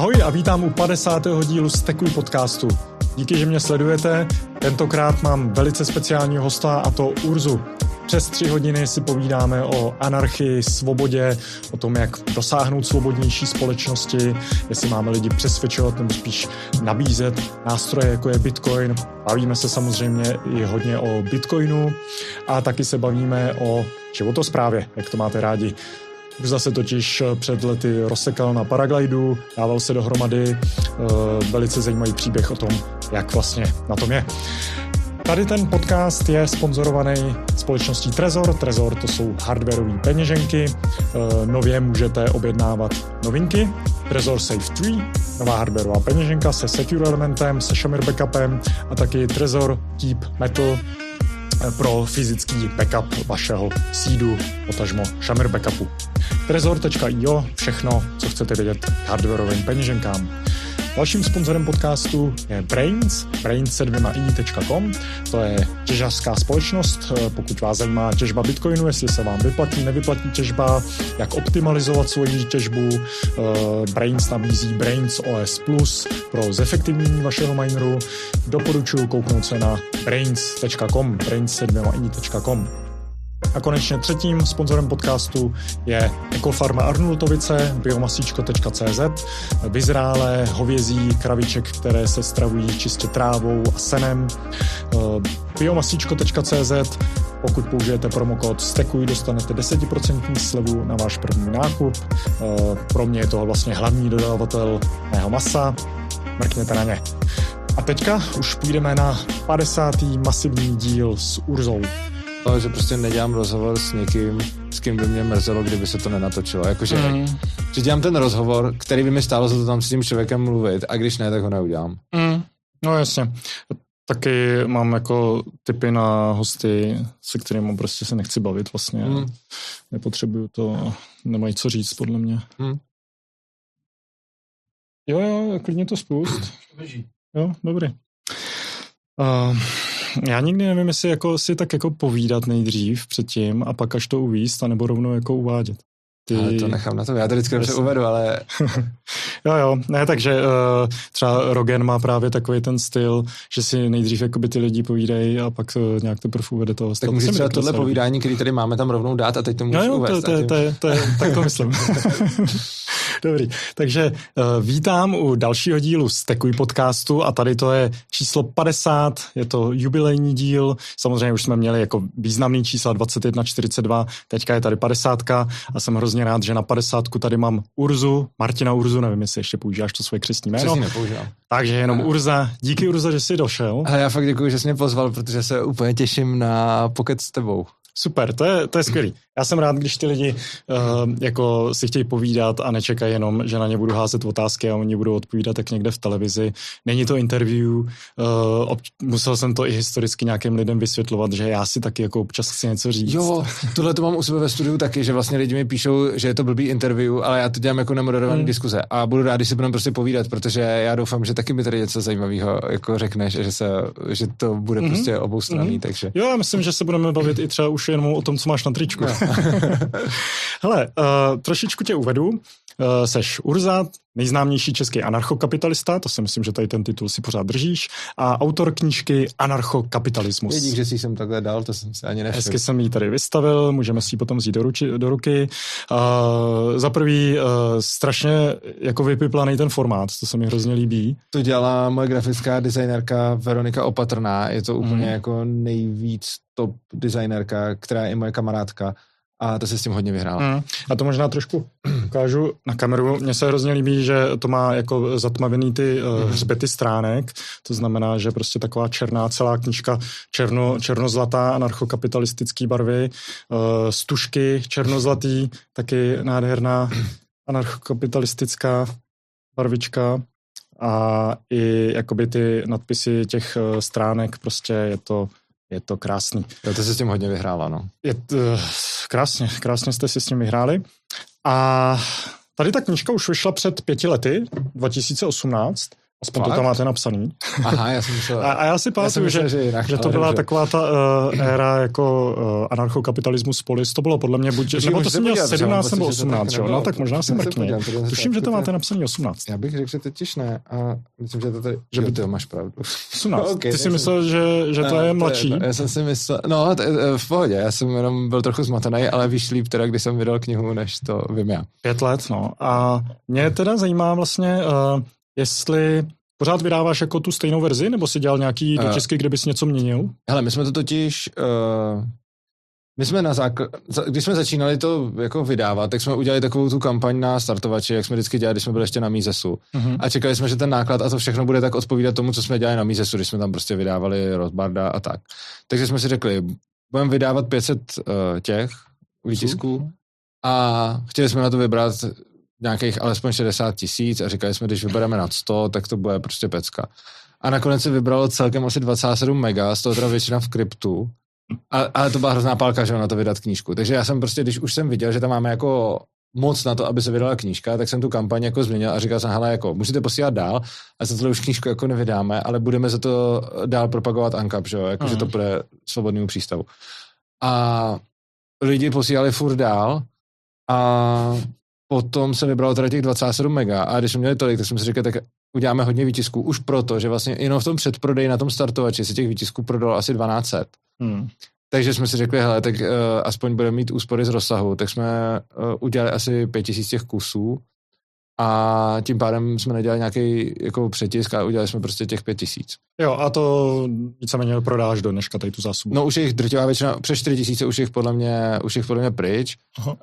Ahoj a vítám u 50. dílu Stekuj podcastu. Díky, že mě sledujete. Tentokrát mám velice speciálního hosta a to Urzu. Přes tři hodiny si povídáme o anarchii, svobodě, o tom, jak dosáhnout svobodnější společnosti, jestli máme lidi přesvědčovat nebo spíš nabízet nástroje, jako je Bitcoin. Bavíme se samozřejmě i hodně o Bitcoinu a taky se bavíme o životosprávě, jak to máte rádi. Už zase totiž před lety rozsekal na paraglidu, dával se dohromady, velice zajímavý příběh o tom, jak vlastně na tom je. Tady ten podcast je sponzorovaný společností Trezor. Trezor to jsou hardwareové peněženky. Nově můžete objednávat novinky. Trezor Safe 3, nová hardwareová peněženka se secure elementem, se Shamir backupem a taky Trezor Keep Metal pro fyzický backup vašeho seedu, potažmo Shamir backupu. Trezor.io, všechno, co chcete vědět k hardwareovým peněženkám. Dalším sponzorem podcastu je Brains, brains.com. To je těžařská společnost. Pokud vás zajímá těžba Bitcoinu, jestli se vám vyplatí, nevyplatí těžba, jak optimalizovat svoji těžbu, Brains nabízí Brains OS Plus pro zefektivnění vašeho mineru. Doporučuji kouknout se na brains.com, brains.com. A konečně třetím sponzorem podcastu je Ekofarma Arnultovice, biomasíčko.cz, vyzrálé hovězí kraviček, které se stravují čistě trávou a senem. Biomasíčko.cz pokud použijete promokód STEKUJ, dostanete 10% slevu na váš první nákup. Pro mě je to vlastně hlavní dodavatel mého masa. Mrkněte na ně. A teďka už půjdeme na 50. masivní díl s Urzou to, že prostě nedělám rozhovor s někým, s kým by mě mrzelo, kdyby se to nenatočilo. Jakože, mm. že dělám ten rozhovor, který by mi stálo za to tam s tím člověkem mluvit a když ne, tak ho neudělám. Mm. No jasně. Taky mám jako typy na hosty, se kterými prostě se nechci bavit vlastně. Mm. Nepotřebuju to, nemají co říct podle mě. Mm. Jo, jo, klidně to spust. Jo, dobrý. Uh, já nikdy nevím, jestli jako si tak jako povídat nejdřív předtím a pak až to uvíst, anebo rovnou jako uvádět. Ty... Ale to nechám na to, já to vždycky dobře uvedu, ale... jo, jo, ne, takže uh, třeba Rogen má právě takový ten styl, že si nejdřív jakoby ty lidi povídají a pak uh, nějak teprve uvede toho. Tak můžeš třeba tohle povídání, který tady máme tam rovnou dát a teď to můžeš jo, jo, uvést. To, to, to, to, to, tak to myslím. Dobrý, takže uh, vítám u dalšího dílu Stekuj podcastu a tady to je číslo 50, je to jubilejní díl, samozřejmě už jsme měli jako významný čísla 21, 42, teďka je tady 50 a jsem hrozně rád, že na 50 tady mám Urzu, Martina Urzu, nevím, jestli ještě používáš to svoje křesní jméno. Přesně nepoužívám. Takže jenom Urza, díky Urza, že jsi došel. A já fakt děkuji, že jsi mě pozval, protože se úplně těším na pokec s tebou. Super, to je, to je skvělý. Já jsem rád, když ty lidi uh, jako si chtějí povídat a nečekají jenom, že na ně budu házet otázky a oni budou odpovídat tak někde v televizi. Není to interview, uh, ob, musel jsem to i historicky nějakým lidem vysvětlovat, že já si taky jako občas chci něco říct. Jo, tohle to mám u sebe ve studiu taky, že vlastně lidi mi píšou, že je to blbý interview, ale já to dělám jako nemoderovaný hmm. diskuze a budu rád, když si budeme prostě povídat, protože já doufám, že taky mi tady něco zajímavého jako řekneš, že, se, že to bude hmm. prostě oboustranný, hmm. takže. Jo, já myslím, že se budeme bavit i třeba už jenom o tom, co máš na tričku. No. Hele, uh, trošičku tě uvedu. Uh, seš Urza, nejznámější český anarchokapitalista, to si myslím, že tady ten titul si pořád držíš, a autor knížky Anarchokapitalismus. Vidíš, že si jsem takhle dal, to jsem se ani nevšel. Hezky jsem ji tady vystavil, můžeme si ji potom vzít do, ruči, do ruky. Uh, za prvý uh, strašně jako vypiplaný ten formát, to se mi hrozně líbí. To dělala moje grafická designerka Veronika Opatrná, je to úplně mm. jako nejvíc top designerka, která je i moje kamarádka a to se s tím hodně vyhrál. Mm. A to možná trošku ukážu na kameru. Mně se hrozně líbí, že to má jako zatmavený ty uh, hřbety stránek, to znamená, že prostě taková černá celá knížka černo, černozlatá anarchokapitalistický barvy, uh, stužky černozlatý, taky nádherná anarchokapitalistická barvička a i jakoby ty nadpisy těch uh, stránek, prostě je to je to krásný. Jo, to se s tím hodně vyhrála, no. Je to, krásně, krásně jste si s tím vyhráli. A tady ta knižka už vyšla před pěti lety, 2018. Aspoň to tam máte napsaný. Aha, já jsem myslel. A, a já si pamatuju, že, že, jinak, že to byla dobře. taková ta uh, éra jako uh, anarchokapitalismus polis. To bylo podle mě buď, Tuším, nebo to jsem měl 17 nebo 18, jo? No tak možná se mrkni. Tuším, že to máte napsaný 18. Já bych řekl, že totiž ne. A myslím, že to tady, že by to máš pravdu. 18. okay, Ty si myslel, že, že to je mladší? Já jsem si myslel, no eh, v pohodě, já jsem jenom byl trochu zmatený, ale víš líp teda, když jsem vydal knihu, než to vím já. Pět let, no. A mě teda zajímá vlastně, jestli pořád vydáváš jako tu stejnou verzi, nebo si dělal nějaký uh, dočisky, kde bys něco měnil? Hele, my jsme to totiž, uh, my jsme na zákl... když jsme začínali to jako vydávat, tak jsme udělali takovou tu kampaň na startovači, jak jsme vždycky dělali, když jsme byli ještě na Mízesu. Uh-huh. A čekali jsme, že ten náklad a to všechno bude tak odpovídat tomu, co jsme dělali na Mízesu, když jsme tam prostě vydávali Rothbarda a tak. Takže jsme si řekli, budeme vydávat 500 uh, těch výtisků a chtěli jsme na to vybrat nějakých alespoň 60 tisíc a říkali jsme, když vybereme nad 100, tak to bude prostě pecka. A nakonec se vybralo celkem asi 27 mega, z toho teda většina v kryptu. A, ale to byla hrozná pálka, že na to vydat knížku. Takže já jsem prostě, když už jsem viděl, že tam máme jako moc na to, aby se vydala knížka, tak jsem tu kampaň jako změnil a říkal jsem, hele, jako, můžete posílat dál, a za tohle už knížku jako nevydáme, ale budeme za to dál propagovat ANCAP, že jo, jako, že to mhm. bude svobodnému přístavu. A lidi posílali furt dál a potom se vybralo teda těch 27 mega a když jsme měli tolik, tak jsme si řekli, tak uděláme hodně výtisků, už proto, že vlastně jenom v tom předprodeji na tom startovači se těch výtisků prodalo asi 1200. Hmm. Takže jsme si řekli, hele, tak uh, aspoň budeme mít úspory z rozsahu, tak jsme uh, udělali asi 5000 těch kusů a tím pádem jsme nedělali nějaký jako přetisk a udělali jsme prostě těch pět tisíc. Jo, a to víceméně prodáš do dneška tady tu zásobu. No už jich drtivá většina, přes čtyři tisíce už jich podle mě, už jich podle mě pryč. Uh,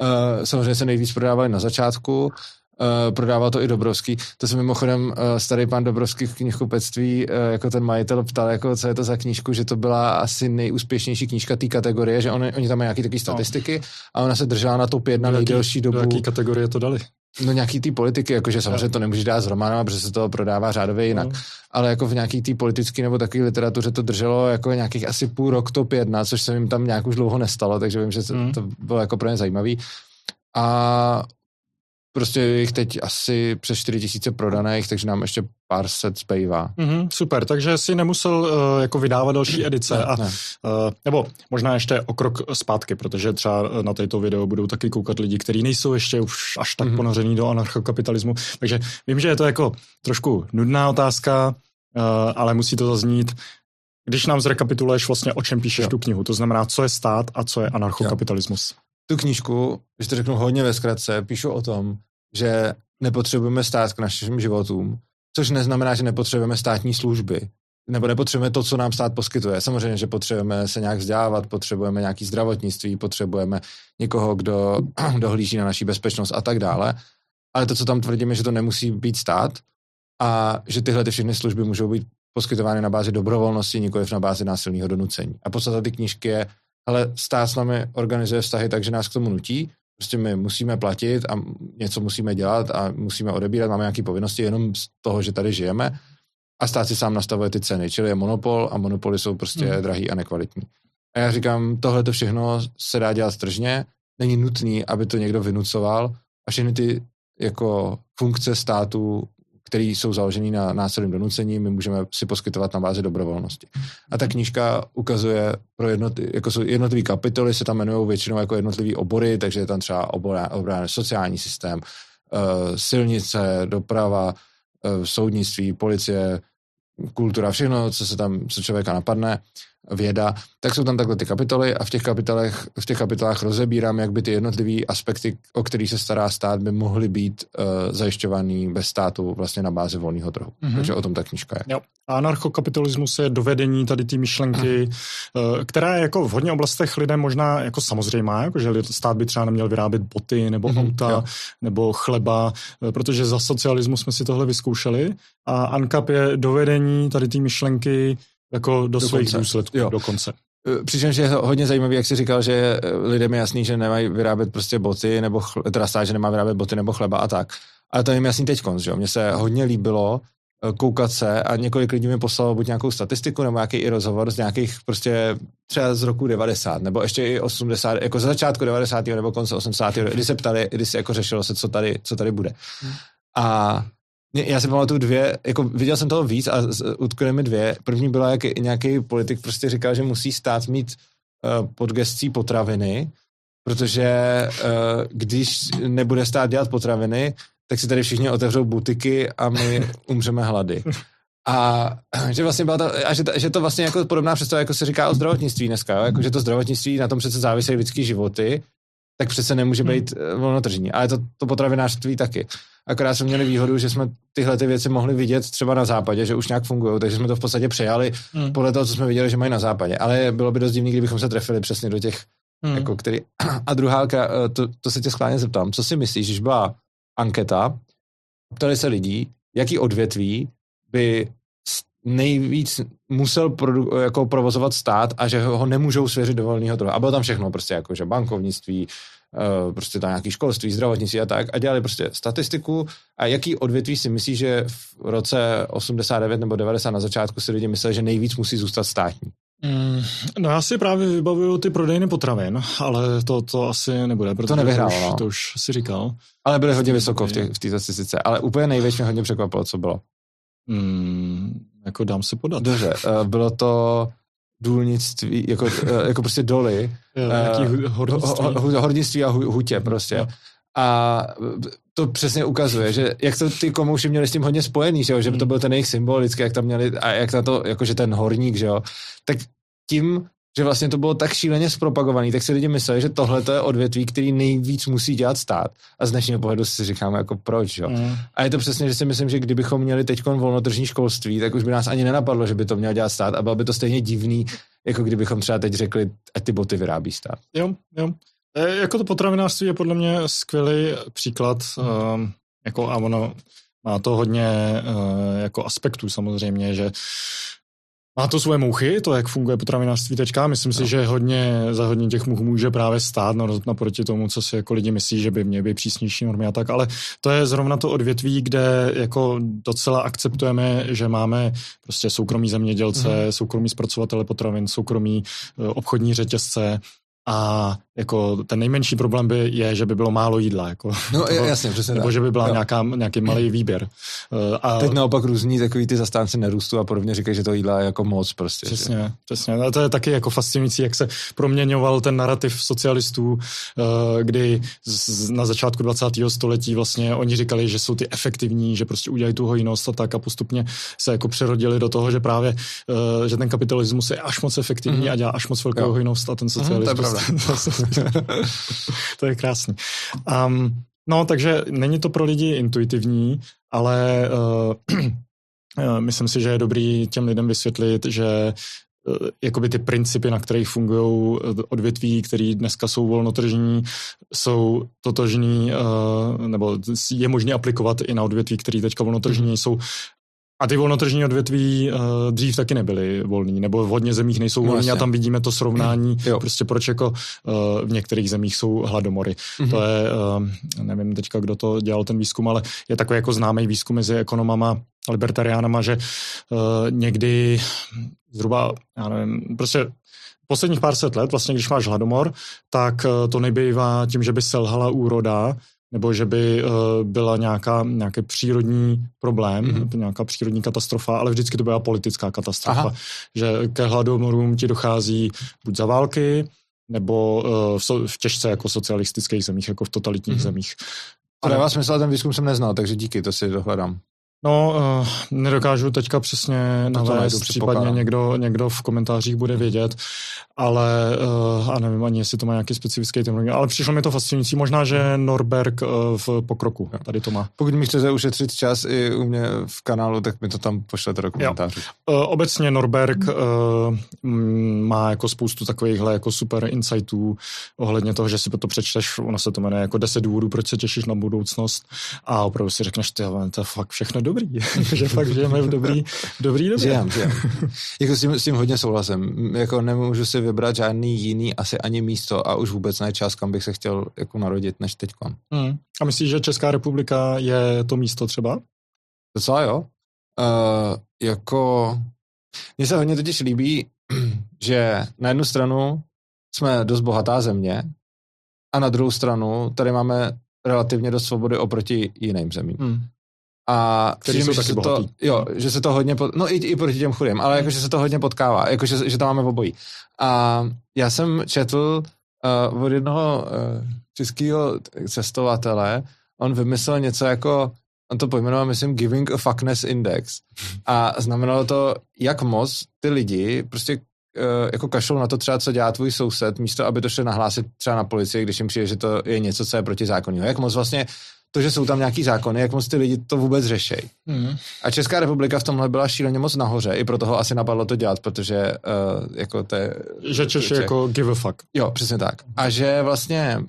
samozřejmě se nejvíc prodávali na začátku, uh, prodával to i Dobrovský. To se mimochodem uh, starý pan Dobrovský v knihkupectví, uh, jako ten majitel ptal, jako co je to za knížku, že to byla asi nejúspěšnější knížka té kategorie, že on, oni tam mají nějaké takové no. statistiky no. a ona se držela na top jedna nejdelší dobu. Do jaký kategorie to dali? No nějaký ty politiky, jakože samozřejmě to nemůžeš dát s románem, protože se to prodává řádově jinak. No. Ale jako v nějaký té politické nebo takové literatuře to drželo jako nějakých asi půl rok top jedna, což se jim tam nějak už dlouho nestalo, takže vím, že mm. to bylo jako pro ně zajímavý. A prostě jich teď asi přes 4 tisíce prodaných, takže nám ještě pár set zbývá. Mm-hmm, super, takže si nemusel uh, jako vydávat další edice. Ne, a, ne. Uh, nebo možná ještě o krok zpátky, protože třeba na této video budou taky koukat lidi, kteří nejsou ještě už až tak mm-hmm. ponořený do anarchokapitalismu. Takže vím, že je to jako trošku nudná otázka, uh, ale musí to zaznít. Když nám zrekapituluješ vlastně, o čem píšeš jo. tu knihu, to znamená, co je stát a co je anarchokapitalismus. Jo. Tu knížku, když to řeknu hodně ve zkratce, píšu o tom, že nepotřebujeme stát k našim životům, což neznamená, že nepotřebujeme státní služby, nebo nepotřebujeme to, co nám stát poskytuje. Samozřejmě, že potřebujeme se nějak vzdělávat, potřebujeme nějaký zdravotnictví, potřebujeme někoho, kdo dohlíží na naší bezpečnost a tak dále. Ale to, co tam tvrdíme, že to nemusí být stát a že tyhle ty všechny služby můžou být poskytovány na bázi dobrovolnosti, nikoliv na bázi násilného donucení. A podstata ty knížky je, ale stát s námi organizuje vztahy tak, že nás k tomu nutí Prostě my musíme platit a něco musíme dělat a musíme odebírat, máme nějaké povinnosti jenom z toho, že tady žijeme a stát si sám nastavuje ty ceny, čili je monopol a monopoly jsou prostě mm. drahý a nekvalitní. A já říkám, tohle to všechno se dá dělat tržně, není nutný, aby to někdo vynucoval a všechny ty jako funkce státu které jsou založené na násilném donucení, my můžeme si poskytovat na bázi dobrovolnosti. A ta knížka ukazuje pro jednotlivé, jako jsou jednotlivé kapitoly, se tam jmenují většinou jako jednotlivé obory, takže je tam třeba obor sociální systém, uh, silnice, doprava, uh, soudnictví, policie, kultura, všechno, co se tam, co člověka napadne věda, tak jsou tam takhle ty kapitoly a v těch kapitolech, v těch kapitolách rozebírám, jak by ty jednotlivé aspekty, o který se stará stát, by mohly být uh, zajišťovaný bez státu vlastně na bázi volného trhu. Mm-hmm. Takže o tom ta knižka je. Jo. A anarchokapitalismus je dovedení tady ty myšlenky, mm. která je jako v hodně oblastech lidem možná jako samozřejmá, jako že stát by třeba neměl vyrábět boty nebo mm-hmm, auta jo. nebo chleba, eh, protože za socialismu jsme si tohle vyzkoušeli a ANCAP je dovedení tady ty myšlenky jako do, do svých konce. důsledků jo. dokonce. E, přičemž je hodně zajímavý, jak jsi říkal, že lidem je jasný, že nemají vyrábět prostě boty, nebo chle, teda stát, že nemá vyrábět boty nebo chleba a tak. Ale to je jim jasný teď, že jo. Mně se hodně líbilo e, koukat se a několik lidí mi poslalo buď nějakou statistiku nebo nějaký i rozhovor z nějakých prostě třeba z roku 90 nebo ještě i 80, jako za začátku 90. nebo konce 80. kdy se ptali, kdy se jako řešilo se, co tady, co tady bude. Hmm. A Já si pamatuju dvě, jako viděl jsem toho víc a utkvěly mi dvě. První byla, jak nějaký politik prostě říkal, že musí stát mít uh, pod gestcí potraviny, protože uh, když nebude stát dělat potraviny, tak si tady všichni otevřou butiky a my umřeme hlady. A že vlastně byla ta, a že, že, to vlastně jako podobná představa, jako se říká o zdravotnictví dneska, jo? Jako, že to zdravotnictví, na tom přece závisí lidský životy, tak přece nemůže hmm. být hmm. volnotržní. Ale to, to potravinářství taky. Akorát jsme měli výhodu, že jsme tyhle ty věci mohli vidět třeba na západě, že už nějak fungují, takže jsme to v podstatě přejali hmm. podle toho, co jsme viděli, že mají na západě. Ale bylo by dost divný, kdybychom se trefili přesně do těch, hmm. jako který... A druhá, eh, to, to se tě schválně zeptám, co si myslíš, když byla anketa, ptali se lidí, jaký odvětví by nejvíc musel produ- jako provozovat stát a že ho nemůžou svěřit do volného trhu. A bylo tam všechno, prostě jako, že bankovnictví, uh, prostě tam nějaký školství, zdravotnictví a tak. A dělali prostě statistiku a jaký odvětví si myslí, že v roce 89 nebo 90 na začátku si lidi mysleli, že nejvíc musí zůstat státní. Mm, no já si právě vybavuju ty prodejny potravin, ale to, to asi nebude, protože to, nevyhrál, to, už, no. to už si říkal. Ale byly hodně vysoko v, těch, v té statistice, ale úplně největší mě hodně překvapilo, co bylo. Mm, jako dám se podat. Dobře, uh, bylo to důlnictví, jako, uh, jako prostě doly. Jo, uh, hornictví. Ho, ho, hornictví a hutě prostě. Jo. A to přesně ukazuje, že jak to ty komouši měli s tím hodně spojený, že, jo? že to hmm. byl ten jejich symbol vždycky, jak tam měli, a jak na to, jakože ten horník, že jo, tak tím že vlastně to bylo tak šíleně zpropagovaný, tak si lidi mysleli, že tohle je odvětví, který nejvíc musí dělat stát. A z dnešního pohledu si říkáme, jako proč, jo. Mm. A je to přesně, že si myslím, že kdybychom měli teď volnotržní školství, tak už by nás ani nenapadlo, že by to měl dělat stát a bylo by to stejně divný, jako kdybychom třeba teď řekli, ať ty boty vyrábí stát. Jo, jo. E, jako to potravinářství je podle mě skvělý příklad, mm. um, jako a ono má to hodně uh, jako aspektů samozřejmě, že má to svoje mouchy, to, jak funguje potravinářství teďka. Myslím no. si, že hodně, za hodně těch much může právě stát naproti tomu, co si jako lidi myslí, že by měly být přísnější normy a tak, ale to je zrovna to odvětví, kde jako docela akceptujeme, že máme prostě soukromí zemědělce, mm. soukromí zpracovatele potravin, soukromí eh, obchodní řetězce, a jako ten nejmenší problém by je, že by bylo málo jídla. Jako, no toho, jasně, přesně Nebo tak. že by byla nějaká, nějaký malý výběr. Eh, a teď naopak různí takový ty zastánci nerůstu a podobně říkají, že to jídla je jako moc prostě. Přesně, že? přesně. A to je taky jako fascinující, jak se proměňoval ten narrativ socialistů, eh, kdy na začátku 20. století vlastně oni říkali, že jsou ty efektivní, že prostě udělají tu hojnost a tak a postupně se jako přerodili do toho, že právě, eh, že ten kapitalismus je až moc efektivní mm-hmm. a dělá až moc velkou hojnost a ten socialismus to je krásný. Um, no, takže není to pro lidi intuitivní, ale uh, myslím si, že je dobrý těm lidem vysvětlit, že uh, jakoby ty principy, na kterých fungují odvětví, které dneska jsou volnotržní, jsou totožní, nebo je možné aplikovat i na odvětví, které teďka volnotržní mm. jsou a ty volnotržní odvětví uh, dřív taky nebyly volný, nebo v hodně zemích nejsou no, volní a tam vidíme to srovnání, jo. prostě proč jako uh, v některých zemích jsou hladomory. Mm-hmm. To je, uh, nevím teďka, kdo to dělal ten výzkum, ale je takový jako známý výzkum mezi ekonomama, libertariánama, že uh, někdy zhruba, já nevím, prostě posledních pár set let, vlastně když máš hladomor, tak to nebývá tím, že by selhala úroda, nebo že by uh, byla nějaká, nějaký přírodní problém, mm-hmm. nějaká přírodní katastrofa, ale vždycky to byla politická katastrofa. Aha. Že ke hladomorům ti dochází buď za války, nebo uh, v, so, v těžce jako socialistických zemích, jako v totalitních mm-hmm. zemích. To dává smysl, ten výzkum jsem neznal, takže díky, to si dohledám. No, uh, nedokážu teďka přesně navést, případně někdo, někdo v komentářích bude vědět, ale uh, a nevím ani, jestli to má nějaký specifický termín, ale přišlo mi to fascinující. Možná, že Norberg uh, v pokroku tady to má. Pokud mi chcete ušetřit čas i u mě v kanálu, tak mi to tam pošlete do komentářů. Uh, obecně Norberg uh, má jako spoustu takovýchhle jako super insightů ohledně toho, že si to přečteš, ono se to jmenuje jako 10 důvodů, proč se těšíš na budoucnost a opravdu si řekneš, ty, to je fakt všechno dobrý, že fakt žijeme v dobrý, dobrý době. Žijem, žijem. jako s tím, s tím hodně souhlasím. Jako nemůžu si vybrat žádný jiný asi ani místo a už vůbec ne čas, kam bych se chtěl jako narodit, než teď. Hmm. A myslíš, že Česká republika je to místo třeba? Docela jo. Uh, jako mně se hodně totiž líbí, že na jednu stranu jsme dost bohatá země a na druhou stranu tady máme relativně dost svobody oproti jiným zemím. Hmm. A Který jsou že taky se to, jo, že se to hodně, pot, no i, i proti těm chudým, ale jako, že se to hodně potkává, jako, že, že tam máme obojí. A já jsem četl uh, od jednoho uh, českého cestovatele, on vymyslel něco jako, on to pojmenoval, myslím, Giving a Fuckness Index. A znamenalo to, jak moc ty lidi prostě uh, jako kašlou na to třeba, co dělá tvůj soused, místo aby to šli nahlásit třeba na policii, když jim přijde, že to je něco, co je protizákonného. Jak moc vlastně to, že jsou tam nějaký zákony, jak moc ty lidi to vůbec řešejí. Mm. A Česká republika v tomhle byla šíleně moc nahoře, i proto ho asi napadlo to dělat, protože uh, jako to je... Že Češ je jako give a fuck. Jo, přesně tak. A že vlastně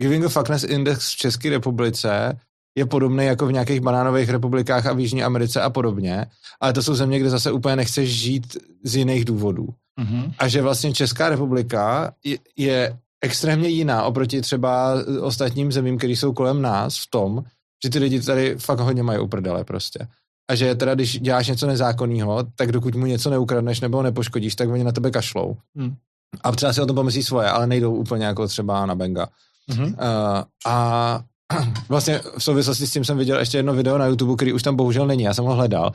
Giving a Fuckness Index v České republice je podobný jako v nějakých banánových republikách a v Jižní Americe a podobně, ale to jsou země, kde zase úplně nechceš žít z jiných důvodů. Mm-hmm. A že vlastně Česká republika je, je extrémně jiná oproti třeba ostatním zemím, které jsou kolem nás v tom, že ty lidi tady fakt hodně mají uprdele prostě. A že teda, když děláš něco nezákonného, tak dokud mu něco neukradneš nebo nepoškodíš, tak oni na tebe kašlou. Hmm. A třeba si o tom pomyslí svoje, ale nejdou úplně jako třeba na benga. Mm-hmm. Uh, a vlastně v souvislosti s tím jsem viděl ještě jedno video na YouTube, který už tam bohužel není, já jsem ho hledal.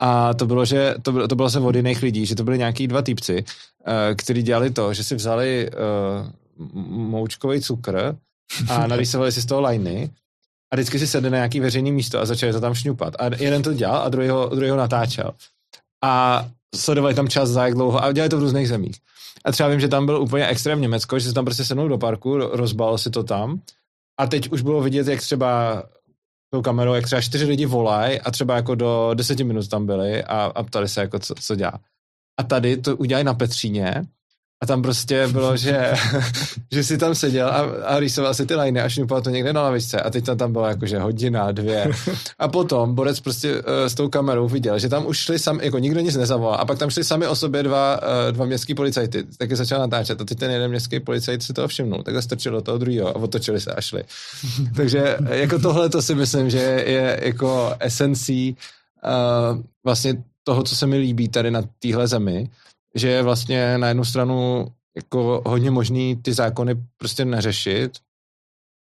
A to bylo, že to bylo, to bylo se od jiných lidí, že to byli nějaký dva týpci, uh, kteří dělali to, že si vzali uh, moučkový cukr a narýsovali si z toho lajny a vždycky si sedli na nějaký veřejný místo a začali to tam šňupat. A jeden to dělal a druhý ho, druhý ho natáčel. A sledovali tam čas za jak dlouho a dělali to v různých zemích. A třeba vím, že tam byl úplně extrém Německo, že se tam prostě sednul do parku, rozbal si to tam a teď už bylo vidět, jak třeba tou kamerou, jak třeba čtyři lidi volají a třeba jako do deseti minut tam byli a, a ptali se, jako co, co dělá. A tady to udělají na Petříně a tam prostě bylo, že, že si tam seděl a, a rýsoval si ty liny a šňupal to někde na lavičce. A teď tam, tam bylo jakože hodina, dvě. A potom Borec prostě uh, s tou kamerou viděl, že tam už šli sami, jako nikdo nic nezavolal. A pak tam šli sami o sobě dva, uh, dva městský policajty, taky začal natáčet. A teď ten jeden městský policajt si toho všimnul, tak strčil do toho druhého a otočili se a šli. Takže jako tohle to si myslím, že je jako esencí uh, vlastně toho, co se mi líbí tady na téhle zemi, že je vlastně na jednu stranu jako hodně možný ty zákony prostě neřešit,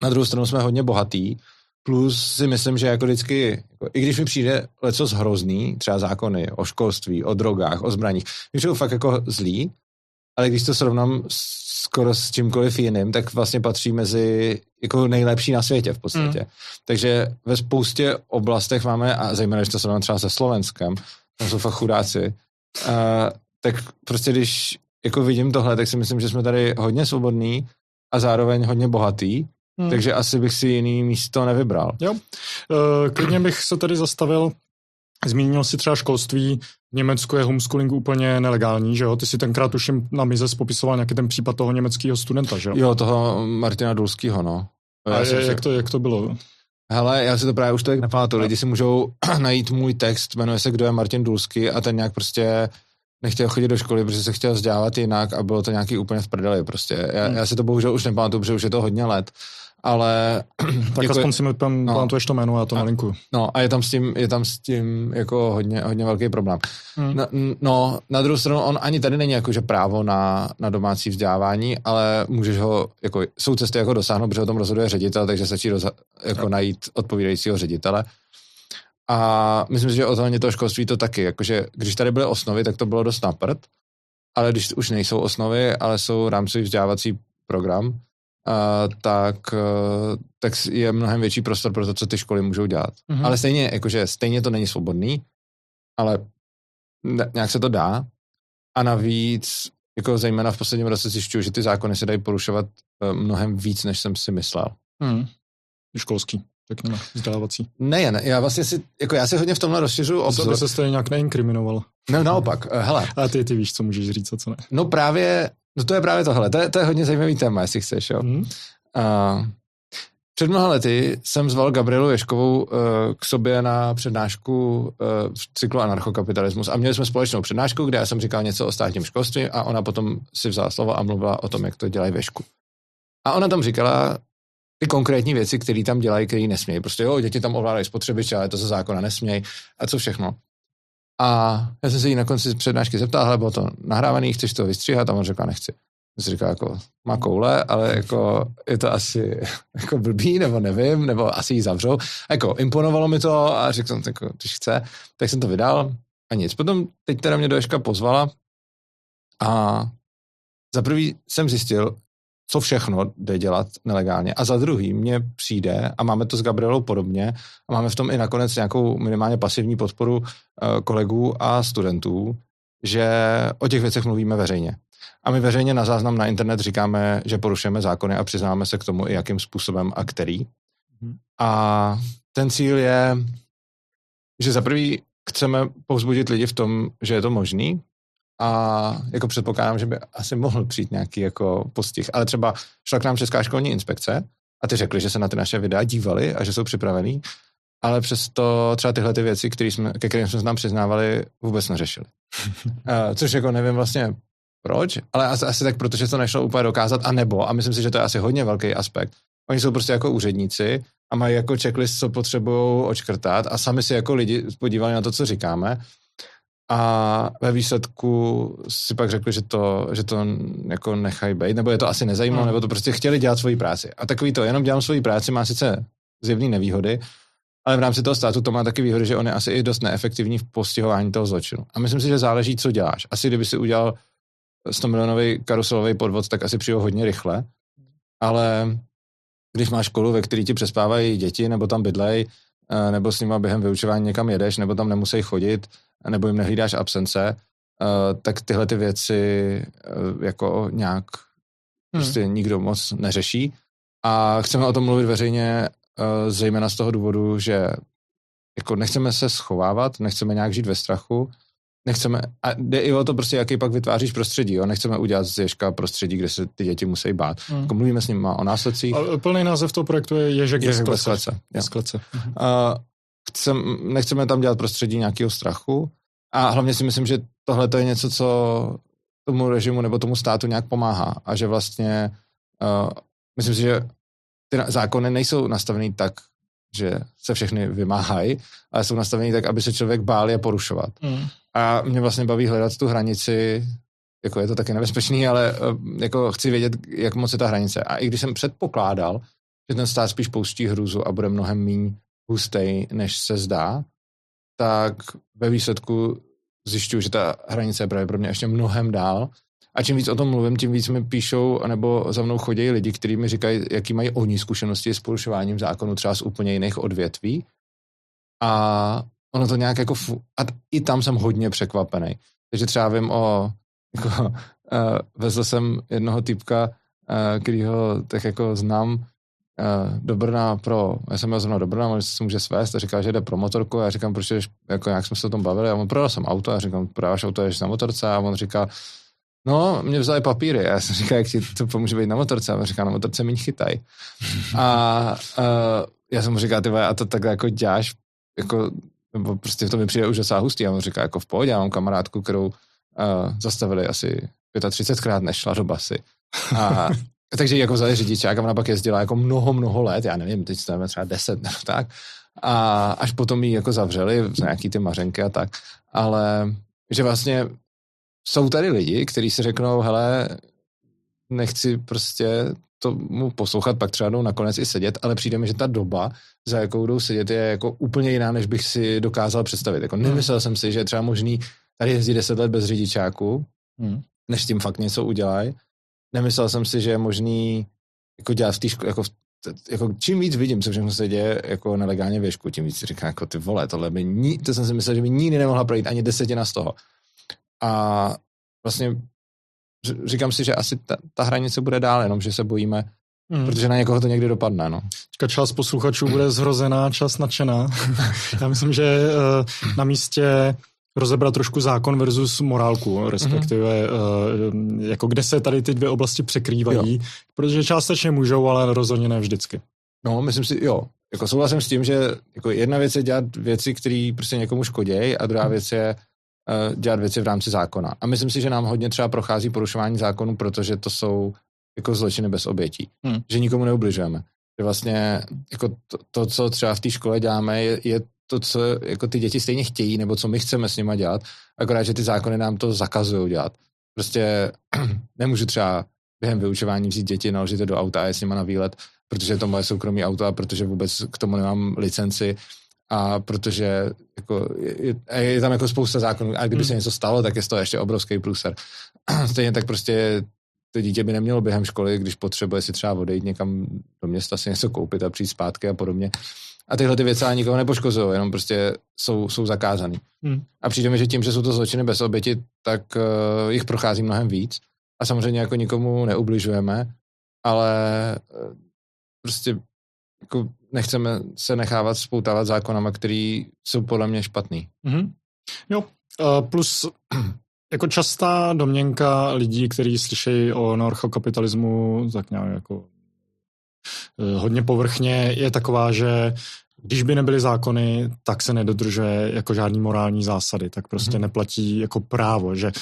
na druhou stranu jsme hodně bohatý, plus si myslím, že jako vždycky, jako, i když mi přijde leco hrozný, třeba zákony o školství, o drogách, o zbraních, když jsou fakt jako zlý, ale když to srovnám skoro s čímkoliv jiným, tak vlastně patří mezi jako nejlepší na světě v podstatě. Mm. Takže ve spoustě oblastech máme, a zejména, když to srovnám třeba se Slovenskem, tam jsou fakt chudáci, uh, tak prostě když jako vidím tohle, tak si myslím, že jsme tady hodně svobodný a zároveň hodně bohatý, hmm. takže asi bych si jiný místo nevybral. Jo, e, klidně bych se tady zastavil, zmínil si třeba školství, v Německu je homeschooling úplně nelegální, že jo? Ty si tenkrát tuším na mize popisoval nějaký ten případ toho německého studenta, že jo? Jo, toho Martina Dulského, no. A je, jak, to, jak to bylo? Hele, já si to právě už to jak nepamatuju. Lidi si můžou najít můj text, jmenuje se Kdo je Martin Dulský a ten nějak prostě nechtěl chodit do školy, protože se chtěl vzdělávat jinak a bylo to nějaký úplně v prdeli prostě. Já, hmm. já si to bohužel už nepamatuju, protože už je to hodně let, ale... tak jako, aspoň si mi no, pamatuješ to jméno a to malinku. No a je tam s tím, je tam s tím jako hodně, hodně velký problém. Hmm. No, no, na druhou stranu on ani tady není jakože právo na, na domácí vzdělávání, ale můžeš ho, jako jsou cesty jako dosáhnout, protože o tom rozhoduje ředitel, takže stačí jako no. najít odpovídajícího ředitele. A myslím si, že ohledně toho školství to taky, jakože když tady byly osnovy, tak to bylo dost naprt, ale když už nejsou osnovy, ale jsou rámcový vzdělávací program, uh, tak, uh, tak je mnohem větší prostor pro to, co ty školy můžou dělat. Mm-hmm. Ale stejně, jakože stejně to není svobodný, ale ne, nějak se to dá. A navíc, jako zejména v posledním roce zjišťuju, že ty zákony se dají porušovat uh, mnohem víc, než jsem si myslel. Mm. Školský řekněme, vzdělávací. Nejen, já vlastně si, jako já si hodně v tomhle rozšiřuju obzor. Aby se stejně nějak neinkriminoval. No naopak, eh, hele. A ty, ty víš, co můžeš říct a co ne. No právě, no to je právě tohle, to je, to je hodně zajímavý téma, jestli chceš, jo. Mm. Uh, před mnoha lety jsem zval Gabrielu Ješkovou uh, k sobě na přednášku uh, v cyklu anarchokapitalismus a měli jsme společnou přednášku, kde já jsem říkal něco o státním školství a ona potom si vzala slovo a mluvila o tom, jak to dělají ve. A ona tam říkala, ty konkrétní věci, které tam dělají, které nesmějí. Prostě jo, děti tam ovládají spotřebiče, ale to ze zákona nesmějí. A co všechno. A já jsem se jí na konci přednášky zeptal, ale bylo to nahrávaný, chceš to vystříhat? A on řekl, nechci. si říká, jako, má koule, ale jako je to asi jako blbý, nebo nevím, nebo asi ji zavřou. A jako imponovalo mi to a řekl jsem, jako, když chce, tak jsem to vydal a nic. Potom teď teda mě do pozvala a za prvý jsem zjistil, co všechno jde dělat nelegálně. A za druhý mě přijde, a máme to s Gabrielou podobně, a máme v tom i nakonec nějakou minimálně pasivní podporu uh, kolegů a studentů, že o těch věcech mluvíme veřejně. A my veřejně na záznam na internet říkáme, že porušujeme zákony a přiznáme se k tomu i jakým způsobem a který. Mhm. A ten cíl je, že za prvý chceme povzbudit lidi v tom, že je to možný, a jako předpokládám, že by asi mohl přijít nějaký jako postih. Ale třeba šla k nám Česká školní inspekce a ty řekli, že se na ty naše videa dívali a že jsou připravený, ale přesto třeba tyhle ty věci, který jsme, ke kterým jsme se nám přiznávali, vůbec neřešili. uh, což jako nevím vlastně proč, ale asi, asi tak, protože to nešlo úplně dokázat, a nebo, a myslím si, že to je asi hodně velký aspekt, oni jsou prostě jako úředníci a mají jako checklist, co potřebují očkrtat a sami si jako lidi podívali na to, co říkáme a ve výsledku si pak řekli, že to, že to jako nechají být, nebo je to asi nezajímalo, hmm. nebo to prostě chtěli dělat svoji práci. A takový to, jenom dělám svoji práci, má sice zjevný nevýhody, ale v rámci toho státu to má taky výhody, že on je asi i dost neefektivní v postihování toho zločinu. A myslím si, že záleží, co děláš. Asi kdyby si udělal 100 milionový karuselový podvod, tak asi přijde hodně rychle, ale když máš školu, ve které ti přespávají děti, nebo tam bydlej, eh, nebo s nimi během vyučování někam jedeš, nebo tam nemusí chodit, nebo jim nehlídáš absence, uh, tak tyhle ty věci uh, jako nějak hmm. prostě nikdo moc neřeší. A chceme o tom mluvit veřejně uh, zejména z toho důvodu, že jako nechceme se schovávat, nechceme nějak žít ve strachu, nechceme, a jde i o to prostě, jaký pak vytváříš prostředí, jo? nechceme udělat z Ježka prostředí, kde se ty děti musí bát. Hmm. Jako mluvíme s nimi o následcích. A plný název toho projektu je Ježek, Ježek bez klece. Bez klece. Uh, chcem, nechceme tam dělat prostředí nějakého strachu a hlavně si myslím, že tohle to je něco, co tomu režimu nebo tomu státu nějak pomáhá a že vlastně uh, myslím si, že ty zákony nejsou nastavený tak, že se všechny vymáhají, ale jsou nastavený tak, aby se člověk bál je porušovat. Mm. A mě vlastně baví hledat tu hranici, jako je to taky nebezpečný, ale uh, jako chci vědět, jak moc je ta hranice. A i když jsem předpokládal, že ten stát spíš pouští hruzu a bude mnohem méně hustej, než se zdá, tak ve výsledku zjišťuju, že ta hranice je právě pro mě ještě mnohem dál. A čím víc o tom mluvím, tím víc mi píšou, nebo za mnou chodí lidi, kteří mi říkají, jaký mají oni zkušenosti s porušováním zákonu třeba z úplně jiných odvětví. A ono to nějak jako... Fu- a i tam jsem hodně překvapený. Takže třeba vím o... Jako, uh, vezl jsem jednoho typka, uh, kterýho tak jako znám, do Brna pro, já jsem měl zrovna do Brna, on se může svést a říká, že jde pro motorku. A já říkám, proč jdeš, jako jak jsme se o tom bavili. A on prodal jsem auto a říkám, prodáváš auto, jdeš na motorce? A on říká, no, mě vzali papíry. A já jsem říkal, jak ti to pomůže být na motorce? A on říká, na motorce mi chytaj. A uh, já jsem mu říkal, ty a to takhle jako děláš, jako, nebo prostě to mi přijde už docela hustý. A on říká, jako v pohodě, já mám kamarádku, kterou uh, zastavili asi 35krát, nešla do basy. A takže jako vzali řidičák a ona pak jezdila jako mnoho, mnoho let, já nevím, teď stavíme třeba deset nebo tak. A až potom ji jako zavřeli za nějaký ty mařenky a tak. Ale že vlastně jsou tady lidi, kteří si řeknou, hele, nechci prostě tomu poslouchat, pak třeba jdou nakonec i sedět, ale přijde mi, že ta doba, za jakou jdou sedět, je jako úplně jiná, než bych si dokázal představit. Jako nemyslel hmm. jsem si, že je třeba možný tady jezdit deset let bez řidičáku, hmm. než tím fakt něco udělají nemyslel jsem si, že je možný jako dělat v té škole, jako, jako čím víc vidím, co všechno se děje jako nelegálně věšku, tím víc si říkám, jako ty vole, tohle by ní, to jsem si myslel, že by nikdy nemohla projít ani desetina z toho. A vlastně říkám si, že asi ta, ta hranice bude dál, jenom že se bojíme, Hmm. Protože na někoho to někdy dopadne, no. Část posluchačů bude zhrozená, čas nadšená. Já myslím, že uh, na místě rozebrat trošku zákon versus morálku, respektive mm-hmm. uh, jako kde se tady ty dvě oblasti překrývají, jo. protože částečně můžou, ale rozhodně ne vždycky. No, myslím si, jo. Jako souhlasím s tím, že jako jedna věc je dělat věci, které prostě někomu škodějí a druhá věc je uh, dělat věci v rámci zákona. A myslím si, že nám hodně třeba prochází porušování zákonů, protože to jsou jako zločiny bez obětí. Hmm. Že nikomu neubližujeme. Že vlastně jako to, to co třeba v té škole děláme, je, je to, co jako ty děti stejně chtějí, nebo co my chceme s nima dělat, akorát, že ty zákony nám to zakazují dělat. Prostě nemůžu třeba během vyučování vzít děti, naložit je do auta a je s nima na výlet, protože je to moje soukromé auto a protože vůbec k tomu nemám licenci a protože jako je, je tam jako spousta zákonů a kdyby hmm. se něco stalo, tak je to ještě obrovský průser. Stejně tak prostě to dítě by nemělo během školy, když potřebuje si třeba odejít někam do města si něco koupit a přijít zpátky a podobně. A tyhle ty věci ani nikoho nepoškozují, jenom prostě jsou, jsou zakázaný. Hmm. A přijde mi, že tím, že jsou to zločiny bez oběti, tak uh, jich prochází mnohem víc. A samozřejmě jako nikomu neubližujeme, ale uh, prostě jako nechceme se nechávat spoutávat zákonama, který jsou podle mě špatný. Mm-hmm. Jo, uh, plus jako častá domněnka lidí, kteří slyšejí o norchokapitalismu tak nějak jako hodně povrchně, je taková, že když by nebyly zákony, tak se nedodržuje jako žádný morální zásady, tak prostě hmm. neplatí jako právo, že,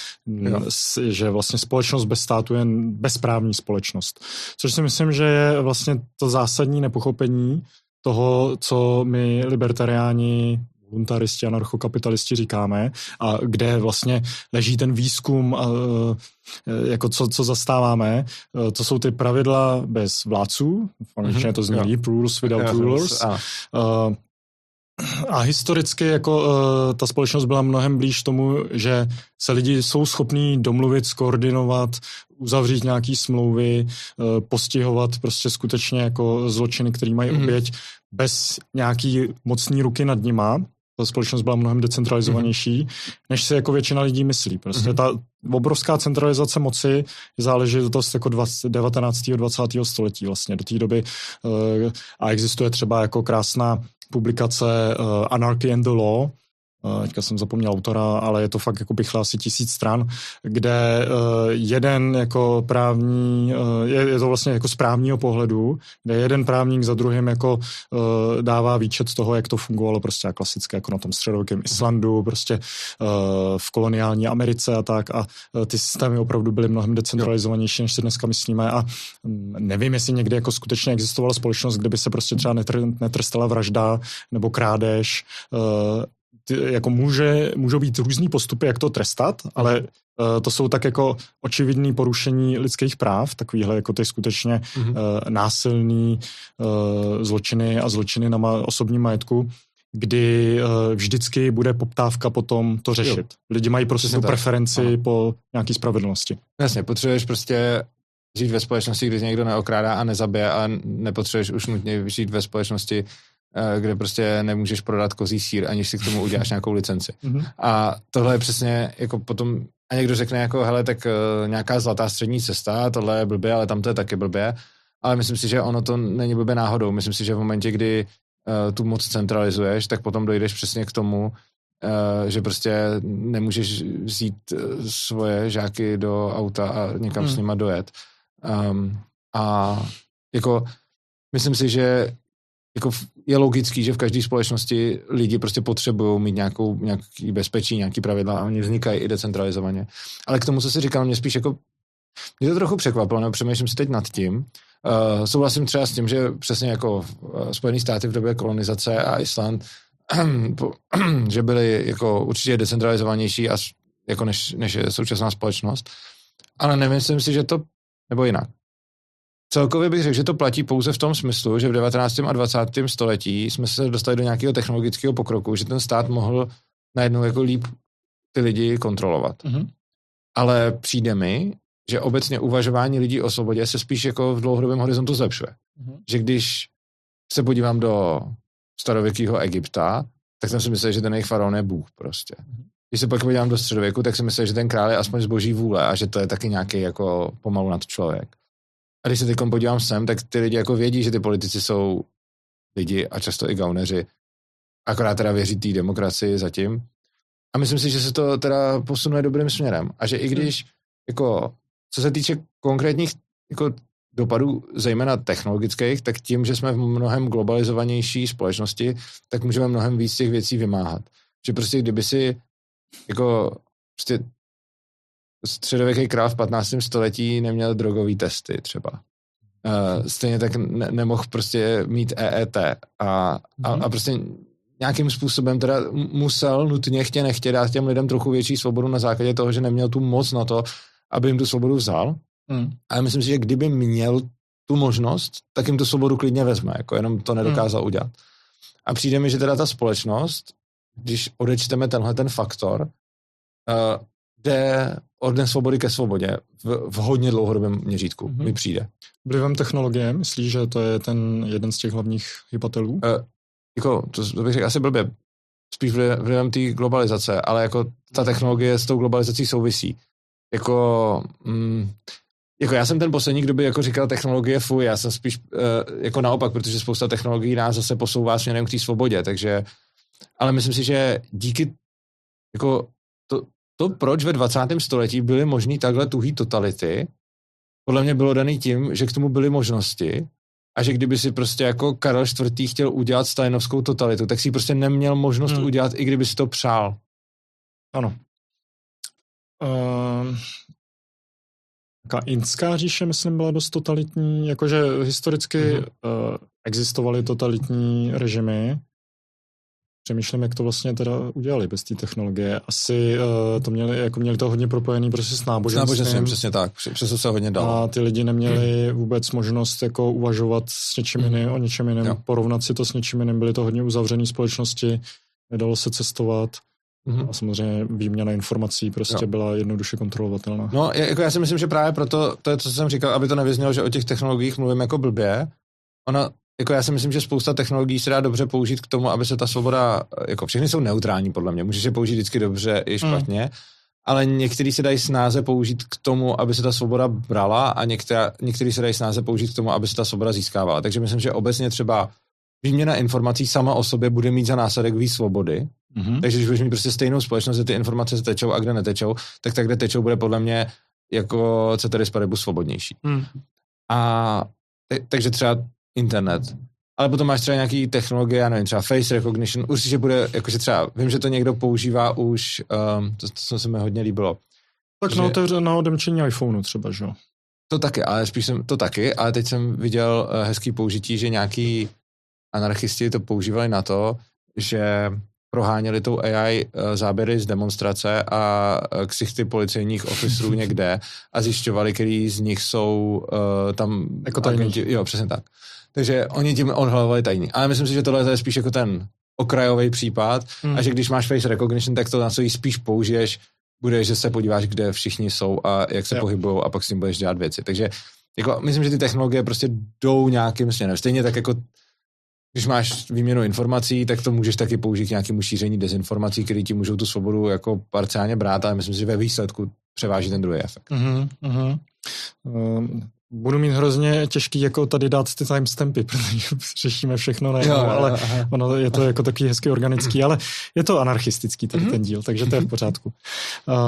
s, že vlastně společnost bez státu je bezprávní společnost. Což si myslím, že je vlastně to zásadní nepochopení toho, co my libertariáni voluntaristi, anarchokapitalisti říkáme a kde vlastně leží ten výzkum, a, e, jako co, co zastáváme, e, to jsou ty pravidla bez vládců, v angličtině to zní líp, rules without rulers. A. A historicky jako uh, ta společnost byla mnohem blíž tomu, že se lidi jsou schopní domluvit, skoordinovat, uzavřít nějaký smlouvy, uh, postihovat prostě skutečně jako zločiny, který mají mm-hmm. oběť bez nějaký mocní ruky nad nima ta společnost byla mnohem decentralizovanější, mm-hmm. než si jako většina lidí myslí. Prostě mm-hmm. ta obrovská centralizace moci je záležitost jako 20, 19. 20. století vlastně do té doby uh, a existuje třeba jako krásná publikace uh, Anarchy and the Law, Eh, teďka jsem zapomněl autora, ale je to fakt jako bych asi tisíc stran, kde eh, jeden jako právní, eh, je, to vlastně jako z právního pohledu, kde jeden právník za druhým jako dává výčet z toho, jak to fungovalo prostě klasické jako na tom středověkém Islandu, prostě v koloniální Americe a tak. A ty systémy opravdu byly mnohem decentralizovanější, než si dneska myslíme a mm, nevím, jestli někdy jako skutečně existovala společnost, kde by se prostě třeba netr, netrstala vražda nebo krádež ty, jako může, můžou být různý postupy, jak to trestat, ale uh, to jsou tak jako očividné porušení lidských práv, takovýhle jako ty skutečně mm-hmm. uh, násilný uh, zločiny a zločiny na ma- osobním majetku, kdy uh, vždycky bude poptávka potom to řešit. Jo. Lidi mají prostě tu preferenci ano. po nějaký spravedlnosti. Jasně, potřebuješ prostě žít ve společnosti, kde někdo neokrádá a nezabije a nepotřebuješ už nutně žít ve společnosti, kde prostě nemůžeš prodat kozí sír, aniž si k tomu uděláš nějakou licenci. Mm-hmm. A tohle je přesně jako potom, a někdo řekne jako, hele, tak uh, nějaká zlatá střední cesta, tohle je blbě, ale tam to je taky blbě. Ale myslím si, že ono to není blbě náhodou. Myslím si, že v momentě, kdy uh, tu moc centralizuješ, tak potom dojdeš přesně k tomu, uh, že prostě nemůžeš vzít svoje žáky do auta a někam mm. s nima dojet. Um, a jako myslím si, že jako je logický, že v každé společnosti lidi prostě potřebují mít nějakou, nějaký bezpečí, nějaký pravidla a oni vznikají i decentralizovaně. Ale k tomu, co jsi říkal, mě spíš jako mě to trochu překvapilo, nebo přemýšlím si teď nad tím. Uh, souhlasím třeba s tím, že přesně jako uh, Spojené státy v době kolonizace a Island, že byly jako určitě decentralizovanější a, jako než, než je současná společnost. Ale nemyslím si, že to, nebo jinak. Celkově bych řekl, že to platí pouze v tom smyslu, že v 19. a 20. století jsme se dostali do nějakého technologického pokroku, že ten stát mohl najednou jako líp ty lidi kontrolovat. Mm-hmm. Ale přijde mi, že obecně uvažování lidí o svobodě se spíš jako v dlouhodobém horizontu zlepšuje. Mm-hmm. Že když se podívám do starověkého Egypta, tak jsem si myslel, že ten jejich faraon je Bůh prostě. Mm-hmm. Když se pak podívám do středověku, tak si myslím, že ten král je aspoň z boží vůle a že to je taky nějaký jako pomalu na to člověk. A když se teď podívám sem, tak ty lidi jako vědí, že ty politici jsou lidi a často i gauneři. Akorát teda věří té demokracii zatím. A myslím si, že se to teda posunuje dobrým směrem. A že i když, jako, co se týče konkrétních jako dopadů, zejména technologických, tak tím, že jsme v mnohem globalizovanější společnosti, tak můžeme mnohem víc těch věcí vymáhat. Že prostě kdyby si jako prostě středověký král v 15. století neměl drogový testy třeba. Uh, stejně tak ne- nemohl prostě mít EET a, a, mm-hmm. a prostě nějakým způsobem teda musel nutně chtě nechtě dát těm lidem trochu větší svobodu na základě toho, že neměl tu moc na to, aby jim tu svobodu vzal. Hmm. A myslím si, že kdyby měl tu možnost, tak jim tu svobodu klidně vezme, jako jenom to nedokázal hmm. udělat. A přijde mi, že teda ta společnost, když odečteme tenhle ten faktor, uh, jde od nesvobody ke svobodě v, v hodně dlouhodobém měřítku, mm-hmm. mi přijde. Vlivem technologie, myslíš, že to je ten jeden z těch hlavních hybatelů? Uh, jako, to, to bych řekl asi blbě, spíš vlivem té globalizace, ale jako ta technologie s tou globalizací souvisí. Jako, mm, jako já jsem ten poslední, kdo by jako říkal technologie fuj, já jsem spíš uh, jako naopak, protože spousta technologií nás zase posouvá směrem k té svobodě, takže, ale myslím si, že díky jako to, to, proč ve 20. století byly možný takhle tuhý totality, podle mě bylo daný tím, že k tomu byly možnosti a že kdyby si prostě jako Karel IV. chtěl udělat stalinovskou totalitu, tak si prostě neměl možnost hmm. udělat, i kdyby si to přál. Ano. Uh, taká inská říše, myslím, byla dost totalitní, jakože historicky mm-hmm. uh, existovaly totalitní režimy, přemýšlím, jak to vlastně teda udělali bez té technologie. Asi uh, to měli, jako měli to hodně propojený prostě s náboženstvím. S náboženstvím, přesně tak. Přes to se hodně dalo. A ty lidi neměli hmm. vůbec možnost jako uvažovat s něčím hmm. jiným, o něčem jiném, jo. porovnat si to s něčím jiným. Byly to hodně uzavřené společnosti, nedalo se cestovat. Mm-hmm. A samozřejmě výměna informací prostě jo. byla jednoduše kontrolovatelná. No, jako já si myslím, že právě proto, to je to, co jsem říkal, aby to nevyznělo, že o těch technologiích mluvím jako blbě. Ona jako já si myslím, že spousta technologií se dá dobře použít k tomu, aby se ta svoboda, jako všechny jsou neutrální podle mě, můžeš je použít vždycky dobře i hmm. špatně, mm. ale některý se dají snáze použít k tomu, aby se ta svoboda brala a některá, některý se dají snáze použít k tomu, aby se ta svoboda získávala. Takže myslím, že obecně třeba výměna informací sama o sobě bude mít za následek víc svobody. Mm-hmm. Takže když budeš mít prostě stejnou společnost, kde ty informace tečou a kde netečou, tak tak, kde tečou, bude podle mě jako ceteris paribus svobodnější. Mm. A takže třeba internet. Ale potom máš třeba nějaký technologie, já nevím, třeba face recognition, určitě bude, jakože třeba, vím, že to někdo používá už, um, to, to se mi hodně líbilo. Tak že, na, otevře, na odemčení iPhoneu třeba, že jo? To taky, ale spíš jsem, to taky, ale teď jsem viděl uh, hezký použití, že nějaký anarchisti to používali na to, že proháněli tou AI uh, záběry z demonstrace a uh, ksichty policejních officerů někde a zjišťovali, který z nich jsou uh, tam jako agenti. Jo, přesně tak. Takže oni tím odhalovali tajný. Ale myslím si, že tohle je spíš jako ten okrajový případ hmm. a že když máš face recognition, tak to na co jí spíš použiješ, bude, že se podíváš, kde všichni jsou a jak se pohybují a pak s tím budeš dělat věci. Takže jako, myslím, že ty technologie prostě jdou nějakým směrem. Stejně tak jako když máš výměnu informací, tak to můžeš taky použít k nějakému šíření dezinformací, které ti můžou tu svobodu jako parciálně brát, ale myslím si, že ve výsledku převáží ten druhý efekt. Uh-huh, uh-huh. Um, budu mít hrozně těžký jako tady dát ty timestampy, protože řešíme všechno na jedno, ale aha. ono je to jako taky hezky organický, ale je to anarchistický tady mm-hmm. ten díl, takže to je v pořádku.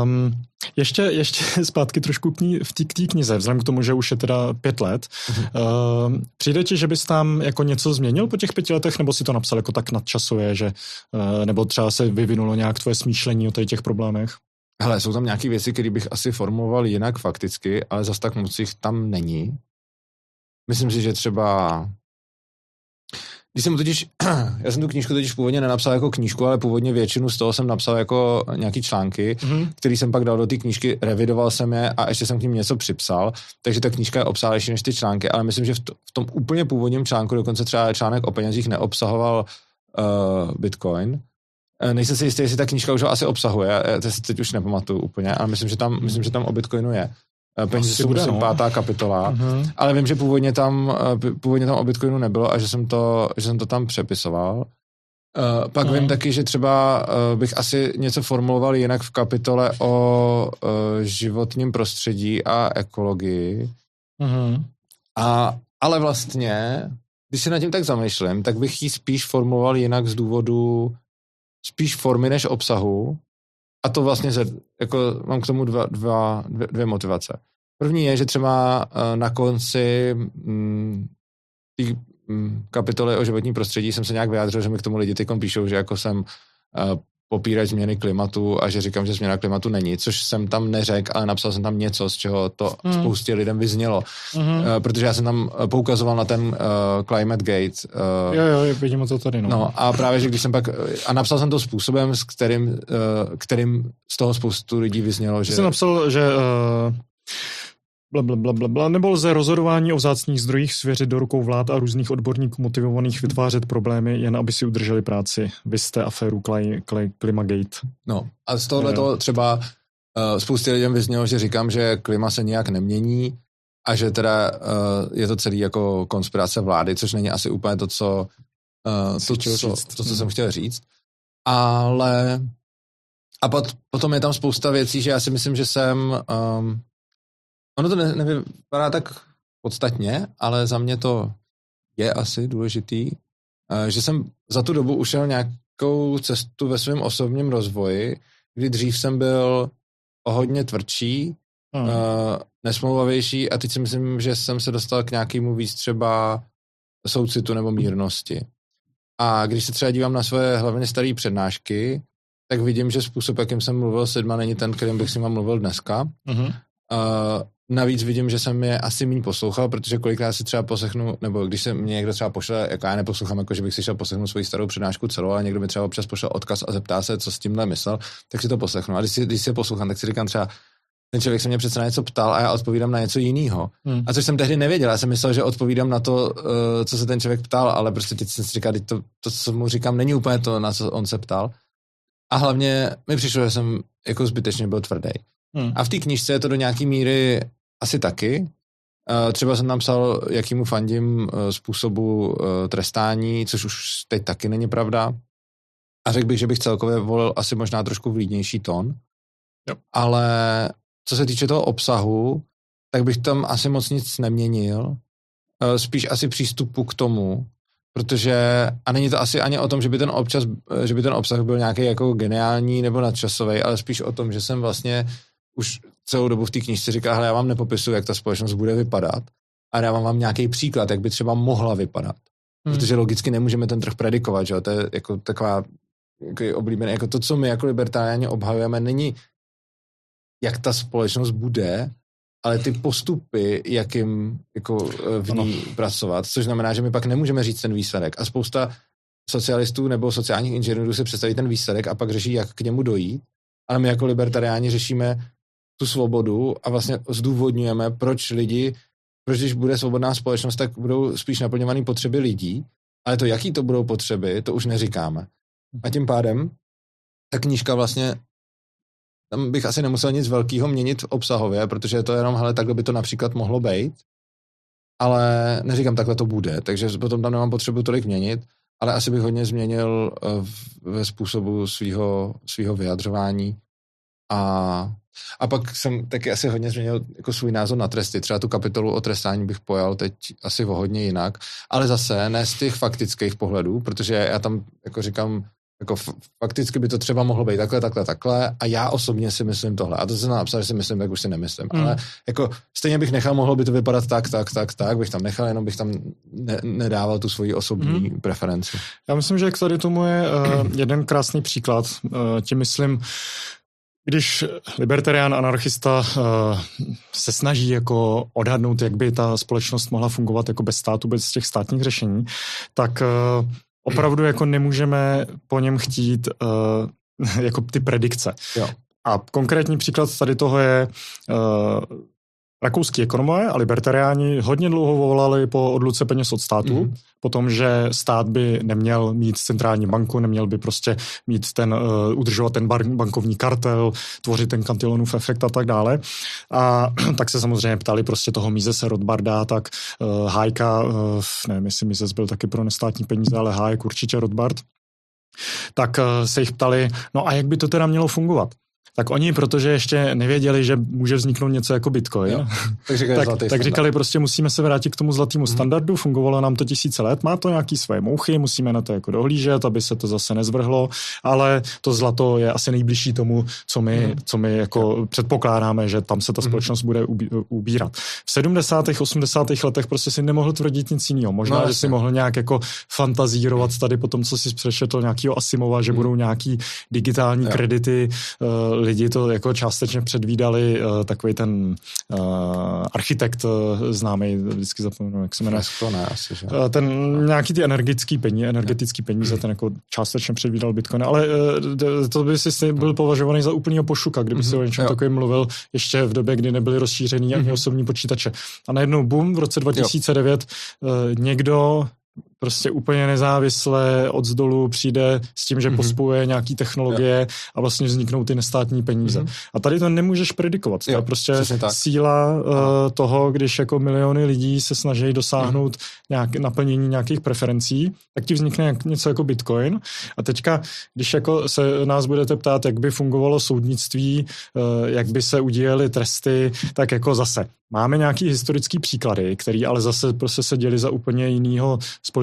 Um, ještě, ještě zpátky trošku k ní, v té knize, vzhledem k tomu, že už je teda pět let. Mm-hmm. Um, přijde ti, že bys tam jako něco změnil po těch pěti letech, nebo si to napsal jako tak nadčasuje, že, uh, nebo třeba se vyvinulo nějak tvoje smýšlení o těch problémech? Hele, jsou tam nějaké věci, které bych asi formuloval jinak fakticky, ale zas tak moc jich tam není. Myslím si, že třeba... Když jsem totiž, já jsem tu knížku totiž původně nenapsal jako knížku, ale původně většinu z toho jsem napsal jako nějaký články, mm-hmm. který jsem pak dal do té knížky, revidoval jsem je a ještě jsem k ním něco připsal, takže ta knížka je obsáhlejší než ty články, ale myslím, že v, to, v tom úplně původním článku dokonce třeba článek o penězích neobsahoval uh, Bitcoin, nejsem si jistý, jestli ta knížka už ho asi obsahuje, já to si teď už nepamatuju úplně, ale myslím, že tam, myslím, že tam o Bitcoinu je. Eh, peníze jsou bude, no. pátá kapitola, uh-huh. ale vím, že původně tam, eh, původně tam o Bitcoinu nebylo a že jsem to, že jsem to tam přepisoval. Uh, pak uh-huh. vím taky, že třeba uh, bych asi něco formuloval jinak v kapitole o uh, životním prostředí a ekologii. Uh-huh. A, ale vlastně, když se nad tím tak zamýšlím, tak bych ji spíš formuloval jinak z důvodu spíš formy než obsahu. A to vlastně, se, jako mám k tomu dva, dva, dvě, dvě motivace. První je, že třeba eh, na konci mm, té mm, kapitoly o životní prostředí jsem se nějak vyjádřil, že mi k tomu lidi teď píšou, že jako jsem eh, popírat změny klimatu a že říkám, že změna klimatu není, což jsem tam neřekl, ale napsal jsem tam něco, z čeho to mm. spoustě lidem vyznělo. Mm-hmm. Protože já jsem tam eh, poukazoval na ten uh, Climate Gate. Uh, jo, jo, vidím to tady. No. no. a právě, že když jsem pak, a napsal jsem to způsobem, s kterým, uh, kterým z toho spoustu lidí vyznělo, že... Jsi napsal, že uh, bla, bla, bla, bla, bla, nebo lze rozhodování o vzácných zdrojích svěřit do rukou vlád a různých odborníků motivovaných vytvářet problémy, jen aby si udrželi práci. Vy jste aféru Clay, Clay, Climagate. No a z tohohle toho třeba uh, spoustě lidem vyznělo, že říkám, že klima se nějak nemění a že teda uh, je to celý jako konspirace vlády, což není asi úplně to, co, uh, to, co, to, co jsem chtěl říct. Ale a pot, potom je tam spousta věcí, že já si myslím, že jsem um, ono to ne, nevypadá tak podstatně, ale za mě to je asi důležitý, uh, že jsem za tu dobu ušel nějakou cestu ve svém osobním rozvoji, kdy dřív jsem byl o hodně tvrdší, hmm. uh, nesmlouvavější a teď si myslím, že jsem se dostal k nějakému víc třeba soucitu nebo mírnosti. A když se třeba dívám na své hlavně staré přednášky, tak vidím, že způsob, jakým jsem mluvil s lidma, není ten, kterým bych s nima mluvil dneska. Uh-huh. Uh, navíc vidím, že jsem je asi méně poslouchal, protože kolikrát si třeba poslechnu, nebo když se mě někdo třeba pošle, jako já neposlouchám, jako že bych si šel poslechnout svoji starou přednášku celou, a někdo mi třeba občas pošle odkaz a zeptá se, co s tímhle myslel, tak si to poslechnu. A když si, když si je poslouchám, tak si říkám třeba, ten člověk se mě přece na něco ptal a já odpovídám na něco jiného. Hmm. A což jsem tehdy nevěděl. Já jsem myslel, že odpovídám na to, uh, co se ten člověk ptal, ale prostě teď jsem si říkal, to, to, co mu říkám, není úplně to, na co on se ptal. A hlavně mi přišlo, že jsem jako zbytečně byl tvrdý. Hmm. A v té knižce je to do nějaké míry asi taky. Uh, třeba jsem tam psal, jakýmu fandím uh, způsobu uh, trestání, což už teď taky není pravda. A řekl bych, že bych celkově volil asi možná trošku vlídnější tón. Jo. Ale co se týče toho obsahu, tak bych tam asi moc nic neměnil. Spíš asi přístupu k tomu, protože, a není to asi ani o tom, že by ten, občas, že by ten obsah byl nějaký jako geniální nebo nadčasový, ale spíš o tom, že jsem vlastně už celou dobu v té knižce říkal, hele, já vám nepopisuju, jak ta společnost bude vypadat, a dávám vám nějaký příklad, jak by třeba mohla vypadat. Hmm. Protože logicky nemůžeme ten trh predikovat, že jo? To je jako taková jako oblíbené, jako to, co my jako libertáriáni obhajujeme, není jak ta společnost bude, ale ty postupy, jakým jako eh, v ní ano. pracovat, což znamená, že my pak nemůžeme říct ten výsledek. A spousta socialistů nebo sociálních inženýrů si představí ten výsledek a pak řeší, jak k němu dojít. Ale my jako libertariáni řešíme tu svobodu a vlastně zdůvodňujeme, proč lidi, proč když bude svobodná společnost, tak budou spíš naplňované potřeby lidí, ale to, jaký to budou potřeby, to už neříkáme. A tím pádem ta knížka vlastně tam bych asi nemusel nic velkého měnit obsahově, protože je to jenom, hele, takhle by to například mohlo být, ale neříkám, takhle to bude, takže potom tam nemám potřebu tolik měnit, ale asi bych hodně změnil eh, ve způsobu svého vyjadřování a, a pak jsem taky asi hodně změnil jako svůj názor na tresty. Třeba tu kapitolu o trestání bych pojal teď asi o hodně jinak, ale zase ne z těch faktických pohledů, protože já tam jako říkám, jako fakticky by to třeba mohlo být takhle, takhle, takhle a já osobně si myslím tohle. A to se napsal, že si myslím, tak už si nemyslím. Mm. Ale jako stejně bych nechal, mohlo by to vypadat tak, tak, tak, tak, bych tam nechal, jenom bych tam ne, nedával tu svoji osobní mm. preferenci. Já myslím, že k tady tomu je uh, jeden krásný příklad. Uh, tím myslím, když libertarián anarchista uh, se snaží jako odhadnout, jak by ta společnost mohla fungovat jako bez státu, bez těch státních řešení, tak uh, opravdu jako nemůžeme po něm chtít uh, jako ty predikce. Jo. A konkrétní příklad tady toho je Rakouský ekonomové a libertariáni hodně dlouho volali po odluce peněz od státu, mm. po tom, že stát by neměl mít centrální banku, neměl by prostě mít ten, uh, udržovat ten bar, bankovní kartel, tvořit ten kantilonův efekt a tak dále. A tak se samozřejmě ptali prostě toho Mízese Rothbarda, tak uh, Hájka, uh, nevím, jestli Mízes byl taky pro nestátní peníze, ale Hájek určitě Rothbard, tak uh, se jich ptali, no a jak by to teda mělo fungovat? Tak oni, protože ještě nevěděli, že může vzniknout něco jako Bitcoin, jo, tak, říkali, tak, tak říkali prostě musíme se vrátit k tomu zlatému hmm. standardu, fungovalo nám to tisíce let, má to nějaký své mouchy, musíme na to jako dohlížet, aby se to zase nezvrhlo, ale to zlato je asi nejbližší tomu, co my, hmm. co my jako předpokládáme, že tam se ta mhm. společnost hmm. bude ubírat. v 70. 80. letech prostě si nemohl tvrdit nic jiného. Možná, no, že si mohl nějak jako fantazírovat tady po tom, co si přečetl nějakého Asimova, že hmm. budou nějaký digitální jo. kredity. Uh, lidi to jako částečně předvídali. Uh, takový ten uh, architekt uh, známý, vždycky zapomenu, jak se jmenuje. To ne, asi, že? Uh, ten nějaký ty energetický peníze, energetický peníze, ten jako částečně předvídal Bitcoin, ale uh, to by si byl považovaný za úplného pošuka, kdyby mm-hmm. si o něčem takovým mluvil ještě v době, kdy nebyly rozšířený ani mm-hmm. osobní počítače. A najednou boom, v roce 2009 jo. Uh, někdo prostě úplně nezávisle od zdolu přijde s tím, že mm-hmm. pospuje nějaký technologie jo. a vlastně vzniknou ty nestátní peníze. Mm-hmm. A tady to nemůžeš predikovat. To jo, je prostě síla uh, toho, když jako miliony lidí se snaží dosáhnout mm-hmm. nějak, naplnění nějakých preferencí, tak ti vznikne něco jako Bitcoin. A teďka, když jako se nás budete ptát, jak by fungovalo soudnictví, uh, jak by se udíjely tresty, tak jako zase Máme nějaký historický příklady, který ale zase prostě se děli za úplně jiného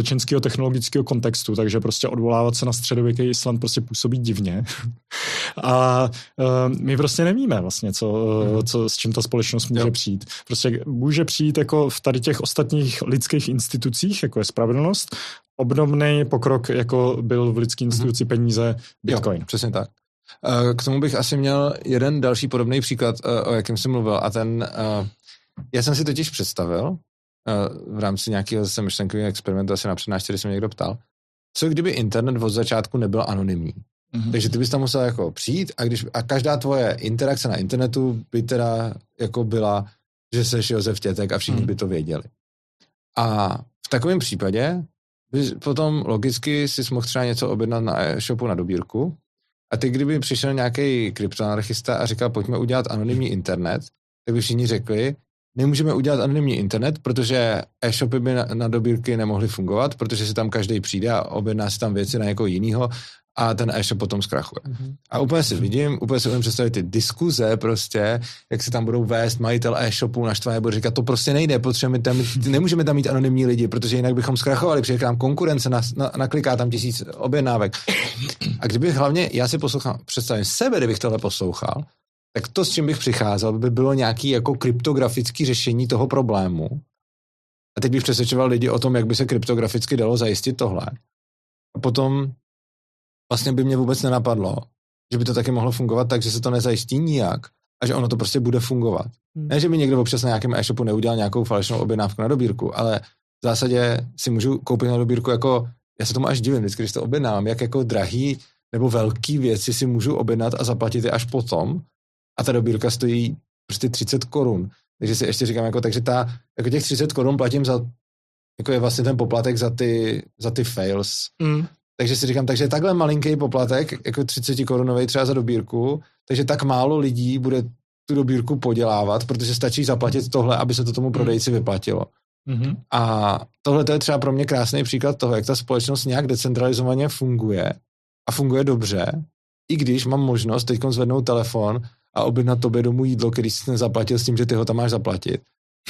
společenského technologického kontextu, takže prostě odvolávat se na středověký Island prostě působí divně. A uh, my prostě nevíme vlastně, co, uh, co, s čím ta společnost může jo. přijít. Prostě může přijít jako v tady těch ostatních lidských institucích, jako je spravedlnost, obdobný pokrok, jako byl v lidské instituci mhm. peníze Bitcoin. Jo, přesně tak. Eh, k tomu bych asi měl jeden další podobný příklad, o jakém jsem mluvil, a ten já jsem si totiž představil, v rámci nějakého zase myšlenkového experimentu, asi na přednášce, když jsem někdo ptal, co kdyby internet od začátku nebyl anonymní. Mm-hmm. Takže ty bys tam musel jako přijít a, když, a každá tvoje interakce na internetu by teda jako byla, že jsi Josef Tětek a všichni mm. by to věděli. A v takovém případě bys potom logicky si mohl třeba něco objednat na e-shopu na dobírku a ty kdyby přišel nějaký kryptoanarchista a říkal, pojďme udělat anonymní internet, tak by všichni řekli, nemůžeme udělat anonymní internet, protože e-shopy by na, na dobírky nemohly fungovat, protože si tam každý přijde a objedná si tam věci na někoho jiného a ten e-shop potom zkrachuje. Mm-hmm. A úplně si vidím, úplně si umím představit ty diskuze prostě, jak se tam budou vést majitel e-shopu naštvaný, bude říkat, to prostě nejde, potřebujeme tam, nemůžeme tam mít anonymní lidi, protože jinak bychom zkrachovali, přijde nám konkurence, na, na, nakliká tam tisíc objednávek. A kdybych hlavně, já si poslouchám, představím sebe, kdybych tohle poslouchal, tak to, s čím bych přicházel, by bylo nějaký jako kryptografický řešení toho problému. A teď bych přesvědčoval lidi o tom, jak by se kryptograficky dalo zajistit tohle. A potom vlastně by mě vůbec nenapadlo, že by to taky mohlo fungovat tak, že se to nezajistí nijak a že ono to prostě bude fungovat. Hmm. Ne, že by někdo občas na nějakém e-shopu neudělal nějakou falešnou objednávku na dobírku, ale v zásadě si můžu koupit na dobírku jako, já se tomu až divím, vždycky, když to objednám, jak jako drahý nebo velký věci si můžu objednat a zaplatit je až potom, a ta dobírka stojí prostě 30 korun. Takže si ještě říkám, jako, takže ta, jako těch 30 korun platím za, jako je vlastně ten poplatek za ty, za ty fails. Mm. Takže si říkám, takže takhle malinký poplatek, jako 30 korunový třeba za dobírku, takže tak málo lidí bude tu dobírku podělávat, protože stačí zaplatit tohle, aby se to tomu prodejci vyplatilo. Mm-hmm. A tohle to je třeba pro mě krásný příklad toho, jak ta společnost nějak decentralizovaně funguje a funguje dobře, i když mám možnost teď zvednout telefon a objednat tobě domů jídlo, který jsi nezaplatil s tím, že ty ho tam máš zaplatit.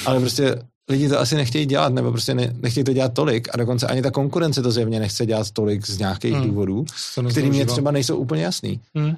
Ale prostě lidi to asi nechtějí dělat, nebo prostě ne, nechtějí to dělat tolik a dokonce ani ta konkurence to zjevně nechce dělat tolik z nějakých hmm. důvodů, který mě třeba nejsou úplně jasný. Hmm. Uh,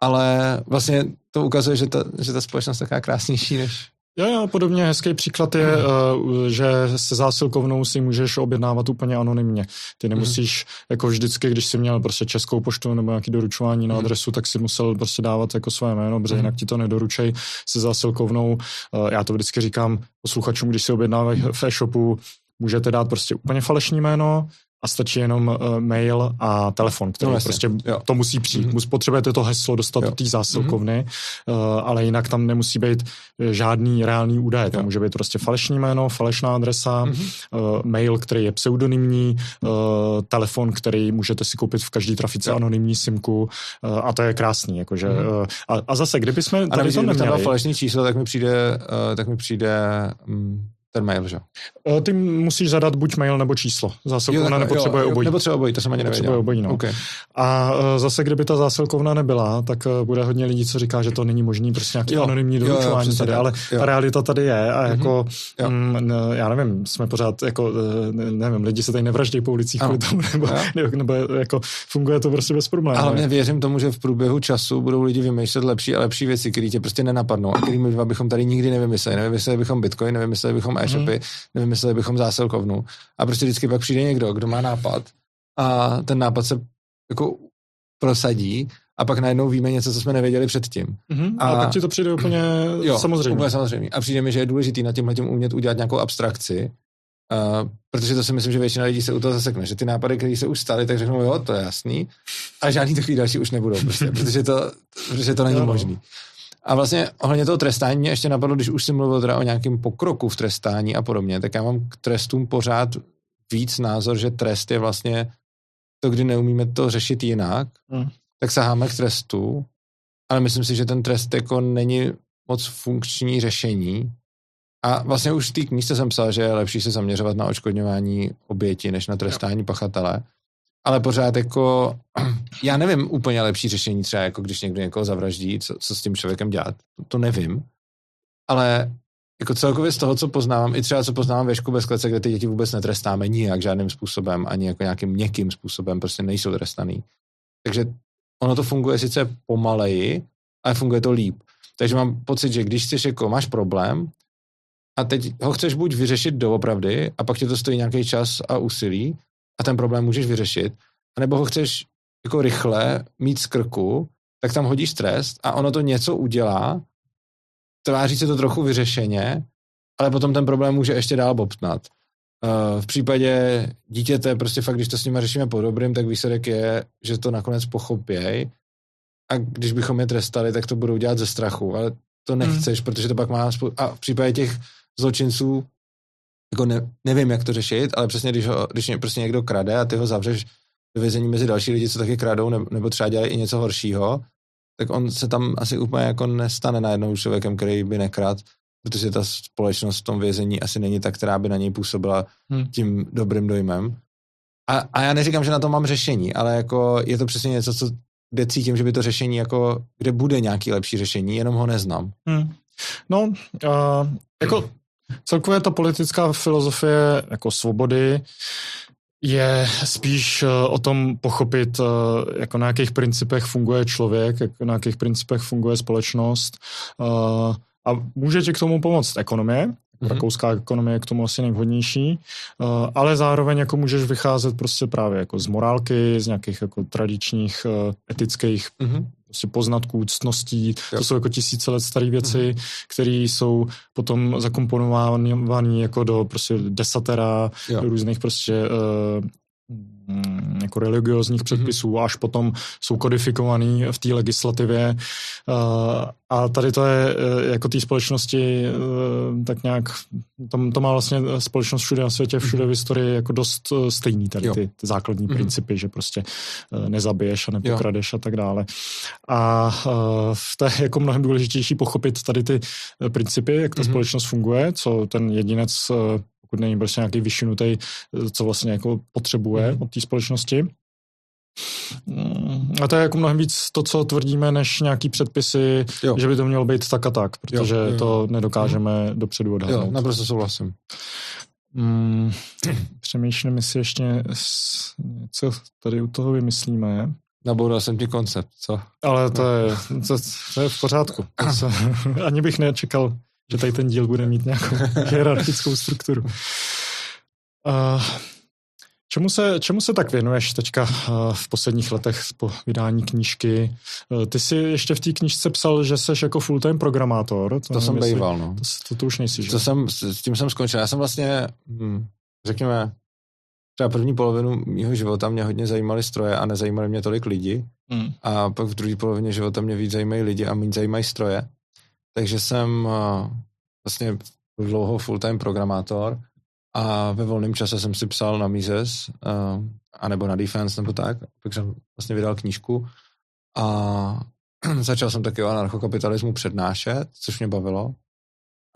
ale vlastně to ukazuje, že ta, že ta společnost je taková krásnější, než, Jo, jo, podobně hezký příklad je, hmm. že se zásilkovnou si můžeš objednávat úplně anonymně. Ty hmm. nemusíš, hmm. jako vždycky, když jsi měl prostě českou poštu nebo nějaký doručování na hmm. adresu, tak si musel prostě dávat jako své jméno, protože jinak ti to nedoručej se zásilkovnou. Eh, já to vždycky říkám posluchačům, když si objednávají v e-shopu, můžete dát prostě úplně falešní jméno, a stačí jenom uh, mail a telefon, který no, prostě jo. to musí přijít. Mm-hmm. Potřebujete to heslo dostat jo. do té zásilkovny, mm-hmm. uh, ale jinak tam nemusí být eh, žádný reálný údaj. To může být prostě falešní jméno, falešná adresa, mm-hmm. uh, mail, který je pseudonymní, uh, telefon, který můžete si koupit v každé trafice jo. anonymní simku uh, a to je krásný. Jakože, mm-hmm. uh, a, a zase, kdyby jsme a tady to neměli... falešný číslo, tak mi přijde, uh, tak mi přijde um, ten mail, že? Eh, ty musíš zadat buď mail nebo číslo. Zásilkovna nepotřebuje obojí. Nepotřebuje obojí, to jsem ani nevěděl. obojí, no. Okay. A eh, zase, kdyby ta zásilkovna nebyla, tak eh, bude hodně lidí, co říká, že to není možný, prostě nějaký jo, anonymní doručování tady, ale jo. ta realita tady je a mhm. jako, mm-hmm. m, já nevím, jsme pořád, jako, nevím, lidi se tady nevraždí po ulicích kvůli tomu, nebo, nebo, nebo, jako funguje to prostě bez problémů. Ale mě věřím tomu, že v průběhu času budou lidi vymýšlet lepší a lepší věci, které tě prostě nenapadnou a kterými bychom tady nikdy nevymysleli. Nevymysleli bychom Bitcoin, nevymysleli bychom e-shopy, mm nevymysleli bychom zásilkovnu. A prostě vždycky pak přijde někdo, kdo má nápad a ten nápad se jako prosadí a pak najednou víme něco, co jsme nevěděli předtím. Mm-hmm. A, a pak ti to přijde úplně jo, samozřejmě. Úplně samozřejmě. A přijde mi, že je důležitý na tímhle tím umět udělat nějakou abstrakci, uh, protože to si myslím, že většina lidí se u toho zasekne, že ty nápady, které se už staly, tak řeknou, jo, to je jasný, a žádný takový další už nebudou, prostě, protože, to, protože to není no. možný. A vlastně ohledně toho trestání mě ještě napadlo, když už jsem mluvil teda o nějakém pokroku v trestání a podobně, tak já mám k trestům pořád víc názor, že trest je vlastně to, kdy neumíme to řešit jinak, hmm. tak saháme k trestu, ale myslím si, že ten trest jako není moc funkční řešení. A vlastně už v té knížce jsem psal, že je lepší se zaměřovat na očkodňování oběti, než na trestání pachatele ale pořád jako, já nevím úplně lepší řešení třeba, jako když někdo někoho zavraždí, co, co s tím člověkem dělat, to nevím, ale jako celkově z toho, co poznávám, i třeba co poznávám ve bez klece, kde ty děti vůbec netrestáme nijak žádným způsobem, ani jako nějakým měkkým způsobem, prostě nejsou trestaný. Takže ono to funguje sice pomaleji, ale funguje to líp. Takže mám pocit, že když chceš jako, máš problém a teď ho chceš buď vyřešit doopravdy a pak tě to stojí nějaký čas a úsilí, a ten problém můžeš vyřešit, anebo ho chceš jako rychle mít z krku, tak tam hodíš trest a ono to něco udělá, tváří se to trochu vyřešeně, ale potom ten problém může ještě dál bobtnat. Uh, v případě dítěte, prostě fakt, když to s nimi řešíme po dobrým, tak výsledek je, že to nakonec pochopěj a když bychom je trestali, tak to budou dělat ze strachu, ale to hmm. nechceš, hmm. protože to pak má... A v případě těch zločinců jako ne, nevím, jak to řešit, ale přesně když, ho, když prostě někdo krade a ty ho zavřeš do vězení mezi další lidi, co taky kradou, nebo, nebo třeba dělají i něco horšího, tak on se tam asi úplně jako nestane najednou člověkem, který by nekrad, protože ta společnost v tom vězení asi není ta, která by na něj působila hmm. tím dobrým dojmem. A, a já neříkám, že na to mám řešení, ale jako je to přesně něco, co, kde cítím, že by to řešení, jako, kde bude nějaký lepší řešení, jenom ho neznám. Hmm. No, uh, jako Celkově ta politická filozofie jako svobody je spíš eh, o tom pochopit, eh, jako na jakých principech funguje člověk, jako na jakých principech funguje společnost. Eh, a může ti k tomu pomoct ekonomie, mm-hmm. rakouská ekonomie je k tomu asi nejvhodnější, ale zároveň jako můžeš vycházet prostě právě jako z morálky, z nějakých jako tradičních etických mm-hmm prostě poznatků, ctností, jo. to jsou jako tisíce let staré věci, mm. které jsou potom zakomponovány jako do prostě desatera, do různých prostě uh, jako religiozních mhm. předpisů, až potom jsou kodifikovaný v té legislativě. A tady to je e, jako té společnosti e, tak nějak, tam to má vlastně společnost všude na světě, všude v historii jako dost stejný tady ty, ty základní mm-hmm. principy, že prostě nezabiješ a nepokradeš jo. a tak dále. A v té jako mnohem důležitější pochopit tady ty principy, jak ta mm-hmm. společnost funguje, co ten jedinec pokud není prostě nějaký vyšinutý, co vlastně jako potřebuje mm. od té společnosti. Mm, a to je jako mnohem víc to, co tvrdíme, než nějaký předpisy, jo. že by to mělo být tak a tak, protože jo, jo. to nedokážeme mm. dopředu odhadnout. Jo, naprosto souhlasím. Mm, přemýšlím, jestli ještě co tady u toho vymyslíme. Naboural jsem ti koncept, co? Ale to je, to, to je v pořádku. To se, ani bych nečekal že tady ten díl bude mít nějakou hierarchickou strukturu. Uh, čemu, se, čemu se tak věnuješ teďka uh, v posledních letech po vydání knížky? Uh, ty jsi ještě v té knížce psal, že jsi jako full-time programátor. To, to jsem býval, no. To, to, to už nejsi, že? To jsem, s tím jsem skončil. Já jsem vlastně, hm, řekněme, třeba první polovinu mého života mě hodně zajímaly stroje a nezajímaly mě tolik lidi. Hmm. A pak v druhé polovině života mě víc zajímají lidi a méně zajímají stroje. Takže jsem uh, vlastně dlouho full-time programátor a ve volném čase jsem si psal na Mises, uh, anebo na Defense, nebo tak. Pak jsem vlastně vydal knížku a začal jsem taky o anarchokapitalismu přednášet, což mě bavilo.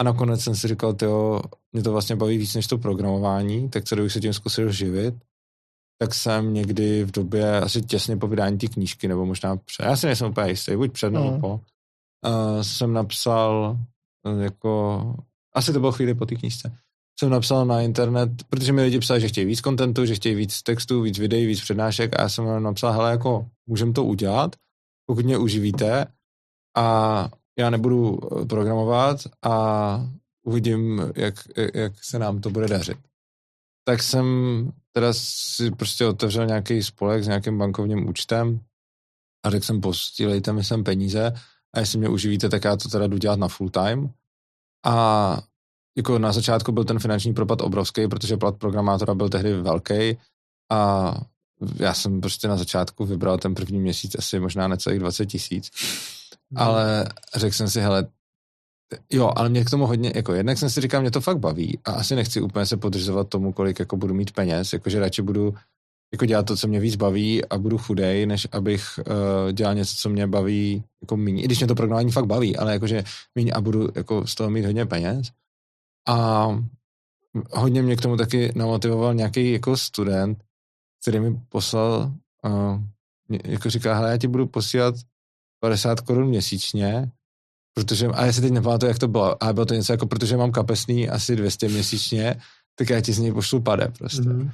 A nakonec jsem si říkal, jo, mě to vlastně baví víc než to programování, tak co kdybych se tím zkusil živit. Tak jsem někdy v době asi těsně po vydání té knížky, nebo možná před, já si nejsem úplně jistý, buď před nebo mm. po, uh, jsem napsal uh, jako, asi to bylo chvíli po té knížce, jsem napsal na internet, protože mi lidi psali, že chtějí víc kontentu, že chtějí víc textů, víc videí, víc přednášek a já jsem napsal, hele, jako můžeme to udělat, pokud mě uživíte a já nebudu eh, programovat a uvidím, jak, jak se nám to bude dařit. Tak jsem teda si prostě otevřel nějaký spolek s nějakým bankovním účtem a řekl jsem, postílejte mi sem peníze a jestli mě uživíte, tak já to teda jdu dělat na full time. A jako na začátku byl ten finanční propad obrovský, protože plat programátora byl tehdy velký a já jsem prostě na začátku vybral ten první měsíc asi možná necelých 20 tisíc. Hmm. Ale řekl jsem si, hele, jo, ale mě k tomu hodně, jako jednak jsem si říkal, mě to fakt baví a asi nechci úplně se podřizovat tomu, kolik jako budu mít peněz, jakože radši budu jako dělat to, co mě víc baví a budu chudej, než abych uh, dělal něco, co mě baví jako méně. I když mě to programování fakt baví, ale jakože méně a budu jako z toho mít hodně peněz. A hodně mě k tomu taky namotivoval nějaký jako student, který mi poslal, uh, jako říká, hele, já ti budu posílat 50 korun měsíčně, protože, a já si teď nepamatuju, jak to bylo, a bylo to něco jako, protože mám kapesný asi 200 měsíčně, tak já ti z něj pošlu pade prostě. Mm-hmm.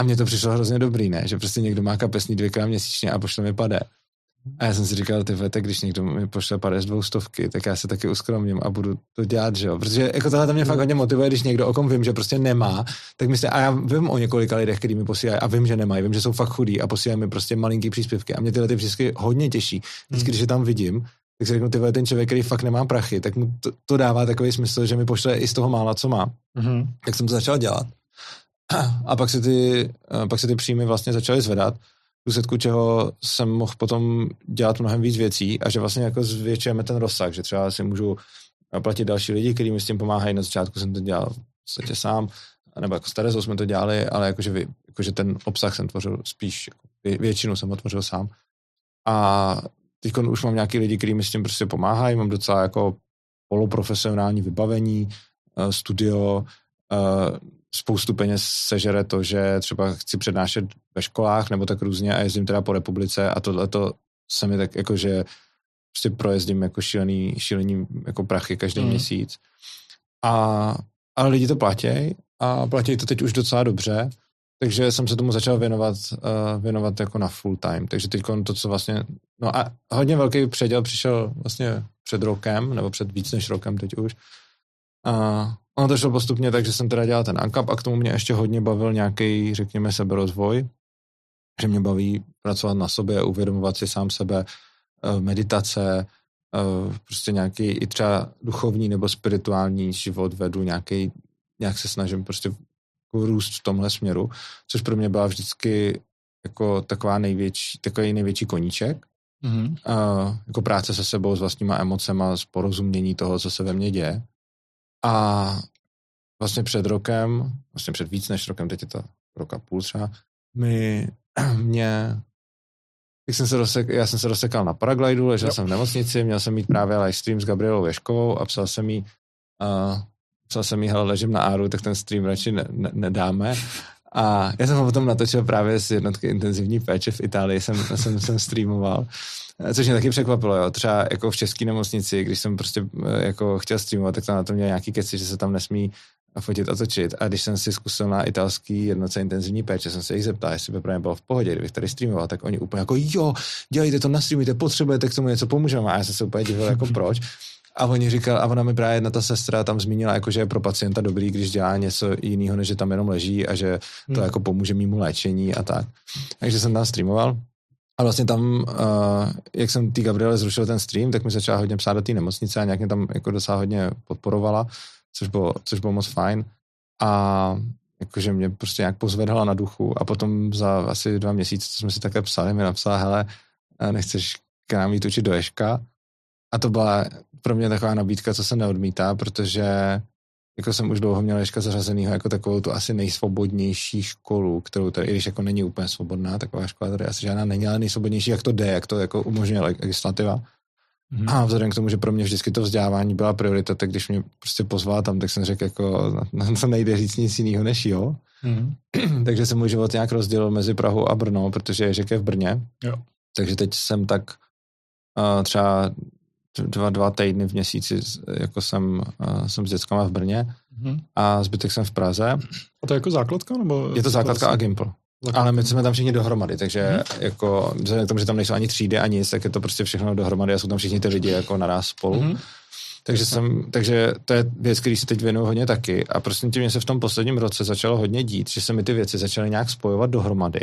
A mně to přišlo hrozně dobrý, ne? Že prostě někdo má kapesný dvěkrát měsíčně a pošle mi pade. A já jsem si říkal, ty tak když někdo mi pošle pade z dvou stovky, tak já se taky uskromním a budu to dělat, že jo. Protože jako tohle mě fakt hodně motivuje, když někdo, o kom vím, že prostě nemá, tak myslím, a já vím o několika lidech, kteří mi posílají a vím, že nemají, vím, že jsou fakt chudí a posílají mi prostě malinký příspěvky a mě tyhle ty příspěvky hodně těší. Vždycky, hmm. když je tam vidím, tak si řeknu, ty ten člověk, který fakt nemá prachy, tak mu to, to dává takový smysl, že mi pošle i z toho mála, co má. Mm-hmm. Tak jsem to začal dělat. A pak se ty, pak se ty příjmy vlastně začaly zvedat důsledku čeho jsem mohl potom dělat mnohem víc věcí a že vlastně jako zvětšujeme ten rozsah, že třeba si můžu platit další lidi, kteří mi s tím pomáhají. Na začátku jsem to dělal v podstatě sám, nebo jako s Terezou jsme to dělali, ale jakože, jakože ten obsah jsem tvořil spíš, jako většinu jsem ho tvořil sám. A teď už mám nějaký lidi, kteří mi s tím prostě pomáhají, mám docela jako poloprofesionální vybavení, eh, studio, eh, spoustu peněz sežere to, že třeba chci přednášet ve školách nebo tak různě a jezdím teda po republice a tohle to se mi tak jako, že prostě projezdím jako šílený, šílený jako prachy každý mm. měsíc. A, ale lidi to platí a platí to teď už docela dobře, takže jsem se tomu začal věnovat, uh, věnovat jako na full time. Takže teď to, co vlastně, no a hodně velký předěl přišel vlastně před rokem, nebo před víc než rokem teď už. A Ono to šlo postupně tak, že jsem teda dělal ten ANCAP a k tomu mě ještě hodně bavil nějaký, řekněme, seberozvoj, že mě baví pracovat na sobě, uvědomovat si sám sebe, eh, meditace, eh, prostě nějaký i třeba duchovní nebo spirituální život vedu, nějaký, nějak se snažím prostě růst v tomhle směru, což pro mě byla vždycky jako taková největší, takový největší koníček. Mm-hmm. Uh, jako práce se sebou, s vlastníma emocema, s porozumění toho, co se ve mně děje. A vlastně před rokem, vlastně před víc než rokem, teď je to roka půl třeba, mi, mě, jak jsem se rozsek, já jsem se rozsekal na paraglidu, ležel jo. jsem v nemocnici, měl jsem mít právě live stream s Gabrielou Věškovou a psal jsem jí, uh, psal jsem jí, hele, ležím na áru, tak ten stream radši ne, ne, nedáme. A já jsem ho potom natočil právě z jednotky intenzivní péče v Itálii, jsem, jsem, jsem streamoval. Což mě taky překvapilo, jo. Třeba jako v české nemocnici, když jsem prostě eh, jako chtěl streamovat, tak tam na to měl nějaký keci, že se tam nesmí fotit a točit. A když jsem si zkusil na italský jednoce intenzivní péče, jsem se jich zeptal, jestli by právě bylo v pohodě, kdybych tady streamoval, tak oni úplně jako jo, dělejte to, nastreamujte, potřebujete k tomu něco, pomůžeme. A já jsem se úplně divil, jako proč. A oni říkal, a ona mi právě jedna ta sestra tam zmínila, jako, že je pro pacienta dobrý, když dělá něco jiného, než že tam jenom leží a že to hmm. jako pomůže mimo léčení a tak. Takže jsem tam streamoval. A vlastně tam, uh, jak jsem tý Gabriele zrušil ten stream, tak mi začala hodně psát do té nemocnice a nějak mě tam jako docela hodně podporovala, což bylo, což bylo moc fajn. A jakože mě prostě nějak pozvedala na duchu a potom za asi dva měsíce, co jsme si také psali, mi napsala, hele, nechceš k nám jít učit do Ješka? A to byla pro mě taková nabídka, co se neodmítá, protože jako jsem už dlouho měl Ježka zařazenýho jako takovou tu asi nejsvobodnější školu, kterou tady, i když jako není úplně svobodná, taková škola tady asi žádná není, ale nejsvobodnější, jak to jde, jak to jako umožňuje legislativa. Mm-hmm. A vzhledem k tomu, že pro mě vždycky to vzdělávání byla priorita, tak když mě prostě pozval tam, tak jsem řekl, jako, na to nejde říct nic jiného než jo. Mm-hmm. Takže se můj život nějak rozdělil mezi Prahou a Brno, protože Ježek je v Brně. Jo. Takže teď jsem tak uh, třeba dva, dva týdny v měsíci, jako jsem, uh, jsem s dětskama v Brně mm-hmm. a zbytek jsem v Praze. A to je jako základka? Nebo je to základka a Gimple. Ale my jsme tam všichni dohromady, takže mm-hmm. jako, vzhledem k tomu, že tam nejsou ani třídy, ani nic, tak je to prostě všechno dohromady a jsou tam všichni ty lidi jako naraz spolu. Mm-hmm. Takže, jsem, takže to je věc, který si teď věnuju hodně taky. A prostě tím se v tom posledním roce začalo hodně dít, že se mi ty věci začaly nějak spojovat dohromady.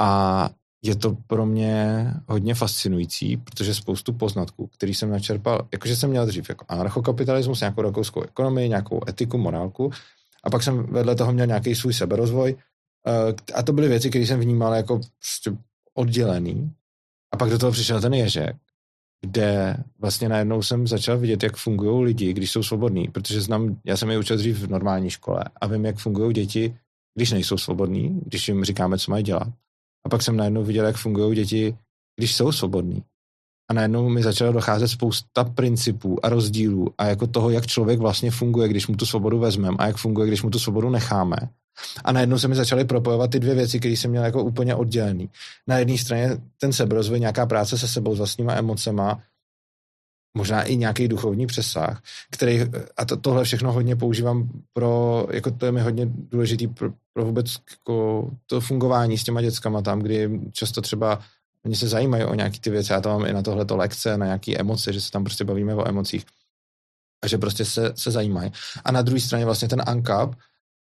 A je to pro mě hodně fascinující, protože spoustu poznatků, který jsem načerpal, jakože jsem měl dřív jako anarchokapitalismus, nějakou rakouskou ekonomii, nějakou etiku, morálku, a pak jsem vedle toho měl nějaký svůj seberozvoj, Eh, a to byly věci, které jsem vnímal jako prostě oddělený. A pak do toho přišel ten ježek, kde vlastně najednou jsem začal vidět, jak fungují lidi, když jsou svobodní, protože znám, já jsem je učil dřív v normální škole a vím, jak fungují děti, když nejsou svobodní, když jim říkáme, co mají dělat. A pak jsem najednou viděl, jak fungují děti, když jsou svobodní. A najednou mi začalo docházet spousta principů a rozdílů a jako toho, jak člověk vlastně funguje, když mu tu svobodu vezmeme a jak funguje, když mu tu svobodu necháme. A najednou se mi začaly propojovat ty dvě věci, které jsem měl jako úplně oddělený. Na jedné straně ten seberozvoj, nějaká práce se sebou, s vlastníma emocema, možná i nějaký duchovní přesah, který, a to, tohle všechno hodně používám pro, jako to je mi hodně důležitý pro, pro vůbec jako to fungování s těma dětskama tam, kdy často třeba oni se zajímají o nějaké ty věci, já to mám i na tohleto lekce, na nějaké emoce, že se tam prostě bavíme o emocích a že prostě se, se zajímají. A na druhé straně vlastně ten UNCAP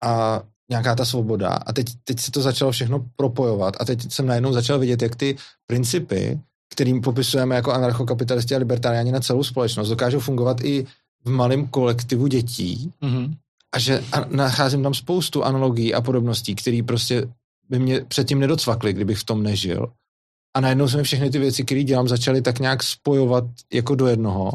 a nějaká ta svoboda a teď, teď se to začalo všechno propojovat a teď jsem najednou začal vidět, jak ty principy, kterým popisujeme jako anarchokapitalisti a libertariáni na celou společnost, dokážou fungovat i v malém kolektivu dětí mm-hmm. A že a nacházím tam spoustu analogií a podobností, které prostě by mě předtím nedocvakly, kdybych v tom nežil. A najednou se mi všechny ty věci, které dělám, začaly tak nějak spojovat jako do jednoho.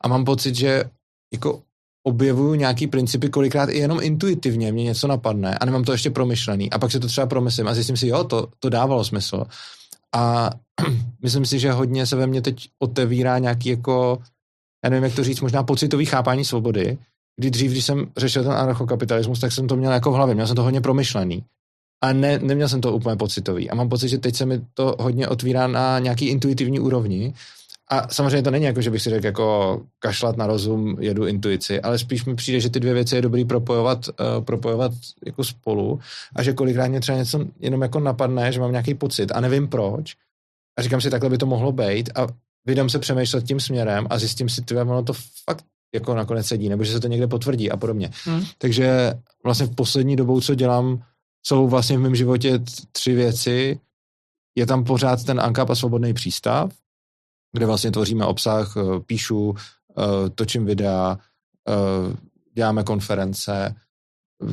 A mám pocit, že jako objevuju nějaký principy kolikrát i jenom intuitivně, mě něco napadne a nemám to ještě promyšlený a pak si to třeba promyslím a zjistím si, jo, to, to dávalo smysl. A myslím si, že hodně se ve mně teď otevírá nějaký jako, já nevím, jak to říct, možná pocitový chápání svobody, kdy dřív, když jsem řešil ten anarchokapitalismus, tak jsem to měl jako v hlavě, měl jsem to hodně promyšlený. A ne, neměl jsem to úplně pocitový. A mám pocit, že teď se mi to hodně otvírá na nějaký intuitivní úrovni a samozřejmě to není jako, že bych si řekl jako kašlat na rozum, jedu intuici, ale spíš mi přijde, že ty dvě věci je dobrý propojovat, uh, propojovat jako spolu a že kolikrát mě třeba něco jenom jako napadne, že mám nějaký pocit a nevím proč a říkám si, takhle by to mohlo být a vydám se přemýšlet tím směrem a zjistím si, že ono to fakt jako nakonec sedí, nebo že se to někde potvrdí a podobně. Hmm. Takže vlastně v poslední dobou, co dělám, jsou vlastně v mém životě tři věci. Je tam pořád ten Ankap a svobodný přístav, kde vlastně tvoříme obsah, eh, píšu, eh, točím videa, eh, děláme konference,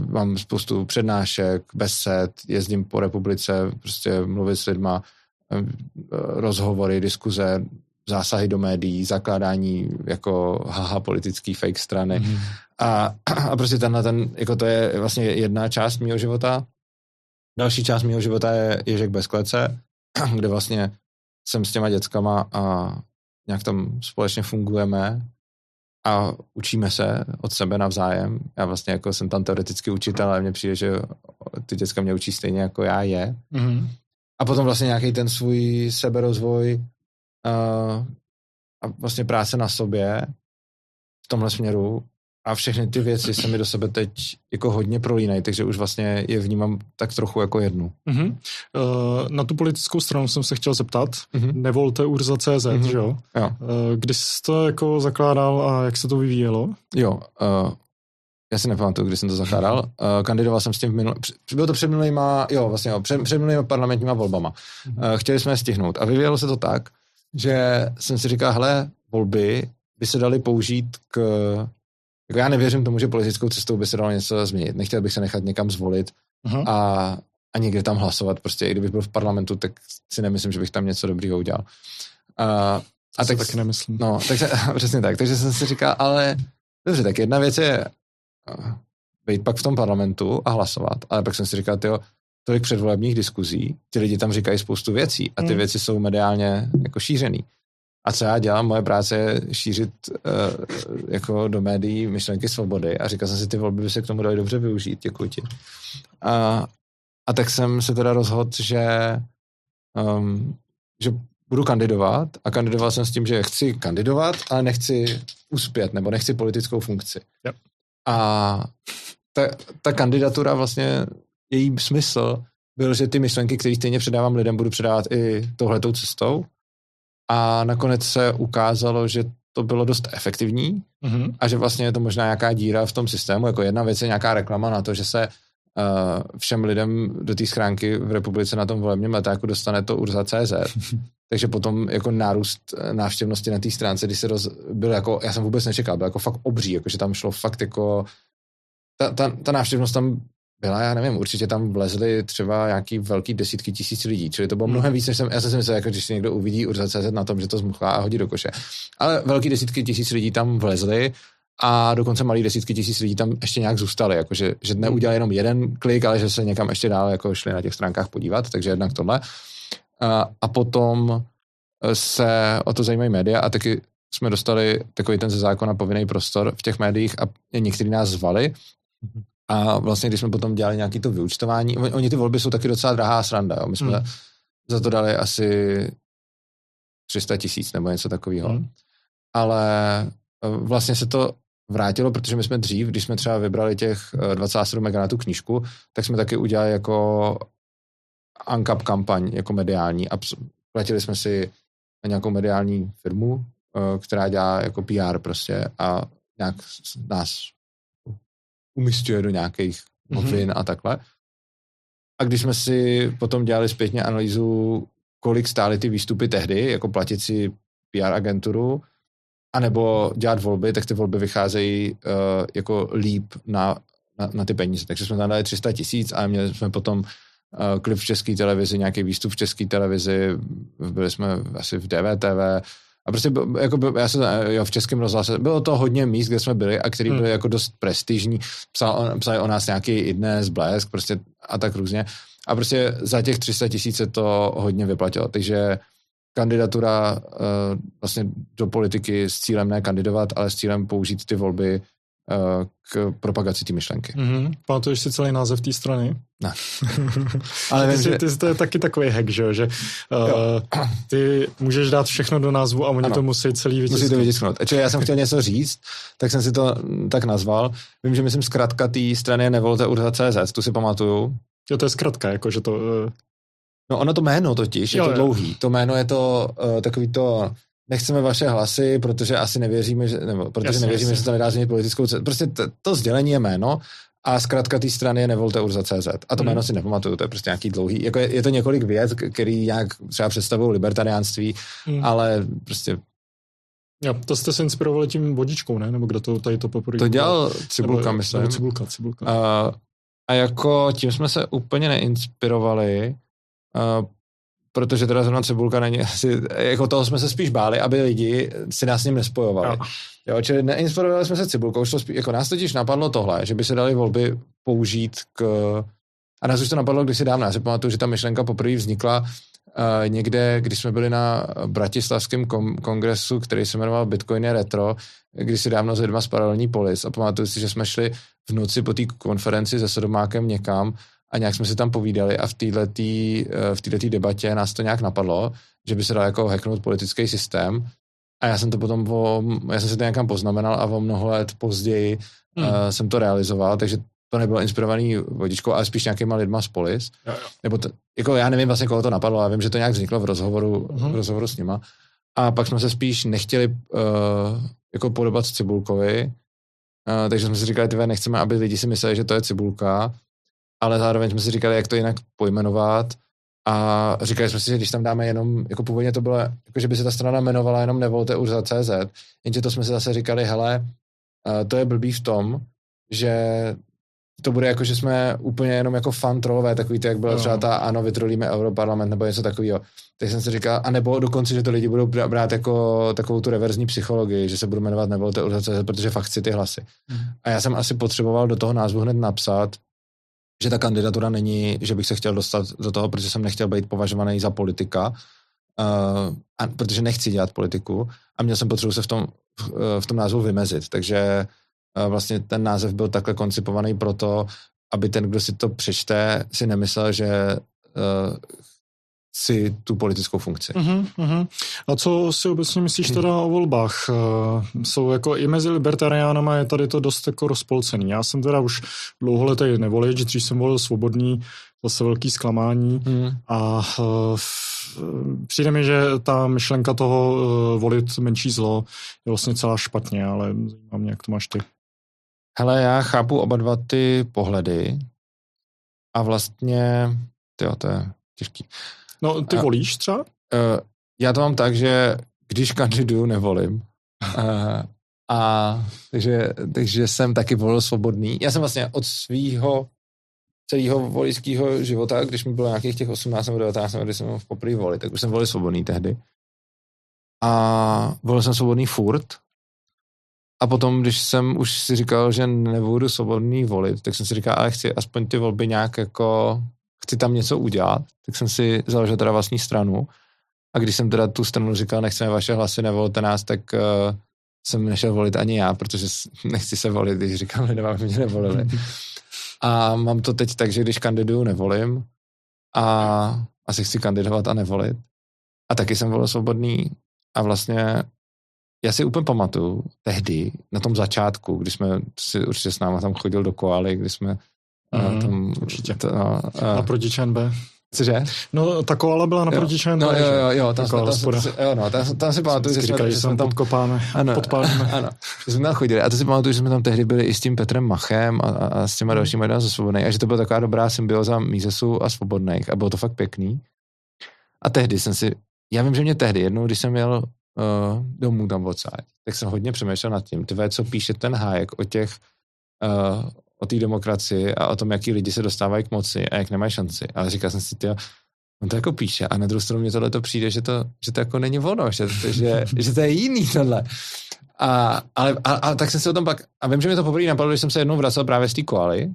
mám spoustu přednášek, besed, jezdím po republice, prostě mluvit s lidma, rozhovory, diskuze, zásahy do médií, zakládání jako haha politický fake strany. Mm. A, a prostě tenhle ten, jako to je vlastně jedna část mého života. Další část mého života je Ježek bez klece, kde vlastně jsem s těma dětskama a nějak tam společně fungujeme a učíme se od sebe navzájem. Já vlastně jako jsem tam teoreticky učitel, ale mně přijde, že ty děcka mě učí stejně jako já je. Mm-hmm. A potom vlastně nějaký ten svůj seberozvoj uh, a vlastně práce na sobě v tomhle směru a všechny ty věci se mi do sebe teď jako hodně prolínají, takže už vlastně je vnímám tak trochu jako jednu. Uh-huh. Uh, na tu politickou stranu jsem se chtěl zeptat. Uh-huh. Nevolte Urza.cz, uh-huh. že jo? jo. Uh, kdy jsi to jako zakládal a jak se to vyvíjelo? Jo, uh, já si nepamatuju, kdy jsem to zakládal. Uh, kandidoval jsem s tím v minulý, bylo to před minulýma, jo, vlastně jo, před, před minulýma parlamentníma volbama. Uh, chtěli jsme je stihnout a vyvíjelo se to tak, že jsem si říkal, hele, volby by se daly použít k jako já nevěřím tomu, že politickou cestou by se dalo něco změnit. Nechtěl bych se nechat někam zvolit uh-huh. a, a někde tam hlasovat. Prostě i kdybych byl v parlamentu, tak si nemyslím, že bych tam něco dobrýho udělal. A, a tak, taky nemyslím. No, takže, přesně tak. Takže jsem si říkal, ale dobře, tak jedna věc je být pak v tom parlamentu a hlasovat, ale pak jsem si říkal, tyjo, tolik předvolebních diskuzí, ty lidi tam říkají spoustu věcí a ty hmm. věci jsou mediálně jako šířený. A co já dělám, moje práce je šířit uh, jako do médií myšlenky svobody a říkal jsem si, ty volby by se k tomu dali dobře využít, děkuji ti. A, a tak jsem se teda rozhodl, že, um, že budu kandidovat a kandidoval jsem s tím, že chci kandidovat, ale nechci uspět nebo nechci politickou funkci. Yep. A ta, ta kandidatura vlastně, její smysl byl, že ty myšlenky, které stejně předávám lidem, budu předávat i touhletou cestou. A nakonec se ukázalo, že to bylo dost efektivní mm-hmm. a že vlastně je to možná nějaká díra v tom systému. Jako jedna věc je nějaká reklama na to, že se uh, všem lidem do té schránky v republice na tom volebním letáku dostane to urza.cz. Takže potom jako nárůst návštěvnosti na té stránce, když se roz, byl jako, já jsem vůbec nečekal, byl jako fakt obří, jakože tam šlo fakt jako, ta, ta, ta návštěvnost tam byla, já nevím, určitě tam vlezly třeba nějaký velký desítky tisíc lidí, čili to bylo hmm. mnohem víc, než jsem, já jsem si myslel, jako když si někdo uvidí urza.cz na tom, že to zmuchlá a hodí do koše. Ale velký desítky tisíc lidí tam vlezly a dokonce malý desítky tisíc lidí tam ještě nějak zůstali, jakože, že neudělali jenom jeden klik, ale že se někam ještě dál jako šli na těch stránkách podívat, takže jednak tohle. A, a potom se o to zajímají média a taky jsme dostali takový ten ze zákona povinný prostor v těch médiích a někteří nás zvali mhm. A vlastně, když jsme potom dělali nějaký to vyučtování, oni ty volby jsou taky docela drahá sranda, jo. my jsme mm. za to dali asi 300 tisíc nebo něco takového. Mm. Ale e, vlastně se to vrátilo, protože my jsme dřív, když jsme třeba vybrali těch 27 mega na tu knížku, tak jsme taky udělali jako ANCAP kampaň, jako mediální a platili jsme si nějakou mediální firmu, eh, která dělá jako PR prostě a nějak nás umistuje do nějakých mhm. novin mm-hmm. a takhle. A když jsme si potom dělali zpětně analýzu, kolik stály ty výstupy tehdy, jako platit si PR agenturu, anebo dělat volby, tak ty volby vycházejí uh, jako líp na, na, na ty peníze. Takže jsme tam dali 300 tisíc a měli jsme potom uh, klip v české televizi, nějaký výstup v české televizi, byli jsme asi v DVTV, a prostě jako, já jsem, jo, v českém rozhlase, bylo to hodně míst, kde jsme byli a který byly hmm. jako dost prestižní, psal, psali o nás nějaký i dnes, blesk, prostě a tak různě. A prostě za těch 300 tisíc se to hodně vyplatilo, takže kandidatura uh, vlastně do politiky s cílem ne kandidovat, ale s cílem použít ty volby k propagaci té myšlenky. Mm-hmm. Pamatuješ si celý název té strany? Ne. ale ty, vím, že... ty, to je taky takový hack, že, že uh, ty můžeš dát všechno do názvu a oni ano. to musí celý vytisknout. Musí to vytisknout. Čili já jsem chtěl něco říct, tak jsem si to tak nazval. Vím, že myslím zkrátka té strany nevolte CZ, tu si pamatuju. Jo, to je zkrátka, jako že to... Uh... No ono to jméno totiž, jo, je to jo. dlouhý. To jméno je to uh, takový to nechceme vaše hlasy, protože asi nevěříme, že, nebo protože jasně, nevěříme, jasně. že se to nedá změnit politickou cestu. Prostě to, to sdělení je jméno a zkrátka té strany je nevolte CZ. A to hmm. jméno si nepamatuju, to je prostě nějaký dlouhý, jako je, je to několik věc, který nějak třeba představují libertariánství, hmm. ale prostě Jo, to jste se inspirovali tím vodičkou, ne? Nebo kdo to tady to poprvé? To dělal Cibulka, nebo, myslím. Nebo cibulka, Cibulka. A, a jako tím jsme se úplně neinspirovali, uh, protože teda zrovna Cibulka není asi, jako toho jsme se spíš báli, aby lidi si nás s ním nespojovali. No. Jo, čili neinspirovali jsme se Cibulkou, šlo spíš, jako nás totiž napadlo tohle, že by se dali volby použít k, a nás už to napadlo když si dávno, já si pamatuju, že ta myšlenka poprvé vznikla uh, někde, když jsme byli na bratislavském kom- kongresu, který se jmenoval Bitcoin je retro, když si dávno s lidma z paralelní polis a pamatuju si, že jsme šli v noci po té konferenci se Sodomákem někam a nějak jsme si tam povídali a v této eh, v debatě nás to nějak napadlo, že by se dal jako hacknout politický systém a já jsem to potom, o, já jsem si to nějakam poznamenal a o mnoho let později mm. uh, jsem to realizoval, takže to nebylo inspirovaný vodičkou, ale spíš nějakýma lidma z polis. Jo, jo. Nebo to, jako já nevím vlastně, koho to napadlo, ale vím, že to nějak vzniklo v rozhovoru, mm. v rozhovoru s nima. A pak jsme se spíš nechtěli uh, jako podobat Cibulkovi, uh, takže jsme si říkali, tyve, nechceme, aby lidi si mysleli, že to je Cibulka, ale zároveň jsme si říkali, jak to jinak pojmenovat a říkali jsme si, že když tam dáme jenom, jako původně to bylo, jako že by se ta strana jmenovala jenom nevolte už za CZ, jenže to jsme si zase říkali, hele, to je blbý v tom, že to bude jako, že jsme úplně jenom jako fan trolové, takový to, jak bylo třeba ta ano, vytrolíme Europarlament nebo něco takového. Tak jsem si říkal, a nebo dokonce, že to lidi budou brát jako takovou tu reverzní psychologii, že se budu jmenovat nevolte CZ, protože fakt chci ty hlasy. Mm. A já jsem asi potřeboval do toho názvu hned napsat, že ta kandidatura není, že bych se chtěl dostat do toho, protože jsem nechtěl být považovaný za politika, uh, a, protože nechci dělat politiku a měl jsem potřebu se v tom, v, v tom názvu vymezit, takže uh, vlastně ten název byl takhle koncipovaný proto, aby ten, kdo si to přečte, si nemyslel, že uh, si tu politickou funkci. Uh-huh, uh-huh. A co si obecně myslíš teda o volbách? Uh, jsou jako i mezi libertariánama je tady to dost jako rozpolcený. Já jsem teda už dlouholetý nevolič, dřív jsem volil svobodný, zase velký zklamání uh-huh. a uh, přijde mi, že ta myšlenka toho uh, volit menší zlo je vlastně celá špatně, ale zajímá mě, jak to máš ty. Hele, já chápu oba dva ty pohledy a vlastně, tyjo, to je těžký. No, ty a, volíš třeba? Uh, já to mám tak, že když kandiduju, nevolím. Uh, a takže, takže jsem taky volil svobodný. Já jsem vlastně od svého celého voličského života, když mi bylo nějakých těch 18 nebo 19, když jsem v poprvé volit, tak už jsem volil svobodný tehdy. A volil jsem svobodný furt. A potom, když jsem už si říkal, že nebudu svobodný volit, tak jsem si říkal, ale chci aspoň ty volby nějak jako chci tam něco udělat, tak jsem si založil teda vlastní stranu. A když jsem teda tu stranu říkal, nechceme vaše hlasy, nevolte nás, tak uh, jsem nešel volit ani já, protože nechci se volit, když říkám lidem, aby mě nevolili. A mám to teď tak, že když kandiduju, nevolím a asi chci kandidovat a nevolit. A taky jsem volil svobodný a vlastně já si úplně pamatuju tehdy, na tom začátku, kdy jsme si určitě s náma tam chodil do koaly, kdy jsme Mm, tam, určitě. To, no, a, proti ČNB. Cože? No, ta koala byla na proti ČNB. No, jo, jo, jo, tam, tam, tam, tam, jo, no, tam, tam si pamatuju, že, říkali, že, jsme tam podkopáme, ano, podpálíme. Ano, že jsme tam chodili. A to si pamatuju, že jsme tam tehdy byli i s tím Petrem Machem a, a, a s těma dalšími lidmi ze Svobodnej a že to byla taková dobrá symbioza Mízesu a Svobodných a bylo to fakt pěkný. A tehdy jsem si, já vím, že mě tehdy jednou, když jsem jel uh, domů tam odsáď, tak jsem hodně přemýšlel nad tím, tvé, co píše ten hájek o těch uh, o té demokracii a o tom, jaký lidi se dostávají k moci a jak nemají šanci. Ale říkal jsem si, tyjo, on to jako píše a na druhou stranu mě tohle to přijde, že to, že to jako není ono, že, že, že to je jiný tohle. A, ale, a, a, tak jsem si o tom pak, a vím, že mi to poprvé napadlo, když jsem se jednou vracel právě z té koaly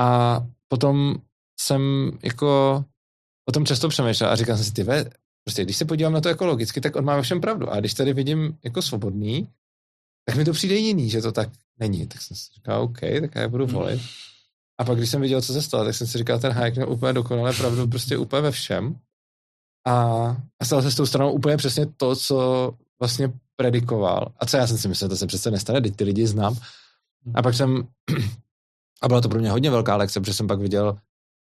a potom jsem jako o tom často přemýšlel a říkal jsem si, ty ve, prostě když se podívám na to jako logicky, tak on má ve všem pravdu. A když tady vidím jako svobodný, tak mi to přijde jiný, že to tak není. Tak jsem si říkal, OK, tak já budu hmm. volit. A pak, když jsem viděl, co se stalo, tak jsem si říkal, ten Hayek měl úplně dokonale pravdu, prostě úplně ve všem. A, a stalo se s tou stranou úplně přesně to, co vlastně predikoval. A co já jsem si myslel, to se přece nestane, teď ty lidi znám. A pak jsem, a byla to pro mě hodně velká lekce, protože jsem pak viděl,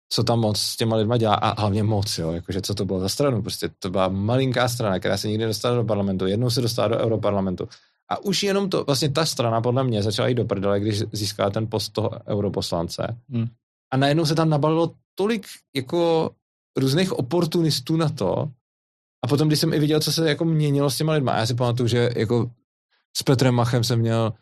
co tam moc s těma lidma dělá a hlavně moc, jo, jakože co to bylo za stranu, prostě to byla malinká strana, která se nikdy dostala do parlamentu, jednou se dostala do europarlamentu a už jenom to, vlastně ta strana podle mě začala jít do prdele, když získala ten post toho europoslance. Hmm. A najednou se tam nabalilo tolik jako různých oportunistů na to. A potom, když jsem i viděl, co se jako měnilo s těma lidma, a já si pamatuju, že jako s Petrem Machem jsem měl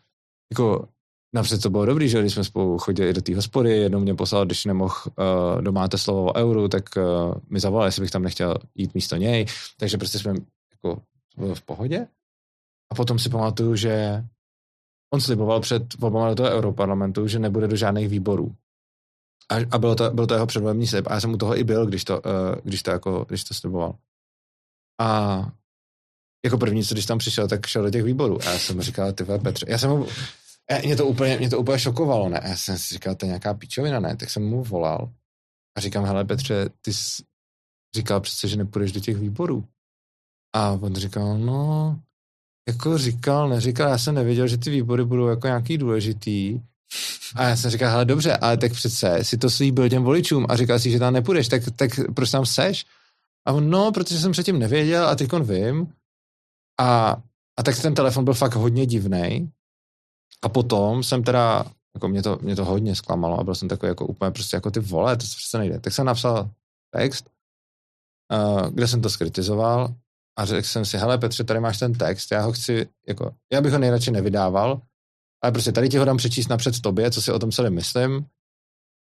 jako Napřed to bylo dobrý, že když jsme spolu chodili do té hospody, jednou mě poslal, když nemohl uh, domáte slovo o euru, tak uh, mi zavolal, jestli bych tam nechtěl jít místo něj. Takže prostě jsme jako v pohodě. A potom si pamatuju, že on sliboval před volbama do toho europarlamentu, že nebude do žádných výborů. A, a bylo, to, byl to jeho předvolební slib. A já jsem u toho i byl, když to, uh, když to, jako, když to sliboval. A jako první, co když tam přišel, tak šel do těch výborů. A já jsem říkal, ty Petře, já jsem mu, mě, to úplně, mě to úplně šokovalo, ne? Já jsem si říkal, to je nějaká píčovina, ne? Tak jsem mu volal a říkám, hele Petře, ty jsi říkal přece, že nepůjdeš do těch výborů. A on říkal, no, jako říkal, neříkal, já jsem nevěděl, že ty výbory budou jako nějaký důležitý. A já jsem říkal, hele dobře, ale tak přece si to slíbil těm voličům a říkal si, že tam nepůjdeš, tak, tak proč tam seš? A on, no, protože jsem předtím nevěděl a teď vím. A, a tak ten telefon byl fakt hodně divný. A potom jsem teda, jako mě to, mě to hodně zklamalo a byl jsem takový jako úplně prostě jako ty vole, to se přece nejde. Tak jsem napsal text, uh, kde jsem to skritizoval a řekl jsem si, hele Petře, tady máš ten text, já ho chci, jako, já bych ho nejradši nevydával, ale prostě tady ti ho dám přečíst napřed tobě, co si o tom celém myslím.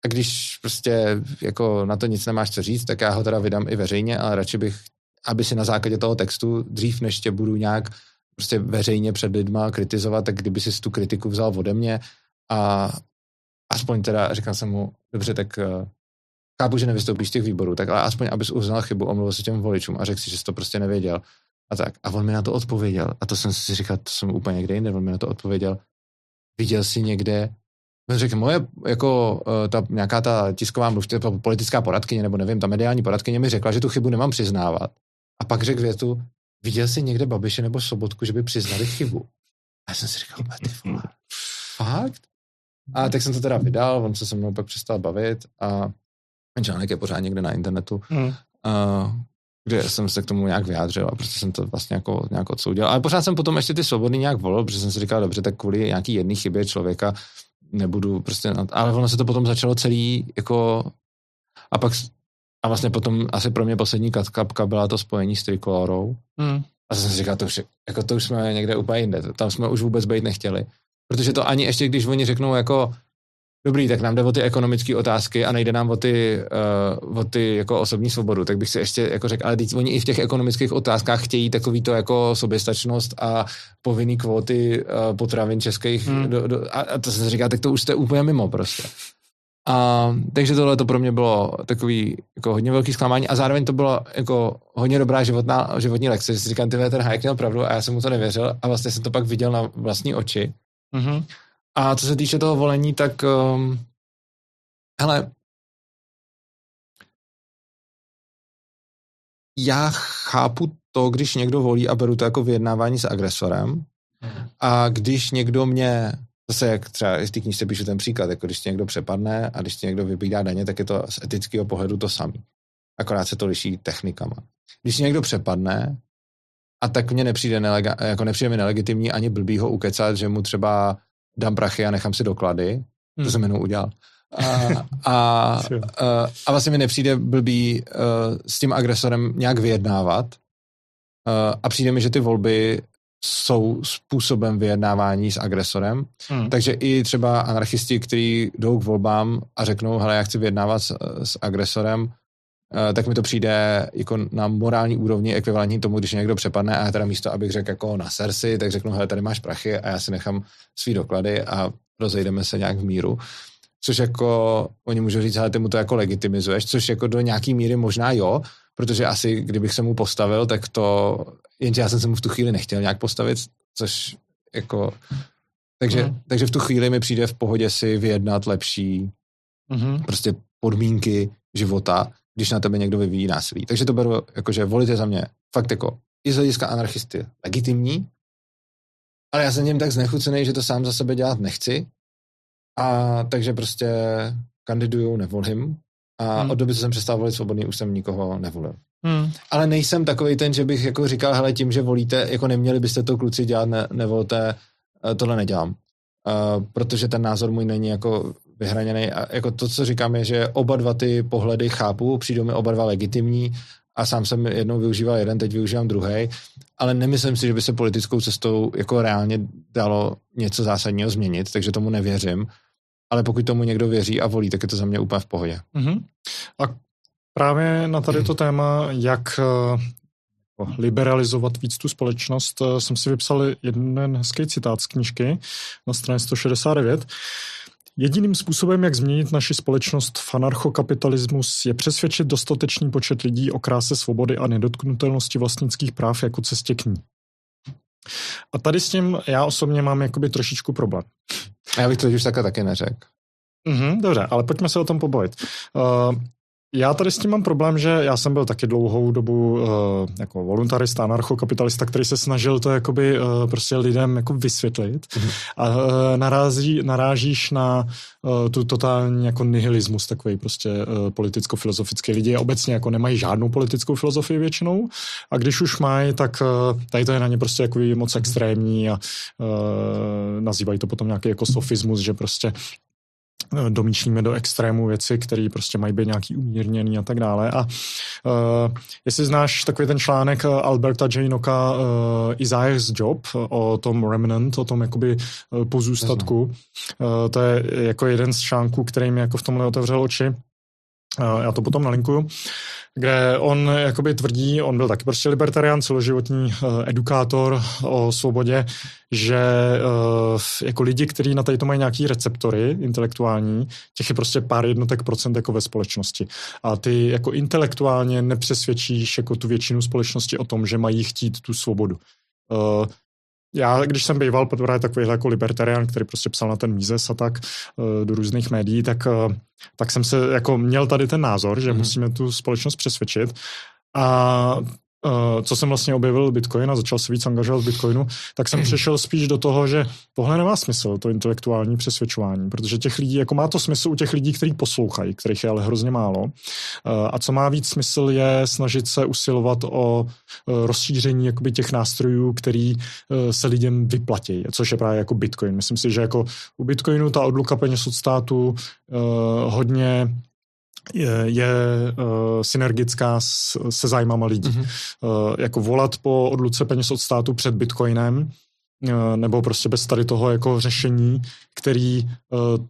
A když prostě jako na to nic nemáš co říct, tak já ho teda vydám i veřejně, ale radši bych, aby si na základě toho textu, dřív než tě budu nějak prostě veřejně před lidma kritizovat, tak kdyby si tu kritiku vzal ode mě a aspoň teda, říkal jsem mu, dobře, tak uh, chápu, že nevystoupíš z těch výborů, tak ale aspoň, abys uznal chybu, omluvil se těm voličům a řekl si, že jsi to prostě nevěděl. A tak. A on mi na to odpověděl. A to jsem si říkal, to jsem úplně někde jinde. On mi na to odpověděl. Viděl jsi někde, on řekl, moje, jako uh, ta, nějaká ta tisková mluvčí, politická poradkyně, nebo nevím, ta mediální poradkyně mi řekla, že tu chybu nemám přiznávat. A pak řekl větu, viděl jsi někde Babiše nebo Sobotku, že by přiznali chybu. A já jsem si říkal, ty vole, fakt? A tak jsem to teda vydal, on se se mnou pak přestal bavit a ten článek je pořád někde na internetu, mm. uh, kde jsem se k tomu nějak vyjádřil a prostě jsem to vlastně jako, nějak odsoudil. Ale pořád jsem potom ještě ty svobodný nějak volil, protože jsem si říkal, dobře, tak kvůli nějaký jedné chybě člověka nebudu prostě, ale ono se to potom začalo celý jako a pak a vlastně potom asi pro mě poslední kapka byla to spojení s trikolorou. Mm. A jsem si říkal, to už, jako to už jsme někde úplně jinde, tam jsme už vůbec být nechtěli. Protože to ani ještě, když oni řeknou jako, dobrý, tak nám jde o ty ekonomické otázky a nejde nám o ty, uh, o ty jako osobní svobodu, tak bych si ještě jako řekl, ale teď oni i v těch ekonomických otázkách chtějí takový to jako soběstačnost a povinný kvóty uh, potravin českých hmm. do, do, a, a to se říká, tak to už jste úplně mimo prostě. A, takže tohle to pro mě bylo takový jako hodně velký zklamání a zároveň to bylo jako hodně dobrá životná, životní lekce, že si říkám, ty ten Hayek měl pravdu a já jsem mu to nevěřil a vlastně jsem to pak viděl na vlastní oči. Mm-hmm. A co se týče toho volení, tak um, hele, já chápu to, když někdo volí a beru to jako vyjednávání s agresorem a když někdo mě, zase jak třeba v té knižce píšu ten příklad, jako když tě někdo přepadne a když tě někdo vybídá daně, tak je to z etického pohledu to samý. Akorát se to liší technikama. Když někdo přepadne a tak mně nepřijde, nelega, jako nepřijde mi nelegitimní ani blbý ho ukecat, že mu třeba dám prachy a nechám si doklady. Hmm. To jsem jenom udělal. A, a, a, a vlastně mi nepřijde blbý uh, s tím agresorem nějak vyjednávat. Uh, a přijde mi, že ty volby jsou způsobem vyjednávání s agresorem. Hmm. Takže i třeba anarchisti, kteří jdou k volbám a řeknou, hele, já chci vyjednávat s, s agresorem, tak mi to přijde jako na morální úrovni ekvivalentní tomu, když někdo přepadne a já teda místo, abych řekl jako na sersi, tak řeknu, hele, tady máš prachy a já si nechám svý doklady a rozejdeme se nějak v míru. Což jako, oni můžou říct, ale ty mu to jako legitimizuješ, což jako do nějaký míry možná jo, protože asi kdybych se mu postavil, tak to, jenže já jsem se mu v tu chvíli nechtěl nějak postavit, což jako, takže, mm. takže v tu chvíli mi přijde v pohodě si vyjednat lepší mm-hmm. prostě podmínky života, když na tebe někdo vyvíjí násilí. Takže to beru, jakože volit je za mě fakt jako i z hlediska anarchisty legitimní, ale já jsem něm tak znechucený, že to sám za sebe dělat nechci a takže prostě kandiduju, nevolím a hmm. od doby, co jsem přestal volit svobodný, už jsem nikoho nevolil. Hmm. Ale nejsem takový ten, že bych jako říkal, hele, tím, že volíte, jako neměli byste to kluci dělat, ne, nevolte, eh, tohle nedělám. Uh, protože ten názor můj není jako vyhraněný. A jako to, co říkám, je, že oba dva ty pohledy chápu, přijdou mi oba dva legitimní a sám jsem jednou využíval jeden, teď využívám druhý, ale nemyslím si, že by se politickou cestou jako reálně dalo něco zásadního změnit, takže tomu nevěřím. Ale pokud tomu někdo věří a volí, tak je to za mě úplně v pohodě. Mm-hmm. A právě na tady to téma, jak eh, liberalizovat víc tu společnost, eh, jsem si vypsal jeden hezký citát z knížky na straně 169, Jediným způsobem, jak změnit naši společnost v anarchokapitalismus, je přesvědčit dostatečný počet lidí o kráse svobody a nedotknutelnosti vlastnických práv jako cestě k ní. A tady s tím já osobně mám jakoby trošičku problém. Já bych to už takhle taky neřekl. Mm-hmm, dobře, ale pojďme se o tom pobavit. Uh, já tady s tím mám problém, že já jsem byl taky dlouhou dobu uh, jako voluntarista, anarchokapitalista, který se snažil to jakoby uh, prostě lidem jako vysvětlit mm. a uh, narazí, narážíš na uh, tu totální jako nihilismus takový prostě uh, politicko-filozofický. Lidi obecně jako nemají žádnou politickou filozofii většinou a když už mají, tak uh, tady to je na ně prostě jako moc extrémní a uh, nazývají to potom nějaký jako sofismus, že prostě Eh, domýšlíme do extrému věci, které prostě mají být nějaký umírněný a tak dále. A uh, jestli znáš takový ten článek eh, Alberta J. Noka uh, Isaiah's Job o tom remnant, o tom jakoby pozůstatku, uh, to je jako jeden z článků, který mi jako v tomhle otevřel oči. Já to potom nalinkuju. kde on jakoby tvrdí, on byl taky prostě libertarián, celoživotní uh, edukátor o svobodě, že uh, jako lidi, kteří na tady to mají nějaký receptory intelektuální, těch je prostě pár jednotek procent jako ve společnosti. A ty jako intelektuálně nepřesvědčíš jako tu většinu společnosti o tom, že mají chtít tu svobodu. Já, když jsem býval právě takový jako libertarian, který prostě psal na ten Mízes a tak do různých médií, tak, tak jsem se jako měl tady ten názor, že mm. musíme tu společnost přesvědčit. A uh, co jsem vlastně objevil Bitcoin a začal se víc angažovat v Bitcoinu, tak jsem přešel spíš do toho, že tohle nemá smysl, to intelektuální přesvědčování, protože těch lidí, jako má to smysl u těch lidí, kteří poslouchají, kterých je ale hrozně málo. Uh, a co má víc smysl, je snažit se usilovat o uh, rozšíření jakoby těch nástrojů, který se lidem vyplatí, což je právě jako Bitcoin. Myslím si, že jako u Bitcoinu ta odluka peněz od státu hodně je, je uh, synergická s, se zájmama lidí. Mm-hmm. Uh, jako volat po odluce peněz od státu před bitcoinem, uh, nebo prostě bez tady toho jako řešení, který uh,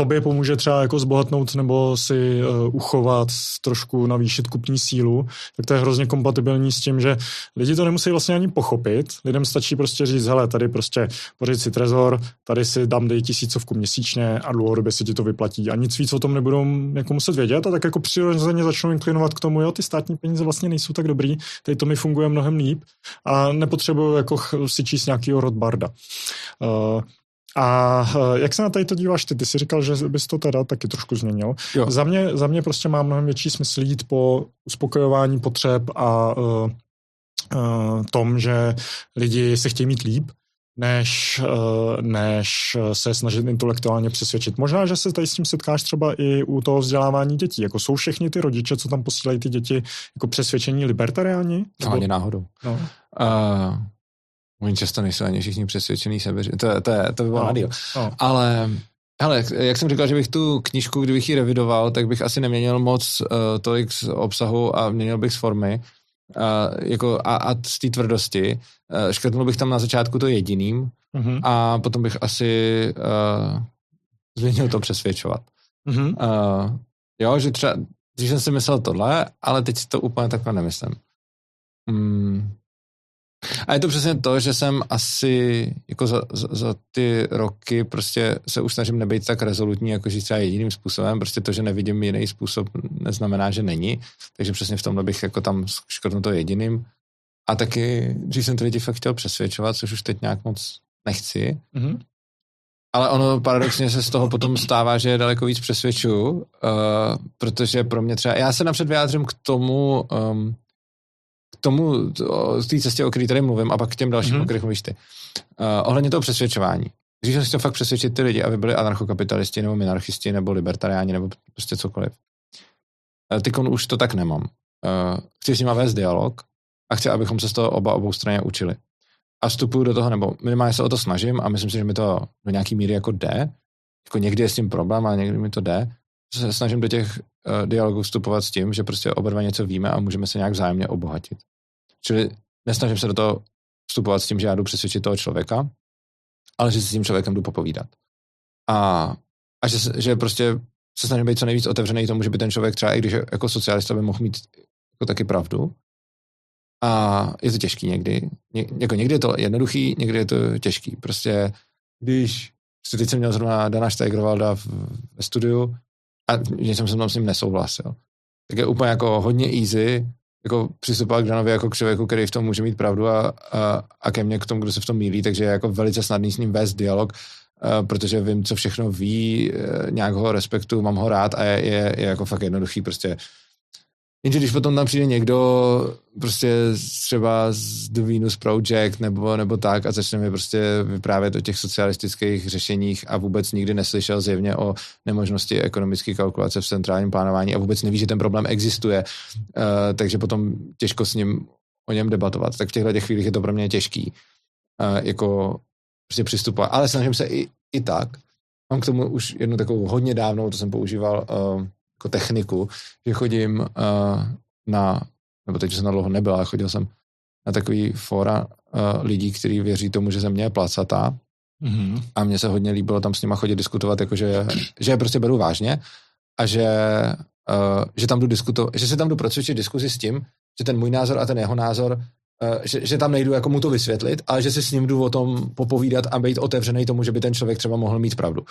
tobě pomůže třeba jako zbohatnout nebo si uh, uchovat, trošku navýšit kupní sílu, tak to je hrozně kompatibilní s tím, že lidi to nemusí vlastně ani pochopit. Lidem stačí prostě říct, hele, tady prostě pořiď si trezor, tady si dám dej tisícovku měsíčně a dlouhodobě si ti to vyplatí. A nic víc o tom nebudou jako muset vědět a tak jako přirozeně začnou inklinovat k tomu, jo, ty státní peníze vlastně nejsou tak dobrý, tady to mi funguje mnohem líp a nepotřebuju jako si číst nějakýho Rothbarda. Uh, a eh, jak se na tady to díváš ty? Ty jsi říkal, že bys to teda taky trošku změnil. Jo. Za, mě, za mě prostě má mnohem větší smysl jít po uspokojování potřeb a uh, uh, tom, že lidi se chtějí mít líp, než, uh, než se snažit intelektuálně přesvědčit. Možná, že se tady s tím setkáš třeba i u toho vzdělávání dětí. Jako jsou všechny ty rodiče, co tam posílají ty děti, jako přesvědčení libertariáni? No, ani náhodou. No. Uh, Oni často nejsou ani všichni přesvědčený sebe, to, to, to by bylo no, no. Ale hele, jak jsem říkal, že bych tu knížku, kdybych ji revidoval, tak bych asi neměnil moc uh, tolik z obsahu a měnil bych z formy uh, jako a, a z té tvrdosti. Uh, škrtnul bych tam na začátku to jediným uh-huh. a potom bych asi uh, změnil to přesvědčovat. Uh-huh. Uh, jo, že třeba, když jsem si myslel tohle, ale teď si to úplně takhle nemyslím. Mm, a je to přesně to, že jsem asi jako za, za, za ty roky prostě se už snažím nebejt tak rezolutní, jako říct třeba jediným způsobem. Prostě to, že nevidím jiný způsob, neznamená, že není. Takže přesně v tomhle bych jako tam škrtnul to jediným. A taky, když jsem ty lidi fakt chtěl přesvědčovat, což už teď nějak moc nechci, mm-hmm. Ale ono paradoxně se z toho potom stává, že je daleko víc přesvědčuju, uh, protože pro mě třeba, já se napřed vyjádřím k tomu, um, tomu, z té cestě, o které tady mluvím, a pak k těm dalším, mm-hmm. o kterých mluvíš ty. Uh, ohledně toho přesvědčování. Když jsem chtěl fakt přesvědčit ty lidi, aby byli anarchokapitalisti, nebo minarchisti, nebo libertariáni, nebo prostě cokoliv. Uh, Tykon už to tak nemám. Uh, chci s nima vést dialog a chci, abychom se z toho oba obou straně učili. A vstupuju do toho, nebo minimálně se o to snažím a myslím si, že mi to do nějaký míry jako jde. Jako někdy je s tím problém, ale někdy mi to jde. Se snažím do těch uh, dialogů vstupovat s tím, že prostě oba dva něco víme a můžeme se nějak vzájemně obohatit. Čili nesnažím se do toho vstupovat s tím, že já jdu přesvědčit toho člověka, ale že si s tím člověkem jdu popovídat. A, a že, že prostě se snažím být co nejvíc otevřený tomu, že by ten člověk třeba, i když jako socialista by mohl mít jako taky pravdu. A je to těžký někdy. Ně, jako někdy je to jednoduchý, někdy je to těžký. Prostě když prostě teď jsem měl zrovna Dana Steigerwalda v, ve studiu a něčem jsem tam s ním nesouhlasil. Tak je úplně jako hodně easy jako přistupovat k Danovi jako k člověku, který v tom může mít pravdu a, a, a ke mně k tomu, kdo se v tom mílí, takže je jako velice snadný s ním vést dialog, uh, protože vím, co všechno ví, uh, nějak ho respektu, mám ho rád a je, je, je jako fakt jednoduchý prostě Jenže když potom tam přijde někdo prostě třeba z The Venus Project nebo, nebo tak a začne mi prostě vyprávět o těch socialistických řešeních a vůbec nikdy neslyšel zjevně o nemožnosti ekonomické kalkulace v centrálním plánování a vůbec neví, že ten problém existuje, uh, takže potom těžko s ním o něm debatovat. Tak v těchto chvílích je to pro mě těžký uh, jako prostě přistupovat. Ale snažím se i, i tak. Mám k tomu už jednu takovou hodně dávnou, to jsem používal uh, jako techniku, že chodím uh, na, nebo teď jsem na dlouho nebyl, ale chodil jsem na takový fora uh, lidí, kteří věří tomu, že země je placatá mm-hmm. a mně se hodně líbilo tam s nima chodit diskutovat, jako že, že je prostě beru vážně a že uh, že tam jdu diskutovat, že se tam jdu procvičit diskuzi s tím, že ten můj názor a ten jeho názor, že, že tam nejdu jako mu to vysvětlit, ale že si s ním jdu o tom popovídat a být otevřený tomu, že by ten člověk třeba mohl mít pravdu.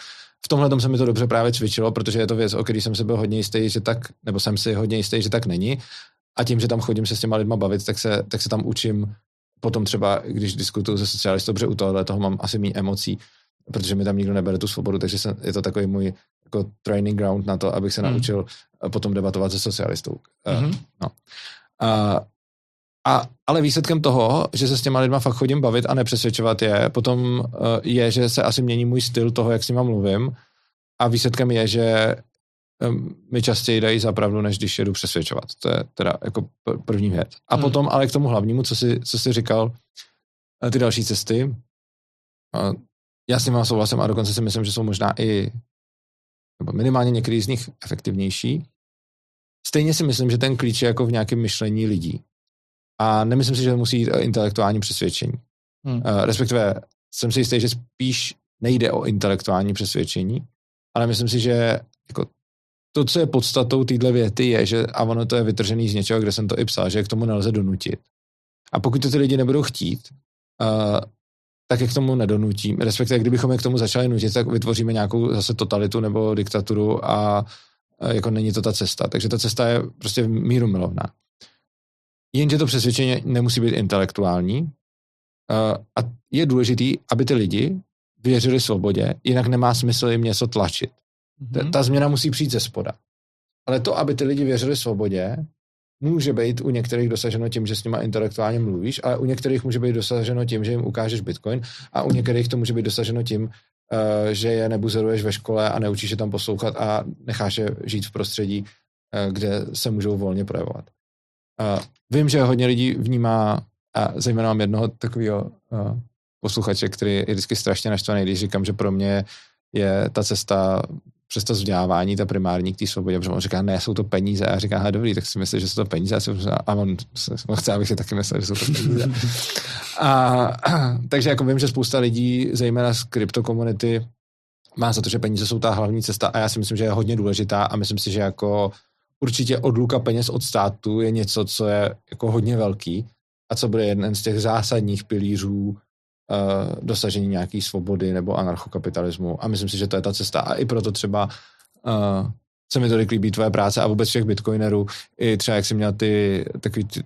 V tomhle tom se mi to dobře právě cvičilo, protože je to věc, o který jsem si byl hodně jistý, že tak, nebo jsem si hodně jistý, že tak není. A tím, že tam chodím se s těma lidma bavit, tak se, tak se tam učím potom třeba, když diskutuju se socialistou, dobře u tohohle toho mám asi méně emocí, protože mi tam nikdo nebere tu svobodu, takže jsem, je to takový můj jako training ground na to, abych se hmm. naučil potom debatovat se socialistou. Mm-hmm. Uh, no. uh, a, ale výsledkem toho, že se s těma lidma fakt chodím bavit a nepřesvědčovat je, potom uh, je, že se asi mění můj styl toho, jak s nima mluvím a výsledkem je, že um, mi častěji dají za pravdu, než když jedu přesvědčovat. To je teda jako první věc. A hmm. potom ale k tomu hlavnímu, co jsi, co jsi říkal, ty další cesty, uh, já s nimi souhlasím a dokonce si myslím, že jsou možná i nebo minimálně některý z nich efektivnější. Stejně si myslím, že ten klíč je jako v nějakém myšlení lidí. A nemyslím si, že musí jít o intelektuální přesvědčení. Hmm. Uh, respektive jsem si jistý, že spíš nejde o intelektuální přesvědčení, ale myslím si, že jako to, co je podstatou téhle věty, je, že a ono to je vytržený z něčeho, kde jsem to i psal, že k tomu nelze donutit. A pokud to ty lidi nebudou chtít, uh, tak je k tomu nedonutím. Respektive, kdybychom je k tomu začali nutit, tak vytvoříme nějakou zase totalitu nebo diktaturu a jako není to ta cesta. Takže ta cesta je prostě míru milovná. Jenže to přesvědčení nemusí být intelektuální a je důležitý, aby ty lidi věřili svobodě, jinak nemá smysl jim něco tlačit. Ta, ta změna musí přijít ze spoda. Ale to, aby ty lidi věřili svobodě, může být u některých dosaženo tím, že s nima intelektuálně mluvíš, ale u některých může být dosaženo tím, že jim ukážeš Bitcoin a u některých to může být dosaženo tím, uh, že je nebuzeruješ ve škole a neučíš je tam poslouchat a necháš je žít v prostředí, uh, kde se můžou volně projevovat. Uh, vím, že hodně lidí vnímá, a zejména mám jednoho takového uh, posluchače, který je vždycky strašně naštvaný, když říkám, že pro mě je ta cesta přes to vzdělávání, ta primární k té svobodě, protože on říká, ne, jsou to peníze. A já říkám, dobrý, tak si myslíš, že jsou to peníze. A, si, a on, on chce, abych si taky myslel, že jsou to peníze. a, takže jako vím, že spousta lidí, zejména z kryptokomunity, má za to, že peníze jsou ta hlavní cesta a já si myslím, že je hodně důležitá a myslím si, že jako určitě odluka peněz od státu je něco, co je jako hodně velký a co bude jeden z těch zásadních pilířů uh, dosažení nějaké svobody nebo anarchokapitalismu. A myslím si, že to je ta cesta. A i proto třeba uh, se mi tolik líbí tvoje práce a vůbec všech bitcoinerů. I třeba, jak jsi měl ty takový ty,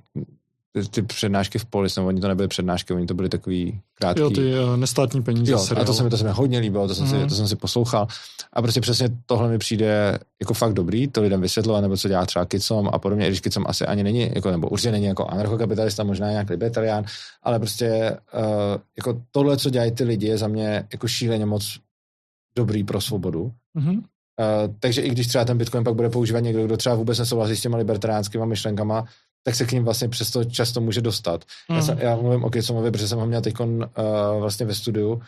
ty přednášky v Polis, nebo oni to nebyly přednášky, oni to byly takový krátký. Jo, ty uh, nestátní peníze. Jo, seriál. a to se mi, to se mi hodně líbilo, to jsem, mm. si, mhm. to jsem si poslouchal. A prostě přesně tohle mi přijde jako fakt dobrý, to lidem vysvětlovat, nebo co dělá třeba Kicom a podobně, i když Kicom asi ani není, jako, nebo určitě není jako anarchokapitalista, možná nějak libertarián, ale prostě uh, jako tohle, co dělají ty lidi, je za mě jako šíleně moc dobrý pro svobodu. Mm-hmm. Uh, takže i když třeba ten Bitcoin pak bude používat někdo, kdo třeba vůbec nesouhlasí s těma libertariánskými myšlenkama, tak se k ním vlastně přesto často může dostat. Mm. Já, jsem, já mluvím o Kicomovi, protože jsem ho měl teď uh, vlastně ve studiu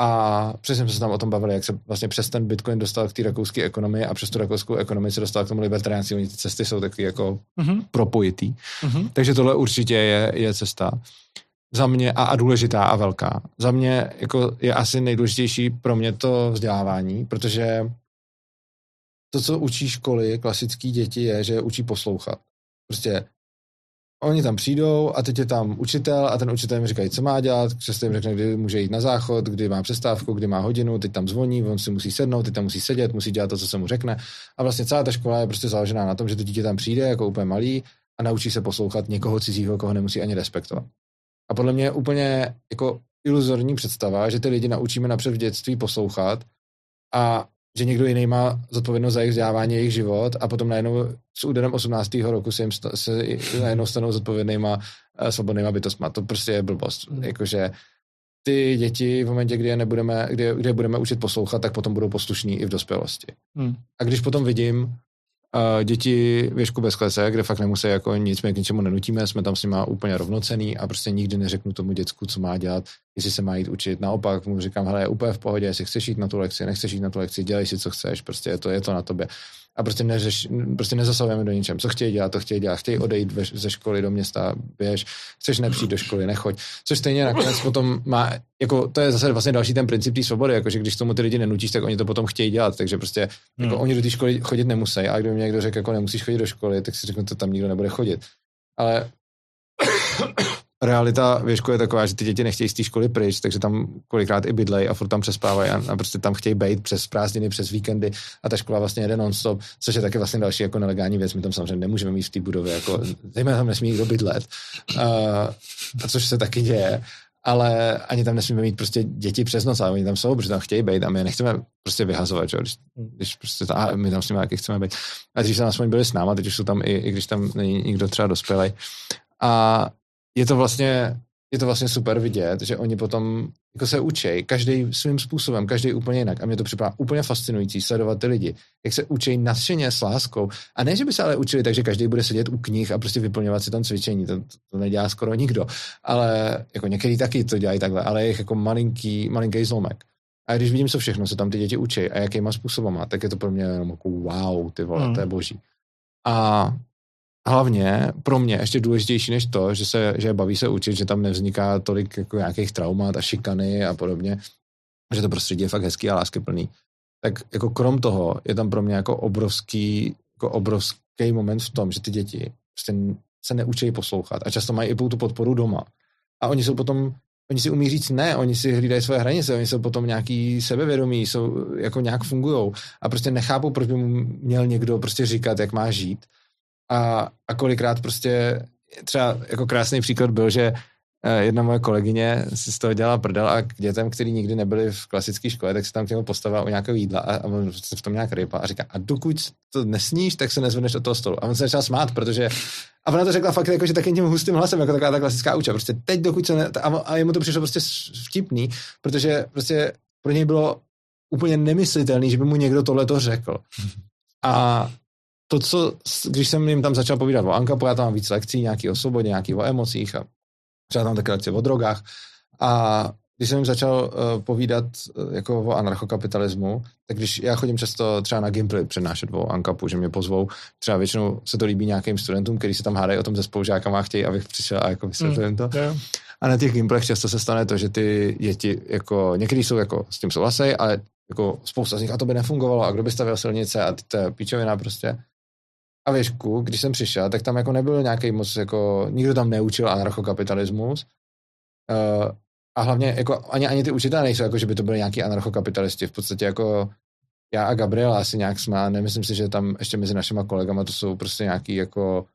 a přesně jsme se tam o tom bavili, jak se vlastně přes ten Bitcoin dostal k té rakouské ekonomii a přes tu rakouskou ekonomii se dostal k tomu libertariánství. Oni ty cesty jsou taky jako mm-hmm. propojitý. Mm-hmm. Takže tohle určitě je, je cesta za mě a, a důležitá a velká. Za mě jako je asi nejdůležitější pro mě to vzdělávání, protože to, co učí školy, klasický děti, je, že učí poslouchat. Prostě Oni tam přijdou a teď je tam učitel a ten učitel jim říká, co má dělat, přesto jim řekne, kdy může jít na záchod, kdy má přestávku, kdy má hodinu, teď tam zvoní, on si musí sednout, teď tam musí sedět, musí dělat to, co se mu řekne. A vlastně celá ta škola je prostě založená na tom, že to dítě tam přijde jako úplně malý a naučí se poslouchat někoho cizího, koho nemusí ani respektovat. A podle mě je úplně jako iluzorní představa, že ty lidi naučíme napřed v dětství poslouchat a že někdo jiný má zodpovědnost za jejich vzdělávání, jejich život a potom najednou s úderem 18. roku se jim sta, se najednou stanou zodpovědnýma uh, svobodnýma bytostma. To prostě je blbost. Mm. Jakože ty děti v momentě, kdy je, nebudeme, kdy, kdy je budeme učit poslouchat, tak potom budou poslušní i v dospělosti. Mm. A když potom vidím, děti věšku bez klece, kde fakt nemusí jako nic, my k ničemu nenutíme, jsme tam s nimi úplně rovnocený a prostě nikdy neřeknu tomu děcku, co má dělat, jestli se má jít učit. Naopak mu říkám, hele, je úplně v pohodě, jestli chceš jít na tu lekci, nechceš jít na tu lekci, dělej si, co chceš, prostě je to, je to na tobě. A prostě, neřeš, prostě nezasahujeme do ničem. Co chtějí dělat, to chtějí dělat. Chtějí odejít ve, ze školy do města, běž, chceš nepřijít do školy, nechoď. Což stejně nakonec potom má, jako to je zase vlastně další ten princip té svobody, jako že když tomu ty lidi nenutíš, tak oni to potom chtějí dělat. Takže prostě jako hmm. oni do té školy chodit nemusí. A kdyby mi někdo řekl, jako nemusíš chodit do školy, tak si řeknu, to tam nikdo nebude chodit. Ale realita věšku je taková, že ty děti nechtějí z té školy pryč, takže tam kolikrát i bydlej a furt tam přespávají a, a prostě tam chtějí být přes prázdniny, přes víkendy a ta škola vlastně jede non-stop, což je taky vlastně další jako nelegální věc. My tam samozřejmě nemůžeme mít v té budově, jako, zejména tam nesmí nikdo bydlet, uh, a což se taky děje ale ani tam nesmíme mít prostě děti přes noc, ale oni tam jsou, protože tam chtějí být a my je nechceme prostě vyhazovat, že? Když, když prostě ta, a my tam s nimi taky chceme být. A když tam aspoň byli s náma, teď už jsou tam i, i když tam není nikdo třeba dospělý. A je to vlastně je to vlastně super vidět, že oni potom jako se učí, každý svým způsobem, každý úplně jinak. A mě to připadá úplně fascinující sledovat ty lidi, jak se učí nadšeně s láskou. A ne, že by se ale učili tak, že každý bude sedět u knih a prostě vyplňovat si tam cvičení. To, to nedělá skoro nikdo. Ale jako některý taky to dělají takhle, ale je jako malinký, malinký zlomek. A když vidím, co všechno se tam ty děti učí a jakýma způsobama, tak je to pro mě jenom jako wow, ty vole, mm. to je boží. A hlavně pro mě ještě důležitější než to, že se že baví se učit, že tam nevzniká tolik jako nějakých traumat a šikany a podobně, že to prostředí je fakt hezký a láskyplný. Tak jako krom toho je tam pro mě jako obrovský, jako obrovský moment v tom, že ty děti prostě se neučí poslouchat a často mají i tu podporu doma. A oni jsou potom oni si umí říct ne, oni si hlídají svoje hranice, oni jsou potom nějaký sebevědomí, jsou, jako nějak fungují a prostě nechápou, proč by měl někdo prostě říkat, jak má žít a, a kolikrát prostě třeba jako krásný příklad byl, že eh, jedna moje kolegyně si z toho dělala prdel a k dětem, kteří nikdy nebyli v klasické škole, tak se tam k němu postavila u nějakého jídla a, a on se v tom nějak rypa a říká, a dokud to nesníš, tak se nezvedneš od toho stolu. A on se začal smát, protože a ona to řekla fakt jako, že takým tím hustým hlasem, jako taková ta klasická uča. Prostě teď, dokud se ne, a, a jemu to přišlo prostě vtipný, protože prostě pro něj bylo úplně nemyslitelný, že by mu někdo tohle to řekl. A to, co, když jsem jim tam začal povídat o Ankapu, já tam mám víc lekcí, nějaký o svobodě, nějaký o emocích a třeba tam také lekce o drogách. A když jsem jim začal uh, povídat uh, jako o anarchokapitalismu, tak když já chodím často třeba na Gimply přednášet o Ankapu, že mě pozvou, třeba většinou se to líbí nějakým studentům, kteří se tam hádají o tom se spolužákama a chtějí, abych přišel a jako vysvětlil mm, to. Yeah. A na těch Gimplech často se stane to, že ty děti, jako někteří jsou jako s tím souhlasej, ale jako spousta z nich, a to by nefungovalo, a kdo by stavil silnice, a to je píčovina prostě a věšku, když jsem přišel, tak tam jako nebyl nějaký moc, jako nikdo tam neučil anarchokapitalismus. Uh, a hlavně jako ani, ani ty učitelé nejsou, jako že by to byly nějaký anarchokapitalisti. V podstatě jako já a Gabriela asi nějak jsme, nemyslím si, že tam ještě mezi našimi kolegama to jsou prostě nějaký jako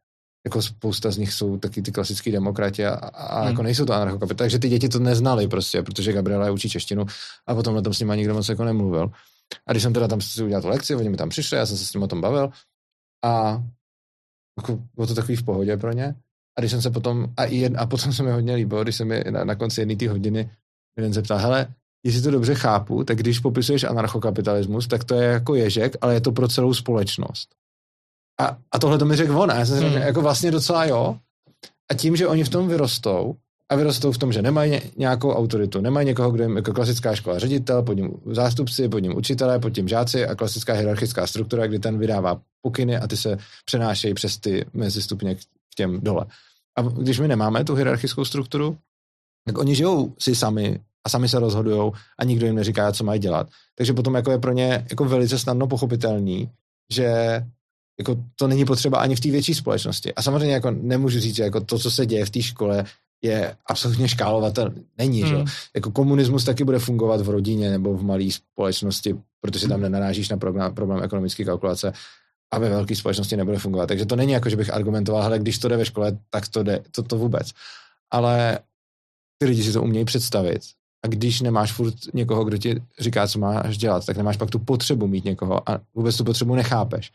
jako spousta z nich jsou taky ty klasický demokrati a, a hmm. jako nejsou to anarchokapitalisté, takže ty děti to neznali prostě, protože Gabriela je učí češtinu a potom na tom s nimi nikdo moc jako nemluvil. A když jsem teda tam si udělal tu lekci, oni mi tam přišli, já jsem se s ním o tom bavil a jako, bylo to takový v pohodě pro ně. A když jsem se potom, a, i jed, a potom se mi hodně líbilo, když se mi na, na konci jedné té hodiny jeden zeptal, hele, jestli to dobře chápu, tak když popisuješ anarchokapitalismus, tak to je jako ježek, ale je to pro celou společnost. A, a tohle to mi řekl on. A já jsem hmm. řekl, jako vlastně docela jo. A tím, že oni v tom vyrostou, a vyrostou v tom, že nemají nějakou autoritu, nemají někoho, kdo jim jako klasická škola ředitel, pod ním zástupci, pod ním učitelé, pod tím žáci a klasická hierarchická struktura, kdy ten vydává pokyny a ty se přenášejí přes ty mezistupně k těm dole. A když my nemáme tu hierarchickou strukturu, tak oni žijou si sami a sami se rozhodují a nikdo jim neříká, co mají dělat. Takže potom jako je pro ně jako velice snadno pochopitelný, že jako to není potřeba ani v té větší společnosti. A samozřejmě jako nemůžu říct, že jako to, co se děje v té škole, je absolutně škálovatel. Není, hmm. že? Jako komunismus taky bude fungovat v rodině nebo v malé společnosti, protože tam nenarážíš na problém, problém ekonomické kalkulace a ve velké společnosti nebude fungovat. Takže to není jako, že bych argumentoval, ale když to jde ve škole, tak to jde, to, to vůbec. Ale ty lidi si to umějí představit. A když nemáš furt někoho, kdo ti říká, co máš dělat, tak nemáš pak tu potřebu mít někoho a vůbec tu potřebu nechápeš.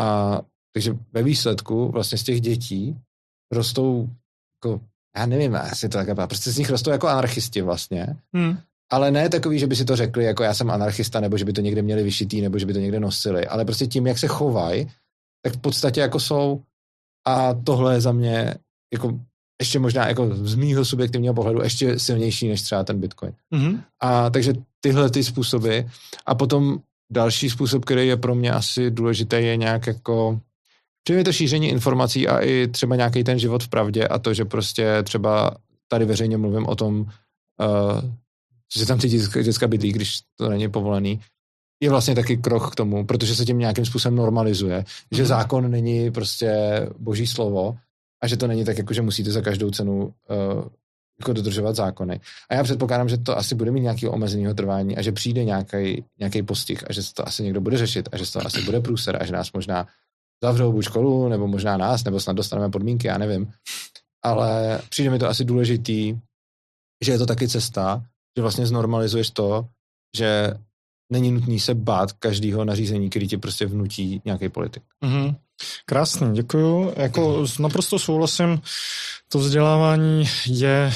A takže ve výsledku vlastně z těch dětí rostou jako já nevím, asi to takhle prostě z nich rostou jako anarchisti vlastně, hmm. ale ne takový, že by si to řekli, jako já jsem anarchista, nebo že by to někde měli vyšitý, nebo že by to někde nosili, ale prostě tím, jak se chovají, tak v podstatě jako jsou a tohle je za mě jako ještě možná jako z mýho subjektivního pohledu ještě silnější než třeba ten Bitcoin. Mm-hmm. A takže tyhle ty způsoby a potom další způsob, který je pro mě asi důležitý, je nějak jako je to šíření informací a i třeba nějaký ten život v pravdě a to, že prostě třeba tady veřejně mluvím o tom, uh, že tam ty děcka bydlí, když to není povolený, je vlastně taky krok k tomu, protože se tím nějakým způsobem normalizuje, mm-hmm. že mhm. zákon není prostě boží slovo a že to není tak, jako že musíte za každou cenu uh, jako dodržovat zákony. A já předpokládám, že to asi bude mít nějaký omezeného trvání a že přijde nějaký postih a že se to asi někdo bude řešit a že to asi bude průser a že nás možná zavřou buď školu, nebo možná nás, nebo snad dostaneme podmínky, já nevím. Ale přijde mi to asi důležitý, že je to taky cesta, že vlastně znormalizuješ to, že není nutný se bát každého nařízení, který ti prostě vnutí nějaký politik. Mm-hmm. Krásný, děkuju. Jako naprosto souhlasím, to vzdělávání je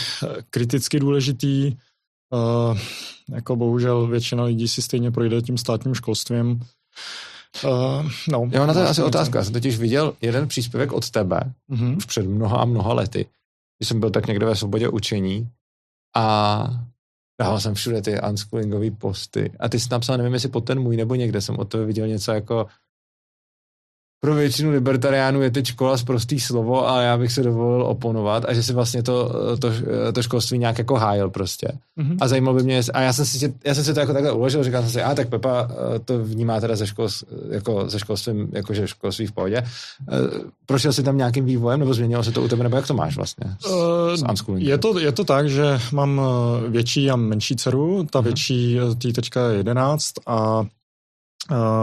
kriticky důležitý. Uh, jako bohužel většina lidí si stejně projde tím státním školstvím. Uh, no, jo, na to je asi otázka. Já jsem totiž viděl jeden příspěvek od tebe mm-hmm. už před mnoha a mnoha lety, když jsem byl tak někde ve svobodě učení a dával jsem všude ty unschoolingové posty. A ty jsi napsal, nevím, jestli pod ten můj nebo někde jsem od toho viděl něco jako pro většinu libertariánů je teď škola z prostý slovo a já bych se dovolil oponovat a že si vlastně to, to, to školství nějak jako hájil prostě. Mm-hmm. A zajímalo by mě, a já jsem si, já jsem si to jako takhle uložil, říkal jsem si, a tak Pepa eh, to vnímá teda ze, škol, jako ze školstvím, jakože školství v pohodě. Eh, prošel jsi tam nějakým vývojem, nebo změnilo se to u tebe, nebo jak to máš vlastně? Uh, je, to, je to tak, že mám větší a menší dceru, ta mm-hmm. větší, tý teďka je 11 a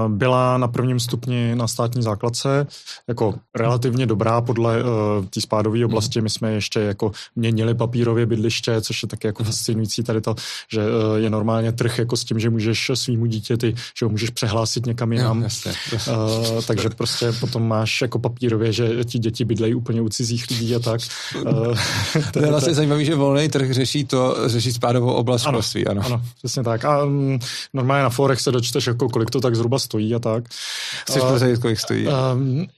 byla na prvním stupni na státní základce jako relativně dobrá podle uh, té spádové hmm. oblasti. My jsme ještě jako měnili papírově bydliště, což je taky jako hmm. fascinující tady to, že uh, je normálně trh jako s tím, že můžeš svýmu dítěti, že ho můžeš přehlásit někam jinam. Jo, jasně, jasně. Uh, takže prostě potom máš jako papírově, že ti děti bydlejí úplně u cizích lidí a tak. Uh, to je vlastně zajímavé, že volný trh řeší to, řeší spádovou oblast. Ano, ano. ano, přesně tak. A um, normálně na forech se dočteš, jako kolik to tak tak zhruba stojí a tak. Chceš uh, prozradit, kolik stojí? Uh,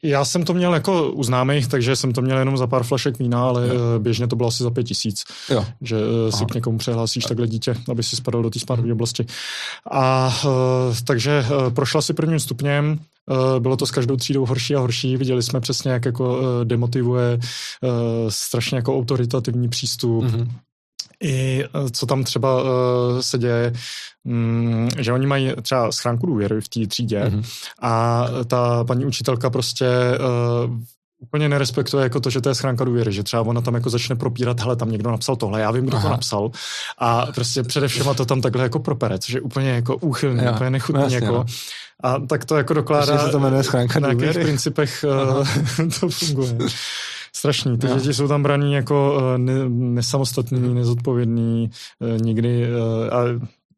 já jsem to měl jako u známých, takže jsem to měl jenom za pár flašek vína, ale jo. Eh, běžně to bylo asi za pět tisíc. Jo. Že uh, si k někomu přihlásíš takhle dítě, aby si spadal do té spádové oblasti. A uh, takže uh, prošla si prvním stupněm, bylo to s každou třídou horší a horší. Viděli jsme přesně, jak jako demotivuje strašně jako autoritativní přístup. Mm-hmm i co tam třeba se děje, um, že oni mají třeba schránku důvěry v té třídě mm-hmm. a ta paní učitelka prostě uh, úplně nerespektuje jako to, že to je schránka důvěry, že třeba ona tam jako začne propírat, hele, tam někdo napsal tohle, já vím, kdo Aha. to napsal a prostě především to tam takhle jako propere, což je úplně jako úchylný, jo, úplně nechutný jasně, jako. No. A tak to jako dokládá, že se to jmenuje schránka na jakých principech uh, to funguje. Strašný. Ty děti jsou tam braný jako uh, ne, nesamostatný, mm. nezodpovědný, nikdy a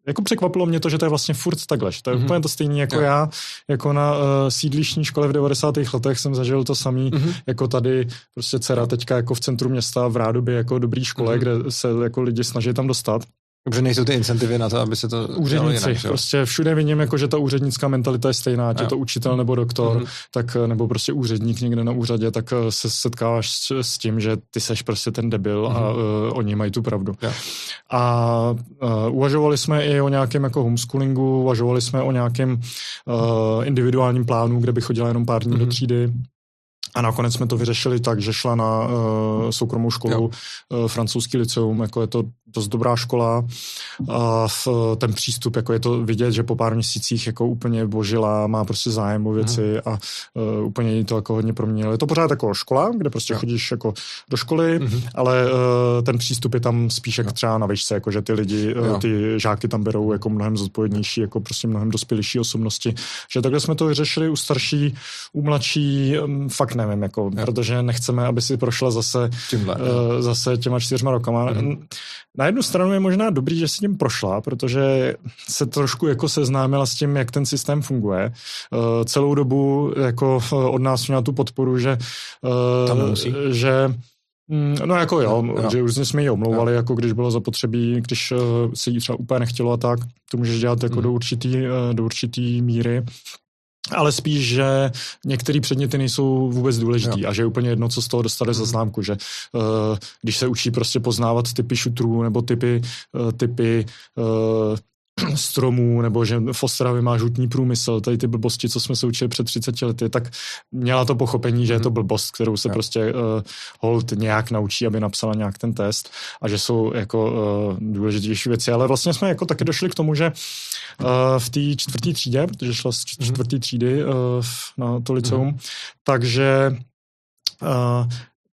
jako překvapilo mě to, že to je vlastně furt takhle, že to je mm-hmm. úplně to stejné jako jo. já, jako na uh, sídlišní škole v 90. letech jsem zažil to samý, mm-hmm. jako tady prostě dcera teďka jako v centru města v Rádobě jako dobrý škole, mm-hmm. kde se jako lidi snaží tam dostat. Dobře, nejsou ty incentivy na to, aby se to Úředníci, jinak, prostě všude vidím, jako, že ta úřednická mentalita je stejná, ať je to učitel nebo doktor, mm-hmm. tak, nebo prostě úředník někde na úřadě, tak eh, se setkáváš s, s tím, že ty seš prostě ten debil mm-hmm. a uh, oni mají tu pravdu. Yeah. A uh, uvažovali jsme i o nějakém jako homeschoolingu, uvažovali jsme o nějakém uh, individuálním plánu, kde by chodila jenom pár dní mm-hmm. do mhm. třídy, a nakonec jsme to vyřešili tak, že šla na uh, soukromou školu, uh, francouzský liceum, jako je to dost dobrá škola. A v, ten přístup, jako je to vidět, že po pár měsících jako úplně božila, má prostě zájem o věci uh a uh, úplně jí to jako hodně proměnilo. Je to pořád jako škola, kde prostě jo. chodíš jako do školy, uh-huh. ale uh, ten přístup je tam spíš jak třeba na výšce, jako že ty lidi, uh, ty žáky tam berou jako mnohem zodpovědnější, jako prostě mnohem dospělější osobnosti. Že takhle jsme to vyřešili u starší, u mladší, um, fakt nevím, jako, jo. protože nechceme, aby si prošla zase, Tímhle, uh, zase těma čtyřma rokama. Uh-huh. Na jednu stranu je možná dobrý, že si tím prošla, protože se trošku jako seznámila s tím, jak ten systém funguje. Uh, celou dobu jako uh, od nás měla tu podporu, že, uh, že mm, No jako jo, no, že už jsme ji omlouvali, jo. jako když bylo zapotřebí, když uh, se jí třeba úplně nechtělo a tak, to můžeš dělat jako mm. do, určitý, uh, do určitý míry ale spíš, že některé předměty nejsou vůbec důležitý jo. a že je úplně jedno, co z toho dostane za mhm. známku, že uh, když se učí prostě poznávat typy šutrů nebo typy, uh, typy uh, stromů, nebo že v Ostravě má žutní průmysl, tady ty blbosti, co jsme se učili před 30 lety, tak měla to pochopení, že je to mhm. blbost, kterou se prostě uh, hold nějak naučí, aby napsala nějak ten test a že jsou jako uh, důležitější věci. Ale vlastně jsme jako taky došli k tomu, že uh, v té čtvrté třídě, protože šla z mhm. čtvrté třídy uh, na to liceum, mm. takže uh,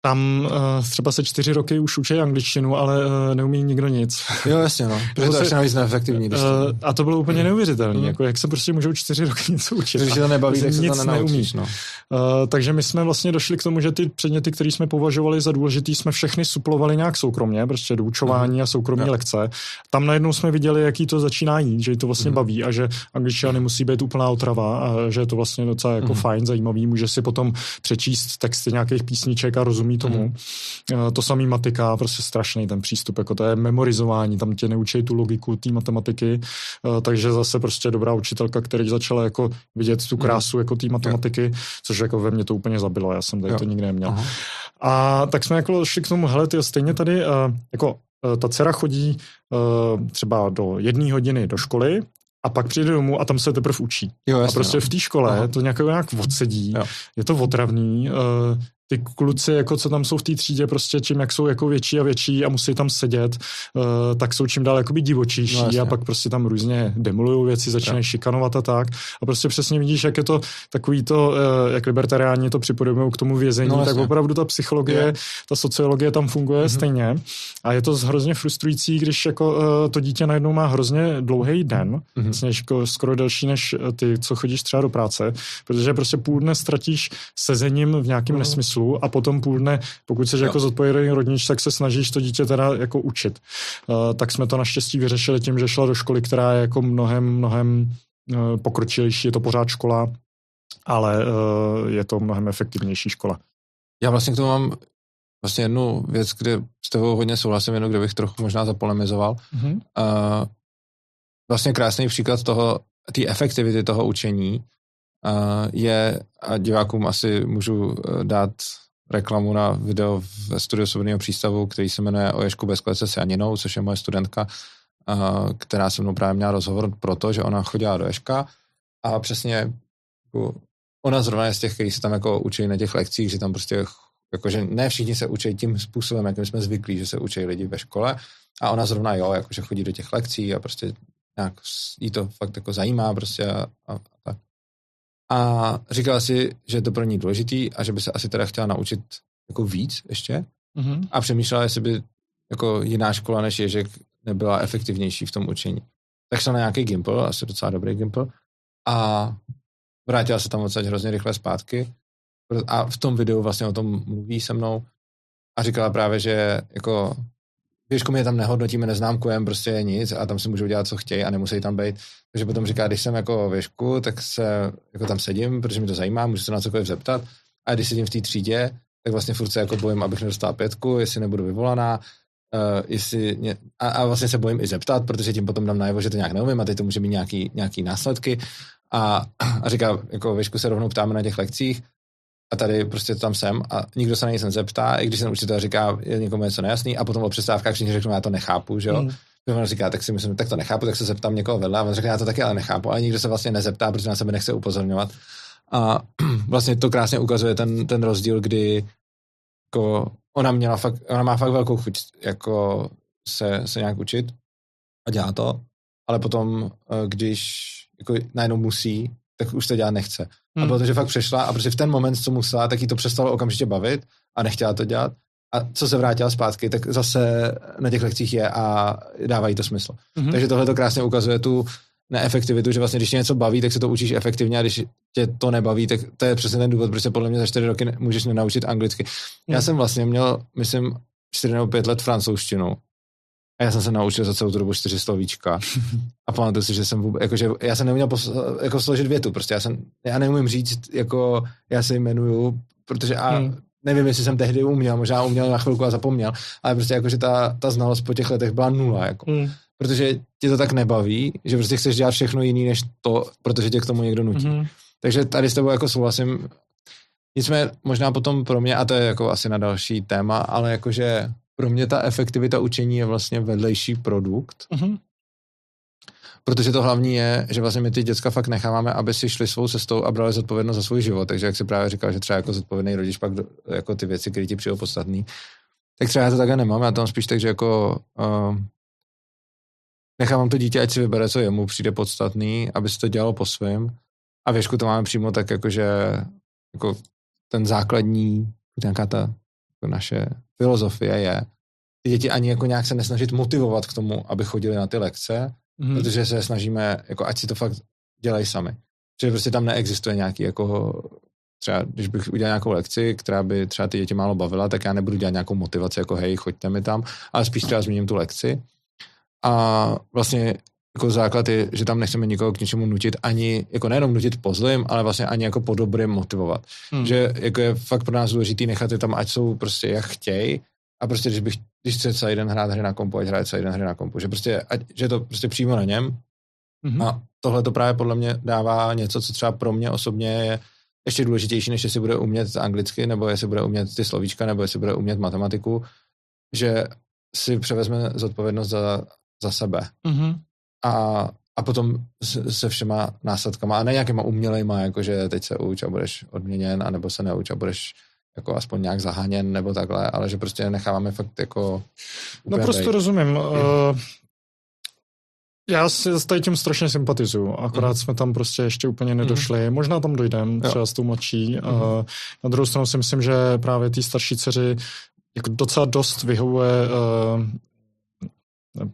tam uh, třeba se čtyři roky už učí angličtinu, ale uh, neumí nikdo nic. Jo, jasně, no. Protože to je navíc neefektivní. Uh, a to bylo úplně neuvěřitelné. Mm. Jako, jak se prostě můžou čtyři roky něco učit. Když to nebaví, tak se nic to nenaučíš, no. Uh, takže my jsme vlastně došli k tomu, že ty předměty, které jsme považovali za důležitý, jsme všechny suplovali nějak soukromně, prostě doučování mm. a soukromí mm. lekce. Tam najednou jsme viděli, jaký to začíná jít, že to vlastně mm. baví a že angličtina nemusí být úplná otrava a že je to vlastně docela jako mm. fajn, zajímavý. Může si potom přečíst texty nějakých písniček a rozumět rozumí tomu. Mm. To samý matika, prostě strašný ten přístup, jako to je memorizování, tam tě neučí tu logiku té matematiky, eh, takže zase prostě dobrá učitelka, který začala jako vidět tu mhm. krásu mm. jako té matematiky, jo. což jako ve mně to úplně zabilo, já jsem tady jo. to nikdy neměl. Aha. A tak jsme jako šli k tomu, hele, ty stejně tady, eh, jako ta dcera chodí třeba do jedné hodiny do školy, a pak přijde domů a tam se teprve učí. Jo, jasně, a prostě no. v té škole Aha. to nějak, nějak odsedí, jo. je to otravný, uh, ty kluci, jako co tam jsou v té třídě, prostě čím jak jsou jako větší a větší a musí tam sedět, uh, tak jsou čím dál jakoby divočejší no, a pak prostě tam různě demolují věci, začínají šikanovat a tak. A prostě přesně vidíš, jak je to takový to, uh, jak libertariáni to připodobují k tomu vězení, no, tak opravdu ta psychologie, je. ta sociologie tam funguje mm-hmm. stejně. A je to hrozně frustrující, když jako uh, to dítě najednou má hrozně dlouhý den, mm-hmm. vlastně jako skoro delší než ty, co chodíš třeba do práce, protože prostě půl dne ztratíš sezením v nějakém mm-hmm. nesmyslu smyslu a potom půl dne, pokud jsi jako zodpovědný rodič, tak se snažíš to dítě teda jako učit. Uh, tak jsme to naštěstí vyřešili tím, že šla do školy, která je jako mnohem, mnohem uh, pokročilejší, je to pořád škola, ale uh, je to mnohem efektivnější škola. Já vlastně k tomu mám vlastně jednu věc, kde s tebou hodně souhlasím, jenom kde bych trochu možná zapolemizoval. Mm-hmm. Uh, vlastně krásný příklad toho, té efektivity toho učení je, a divákům asi můžu eh, dát reklamu na video ve studiu svobodného přístavu, který se jmenuje O Ježku bez klece s Janinou, což je moje studentka, která se mnou právě měla rozhovor proto, že ona chodila do Ježka a přesně jako, ona zrovna je z těch, kteří se tam jako učí na těch lekcích, že tam prostě jakože ne všichni se učí tím způsobem, jakým jsme zvyklí, že se učí lidi ve škole a ona zrovna jo, jakože chodí do těch lekcí a prostě nějak jí to fakt jako zajímá prostě a, a tak. A říkala si, že je to pro ní důležitý a že by se asi teda chtěla naučit jako víc ještě. Mm-hmm. A přemýšlela, jestli by jako jiná škola než Ježek nebyla efektivnější v tom učení. Tak šla na nějaký Gimple, asi docela dobrý Gimple, a vrátila se tam odsaď hrozně rychle zpátky. A v tom videu vlastně o tom mluví se mnou a říkala právě, že jako Věžku my je tam nehodnotíme, neznámkujeme, prostě je nic a tam si můžou dělat, co chtějí a nemusí tam být. Takže potom říká, když jsem jako věžku, tak se jako tam sedím, protože mi to zajímá, můžu se na cokoliv zeptat. A když sedím v té třídě, tak vlastně furt se jako bojím, abych nedostal pětku, jestli nebudu vyvolaná, uh, jestli mě, a, a, vlastně se bojím i zeptat, protože tím potom dám najevo, že to nějak neumím a teď to může mít nějaký, nějaký následky. A, a říká, jako věžku se rovnou ptáme na těch lekcích a tady prostě tam jsem a nikdo se na nic nezeptá, i když ten učitel říká, je někomu něco nejasný a potom o přestávkách všichni řeknou, já to nechápu, že jo. Mm. On říká, tak si myslím, tak to nechápu, tak se zeptám někoho vedle a on říká, já to taky ale nechápu, ale nikdo se vlastně nezeptá, protože na sebe nechce upozorňovat. A vlastně to krásně ukazuje ten, ten rozdíl, kdy jako ona měla fakt, ona má fakt velkou chuť jako se, se nějak učit a dělá to, ale potom, eh, když jako najednou musí, tak už to dělat nechce. Hmm. A bylo to, že fakt přešla a protože v ten moment, co musela, tak jí to přestalo okamžitě bavit a nechtěla to dělat. A co se vrátila zpátky, tak zase na těch lekcích je a dávají to smysl. Hmm. Takže tohle to krásně ukazuje tu neefektivitu, že vlastně když tě něco baví, tak se to učíš efektivně a když tě to nebaví, tak to je přesně ten důvod, proč se podle mě za čtyři roky můžeš nenaučit anglicky. Hmm. Já jsem vlastně měl, myslím, čtyři nebo pět let francouzštinu a já jsem se naučil za celou tu dobu čtyři slovíčka. A pamatuju si, že jsem vůbec, jakože já jsem neuměl pos, jako složit větu, prostě já jsem, já neumím říct, jako já se jmenuju, protože a hmm. nevím, jestli jsem tehdy uměl, možná uměl na chvilku a zapomněl, ale prostě jakože ta, ta znalost po těch letech byla nula, jako. Hmm. Protože tě to tak nebaví, že prostě chceš dělat všechno jiný než to, protože tě k tomu někdo nutí. Hmm. Takže tady s tebou jako souhlasím. Nicméně možná potom pro mě, a to je jako asi na další téma, ale jakože pro mě ta efektivita učení je vlastně vedlejší produkt, mm-hmm. Protože to hlavní je, že vlastně my ty děcka fakt necháváme, aby si šli svou cestou a brali zodpovědnost za svůj život. Takže jak si právě říkal, že třeba jako zodpovědný rodič pak do, jako ty věci, které ti přijou podstatný, tak třeba já to takhle nemám. Já tam spíš tak, že jako uh, nechávám to dítě, ať si vybere, co jemu přijde podstatný, aby si to dělalo po svém. A věšku to máme přímo tak, jako že jako ten základní, nějaká ta jako naše filozofie je, ty děti ani jako nějak se nesnažit motivovat k tomu, aby chodili na ty lekce, mm. protože se snažíme, jako ať si to fakt dělají sami. Že prostě tam neexistuje nějaký jako třeba, když bych udělal nějakou lekci, která by třeba ty děti málo bavila, tak já nebudu dělat nějakou motivaci, jako hej, choďte mi tam, ale spíš třeba zmíním tu lekci. A vlastně jako základ je, že tam nechceme nikoho k něčemu nutit, ani jako nejenom nutit po zlým, ale vlastně ani jako po dobrým motivovat. Hmm. Že jako je fakt pro nás důležitý nechat je tam, ať jsou prostě jak chtějí, a prostě když bych, když chce celý den hrát hry na kompu, ať hraje celý den hry na kompu, že prostě, ať, že je to prostě přímo na něm. Mm-hmm. A tohle to právě podle mě dává něco, co třeba pro mě osobně je ještě důležitější, než jestli bude umět anglicky, nebo jestli bude umět ty slovíčka, nebo jestli bude umět matematiku, že si převezme zodpovědnost za, za sebe. Mm-hmm. A, a potom se všema následkama, a ne nějakýma umělejma, jakože teď se uč a budeš odměněn, anebo se neuč a budeš jako aspoň nějak zaháněn nebo takhle, ale že prostě necháváme fakt jako... No prostě bejt. rozumím. Uh, já si s tím strašně sympatizuju, akorát mm. jsme tam prostě ještě úplně nedošli. Mm. Možná tam dojdem, třeba s tou mladší. Mm. Uh, na druhou stranu si myslím, že právě ty starší dceři jako docela dost vyhovuje uh,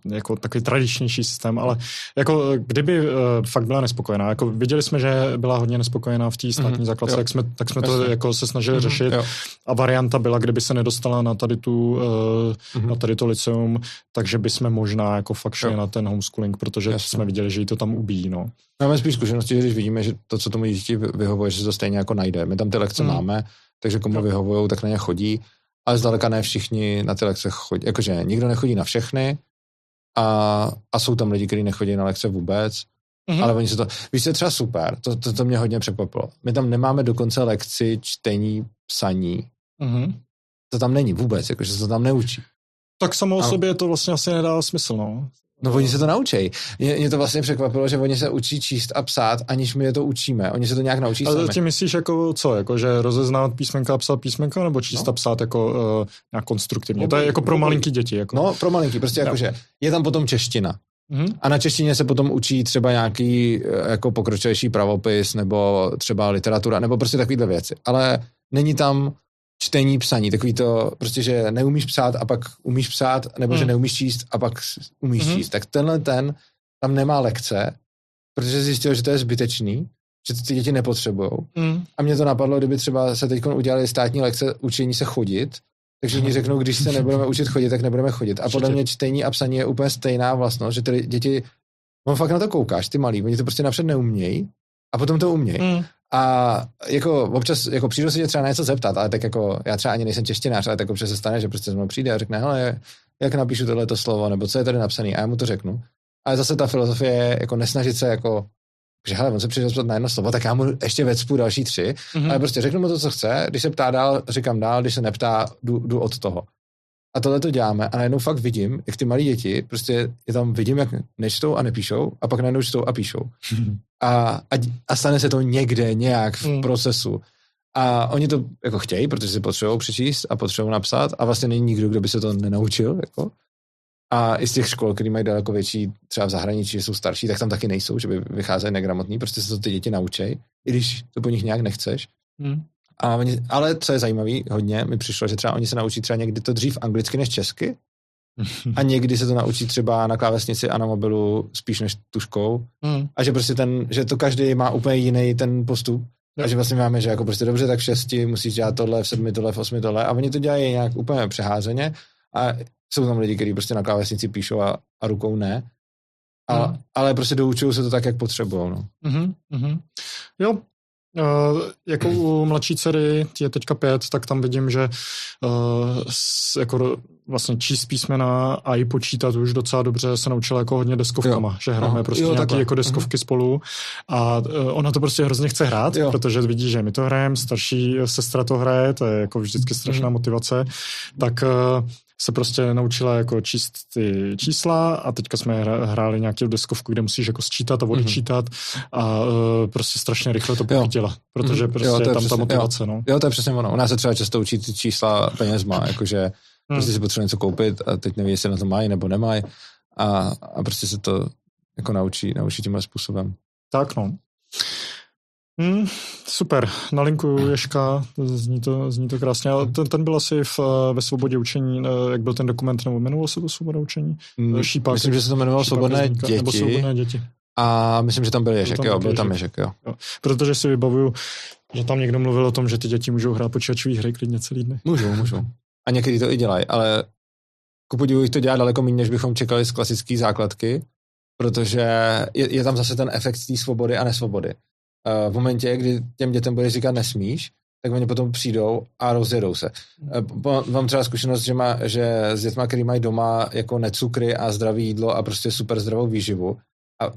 jako takový tradičnější systém, ale jako kdyby uh, fakt byla nespokojená, jako viděli jsme, že byla hodně nespokojená v té státní mm-hmm, základce, tak jsme, tak jsme to jako se snažili mm-hmm, řešit jo. a varianta byla, kdyby se nedostala na tady tu, uh, mm-hmm. na tady to liceum, takže bychom možná jako fakt šli jo. na ten homeschooling, protože Jasně. jsme viděli, že jí to tam ubíjí, no. Máme spíš zkušenosti, že když vidíme, že to, co tomu dítě vyhovuje, že se to stejně jako najde. My tam ty lekce mm. máme, takže komu vyhovují, tak na ně chodí, ale zdaleka ne všichni na ty lekce chodí. Jakože nikdo nechodí na všechny, a, a jsou tam lidi, kteří nechodí na lekce vůbec, mm-hmm. ale oni se to, víš, to je třeba super, to, to, to mě hodně překvapilo. My tam nemáme dokonce lekci čtení, psaní. Mm-hmm. To tam není vůbec, jakože se to tam neučí. Tak samo o sobě to vlastně asi nedá smysl, no. No oni se to naučí. Mě, mě to vlastně překvapilo, že oni se učí číst a psát, aniž my je to učíme. Oni se to nějak naučí Ale ty myslíš jako co? Jako, že rozeznávat písmenka a psát písmenka, nebo číst no. a psát jako uh, nějak konstruktivně? No, to je jako pro malinký děti. Jako. No, pro malinký. Prostě jako, že je tam potom čeština. Mm-hmm. A na češtině se potom učí třeba nějaký eh, jako pokročilejší pravopis, nebo třeba literatura, nebo prostě takovýhle věci. Ale není tam čtení, psaní, takový to prostě, že neumíš psát a pak umíš psát, nebo mm. že hmm. neumíš číst a pak umíš mm. číst. Tak tenhle ten tam nemá lekce, protože zjistil, že to je zbytečný, že to ty děti nepotřebují. Mm. A mě to napadlo, kdyby třeba se teď udělali státní lekce učení se chodit, takže oni řeknou, když se nebudeme učit chodit, tak nebudeme chodit. A podle mě čtení a psaní je úplně stejná vlastnost, že ty děti, on fakt na to koukáš, ty malí, oni to prostě napřed neumějí a potom to umějí. Mm. A jako občas jako přijdu se tě třeba na něco zeptat, ale tak jako já třeba ani nejsem češtinář, ale tak občas se stane, že prostě mnou přijde a řekne, hele, jak napíšu tohleto slovo, nebo co je tady napsané, a já mu to řeknu. Ale zase ta filozofie je jako nesnažit se jako že hele, on se přišel zeptat na jedno slovo, tak já mu ještě vecpu další tři, mm-hmm. ale prostě řeknu mu to, co chce, když se ptá dál, říkám dál, když se neptá, jdu, jdu od toho. A tohle to děláme a najednou fakt vidím, jak ty malí děti, prostě je tam vidím, jak nečtou a nepíšou a pak najednou čtou a píšou. A, a, a stane se to někde, nějak v mm. procesu. A oni to jako chtějí, protože si potřebují přečíst a potřebují napsat a vlastně není nikdo, kdo by se to nenaučil. Jako. A i z těch škol, které mají daleko větší, třeba v zahraničí, jsou starší, tak tam taky nejsou, že by vycházeli negramotní, prostě se to ty děti naučí, i když to po nich nějak nechceš. Mm. A oni, ale co je zajímavé, hodně mi přišlo, že třeba oni se naučí třeba někdy to dřív anglicky než česky a někdy se to naučí třeba na klávesnici a na mobilu spíš než tuškou mm. a že prostě ten, že to každý má úplně jiný ten postup jo. a že vlastně máme, že jako prostě dobře, tak v šesti musíš dělat tohle, v sedmi tohle, v osmi tohle a oni to dělají nějak úplně přeházeně a jsou tam lidi, kteří prostě na klávesnici píšou a, a rukou ne. A, mm. Ale prostě doučují se to tak, jak potřebují. No. Mm-hmm. Jo, Uh, jako u mladší dcery, je teďka pět, tak tam vidím, že uh, s, jako vlastně číst písmena a i počítat už docela dobře se naučila jako hodně deskovkama, jo. že hrajeme Aha. prostě jo, nějaké jako deskovky uh-huh. spolu a uh, ona to prostě hrozně chce hrát, jo. protože vidí, že my to hrajeme, starší sestra to hraje, to je jako vždycky strašná uh-huh. motivace, tak uh, se prostě naučila jako číst ty čísla a teďka jsme hráli nějakou deskovku, kde musíš jako sčítat a odečítat mm-hmm. a uh, prostě strašně rychle to pochytila, protože mm-hmm. prostě jo, je tam přesně, ta motivace. Jo. No. jo, to je přesně ono. U nás se třeba často učí ty čísla penězma, jakože hmm. prostě si potřebuje něco koupit a teď neví, jestli na to mají nebo nemají a, a prostě se to jako naučí, naučí tímhle způsobem. Tak no. Hmm, super, na linku Ješka, zní to, zní to krásně. Ale ten, ten byl asi v, ve svobodě učení, jak byl ten dokument, nebo jmenovalo se to svoboda učení? Hmm, Šípák, myslím, že se to jmenovalo svobodné děti. Nebo svobodné děti. A myslím, že tam byl Ježek, byl tam jo, byl tam Ježek, jo. jo. Protože si vybavuju, že tam někdo mluvil o tom, že ty děti můžou hrát počítačové hry klidně celý den. Můžou, můžou. A někdy to i dělají, ale ku podivu jich to dělá daleko méně, než bychom čekali z klasické základky, protože je, je tam zase ten efekt té svobody a nesvobody. V momentě, kdy těm dětem budeš říkat nesmíš, tak oni potom přijdou a rozjedou se. Uh, mám třeba zkušenost, že, má, že s dětma, který mají doma jako necukry a zdravé jídlo a prostě super zdravou výživu a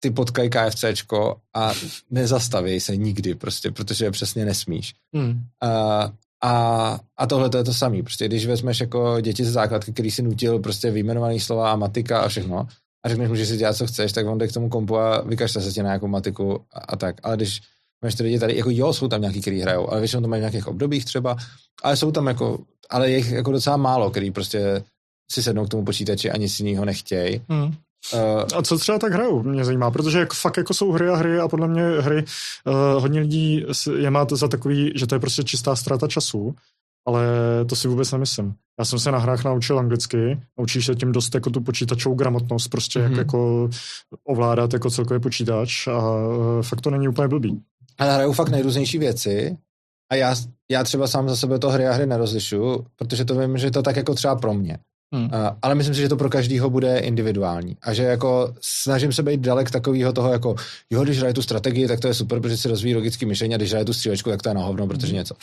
ty potkají KFCčko a nezastaví se nikdy prostě, protože je přesně nesmíš. Hmm. Uh, a, a tohle to je to samé. Prostě když vezmeš jako děti ze základky, který si nutil prostě výjmenovaný slova a matika a všechno, a řekneš mu, že si dělat, co chceš, tak on jde k tomu kompu a vykašle se tě na nějakou matiku a, a tak. Ale když máš ty lidi tady, jako jo, jsou tam nějaký, který hrajou, ale většinou to mají v nějakých obdobích třeba, ale jsou tam jako, ale je jich jako docela málo, který prostě si sednou k tomu počítači a nic jiného nechtějí. Hmm. Uh, a co třeba tak hrajou, mě zajímá, protože jak, fakt jako jsou hry a hry a podle mě hry uh, hodně lidí je má za takový, že to je prostě čistá ztráta času, ale to si vůbec nemyslím. Já jsem se na hrách naučil anglicky, naučíš se tím dost jako tu počítačovou gramotnost, prostě mm-hmm. jak mhm. jako ovládat jako celkově počítač a uh, fakt to není úplně blbý. Ale hrajou fakt nejrůznější věci a já, já třeba sám za sebe to hry a hry nerozlišuju, protože to vím, že to tak jako třeba pro mě. Hmm. Uh, ale myslím si, že to pro každýho bude individuální. A že jako snažím se být dalek takového toho, jako jo, když hraje tu strategii, tak to je super, protože si rozvíjí logický myšlení a když hraje tu střílečku, tak to je na hovno, protože hmm. něco.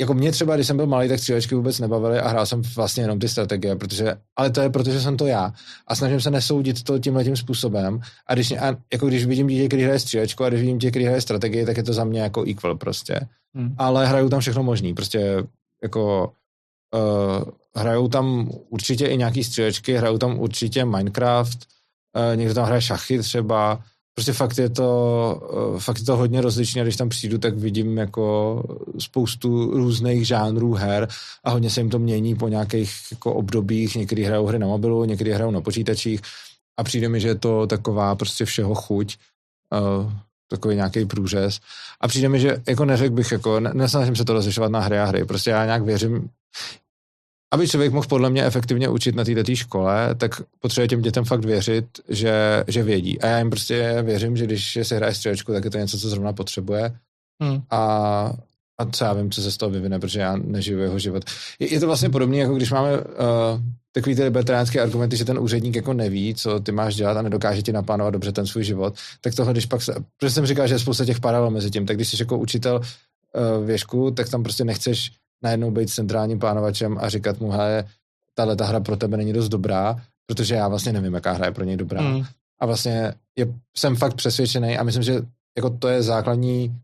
Jako mě třeba, když jsem byl malý, tak střílečky vůbec nebavily a hrál jsem vlastně jenom ty strategie, protože, ale to je protože jsem to já a snažím se nesoudit to tímhle tím způsobem a když, a jako když vidím dítě, který hraje střílečku a když vidím dítě, který hraje strategie, tak je to za mě jako equal prostě. Hmm. Ale hraju tam všechno možný, prostě jako uh, hrajou tam určitě i nějaký střílečky, hrajou tam určitě Minecraft, uh, někdo tam hraje šachy třeba, prostě fakt je to, uh, fakt je to hodně rozličné, když tam přijdu, tak vidím jako spoustu různých žánrů her a hodně se jim to mění po nějakých jako obdobích, někdy hrajou hry na mobilu, někdy hrajou na počítačích a přijde mi, že je to taková prostě všeho chuť, uh, takový nějaký průřez. A přijde mi, že jako neřekl bych, jako nesnažím se to rozlišovat na hry a hry, prostě já nějak věřím, aby člověk mohl podle mě efektivně učit na této škole, tak potřebuje těm dětem fakt věřit, že, že vědí. A já jim prostě věřím, že když se hraje střílečku, tak je to něco, co zrovna potřebuje. Hmm. A, a co já vím, co se z toho vyvine, protože já nežiju jeho život. Je, je to vlastně podobné, jako když máme uh, takový ty libertariánské argumenty, že ten úředník jako neví, co ty máš dělat a nedokáže ti naplánovat dobře ten svůj život, tak tohle, když pak se, protože jsem říkal, že je spousta těch paralel mezi tím, tak když jsi jako učitel uh, věšku, tak tam prostě nechceš najednou být centrálním plánovačem a říkat mu, hele, tahle ta hra pro tebe není dost dobrá, protože já vlastně nevím, jaká hra je pro něj dobrá. Mm. A vlastně je, jsem fakt přesvědčený a myslím, že jako to je základní,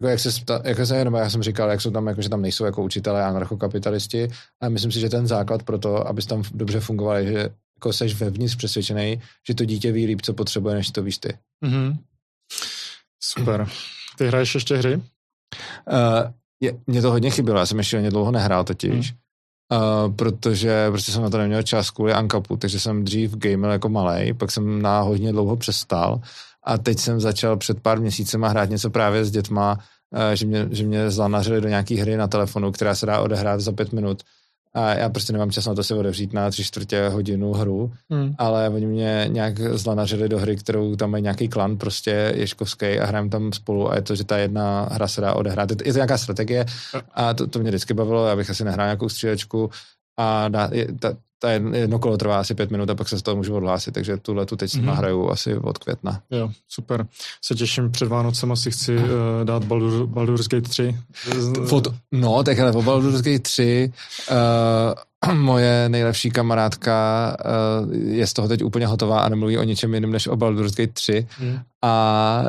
jako jak se, jak se jenom já jsem říkal, jak jsou tam, jako, že tam nejsou jako učitelé anarchokapitalisti, ale myslím si, že ten základ pro to, abys tam dobře fungoval, je, že jako seš vevnitř přesvědčený, že to dítě ví líp, co potřebuje, než to víš ty. Mm-hmm. Super. Ty hraješ ještě hry? Uh, je, mě to hodně chybělo, já jsem ještě hodně dlouho nehrál totiž, hmm. uh, protože prostě jsem na to neměl čas kvůli Ankapu, takže jsem dřív gamel jako malý, pak jsem na hodně dlouho přestal a teď jsem začal před pár měsícema hrát něco právě s dětma, uh, že mě, že mě zlanařili do nějaký hry na telefonu, která se dá odehrát za pět minut a já prostě nemám čas na to se odevřít na tři čtvrtě hodinu hru, hmm. ale oni mě nějak zlanařili do hry, kterou tam mají nějaký klan prostě ješkovský a hrajeme tam spolu a je to, že ta jedna hra se dá odehrát. Je to, je to nějaká strategie a to, to mě vždycky bavilo, abych asi nehrál nějakou střílečku a dá, je, ta, ta jedno kolo trvá asi pět minut a pak se z toho můžu odhlásit, takže tuhle tu teď mm-hmm. hraju asi od května. Jo, super. Se těším před Vánocem, asi chci uh, dát Baldur, Baldur's Gate 3. Fot, no, tak ale o Baldur's Gate 3 uh, moje nejlepší kamarádka uh, je z toho teď úplně hotová a nemluví o ničem jiném než o Baldur's Gate 3 hmm. a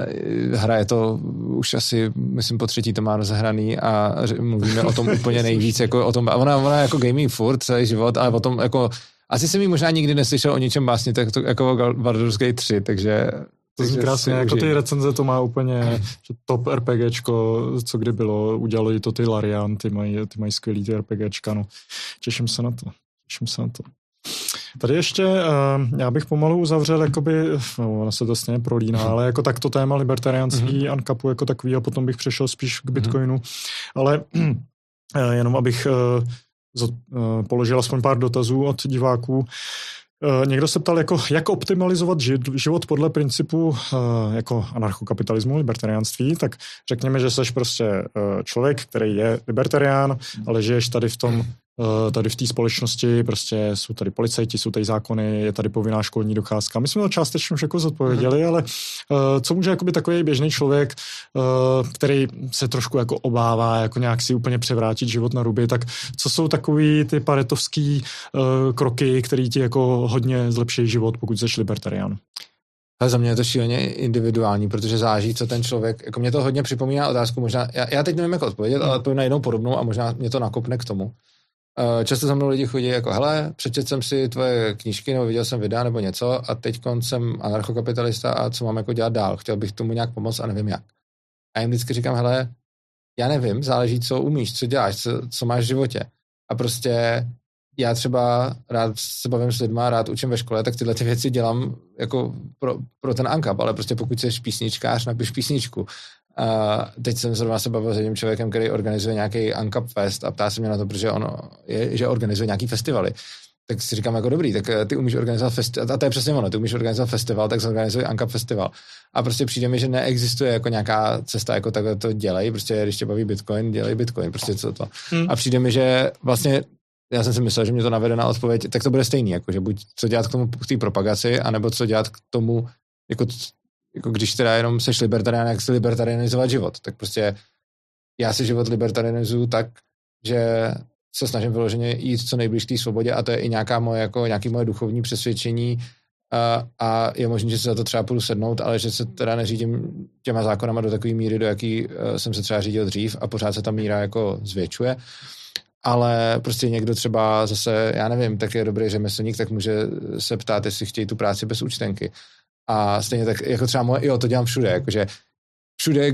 hraje to už asi, myslím, po třetí to má rozehraný a mluvíme o tom úplně nejvíc, jako o tom, ona, ona jako gaming furt celý život, ale o tom jako asi jsem mi možná nikdy neslyšel o ničem básně, tak to jako Baldur's Gate 3, takže to zní krásně, jako ty recenze to má úplně že top RPGčko, co kdy bylo, udělali to ty Larian, ty mají, ty mají skvělý ty RPGčka, no. Těším se na to, těším se na to. Tady ještě, uh, já bych pomalu uzavřel, jakoby, no, ono se to stejně prolíná, ale jako tak to téma libertariánství, mm-hmm. uncapu jako takový a potom bych přešel spíš k mhm. Bitcoinu. Mm-hmm. Ale uh, jenom abych uh, položil aspoň pár dotazů od diváků. Eh, někdo se ptal, jako, jak optimalizovat život podle principu eh, jako anarchokapitalismu, libertariánství, tak řekněme, že jsi prostě eh, člověk, který je libertarián, ale žiješ tady v tom tady v té společnosti prostě jsou tady policajti, jsou tady zákony, je tady povinná školní docházka. My jsme to částečně už jako zodpověděli, mm. ale uh, co může jakoby takový běžný člověk, uh, který se trošku jako obává jako nějak si úplně převrátit život na ruby, tak co jsou takový ty paretovský uh, kroky, které ti jako hodně zlepší život, pokud jsi libertarián? Ale za mě je to šíleně individuální, protože záží, co ten člověk, jako mě to hodně připomíná otázku, možná, já, já teď nevím, jak odpovědět, mm. ale odpovím na jednou podobnou a možná mě to nakopne k tomu. Eh, často za mnou lidi chodí jako, hele, přečet jsem si tvoje knížky, nebo viděl jsem videa, nebo něco a teď jsem anarchokapitalista a co mám jako dělat dál? Chtěl bych tomu nějak pomoct a nevím jak. A jim vždycky říkám, hele, já nevím, záleží, co umíš, co děláš, co, co máš v životě. A prostě já třeba rád se bavím s lidma, rád učím ve škole, tak tyhle ty věci dělám jako pro, pro ten ANKAP, ale prostě pokud jsi písničkář, napiš písničku. A teď jsem zrovna se bavil s jedním člověkem, který organizuje nějaký Uncap Fest a ptá se mě na to, protože on je, že organizuje nějaký festivaly. Tak si říkám jako dobrý, tak eh, ty umíš organizovat festival, a to je přesně ono, ty umíš organizovat festival, tak zorganizuj Uncap Festival. A prostě přijde mi, že neexistuje jako nějaká cesta, jako takhle to dělej, prostě když tě baví Bitcoin, dělej Bitcoin, prostě co to. Hmm. A přijde mi, že vlastně já jsem si myslel, že mě to navede na odpověď, tak to bude stejný, jako že buď co dělat k tomu k té propagaci, anebo co dělat k tomu, jako jako když teda jenom seš libertarián, jak si libertarianizovat život, tak prostě já si život libertarianizuju tak, že se snažím vyloženě jít co nejblíž té svobodě a to je i nějaká moje, jako, nějaký moje duchovní přesvědčení a, a je možné, že se za to třeba půjdu sednout, ale že se teda neřídím těma zákonama do takové míry, do jaký uh, jsem se třeba řídil dřív a pořád se ta míra jako zvětšuje. Ale prostě někdo třeba zase, já nevím, tak je dobrý řemeslník, tak může se ptát, jestli chtějí tu práci bez účtenky. A stejně tak, jako třeba moje, jo, to dělám všude, jakože všude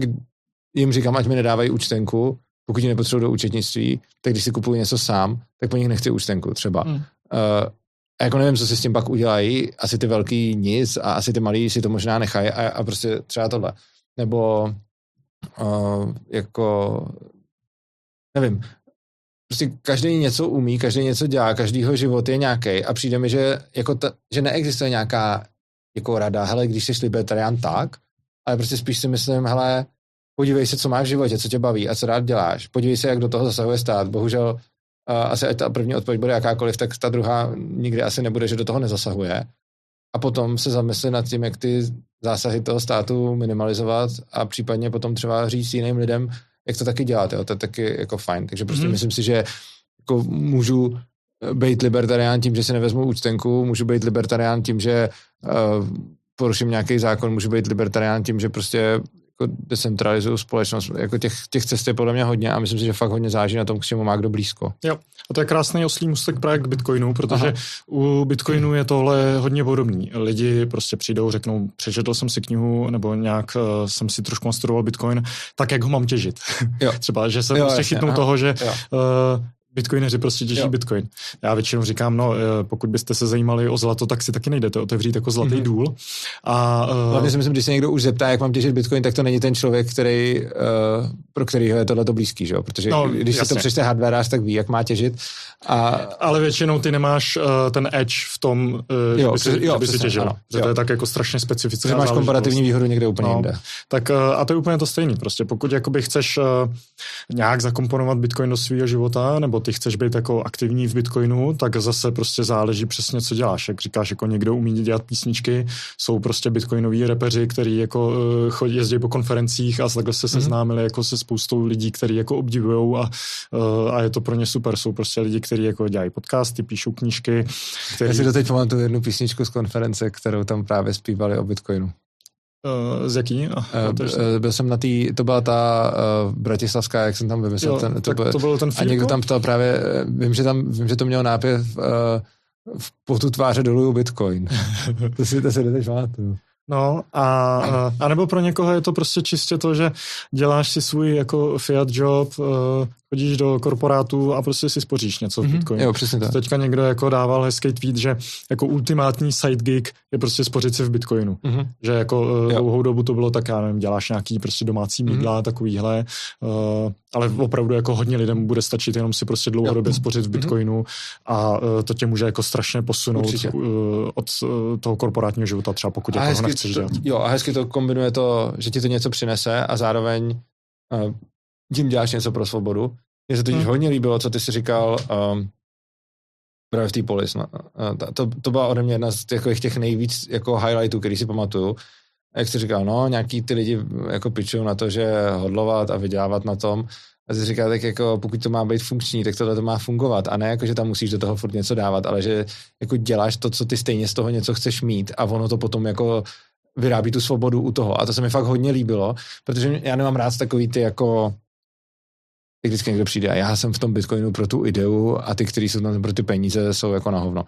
jim říkám, ať mi nedávají účtenku, pokud ji nepotřebuji do účetnictví, tak když si kupuji něco sám, tak po nich nechci účtenku třeba. Mm. Uh, a jako nevím, co si s tím pak udělají, asi ty velký nic a asi ty malí si to možná nechají a, a prostě třeba tohle. Nebo uh, jako nevím, prostě každý něco umí, každý něco dělá, každýho život je nějaký a přijde mi, že, jako ta, že neexistuje nějaká jako rada, hele, když jsi libertarián, tak, ale prostě spíš si myslím, hele, podívej se, co máš v životě, co tě baví a co rád děláš. Podívej se, jak do toho zasahuje stát. Bohužel uh, asi ať ta první odpověď bude jakákoliv, tak ta druhá nikdy asi nebude, že do toho nezasahuje. A potom se zamyslet nad tím, jak ty zásahy toho státu minimalizovat a případně potom třeba říct jiným lidem, jak to taky dělat. Jo? To je taky jako fajn. Takže prostě mm-hmm. myslím si, že jako můžu být libertarián tím, že si nevezmu účtenku, můžu být libertarián tím, že poruším nějaký zákon, můžu být libertarián tím, že prostě jako decentralizuju společnost. Jako těch, těch cest je podle mě hodně a myslím si, že fakt hodně záží na tom, k čemu má kdo blízko. Jo, a to je krásný oslý mustek právě k Bitcoinu, protože Aha. u Bitcoinu je tohle hodně podobný. Lidi prostě přijdou, řeknou, přečetl jsem si knihu, nebo nějak uh, jsem si trošku konstruoval Bitcoin, tak jak ho mám těžit. Jo. Třeba, že se jo, prostě chytnou toho, že uh, Bitcoineři prostě těží jo. Bitcoin. Já většinou říkám, no, eh, pokud byste se zajímali o zlato, tak si taky nejdete otevřít jako zlatý mm-hmm. důl. A, uh, Hlavně si myslím, když se někdo už zeptá, jak mám těžit Bitcoin, tak to není ten člověk, který, uh, pro kterýho je tohle blízký, že jo? Protože no, když jasně. si to přečte hardwareář, tak ví, jak má těžit. A... Ale většinou ty nemáš uh, ten edge v tom, uh, jo, že by si, jo, že by si těžil. Ano, že to je tak jako strašně specifické. Že máš komparativní výhodu někde úplně no, jinde. Tak uh, a to je úplně to stejné. Prostě pokud jakoby chceš uh, nějak zakomponovat Bitcoin do svého života, nebo ty chceš být jako aktivní v Bitcoinu, tak zase prostě záleží přesně, co děláš. Jak říkáš, jako někdo umí dělat písničky, jsou prostě bitcoinoví repeři, kteří jako uh, chodí, jezdí po konferencích a takhle se mhm. seznámili mm-hmm. jako se spoustou lidí, kteří jako obdivují a, uh, a je to pro ně super. Jsou prostě lidi, kteří jako dělají podcasty, píšou knížky. Který... Já si doteď pamatuju jednu písničku z konference, kterou tam právě zpívali o Bitcoinu. Uh, z jaký? Uh, uh, byl jsem na té, to byla ta uh, bratislavská, jak jsem tam vymyslel. Jo, ten, to, byl, to byl ten A někdo tam ptal právě, vím, že, tam, vím, že to mělo nápěv uh, v potu tváře dolů Bitcoin. to si to si teď No a, a nebo pro někoho je to prostě čistě to, že děláš si svůj jako fiat job, chodíš do korporátu a prostě si spoříš něco v mhm. Bitcoinu. Jo, přesně tak. Teďka někdo jako dával hezký tweet, že jako ultimátní side gig je prostě spořit si v Bitcoinu. Mm-hmm. Že jako uh, dlouhou dobu to bylo tak, já nevím, děláš nějaký prostě domácí mhm. mídla, mm-hmm. takovýhle, uh, ale opravdu jako hodně lidem bude stačit jenom si prostě dlouhodobě jo. spořit v mhm. Bitcoinu mm-hmm. a uh, to tě může jako strašně posunout uh, od uh, toho korporátního života, třeba pokud a jako nechceš to, dělat. Jo, a hezky to kombinuje to, že ti to něco přinese a zároveň uh, tím děláš něco pro svobodu. Mně se totiž hmm. hodně líbilo, co ty jsi říkal um, právě v té polis. No. To, to byla ode mě jedna z těch, těch nejvíc jako highlightů, který si pamatuju. Jak jsi říkal, no, nějaký ty lidi jako pičují na to, že hodlovat a vydělávat na tom. A ty říká, tak jako pokud to má být funkční, tak tohle to má fungovat. A ne jako, že tam musíš do toho furt něco dávat, ale že jako děláš to, co ty stejně z toho něco chceš mít a ono to potom jako vyrábí tu svobodu u toho. A to se mi fakt hodně líbilo, protože já nemám rád takový ty jako jak vždycky někdo přijde a já jsem v tom Bitcoinu pro tu ideu a ty, kteří jsou tam pro ty peníze, jsou jako na hovno.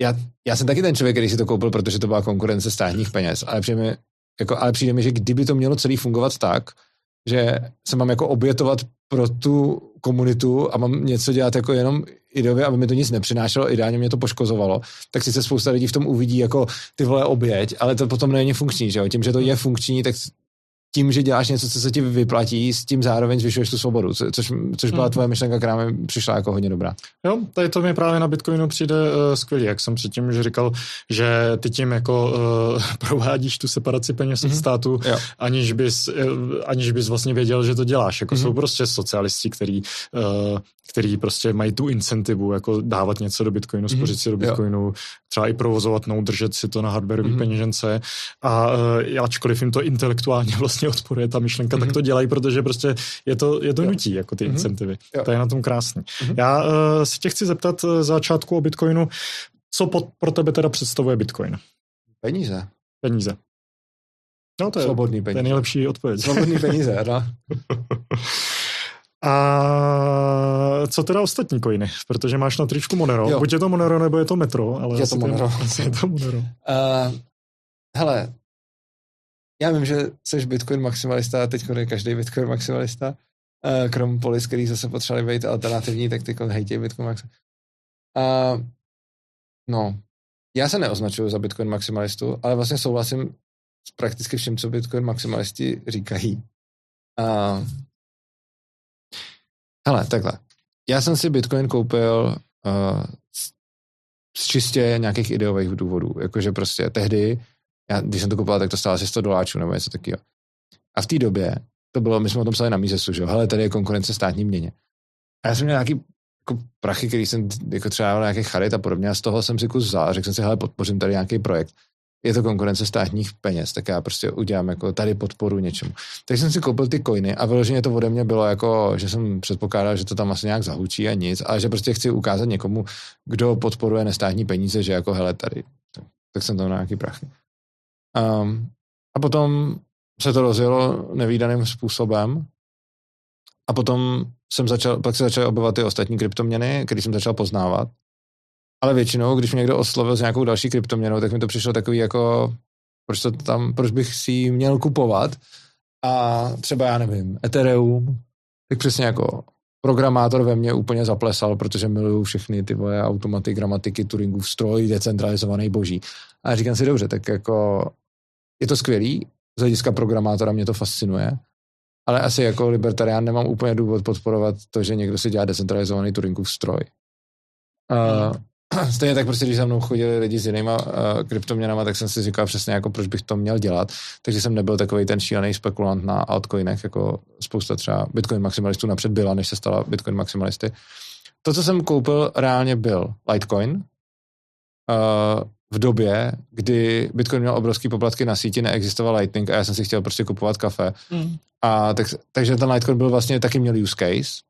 Já, já jsem taky ten člověk, který si to koupil, protože to byla konkurence státních peněz, ale přijde mi, jako, ale přijde mi, že kdyby to mělo celý fungovat tak, že se mám jako obětovat pro tu komunitu a mám něco dělat jako jenom ideově, aby mi to nic nepřinášelo, ideálně mě to poškozovalo, tak si se spousta lidí v tom uvidí jako ty vole oběť, ale to potom není funkční, že jo? Tím, že to je funkční, tak tím, že děláš něco, co se ti vyplatí, s tím zároveň zvyšuješ tu svobodu, což, což byla hmm. tvoje myšlenka, která mi přišla jako hodně dobrá. Jo, tady to mi právě na Bitcoinu přijde uh, skvělý, jak jsem předtím už říkal, že ty tím jako uh, provádíš tu separaci peněz mm-hmm. od mhm. státu, aniž bys, uh, aniž bys vlastně věděl, že to děláš. Jako mm-hmm. jsou prostě socialisti, který, uh, který prostě mají tu incentivu, jako dávat něco do Bitcoinu, mhm. spořit mm-hmm. si do Bitcoinu, jo. třeba i provozovat, no, držet si to na hardwareové mm-hmm. peněžence a uh, ačkoliv jim to intelektuálně vlastně vlastně odporuje ta myšlenka, mm-hmm. tak to mhm. dělají, protože prostě je to, je to nutí, jako ty mm-hmm. incentivy. Jo. To je na tom krásný. Mm-hmm. Já uh, si tě chci zeptat uh, začátku o Bitcoinu, co pod, pro tebe teda představuje Bitcoin? Peníze. Peníze. No to je, Svobodný peníze. To je nejlepší odpověď. Svobodný peníze, no. A co teda ostatní coiny? Protože máš na tričku Monero. Jo. Buď je to Monero, nebo je to Metro. Ale je to Monero. je to Monero. Uh, hele, já vím, že jsi Bitcoin maximalista a teď je každý Bitcoin maximalista, uh, krom polis, který zase potřebovali být alternativní, tak ty hejtěj Bitcoin maximalista. Uh, no, já se neoznačuju za Bitcoin maximalistu, ale vlastně souhlasím s prakticky vším, co Bitcoin maximalisti říkají. Uh, hele, takhle. Já jsem si Bitcoin koupil uh, z čistě nějakých ideových důvodů. Jakože prostě tehdy já, když jsem to kupoval, tak to stálo asi 100 doláčů nebo něco takového. A v té době to bylo, my jsme o tom psali na Misesu, že jo, hele, tady je konkurence státní měně. A já jsem měl nějaký jako prachy, který jsem jako třeba nějaký charit a podobně a z toho jsem si kus vzal a řekl jsem si, hele, podpořím tady nějaký projekt. Je to konkurence státních peněz, tak já prostě udělám jako tady podporu něčemu. Takže jsem si koupil ty coiny a vyloženě to ode mě bylo jako, že jsem předpokládal, že to tam asi nějak zahučí a nic, ale že prostě chci ukázat někomu, kdo podporuje nestátní peníze, že jako hele tady, tak, tak jsem tam na nějaký prachy. Um, a potom se to rozjelo nevýdaným způsobem a potom jsem začal, pak se začaly objevovat ty ostatní kryptoměny, které jsem začal poznávat. Ale většinou, když mě někdo oslovil s nějakou další kryptoměnou, tak mi to přišlo takový jako, proč, to tam, proč bych si ji měl kupovat. A třeba, já nevím, Ethereum, tak přesně jako programátor ve mně úplně zaplesal, protože miluju všechny ty moje automaty, gramatiky, Turingův stroj, decentralizovaný boží. A říkám si, dobře, tak jako je to skvělý, z hlediska programátora mě to fascinuje, ale asi jako libertarián nemám úplně důvod podporovat to, že někdo si dělá decentralizovaný Turingův stroj. Uh, stejně tak prostě, když za mnou chodili lidi s jinýma uh, kryptoměnama, tak jsem si říkal přesně, jako proč bych to měl dělat. Takže jsem nebyl takový ten šílený spekulant na altcoinech, jako spousta třeba Bitcoin maximalistů napřed byla, než se stala Bitcoin maximalisty. to, co jsem koupil, reálně byl Litecoin. Uh, v době, kdy Bitcoin měl obrovský poplatky na síti, neexistoval Lightning a já jsem si chtěl prostě kupovat kafe. Mm. A tak, takže ten Litecoin byl vlastně, taky měl use case.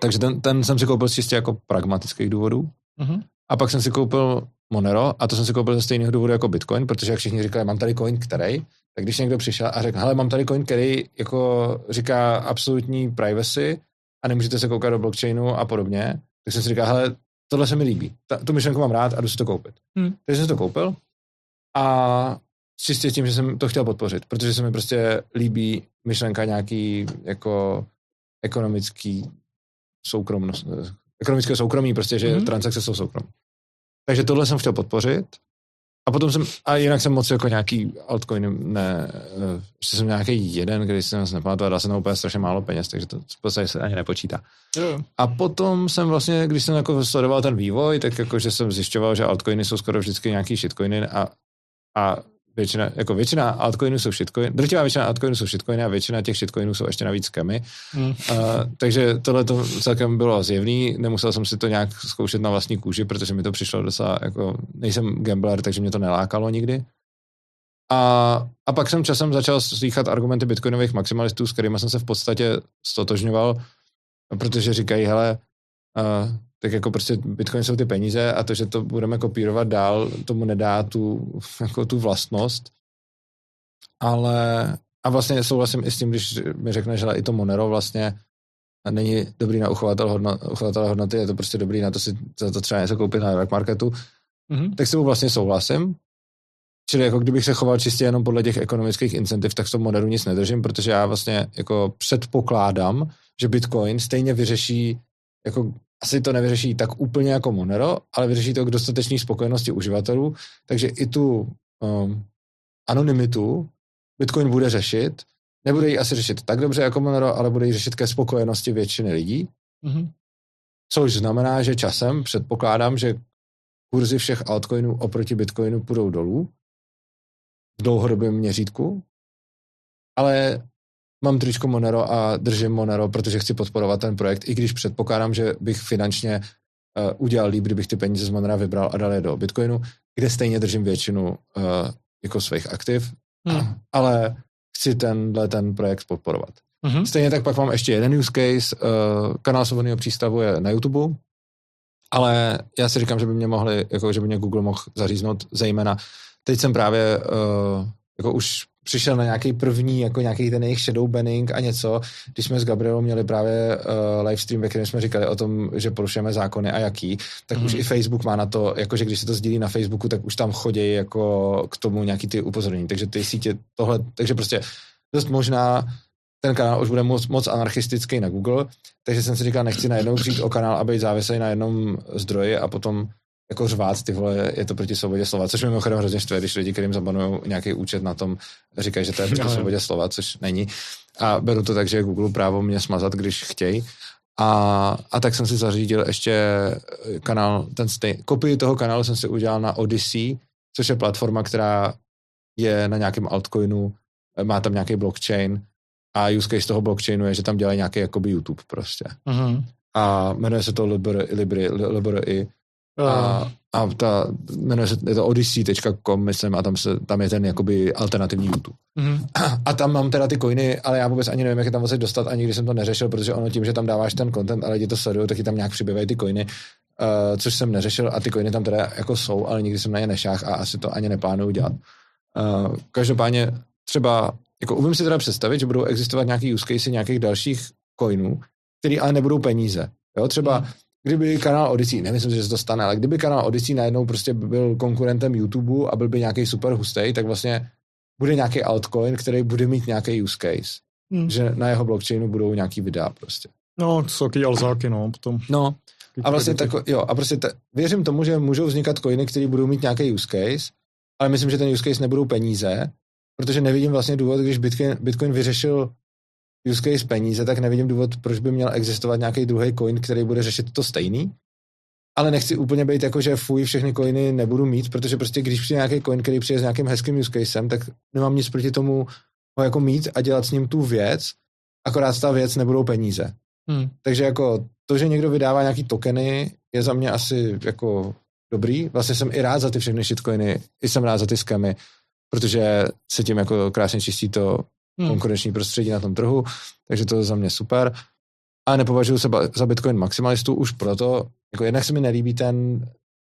Takže ten, ten jsem si koupil čistě jako pragmatických důvodů. Mm-hmm. A pak jsem si koupil Monero a to jsem si koupil ze stejného důvodu jako Bitcoin, protože jak všichni říkali, mám tady coin, který, tak když někdo přišel a řekl, hele, mám tady coin, který jako říká absolutní privacy a nemůžete se koukat do blockchainu a podobně, tak jsem si říkal, hele, tohle se mi líbí, Ta, tu myšlenku mám rád a jdu si to koupit. Hmm. Takže jsem to koupil a čistě tím, že jsem to chtěl podpořit, protože se mi prostě líbí myšlenka nějaký jako ekonomický soukromnost, ekonomické soukromí, prostě, že hmm. transakce jsou soukromí. Takže tohle jsem chtěl podpořit. A potom jsem, a jinak jsem moc jako nějaký altcoin, ne, ještě jsem nějaký jeden, když jsem se nepamatoval, dal jsem na úplně strašně málo peněz, takže to v podstatě se ani nepočítá. Jo. A potom jsem vlastně, když jsem jako sledoval ten vývoj, tak jako, že jsem zjišťoval, že altcoiny jsou skoro vždycky nějaký shitcoiny a, a většina, jako většina altcoinů jsou shitcoiny, drtivá většina altcoinů jsou shitcoiny a většina těch shitcoinů jsou ještě navíc skamy. Mm. Uh, takže tohle to celkem bylo zjevný, nemusel jsem si to nějak zkoušet na vlastní kůži, protože mi to přišlo docela, jako nejsem gambler, takže mě to nelákalo nikdy. A, a pak jsem časem začal slychat argumenty bitcoinových maximalistů, s kterými jsem se v podstatě stotožňoval, protože říkají, hele, uh, tak jako prostě Bitcoin jsou ty peníze a to, že to budeme kopírovat dál, tomu nedá tu, jako tu vlastnost. Ale a vlastně souhlasím i s tím, když mi řekne, že i to Monero vlastně není dobrý na uchovatel, hodno, uchovatel hodnoty, je to prostě dobrý na to si za to třeba něco koupit na dark marketu, mm-hmm. tak s tím vlastně souhlasím. Čili jako kdybych se choval čistě jenom podle těch ekonomických incentiv, tak v tom Moneru nic nedržím, protože já vlastně jako předpokládám, že Bitcoin stejně vyřeší jako asi to nevyřeší tak úplně jako Monero, ale vyřeší to k dostatečné spokojenosti uživatelů, takže i tu um, anonymitu Bitcoin bude řešit. Nebude ji asi řešit tak dobře jako Monero, ale bude ji řešit ke spokojenosti většiny lidí. Mm-hmm. Což znamená, že časem předpokládám, že kurzy všech altcoinů oproti Bitcoinu půjdou dolů v dlouhodobém měřítku, ale mám tričko Monero a držím Monero, protože chci podporovat ten projekt, i když předpokládám, že bych finančně uh, udělal líp, kdybych ty peníze z Monera vybral a dal je do Bitcoinu, kde stejně držím většinu uh, jako svých aktiv, hmm. ale chci tenhle ten projekt podporovat. Mm-hmm. Stejně tak pak mám ještě jeden use case, uh, kanál svobodného přístavu je na YouTube, ale já si říkám, že by mě mohli, jako že by mě Google mohl zaříznout zejména. Teď jsem právě uh, jako už přišel na nějaký první, jako nějaký ten jejich shadow banning a něco, když jsme s Gabrielou měli právě uh, livestream, ve kterém jsme říkali o tom, že porušujeme zákony a jaký, tak mm. už mhm. i Facebook má na to, jakože když se to sdílí na Facebooku, tak už tam chodí jako k tomu nějaký ty upozornění, takže ty sítě tohle, takže prostě dost možná ten kanál už bude moc, moc anarchistický na Google, takže jsem si říkal, nechci najednou přijít o kanál a být závislý na jednom zdroji a potom jako řvát, ty vole, je to proti svobodě slova, což mi mimochodem hrozně štve, když lidi, kterým zabanují nějaký účet na tom, říkají, že to je proti svobodě slova, což není. A beru to tak, že Google právo mě smazat, když chtějí. A, a tak jsem si zařídil ještě kanál, ten stej, kopii toho kanálu jsem si udělal na Odyssey, což je platforma, která je na nějakém altcoinu, má tam nějaký blockchain a use case toho blockchainu je, že tam dělají nějaký jakoby YouTube prostě. Uh-huh. A jmenuje se to Libri, Libri, Libri, a, a ta, jmenuje se, je to odyssey.com, myslím, a tam, se, tam je ten jakoby alternativní YouTube. Mm-hmm. A tam mám teda ty coiny, ale já vůbec ani nevím, jak je tam vlastně dostat, ani když jsem to neřešil, protože ono tím, že tam dáváš ten content a lidi to sledují, taky tam nějak přibývají ty coiny, uh, což jsem neřešil a ty coiny tam teda jako jsou, ale nikdy jsem na ně nešách a asi to ani neplánuju dělat. Uh, každopádně třeba, jako umím si teda představit, že budou existovat nějaký use case nějakých dalších coinů, který ale nebudou peníze. Jo, třeba mm kdyby kanál Odyssey, nemyslím si, že se to stane, ale kdyby kanál Odyssey najednou prostě byl konkurentem YouTube a byl by nějaký super hustý, tak vlastně bude nějaký altcoin, který bude mít nějaký use case. Hmm. Že na jeho blockchainu budou nějaký videa prostě. No, to jsou taky alzáky, no, potom. No, a vlastně tak, jo, a prostě ta, věřím tomu, že můžou vznikat coiny, které budou mít nějaký use case, ale myslím, že ten use case nebudou peníze, protože nevidím vlastně důvod, když Bitcoin, Bitcoin vyřešil use case peníze, tak nevidím důvod, proč by měl existovat nějaký druhý coin, který bude řešit to stejný. Ale nechci úplně být jako, že fuj, všechny coiny nebudu mít, protože prostě když přijde nějaký coin, který přijde s nějakým hezkým use casem, tak nemám nic proti tomu ho jako mít a dělat s ním tu věc, akorát ta věc nebudou peníze. Hmm. Takže jako to, že někdo vydává nějaký tokeny, je za mě asi jako dobrý. Vlastně jsem i rád za ty všechny shitcoiny, i jsem rád za ty skamy, protože se tím jako krásně čistí to hmm. konkurenční prostředí na tom trhu, takže to je za mě super. A nepovažuji se za Bitcoin maximalistu už proto, jako jednak se mi nelíbí ten,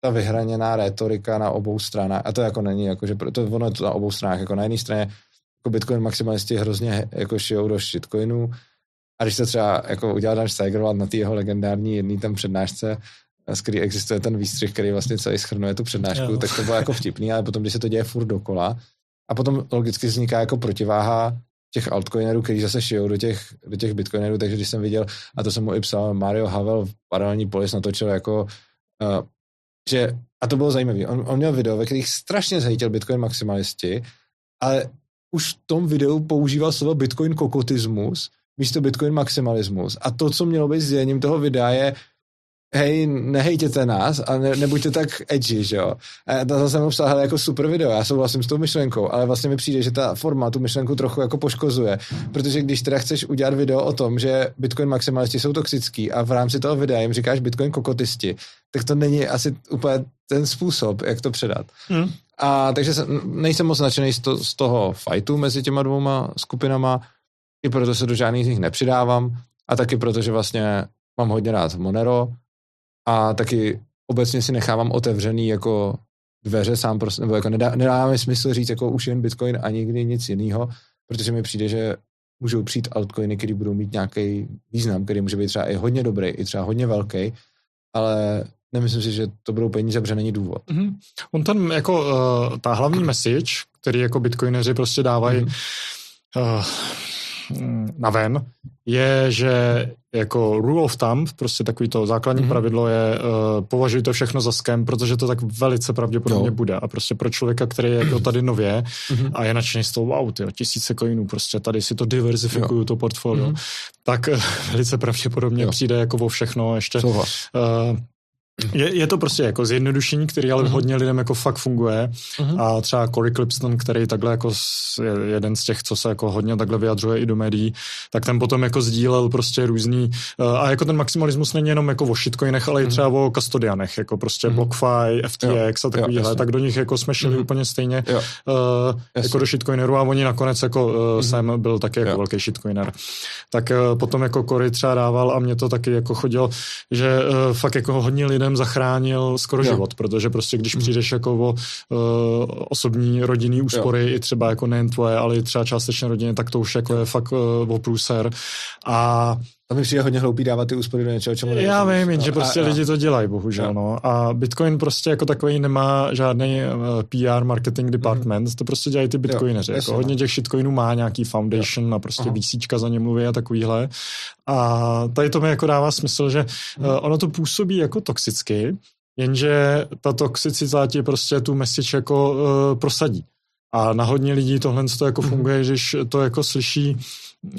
ta vyhraněná retorika na obou stranách. A to jako není, jako, že to, ono je to na obou stranách. Jako na jedné straně jako Bitcoin maximalisti hrozně jako šijou do shitcoinů. A když se třeba jako udělal Dan Steigerwald na té jeho legendární jedný tam přednášce, z který existuje ten výstřih, který vlastně celý schrnuje tu přednášku, jo. tak to bylo jako vtipný, ale potom, když se to děje furt dokola, a potom logicky vzniká jako protiváha těch altcoinerů, kteří zase šijou do těch, do těch bitcoinerů, takže když jsem viděl, a to jsem mu i psal, Mario Havel v paralelní polis natočil jako, uh, že, a to bylo zajímavé, on, on měl video, ve kterých strašně zhejtil bitcoin maximalisti, ale už v tom videu používal slovo bitcoin kokotismus místo bitcoin maximalismus. A to, co mělo být sdělením toho videa, je hej, nehejtěte nás a ne, nebuďte tak edgy, že jo. A to jsem psal, hele, jako super video, já souhlasím s tou myšlenkou, ale vlastně mi přijde, že ta forma tu myšlenku trochu jako poškozuje, protože když teda chceš udělat video o tom, že Bitcoin maximalisti jsou toxický a v rámci toho videa jim říkáš Bitcoin kokotisti, tak to není asi úplně ten způsob, jak to předat. Hmm. A takže jsem, nejsem moc nadšený z, to, z toho fightu mezi těma dvouma skupinama, i proto se do žádných z nich nepřidávám a taky proto, že vlastně mám hodně rád Monero, a taky obecně si nechávám otevřený jako dveře sám prostě, nebo jako nedá, nedá mi smysl říct jako už jen Bitcoin a nikdy nic jiného, protože mi přijde, že můžou přijít altcoiny, které budou mít nějaký význam, který může být třeba i hodně dobrý, i třeba hodně velký, ale nemyslím si, že to budou peníze, protože není důvod. Mm-hmm. On ten jako uh, ta hlavní message, který jako bitcoineři prostě dávají mm-hmm. uh, na ven, je, že jako rule of thumb, prostě takový to základní mm-hmm. pravidlo je uh, považuj to všechno za skem, protože to tak velice pravděpodobně jo. bude. A prostě pro člověka, který je jako tady nově mm-hmm. a je nadšený z toho, wow, tyjo, tisíce coinů, prostě tady si to diversifikuju, jo. to portfolio, mm-hmm. tak uh, velice pravděpodobně jo. přijde jako o všechno ještě. Uh, je, je to prostě jako zjednodušení, který ale uh-huh. hodně lidem jako fakt funguje uh-huh. a třeba Corey Clipston, který takhle jako je jeden z těch, co se jako hodně takhle vyjadřuje i do médií, tak ten potom jako sdílel prostě různý uh, a jako ten maximalismus není jenom jako o shitcoinech, ale uh-huh. i třeba o custodianech, jako prostě uh-huh. BlockFi, FTX jo. a takovýhle, jo, tak do nich jako jsme šli uh-huh. úplně stejně jo. Uh, jako do shitcoinerů a oni nakonec jako uh, uh-huh. jsem byl taky jako jo. velký shitcoiner. Tak uh, potom jako Corey třeba dával a mě to taky jako chodil, že uh, fakt jako hodně lidem lidem zachránil skoro jo. život, protože prostě když mm. přijdeš jako o uh, osobní rodinný úspory, jo. i třeba jako nejen tvoje, ale i třeba částečně rodiny, tak to už jako je fakt uh, o průser. A to mi přijde hodně hloupý dávat ty úspory do něčeho, čemu Já vím, no, že prostě a, lidi a, to dělají, bohužel. No. A Bitcoin prostě jako takový nemá žádný uh, PR marketing department, mm. to prostě dělají ty bitcoineři. Jo, jako hodně no. těch shitcoinů má nějaký foundation jo. a prostě výsíčka za ně mluví a takovýhle. A tady to mi jako dává smysl, že mm. uh, ono to působí jako toxicky, jenže ta toxicita ti prostě tu message jako uh, prosadí. A na hodně lidí tohle to jako mhm. funguje, mm. že to jako slyší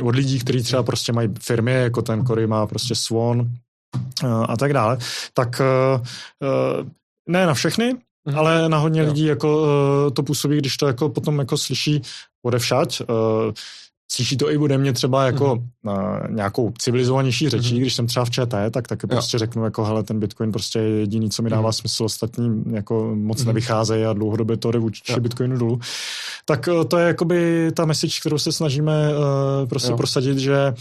od lidí, kteří třeba prostě mají firmy, jako ten Cory má prostě Swan uh, a tak dále, tak uh, ne na všechny, mm. ale na hodně jo. lidí jako uh, to působí, když to jako potom jako slyší odevšať. Uh, slyší to i ode mě třeba jako mm-hmm. uh, nějakou civilizovanější řečí, mm-hmm. když jsem třeba v ČT, tak taky jo. prostě řeknu jako hele, ten Bitcoin prostě je jediný, co mi dává mm-hmm. smysl, ostatní jako moc mm-hmm. nevycházejí a dlouhodobě to jde vůči Bitcoinu dolů. Tak uh, to je jakoby ta message, kterou se snažíme uh, prostě jo. prosadit, že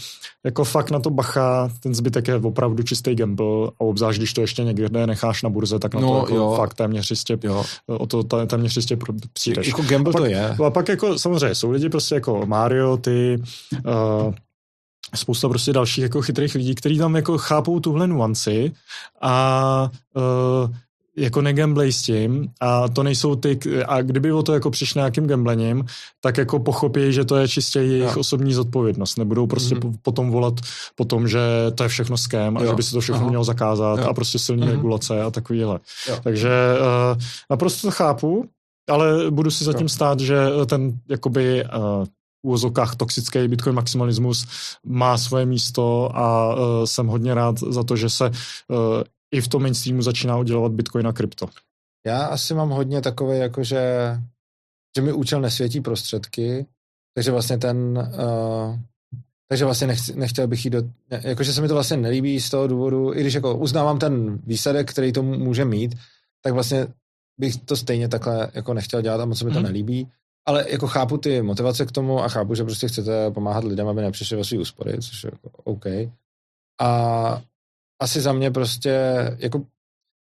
jako fakt na to bacha, ten zbytek je opravdu čistý gamble a obzvlášť, když to ještě někde necháš na burze, tak na no, to jako jo. fakt téměř jistě, jo. o to téměř jistě přijdeš. Jako gamble pak, to je. A pak jako samozřejmě jsou lidi prostě jako Mario, ty uh, spousta prostě dalších jako chytrých lidí, kteří tam jako chápou tuhle nuanci a uh, jako negamblej s tím a to nejsou ty, a kdyby o to jako přišli nějakým gamblením, tak jako pochopí, že to je čistě jejich no. osobní zodpovědnost. Nebudou prostě mm-hmm. potom volat po tom, že to je všechno ském a jo. že by se to všechno Aha. mělo zakázat jo. a prostě silní mm-hmm. regulace a takovýhle. Jo. Takže uh, naprosto to chápu, ale budu si zatím jo. stát, že ten jakoby uh, úvozovkách toxický Bitcoin maximalismus má svoje místo a uh, jsem hodně rád za to, že se uh, i v tom mainstreamu začíná udělovat Bitcoin a krypto. Já asi mám hodně takové, jakože že mi účel nesvětí prostředky, takže vlastně ten uh, takže vlastně nechci, nechtěl bych jít do, jakože se mi to vlastně nelíbí z toho důvodu, i když jako uznávám ten výsledek, který to může mít, tak vlastně bych to stejně takhle jako nechtěl dělat a moc se mi to mm. nelíbí. Ale jako chápu ty motivace k tomu a chápu, že prostě chcete pomáhat lidem, aby nepřišli o svý úspory, což je jako OK. A asi za mě prostě, jako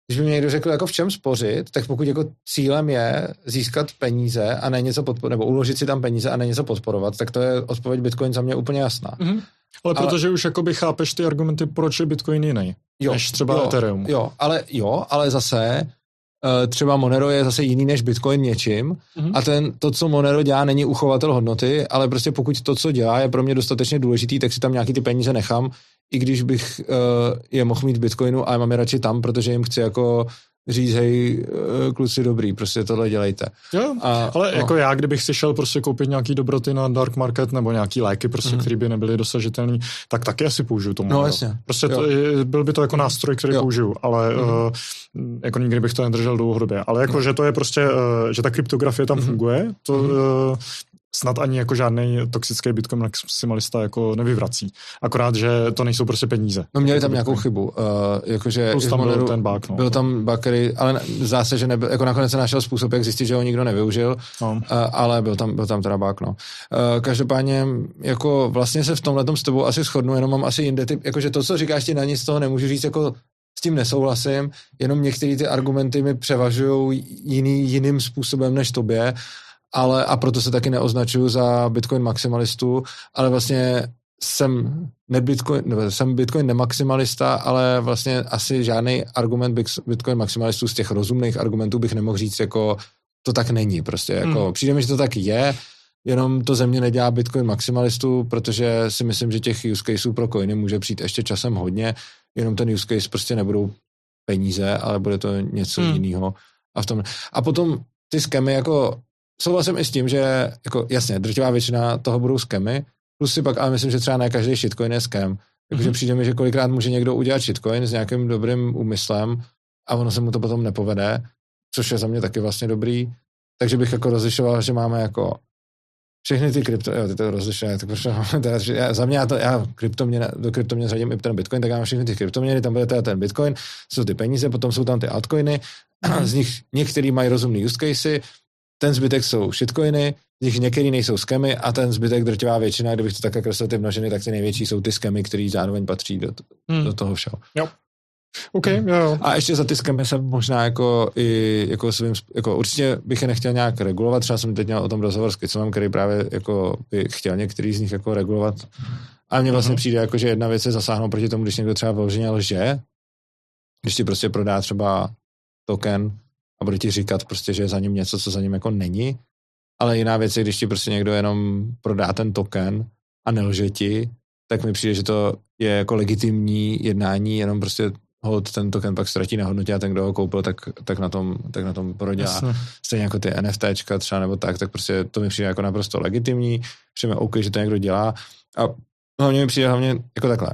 když by mě někdo řekl, jako v čem spořit, tak pokud jako cílem je získat peníze a ne něco podporovat, nebo uložit si tam peníze a ne něco podporovat, tak to je odpověď Bitcoin za mě úplně jasná. Mm-hmm. Ale, ale protože už jakoby chápeš ty argumenty, proč je Bitcoin jiný, jo, než třeba jo, Ethereum. Jo, ale jo, ale zase třeba Monero je zase jiný než Bitcoin něčím mm-hmm. a ten, to, co Monero dělá, není uchovatel hodnoty, ale prostě pokud to, co dělá, je pro mě dostatečně důležitý, tak si tam nějaký ty peníze nechám i když bych uh, je mohl mít v Bitcoinu, ale mám je radši tam, protože jim chci jako říct, hej, uh, kluci dobrý, prostě tohle dělejte. Jo, a, ale no. jako já, kdybych si šel prostě koupit nějaký dobroty na dark market nebo nějaký léky, prostě, mm. které by nebyly dosažitelné, tak taky asi použiju tomu. No jasně. Prostě to, byl by to jako nástroj, který jo. použiju, ale mm. uh, jako nikdy bych to nedržel dlouhodobě. Ale jako, mm. že to je prostě, uh, že ta kryptografie tam mm. funguje, to mm. uh, snad ani jako žádný toxický Bitcoin maximalista jako nevyvrací. Akorát, že to nejsou prostě peníze. No měli tam Bitcoin. nějakou chybu. Uh, jakože Plus tam byl ten bug. No. Byl tam bug, který, ale zdá se, že nebyl, jako nakonec se našel způsob, jak zjistit, že ho nikdo nevyužil, no. uh, ale byl tam, byl tam teda bug, no. Uh, každopádně, jako vlastně se v tomhle s tebou asi shodnu, jenom mám asi jinde typ, jakože to, co říkáš, ti na nic z toho nemůžu říct, jako s tím nesouhlasím, jenom některé ty argumenty mi převažují jiný, jiným způsobem než tobě ale a proto se taky neoznačuju za Bitcoin maximalistu, ale vlastně jsem, ne Bitcoin, nebo jsem Bitcoin nemaximalista, ale vlastně asi žádný argument Bitcoin maximalistů z těch rozumných argumentů bych nemohl říct, jako to tak není prostě, jako hmm. přijde mi, že to tak je, jenom to země nedělá Bitcoin maximalistu, protože si myslím, že těch use caseů pro coiny může přijít ještě časem hodně, jenom ten use case prostě nebudou peníze, ale bude to něco hmm. jiného. A, v tom, a potom ty skemy jako souhlasím i s tím, že jako jasně, drtivá většina toho budou skemy, plus si pak, ale myslím, že třeba ne každý shitcoin je skem. Takže mm-hmm. přijde mi, že kolikrát může někdo udělat shitcoin s nějakým dobrým úmyslem a ono se mu to potom nepovede, což je za mě taky vlastně dobrý. Takže bych jako rozlišoval, že máme jako všechny ty krypto, jo, ty to rozlišuje, tak proč teda, já, za mě já, to, já kryptoměn, do kryptoměn řadím i ten bitcoin, tak já mám všechny ty kryptoměny, tam bude teda ten bitcoin, jsou ty peníze, potom jsou tam ty altcoiny, z nich některý mají rozumný use casey, ten zbytek jsou shitcoiny, z nich některý nejsou skemy a ten zbytek drtivá většina, kdybych to takhle kreslil ty množiny, tak ty největší jsou ty skemy, které zároveň patří do, hmm. do toho všeho. Jo. OK, jo, jo. A ještě za ty skemy jsem možná jako i jako svým, jako určitě bych je nechtěl nějak regulovat, třeba jsem teď měl o tom rozhovor s Kicomem, který právě jako by chtěl některý z nich jako regulovat. A mně vlastně uh-huh. přijde jako, že jedna věc je zasáhnout proti tomu, když někdo třeba vyloženě lže, když ti prostě prodá třeba token a bude ti říkat prostě, že je za ním něco, co za ním jako není. Ale jiná věc je, když ti prostě někdo jenom prodá ten token a nelže ti, tak mi přijde, že to je jako legitimní jednání, jenom prostě hold ten token pak ztratí na hodnotě a ten, kdo ho koupil, tak, tak, na, tom, tak na tom prodělá. Jasne. Stejně jako ty NFTčka třeba nebo tak, tak prostě to mi přijde jako naprosto legitimní, přijme OK, že to někdo dělá a hlavně mi přijde hlavně jako takhle,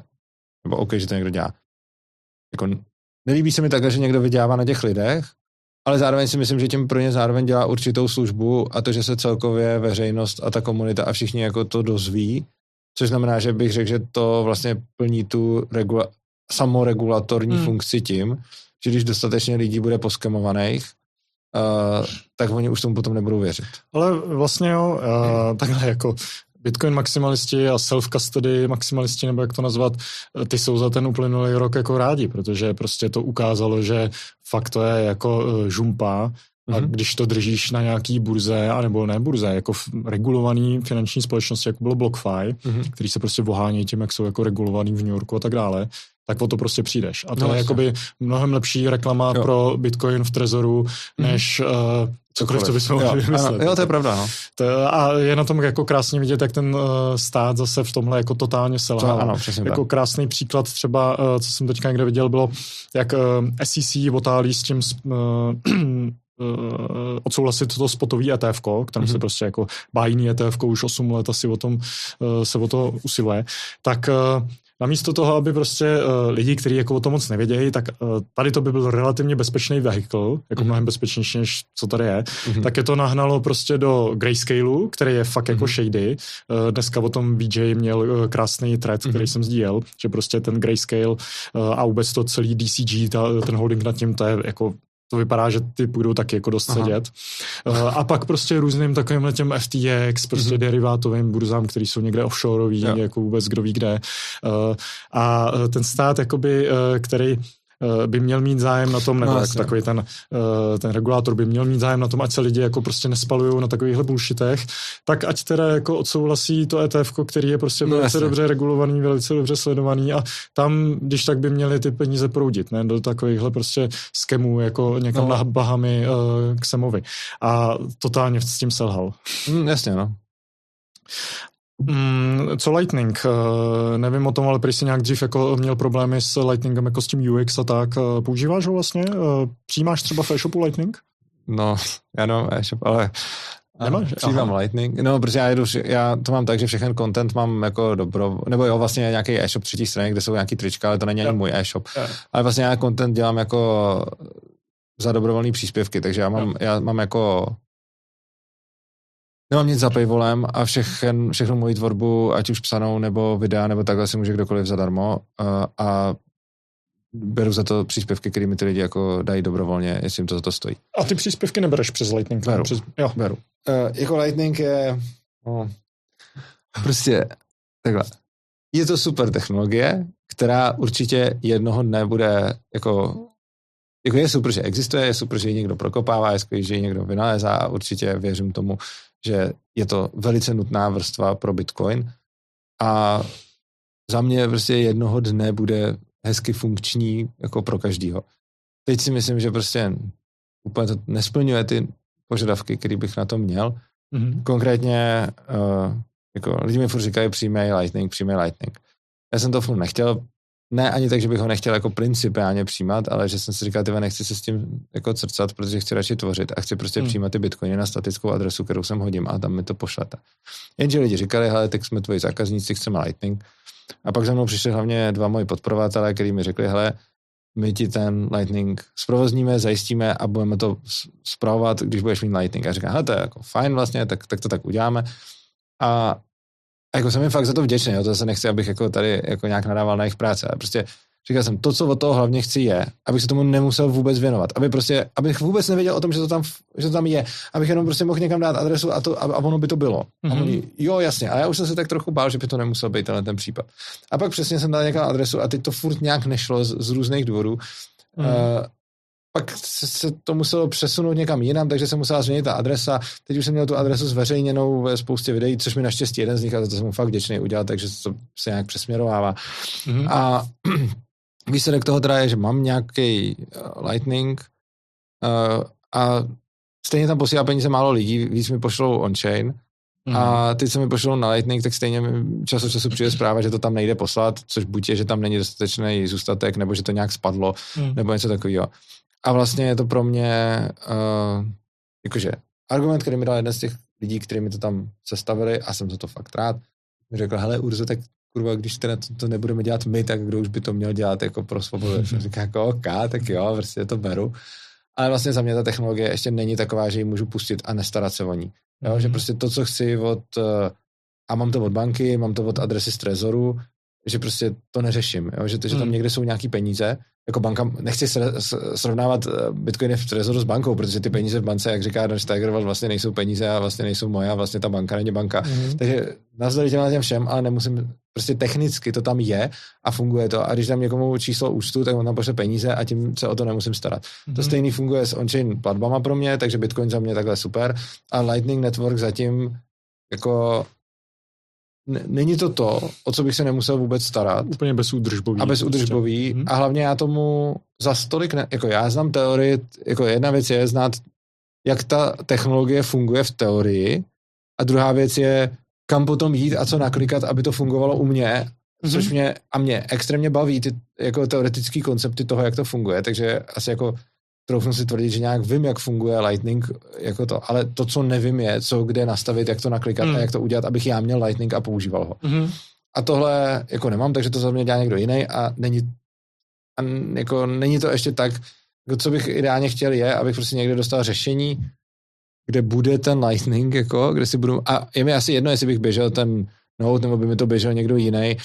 nebo OK, že to někdo dělá. Jako, nelíbí se mi takhle, že někdo vydělává na těch lidech, ale zároveň si myslím, že tím pro ně zároveň dělá určitou službu a to, že se celkově veřejnost a ta komunita a všichni jako to dozví, což znamená, že bych řekl, že to vlastně plní tu regula- samoregulatorní hmm. funkci tím, že když dostatečně lidí bude poskemovaných, uh, tak oni už tomu potom nebudou věřit. Ale vlastně jo, uh, takhle jako Bitcoin maximalisti a self-custody maximalisti, nebo jak to nazvat, ty jsou za ten uplynulý rok jako rádi, protože prostě to ukázalo, že fakt to je jako eh, žumpa, a mm-hmm. když to držíš na nějaký burze, anebo ne burze, jako regulovaný finanční společnosti, jako bylo BlockFi, mm-hmm. který se prostě vohání tím, jak jsou jako regulovaný v New Yorku a tak dále, tak o to prostě přijdeš. A to no, je jakoby mnohem lepší reklama jo. pro Bitcoin v Trezoru, mhm. než mm-hmm. uh, cokoliv, co bychom mohli vymyslet. Jo, to je pravda, no. To, a je na tom jako krásně vidět, jak ten uh, stát zase v tomhle jako totálně selhal. Ano, jako tak. krásný příklad třeba, uh, co jsem teďka někde viděl, bylo, jak uh, SEC otálí s tím uh, uh, odsouhlasit to spotový ETF, kterým mm-hmm. se prostě jako bájný ETF už 8 let asi o tom uh, se o to usiluje, tak uh, namísto toho, aby prostě uh, lidi, kteří jako o tom moc nevědějí, tak uh, tady to by byl relativně bezpečný vehikl, jako mm-hmm. mnohem bezpečnější, než co tady je, mm-hmm. tak je to nahnalo prostě do grayscaleu, který je fakt mm-hmm. jako mhm. shady. Uh, dneska o tom VJ měl uh, krásný thread, mm-hmm. který jsem sdílel, že prostě ten grayscale uh, a vůbec to celý DCG, ta, ten holding nad tím, to je jako to vypadá, že ty budou taky jako dost Aha. sedět. Uh, a pak prostě různým takovým těm FTX, prostě mm-hmm. derivátovým burzám, který jsou někde offshoreový, jako vůbec kdo ví kde. Uh, a ten stát, jakoby, který Eh, by měl mít zájem na tom, nebo no, jako takový ten, eh, ten regulátor by měl mít zájem na tom, ať se lidi jako prostě nespalují na takovýchhle bullshitech, tak ať teda jako odsouhlasí to ETF, který je prostě no, velice jasně. dobře regulovaný, velice dobře sledovaný a tam, když tak by měli ty peníze proudit, ne, do takovýchhle prostě skemů, jako někam no. na Bahamy uh, k Semovi. A totálně s tím selhal. Mm, jasně, no. Mm, co Lightning? Uh, nevím o tom, ale prý si nějak dřív jako měl problémy s Lightningem, jako s tím UX a tak. Uh, používáš ho vlastně? Uh, přijímáš třeba v e-shopu Lightning? No, já no, e-shop, ale Nemáš? Přijímám Lightning. No, protože já, jedu, já to mám tak, že všechen content mám jako dobro, nebo jo, vlastně nějaký e-shop třetí strany, kde jsou nějaký trička, ale to není ani můj e-shop. Yeah. Ale vlastně já content dělám jako za dobrovolné příspěvky, takže já mám, yeah. já mám jako Nemám nic za paywallem a všechen, všechnu moji tvorbu, ať už psanou nebo videa, nebo takhle si může kdokoliv zadarmo a, a beru za to příspěvky, které mi ty lidi jako dají dobrovolně, jestli jim to za to stojí. A ty příspěvky nebereš přes Lightning? Beru. Přes, jo. beru. Uh, jako Lightning je no, prostě takhle. Je to super technologie, která určitě jednoho dne bude jako jako je super, že existuje, je super, že ji někdo prokopává, je skvělý, že ji někdo vynalézá a určitě věřím tomu, že je to velice nutná vrstva pro Bitcoin a za mě prostě jednoho dne bude hezky funkční jako pro každýho. Teď si myslím, že prostě úplně to nesplňuje ty požadavky, které bych na to měl. Mm-hmm. Konkrétně uh, jako lidi mi furt říkají přijmej Lightning, přijmej Lightning. Já jsem to furt nechtěl, ne ani tak, že bych ho nechtěl jako principiálně přijímat, ale že jsem si říkal, tyve, nechci se s tím jako crcat, protože chci radši tvořit a chci prostě hmm. přijímat ty bitcoiny na statickou adresu, kterou jsem hodím a tam mi to pošlete. Jenže lidi říkali, hele, tak jsme tvoji zákazníci, chceme Lightning. A pak za mnou přišli hlavně dva moji podporovatelé, kteří mi řekli, hele, my ti ten Lightning zprovozníme, zajistíme a budeme to zpravovat, když budeš mít Lightning. A říkám, hele, to je jako fajn vlastně, tak, tak to tak uděláme. A a jako jsem jim fakt za to vděčný, jo, to se nechci, abych jako tady jako nějak nadával na jejich práce, ale prostě říkal jsem, to, co od toho hlavně chci je, abych se tomu nemusel vůbec věnovat, aby prostě, abych vůbec nevěděl o tom, že to tam, že to tam je, abych jenom prostě mohl někam dát adresu a, to, a, a ono by to bylo. Mm-hmm. A mhm. oni, jo, jasně, a já už jsem se tak trochu bál, že by to nemusel být tenhle ten případ. A pak přesně jsem dal někam adresu a teď to furt nějak nešlo z, z různých důvodů. Mm. Uh, pak se to muselo přesunout někam jinam, takže se musela změnit ta adresa. Teď už jsem měl tu adresu zveřejněnou ve spoustě videí, což mi naštěstí jeden z nich, a to jsem mu fakt vděčný udělal, takže to se nějak přesměrovává. Mm-hmm. A výsledek toho teda je, že mám nějaký uh, Lightning uh, a stejně tam posílá peníze málo lidí, víc mi pošlou on-chain, Mm. A teď se mi pošlo na Lightning, tak stejně čas od času přijde zpráva, že to tam nejde poslat, což buď je, že tam není dostatečný zůstatek, nebo že to nějak spadlo, mm. nebo něco takového. A vlastně je to pro mě uh, jakože argument, který mi dal jeden z těch lidí, kteří mi to tam sestavili a jsem za to fakt rád, mi řekl, hele Urzo, tak kurva, když teda to, to nebudeme dělat my, tak kdo už by to měl dělat jako pro svobodu. Říká jako OK, tak jo, prostě to beru. Ale vlastně za mě ta technologie ještě není taková, že ji můžu pustit a nestarat se o ní. Jo, mm-hmm. Že prostě to, co chci od, uh, a mám to od banky, mám to od adresy z Trezoru, že prostě to neřeším, jo? Že, že tam mm. někde jsou nějaký peníze, jako banka, nechci srovnávat eh, bitcoiny v trezoru s bankou, protože ty peníze v bance, jak říká Dan Steigerwald, vlastně nejsou peníze a vlastně nejsou moje a vlastně ta banka není banka. Mm. Takže navzdory těm těm všem, ale nemusím, prostě technicky to tam je a funguje to. A když dám někomu číslo účtu, tak on tam pošle peníze a tím se o to nemusím starat. Mm. To stejný funguje s on-chain platbama pro mě, takže Bitcoin za mě takhle super. A Lightning Network zatím jako není to to, o co bych se nemusel vůbec starat. Úplně bezúdržbový. A bezúdržbový. Prostě. A hlavně já tomu za stolik, ne, jako já znám teorii, jako jedna věc je znát, jak ta technologie funguje v teorii a druhá věc je, kam potom jít a co naklikat, aby to fungovalo u mě, mm-hmm. což mě a mě extrémně baví ty jako teoretické koncepty toho, jak to funguje, takže asi jako troufnu si tvrdit, že nějak vím, jak funguje Lightning, jako to, ale to, co nevím, je, co kde nastavit, jak to naklikat mm. a jak to udělat, abych já měl Lightning a používal ho. Mm. a tohle jako nemám, takže to za mě dělá někdo jiný a není, a jako není to ještě tak, jako co bych ideálně chtěl je, abych prostě někde dostal řešení, kde bude ten Lightning, jako, kde si budu, a je mi asi jedno, jestli bych běžel ten Note, nebo by mi to běžel někdo jiný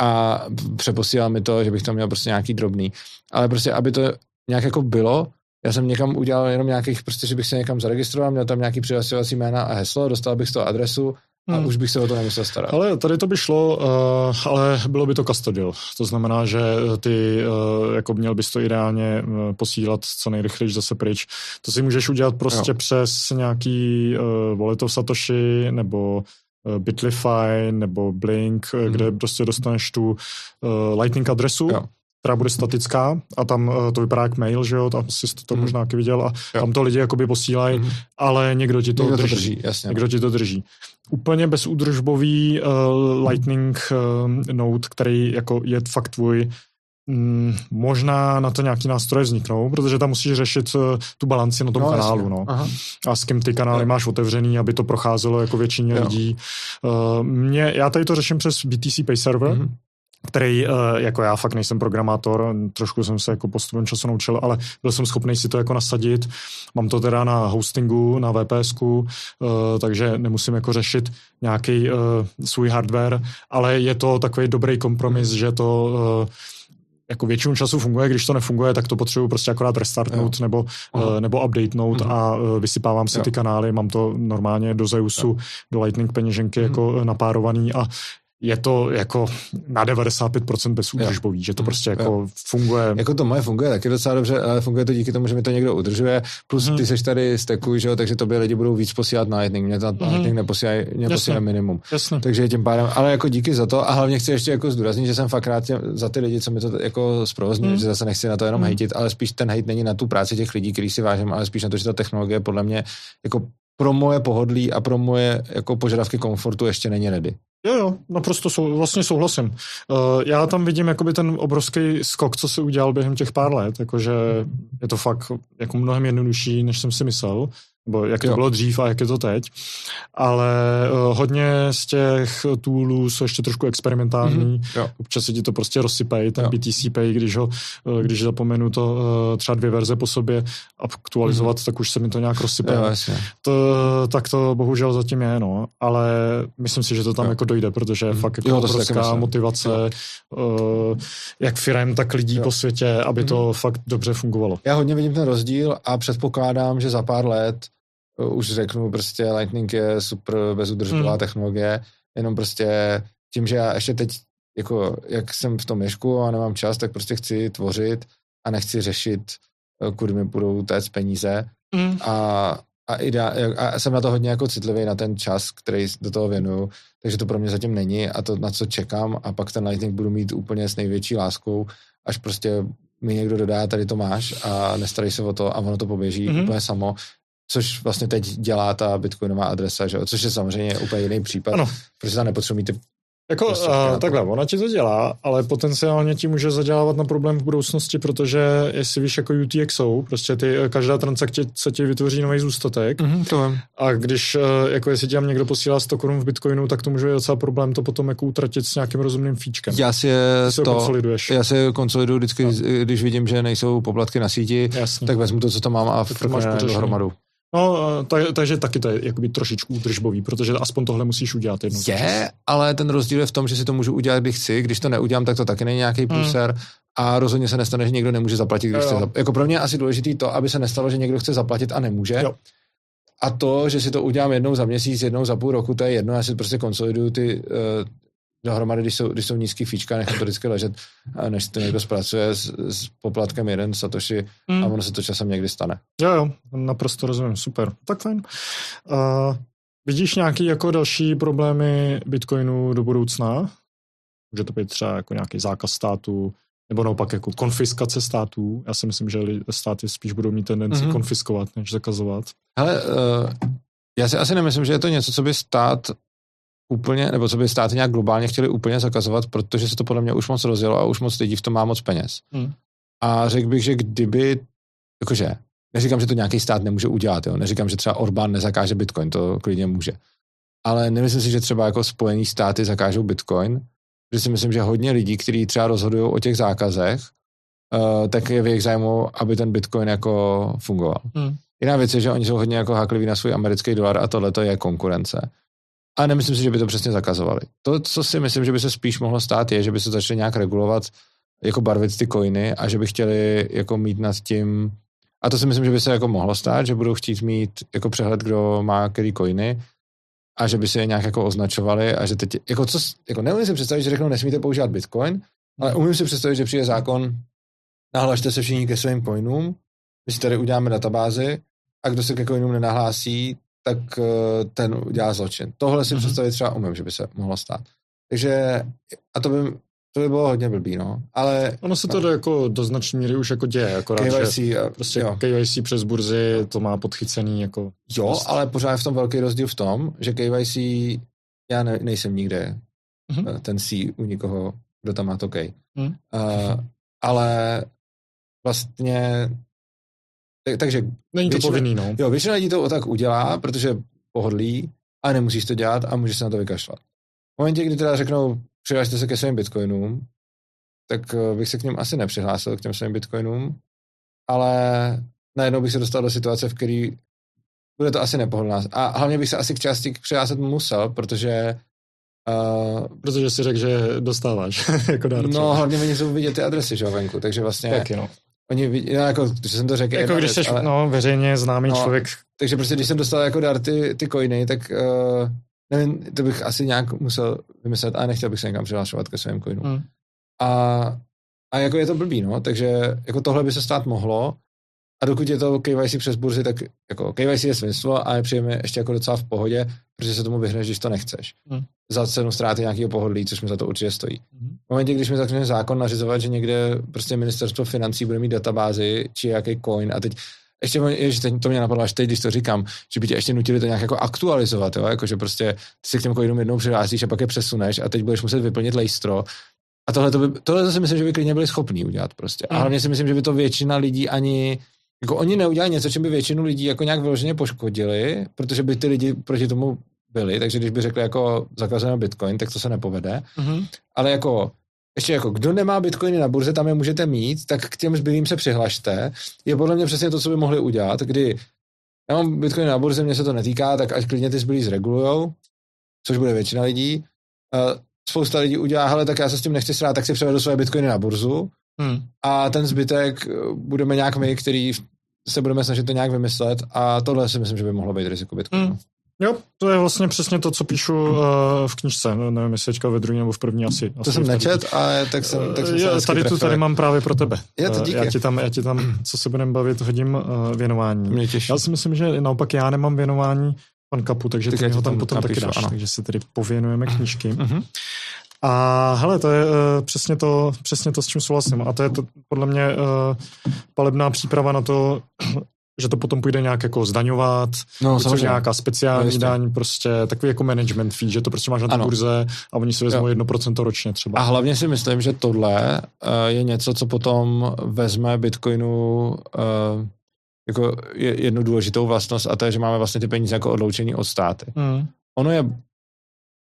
a přeposílal mi to, že bych tam měl prostě nějaký drobný. Ale prostě, aby to nějak jako bylo, já jsem někam udělal jenom nějakých, prostě, že bych se někam zaregistroval, měl tam nějaký přihlasovací jména a heslo, dostal bych z toho adresu a hmm. už bych se o to nemusel starat. Ale tady to by šlo, uh, ale bylo by to custodial. To znamená, že ty uh, jako měl bys to ideálně uh, posílat co nejrychleji zase pryč. To si můžeš udělat prostě jo. přes nějaký uh, wallet of Satoshi nebo Bitlify nebo Blink, hmm. kde prostě dostaneš tu uh, Lightning adresu. Jo která bude statická a tam uh, to vypadá jak mail, že jo, tam si to mm. možná taky viděl a jo. tam to lidi jakoby posílají, mm. ale někdo ti to někdo drží. To drží jasně. Někdo ti to drží. Úplně bezúdržbový uh, Lightning uh, Node, který jako je fakt tvůj, mm, možná na to nějaký nástroje vzniknou, protože tam musíš řešit uh, tu balanci na tom no, kanálu, no. Aha. A s kým ty kanály jo. máš otevřený, aby to procházelo jako většině jo. lidí. Uh, mě, já tady to řeším přes BTC Pay Server, mm-hmm který, eh, jako já fakt nejsem programátor, trošku jsem se jako postupem času naučil, ale byl jsem schopný si to jako nasadit. Mám to teda na hostingu, na VPSku, eh, takže nemusím jako řešit nějaký eh, svůj hardware, ale je to takový dobrý kompromis, že to jako většinu času funguje, když to nefunguje, tak to potřebuji prostě akorát restartnout jo. nebo, uh, nebo updatenout uh-huh. a uh, vysypávám si jo. ty kanály, mám to normálně do Zeusu, jo. do Lightning peněženky uh-huh. jako napárovaný a je to jako na 95% bezúdržbový, že to prostě jako jo. funguje. Jako to moje funguje taky docela dobře, ale funguje to díky tomu, že mi to někdo udržuje, plus hmm. ty seš tady stekuj, že jo, takže tobě lidi budou víc posílat na Lightning, mě to hmm. Lightning neposílají, mě posílají minimum. Jasně. Takže tím pádem, ale jako díky za to a hlavně chci ještě jako zdůraznit, že jsem fakt rád tě, za ty lidi, co mi to jako zprovozní, hmm. že zase nechci na to jenom hmm. hejtit, ale spíš ten hejt není na tu práci těch lidí, který si vážím, ale spíš na to, že ta technologie podle mě jako pro moje pohodlí a pro moje jako požadavky komfortu ještě není ready. Jo, jo, naprosto sou, vlastně souhlasím. Uh, já tam vidím jakoby ten obrovský skok, co se udělal během těch pár let, jakože je to fakt jako mnohem jednodušší, než jsem si myslel nebo jak to jo. bylo dřív a jak je to teď. Ale uh, hodně z těch toolů jsou ještě trošku experimentální. Mm-hmm. Občas se ti to prostě rozsypají, ten jo. BTC Pay, když ho, uh, když zapomenu to uh, třeba dvě verze po sobě aktualizovat, mm-hmm. tak už se mi to nějak rozsype. To, tak to bohužel zatím je, no. Ale myslím si, že to tam jo. jako dojde, protože mm-hmm. fakt jako jo, obrovská motivace uh, jak firem, tak lidí jo. po světě, aby mm-hmm. to mhm. fakt dobře fungovalo. Já hodně vidím ten rozdíl a předpokládám, že za pár let už řeknu, prostě Lightning je super bezudržbová hmm. technologie, jenom prostě tím, že já ještě teď, jako jak jsem v tom ješku a nemám čas, tak prostě chci tvořit a nechci řešit, eh, kudy mi budou téct peníze hmm. a, a, idea, a jsem na to hodně jako citlivý na ten čas, který do toho věnuju, takže to pro mě zatím není a to, na co čekám a pak ten Lightning budu mít úplně s největší láskou, až prostě mi někdo dodá, tady to máš a nestarej se o to a ono to poběží mm-hmm. úplně samo což vlastně teď dělá ta bitcoinová adresa, že? což je samozřejmě úplně jiný případ, ano. protože tam nepotřebují ty jako prostě, uh, takhle, ona ti to dělá, ale potenciálně ti může zadělávat na problém v budoucnosti, protože jestli víš jako UTXO, prostě ty, eh, každá transakce se ti vytvoří nový zůstatek. Mm-hmm, to vím. A když, uh, jako jestli ti tam někdo posílá 100 korun v Bitcoinu, tak to může být docela problém to potom jako utratit s nějakým rozumným fíčkem. Já si to, konsoliduješ. Já si konsoliduju vždycky, no. když vidím, že nejsou poplatky na síti, Jasně. tak vezmu to, co tam mám a to máš dohromadu. No, tak, takže taky to je jakoby trošičku údržbový, protože aspoň tohle musíš udělat jednou. Je, ale ten rozdíl je v tom, že si to můžu udělat, když chci, když to neudělám, tak to taky není nějaký pluser hmm. a rozhodně se nestane, že někdo nemůže zaplatit, když jo. chce zaplatit. Jako pro mě je asi důležitý to, aby se nestalo, že někdo chce zaplatit a nemůže. Jo. A to, že si to udělám jednou za měsíc, jednou za půl roku, to je jedno, já si prostě konsoliduju ty, uh, dohromady, když jsou, když jsou nízký fíčka, nechám to vždycky ležet, než to někdo zpracuje s, s poplatkem jeden satoshi mm. a ono se to časem někdy stane. Jo, jo, naprosto rozumím, super. Tak fajn. Uh, vidíš nějaký jako další problémy Bitcoinu do budoucna? Může to být třeba jako nějaký zákaz státu, nebo naopak jako konfiskace států. Já si myslím, že státy spíš budou mít tendenci mm-hmm. konfiskovat, než zakazovat. Ale uh, já si asi nemyslím, že je to něco, co by stát úplně, nebo co by státy nějak globálně chtěli úplně zakazovat, protože se to podle mě už moc rozjelo a už moc lidí v tom má moc peněz. Hmm. A řekl bych, že kdyby, jakože, neříkám, že to nějaký stát nemůže udělat, jo? neříkám, že třeba Orbán nezakáže Bitcoin, to klidně může. Ale nemyslím si, že třeba jako Spojený státy zakážou Bitcoin, že si myslím, že hodně lidí, kteří třeba rozhodují o těch zákazech, uh, tak je v jejich zájmu, aby ten Bitcoin jako fungoval. Hmm. Jiná věc je, že oni jsou hodně jako hákliví na svůj americký dolar a tohle to je konkurence. A nemyslím si, že by to přesně zakazovali. To, co si myslím, že by se spíš mohlo stát, je, že by se začali nějak regulovat, jako barvit ty coiny a že by chtěli jako mít nad tím, a to si myslím, že by se jako mohlo stát, že budou chtít mít jako přehled, kdo má který coiny a že by se je nějak jako označovali a že teď, jako co, jako neumím si představit, že řeknou, nesmíte používat Bitcoin, ale umím si představit, že přijde zákon, nahlašte se všichni ke svým coinům, my si tady uděláme databázy a kdo se ke coinům nenahlásí, tak eh, ten udělá zločin. Tohle si mm-hmm. představit třeba umím, že by se mohlo stát. Takže, a to by, to by bylo hodně blbý, no. Ale, ono se to no. jako do značné míry už jako děje, akorát, KYC, že prostě jo. KYC přes burzy to má podchycený jako... Jo, prostě. ale pořád je v tom velký rozdíl v tom, že KYC, já ne, nejsem nikde mm-hmm. ten C u nikoho, kdo tam má to K. Mm. Uh, ale vlastně tak, takže... Není to většina, povinný, no. Jo, většina lidí to tak udělá, protože pohodlí a nemusíš to dělat a můžeš se na to vykašlat. V momentě, kdy teda řeknou, přihlašte se ke svým bitcoinům, tak eh, bych se k ním asi nepřihlásil, k těm svým bitcoinům, ale najednou bych se dostal do situace, v který bude to asi nepohodlná. A hlavně bych se asi k části přihlásit musel, protože Uh, Protože si řekl, že dostáváš jako dárce. No, hlavně oni jsou vidět ty adresy, že venku, takže vlastně... Taky, no. Oni vidí, no, jako, že jsem to řekl. Jako když jsi ale, no, veřejně známý no, člověk. Takže prostě, když jsem dostal jako dar ty, ty coiny, tak uh, nevím, to bych asi nějak musel vymyslet, a nechtěl bych se někam přihlašovat ke svým coinům. Hmm. A, a jako je to blbý, no, takže jako tohle by se stát mohlo, a dokud je to KYC přes burzy, tak jako KYC je svinstvo a je příjemně ještě jako docela v pohodě, protože se tomu vyhneš, když to nechceš. Hmm. Za cenu ztráty nějakého pohodlí, což mi za to určitě stojí. Hmm. V momentě, když mi začne zákon nařizovat, že někde prostě ministerstvo financí bude mít databázy, či jaký coin a teď ještě že teď to mě napadlo až teď, když to říkám, že by tě ještě nutili to nějak jako aktualizovat, jo? Jako, že prostě ty si k těm coinům jednou přihlásíš a pak je přesuneš a teď budeš muset vyplnit lejstro. A tohle, to by, tohle to si myslím, že by klidně byli schopní udělat prostě. A hmm. hlavně si myslím, že by to většina lidí ani jako oni neudělali něco, čím by většinu lidí jako nějak vyloženě poškodili, protože by ty lidi proti tomu byli, takže když by řekli jako zakazujeme Bitcoin, tak to se nepovede. Mm-hmm. Ale jako ještě jako, kdo nemá bitcoiny na burze, tam je můžete mít, tak k těm zbylým se přihlašte. Je podle mě přesně to, co by mohli udělat, kdy já mám bitcoiny na burze, mě se to netýká, tak ať klidně ty zbylí zregulujou, což bude většina lidí. Spousta lidí udělá, hele, tak já se s tím nechci srát, tak si převedu své bitcoiny na burzu Hmm. A ten zbytek eh, budeme nějak my, který se budeme snažit to nějak vymyslet a tohle si myslím, že by mohlo být riziko Bitcoinu. Hmm. Jo, to je vlastně přesně to, co píšu uh, v knižce. No, nevím, jestli teďka ve druhé nebo v první asi. To asi jsem nečet, ale tak jsem, tak jsem je, Tady tu tady mám právě pro tebe. Je to díky. Já ti tam, já ti tam co se budeme bavit, hodím uh, věnování. Mě těší. Já si myslím, že naopak já nemám věnování pan Kapu, takže tak ty ho tam, tam potom napíšu, taky dáš. Ano. Takže si tady pověnujeme knížky. Uh-huh. A hele, to je uh, přesně, to, přesně to, s čím souhlasím. A to je to, podle mě uh, palebná příprava na to, že to potom půjde nějak jako zdaňovat, no, což nějaká speciální no, daň, prostě takový jako management fee, že to prostě máš na té burze a oni si vezmou jedno procento ročně třeba. A hlavně si myslím, že tohle uh, je něco, co potom vezme Bitcoinu uh, jako jednu důležitou vlastnost a to je, že máme vlastně ty peníze jako odloučení od státy. Mm. Ono je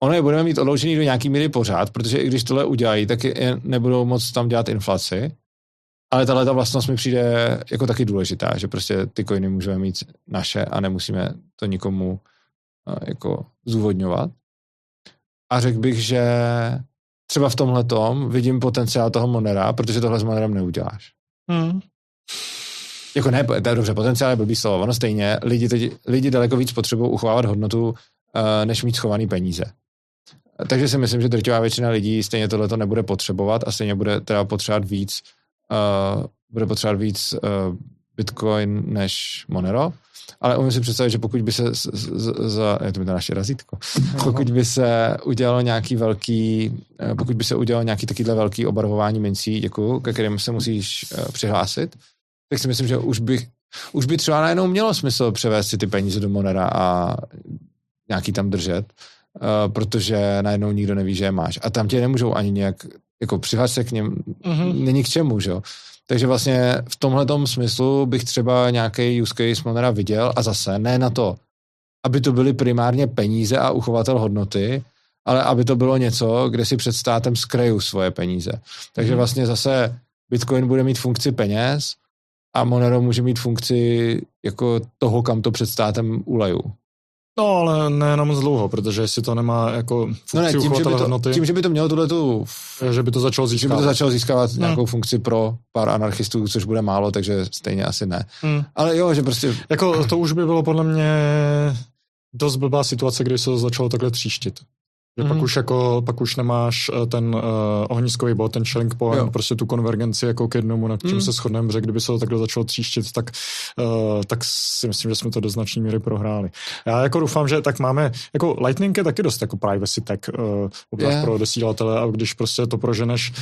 ono je budeme mít odloučený do nějaký míry pořád, protože i když tohle udělají, tak je, nebudou moc tam dělat inflaci. Ale tahle ta vlastnost mi přijde jako taky důležitá, že prostě ty coiny můžeme mít naše a nemusíme to nikomu jako zúvodňovat. A řekl bych, že třeba v tomhle tom vidím potenciál toho Monera, protože tohle s Monerem neuděláš. Hmm. Jako ne, dobře, potenciál je blbý slovo. Ono stejně, lidi, teď, lidi daleko víc potřebují uchovávat hodnotu, uh, než mít schovaný peníze. Takže si myslím, že drtivá většina lidí stejně tohle to nebude potřebovat a stejně bude teda potřebovat víc, uh, bude potřebovat víc uh, Bitcoin než Monero. Ale umím si představit, že pokud by se za, je to mi to naše razítko, pokud by se udělalo nějaký velký, uh, pokud by se udělalo nějaký takovýhle velký obarvování mincí, děkuju, ke kterým se musíš uh, přihlásit, tak si myslím, že už bych, už by třeba najednou mělo smysl převést si ty peníze do Monera a nějaký tam držet uh, protože najednou nikdo neví, že je máš. A tam tě nemůžou ani nějak, jako přihlásit se k něm, mm-hmm. není k čemu, že jo. Takže vlastně v tomhle smyslu bych třeba nějaký use case Monera viděl a zase ne na to, aby to byly primárně peníze a uchovatel hodnoty, ale aby to bylo něco, kde si před státem skraju svoje peníze. Takže mhm. vlastně zase Bitcoin bude mít funkci peněz a Monero může mít funkci jako toho, kam to před státem ulaju. No, ale nejenom moc dlouho, protože jestli to nemá jako no ne, tím, že by to, hodnoty, tím, že by to mělo tuhle tu... Že by to začalo získávat. Že by to začalo získávat hmm. nějakou funkci pro pár anarchistů, což bude málo, takže stejně asi ne. Hmm. Ale jo, že prostě... Jako to už by bylo podle mě dost blbá situace, kdy se to začalo takhle tříštit. Že mm. pak, mhm. už jako, pak už nemáš eh, ten uh, ohniskový bod, ten shelling point, jo. prostě tu konvergenci jako k jednomu, na čem mm. se shodneme, že kdyby se to takhle začalo tříštit, tak, uh, tak si myslím, že jsme to do značné míry prohráli. Já jako doufám, že tak máme, jako Lightning je taky dost jako privacy tech uh, oblast yeah. pro desílatele a když prostě to proženeš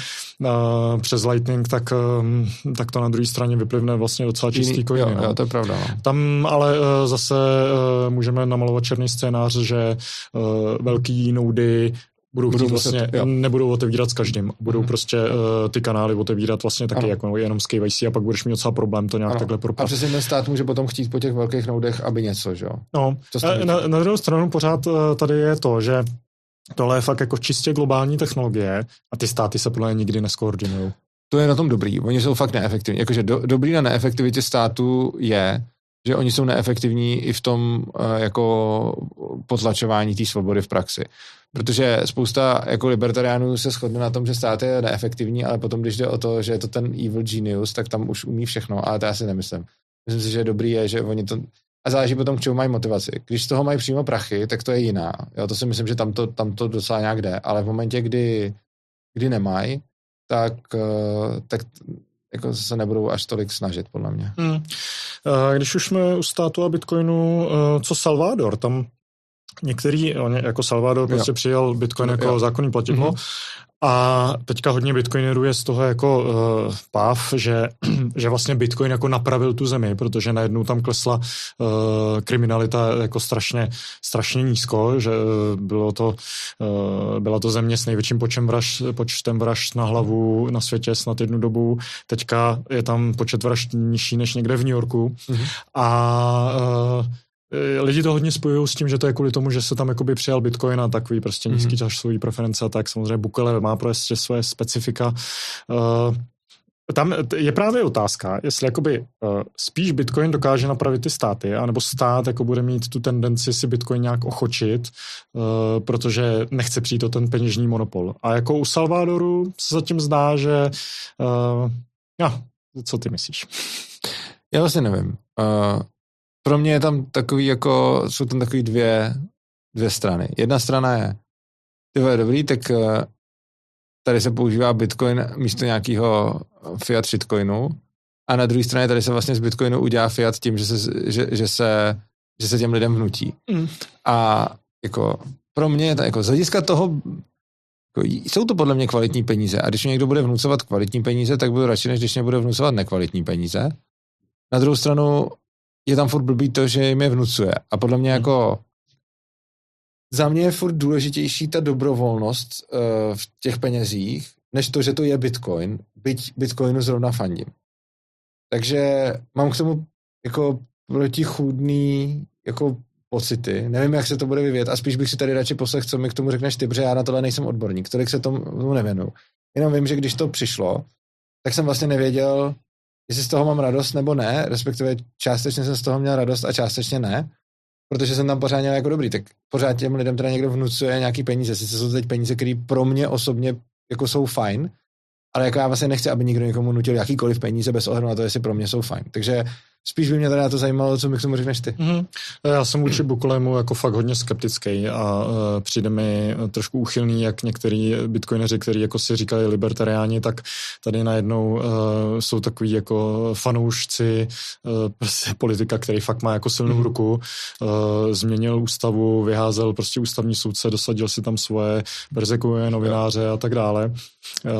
uh, přes Lightning, tak, um, tak to na druhé straně vyplivne vlastně docela čistý coin. Jo, no. jo, to je pravda. No. Tam ale uh, zase uh, můžeme namalovat černý scénář, že uh, velký noudy budou, budou vlastně, muset, nebudou otevírat s každým. Budou mm. prostě uh, ty kanály otevírat vlastně taky ano. jako jenom s KYC a pak budeš mít docela problém to nějak ano. takhle propad. A přesně ten stát může potom chtít po těch velkých noudech, aby něco, že jo? No, eh, na, na druhou stranu pořád uh, tady je to, že tohle je fakt jako čistě globální technologie a ty státy se podle nikdy neskoordinují. To je na tom dobrý, oni jsou fakt neefektivní. Jakože do, dobrý na neefektivitě státu je, že oni jsou neefektivní i v tom uh, jako potlačování té svobody v praxi. Protože spousta jako libertariánů se shodne na tom, že stát je neefektivní, ale potom, když jde o to, že je to ten evil genius, tak tam už umí všechno, ale to já si nemyslím. Myslím si, že dobrý je, že oni to... A záleží potom, k čemu mají motivaci. Když z toho mají přímo prachy, tak to je jiná. Jo, to si myslím, že tam to, tam to docela nějak jde. Ale v momentě, kdy, kdy nemají, tak, eh, tak jako se nebudou až tolik snažit, podle mě. Hmm. Když už jsme u státu a Bitcoinu, eh, co Salvador? Tam některý, jako Salvador prostě přijal Bitcoin jako jo. zákonný platidlo mm-hmm. a teďka hodně Bitcoinerů je z toho jako uh, páv, že, že vlastně Bitcoin jako napravil tu zemi, protože najednou tam klesla uh, kriminalita jako strašně, strašně nízko, že uh, bylo to, uh, byla to země s největším počtem vražd, počtem vražd na hlavu na světě snad jednu dobu. Teďka je tam počet vražd nižší než někde v New Yorku mm-hmm. a uh, Eh, lidi to hodně spojují s tím, že to je kvůli tomu, že se tam jakoby přijal Bitcoin a takový prostě nízký mm-hmm. časový preference a tak samozřejmě Bukele má prostě své specifika. Uh, tam je právě otázka, jestli jakoby uh, spíš Bitcoin dokáže napravit ty státy, anebo stát jako bude mít tu tendenci si Bitcoin nějak ochočit, uh, protože nechce přijít o ten peněžní monopol. A jako u Salvadoru se zatím zdá, že uh, ja, co ty myslíš? Já vlastně nevím. Uh, pro mě je tam takový jako, jsou tam takový dvě, dvě strany. Jedna strana je, ty je dobrý, tak eh, tady se používá Bitcoin místo nějakého fiat shitcoinu a na druhé straně tady se vlastně z Bitcoinu udělá fiat tím, že se, že, že se, že se těm lidem vnutí. Mm. A jako pro mě, jako z hlediska toho, jako, jsou to podle mě kvalitní peníze a když mě někdo bude vnucovat kvalitní peníze, tak budu radši, než když mě bude vnucovat nekvalitní peníze. Na druhou stranu je tam furt blbý to, že jim je vnucuje. A podle mě hmm. jako za mě je furt důležitější ta dobrovolnost uh, v těch penězích, než to, že to je Bitcoin, byť Bitcoinu zrovna fandím. Takže mám k tomu jako protichůdný jako pocity. Nevím, jak se to bude vyvíjet a spíš bych si tady radši poslech, co mi k tomu řekneš ty, protože já na tohle nejsem odborník, tolik se tomu nevěnu. Jenom vím, že když to přišlo, tak jsem vlastně nevěděl, jestli z toho mám radost nebo ne, respektive částečně jsem z toho měl radost a částečně ne, protože jsem tam pořád měl jako dobrý, tak pořád těm lidem teda někdo vnucuje nějaký peníze, sice jsou teď peníze, které pro mě osobně jako jsou fajn, ale jako já vlastně nechci, aby někdo někomu nutil jakýkoliv peníze bez ohledu na to, jestli pro mě jsou fajn. Takže spíš by mě teda to zajímalo, co mi k tomu řekneš ty. Mm-hmm. Já jsem vůči Bukolemu jako fakt hodně skeptický a uh, přijde mi trošku úchylný, jak některý bitcoineři, kteří jako si říkali libertariáni, tak tady najednou uh, jsou takový jako fanoušci uh, prostě politika, který fakt má jako silnou mm-hmm. ruku, uh, změnil ústavu, vyházel prostě ústavní soudce, dosadil si tam svoje, perzekuje novináře a tak dále. Uh,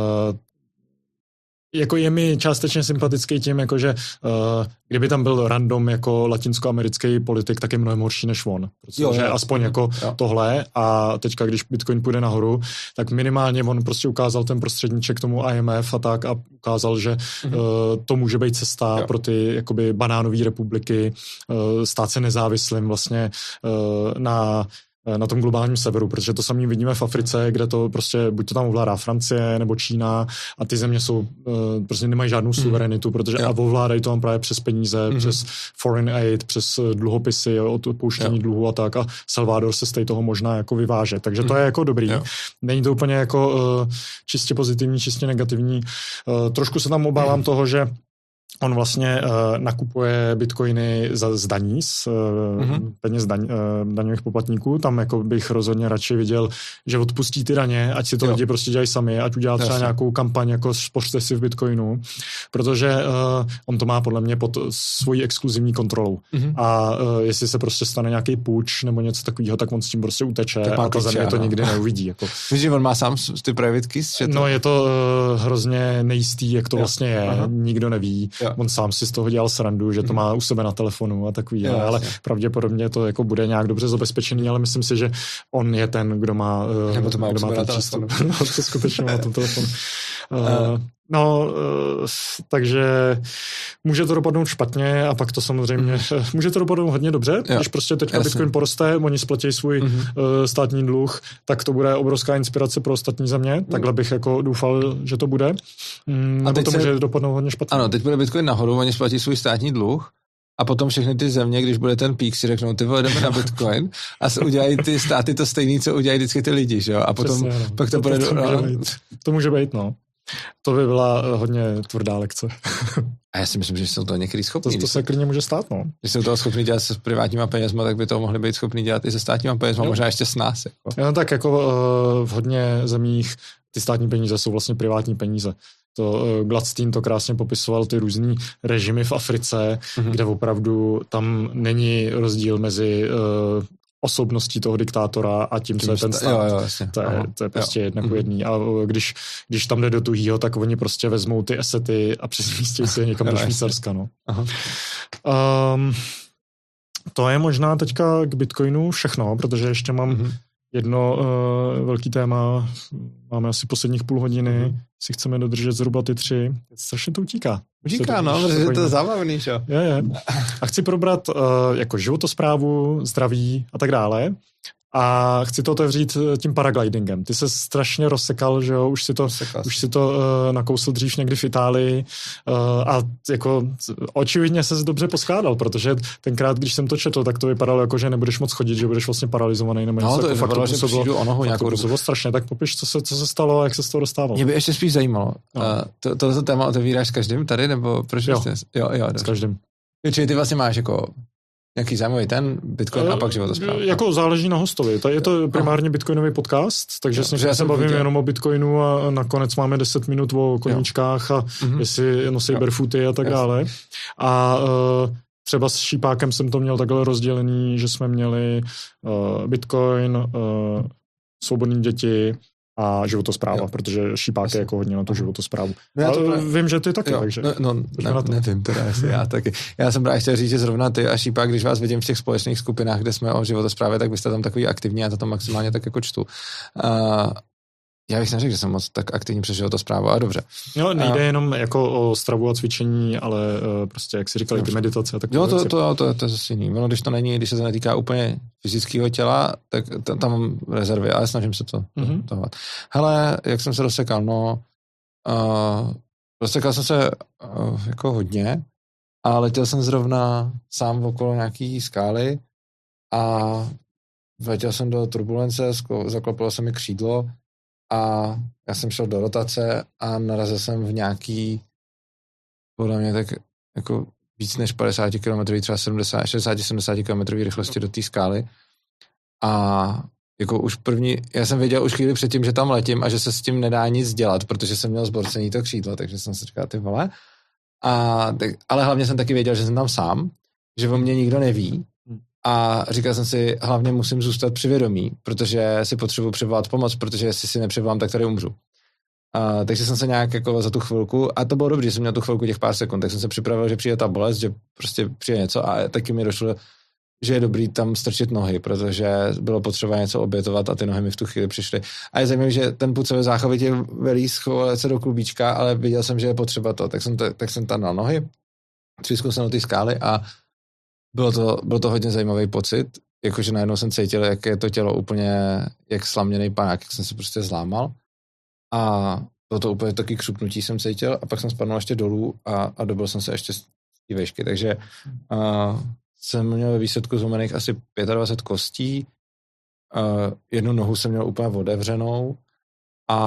jako je mi částečně sympatický tím, jako že uh, kdyby tam byl random jako latinskoamerický politik, tak je mnohem horší než on. Protože jo, jo. aspoň jako jo. tohle a teďka, když Bitcoin půjde nahoru, tak minimálně on prostě ukázal ten prostředníček tomu IMF a tak a ukázal, že uh, to může být cesta jo. pro ty jakoby banánové republiky, uh, stát se nezávislým vlastně uh, na na tom globálním severu, protože to samý vidíme v Africe, kde to prostě buď to tam ovládá Francie nebo Čína a ty země jsou, prostě nemají žádnou hmm. suverenitu, protože a ovládají to tam právě přes peníze, mm. přes foreign aid, přes dluhopisy, odpouštění dluhu a tak a Salvador se z toho možná jako vyváže. Takže to je jako dobrý. Jo. Není to úplně jako čistě pozitivní, čistě negativní. Trošku se tam obávám mm. toho, že On vlastně uh, nakupuje bitcoiny za, z daní, z uh, mm-hmm. peněz daň, uh, daňových poplatníků. Tam jako bych rozhodně radši viděl, že odpustí ty daně, ať si to jo. lidi prostě dělají sami, ať udělá třeba Jasně. nějakou kampaň, jako spořte si v bitcoinu, protože uh, on to má podle mě pod svojí exkluzivní kontrolou. Mm-hmm. A uh, jestli se prostě stane nějaký půjč nebo něco takového, tak on s tím prostě uteče a ta země to nikdy neuvidí. Jako. Víš, že on má sám ty private keys? To... No je to uh, hrozně nejistý, jak to jo. vlastně je. Aha. Nikdo neví. Jo. On sám si z toho dělal srandu, že to má u sebe na telefonu a takový, jo, ale jasně. pravděpodobně to jako bude nějak dobře zabezpečený, ale myslím si, že on je ten, kdo má, eh, Nebo to má kdo má ten přístup. no, to skutečně má ten telefon. Uh, No, uh, takže může to dopadnout špatně a pak to samozřejmě, mm. může to dopadnout hodně dobře, jo, když prostě teďka jasný. Bitcoin poroste, oni splatí svůj mm. uh, státní dluh, tak to bude obrovská inspirace pro ostatní země, mm. takhle bych jako doufal, že to bude. Mm, a teď to se... může dopadnout hodně špatně. Ano, teď bude Bitcoin nahoru, oni splatí svůj státní dluh, a potom všechny ty země, když bude ten pík, si řeknou, ty vole, jdeme na Bitcoin a udělají ty státy to stejné, co udělají vždycky ty lidi, že jo? A potom Přesně, no. pak to, to bude... To, být. to může být, no. To by byla eh, hodně tvrdá lekce. A já si myslím, že jsou to někdy schopni. To, to se klidně může stát, no. Když jsou to schopni dělat se privátníma penězma, tak by to mohli být schopni dělat i se státníma penězma, jo. možná ještě s nás. Jako. No, tak jako uh, v hodně zemích ty státní peníze jsou vlastně privátní peníze. To uh, Gladstein to krásně popisoval, ty různý režimy v Africe, mm-hmm. kde opravdu tam není rozdíl mezi osobností toho diktátora a tím, co je ten stát. Jo, jo, To, je, to je prostě jedna ku mhm. jedný. A když, když tam jde do tuhýho, tak oni prostě vezmou ty esety a přesmístí si je někam do Švýcarska. No. Um, to je možná teďka k Bitcoinu všechno, protože ještě mám mm-hmm jedno uh, velký téma. Máme asi posledních půl hodiny. Mm. Si chceme dodržet zhruba ty tři. Strašně to utíká. Utíká, no, protože to je zábavný, že? Je, je. A chci probrat uh, jako životosprávu, zdraví a tak dále. A chci to otevřít eh, tím paraglidingem. Ty se strašně rozsekal, že jo, už si to, už si to uh, nakousl dřív někdy v Itálii uh, a jako očividně se dobře poskádal, protože tenkrát, když jsem to četl, tak to vypadalo jako, že nebudeš moc chodit, že budeš vlastně paralizovaný nebo no, něco. to jako fakt že přijdu o nohu nějakou dobu. strašně, tak popiš, co se, co se stalo a jak se z toho dostával. Mě by ještě spíš zajímalo, no. uh, to, tohle téma otevíráš s každým tady, nebo proč jo. Jste? Jo, jo, s každým. Čili ty vlastně máš jako Nějaký zájmový ten Bitcoin a pak životospráva. Jako záleží na hostovi. Je to primárně Bitcoinový podcast, takže no, s se bavím viděl. jenom o Bitcoinu a nakonec máme 10 minut o koníčkách a mm-hmm. jestli nosí jo. barefooty a tak dále. A uh, třeba s Šípákem jsem to měl takhle rozdělený, že jsme měli uh, Bitcoin, uh, svobodní děti, a životospráva, jo. protože šípák je jako hodně na tu životosprávu. No já to Ale vím, že ty taky, jo. takže... No, no ne, nevím, teda jestli já taky. Já jsem právě chtěl říct, že zrovna ty a šípák, když vás vidím v těch společných skupinách, kde jsme o životosprávě, tak byste tam takový aktivní, já to tam maximálně tak jako čtu. Uh, já bych neřekl, že jsem moc tak aktivně přežil to zprávu, ale dobře. No, nejde a... jenom jako o stravu a cvičení, ale uh, prostě, jak si říkali, ty meditace a tak Jo, to, to, to, to, to je zase jiný. Ono, když to není, když se to netýká úplně fyzického těla, tak t- tam mám rezervy, ale snažím se to mm-hmm. to Hele, jak jsem se rozsekal, no, uh, rozsekal jsem se uh, jako hodně a letěl jsem zrovna sám okolo nějaký skály a vletěl jsem do turbulence, zaklopilo se mi křídlo a já jsem šel do rotace a narazil jsem v nějaký podle mě tak jako víc než 50 km, třeba 70, 60-70 km rychlosti do té skály a jako už první, já jsem věděl už chvíli předtím, že tam letím a že se s tím nedá nic dělat, protože jsem měl zborcení to křídlo, takže jsem si říkal, ty vole. A, tak, ale hlavně jsem taky věděl, že jsem tam sám, že o mě nikdo neví a říkal jsem si, hlavně musím zůstat při vědomí, protože si potřebuji přivolat pomoc, protože jestli si nepřivolám, tak tady umřu. A, takže jsem se nějak jako za tu chvilku, a to bylo dobře, že jsem měl tu chvilku těch pár sekund, tak jsem se připravil, že přijde ta bolest, že prostě přijde něco a taky mi došlo, že je dobrý tam strčit nohy, protože bylo potřeba něco obětovat a ty nohy mi v tu chvíli přišly. A je zajímavé, že ten pucový záchovit je velí schovat se do klubíčka, ale viděl jsem, že je potřeba to, tak jsem, to, tak jsem tam na nohy, třískl jsem do té skály a bylo to, byl to hodně zajímavý pocit jakože najednou jsem cítil, jak je to tělo úplně jak slaměný panák, jak jsem se prostě zlámal. A bylo to úplně taky křupnutí jsem cítil a pak jsem spadnul ještě dolů a, a dobil jsem se ještě z té vejšky. Takže uh, jsem měl ve výsledku zlomených asi 25 kostí, uh, jednu nohu jsem měl úplně otevřenou a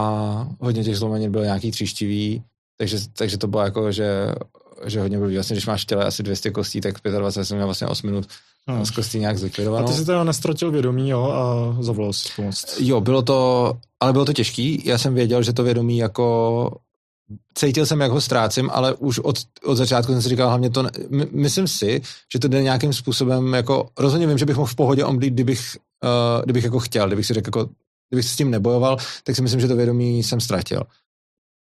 hodně těch zlomenin bylo nějaký tříštivý, takže, takže to bylo jako, že, že hodně bylo vlastně, když máš v těle asi 200 kostí, tak 25 jsem měl vlastně 8 minut hmm. z kostí nějak zlikvidovanou. A ty si teda nestrotil vědomí, jo, a zavolal si pomoc. Jo, bylo to, ale bylo to těžký. Já jsem věděl, že to vědomí jako cítil jsem, jak ho ztrácím, ale už od, od začátku jsem si říkal, hlavně to, my, myslím si, že to jde nějakým způsobem, jako rozhodně vím, že bych mohl v pohodě omdlít, kdybych, uh, kdybych jako chtěl, kdybych si řekl, jako, kdybych se s tím nebojoval, tak si myslím, že to vědomí jsem ztratil.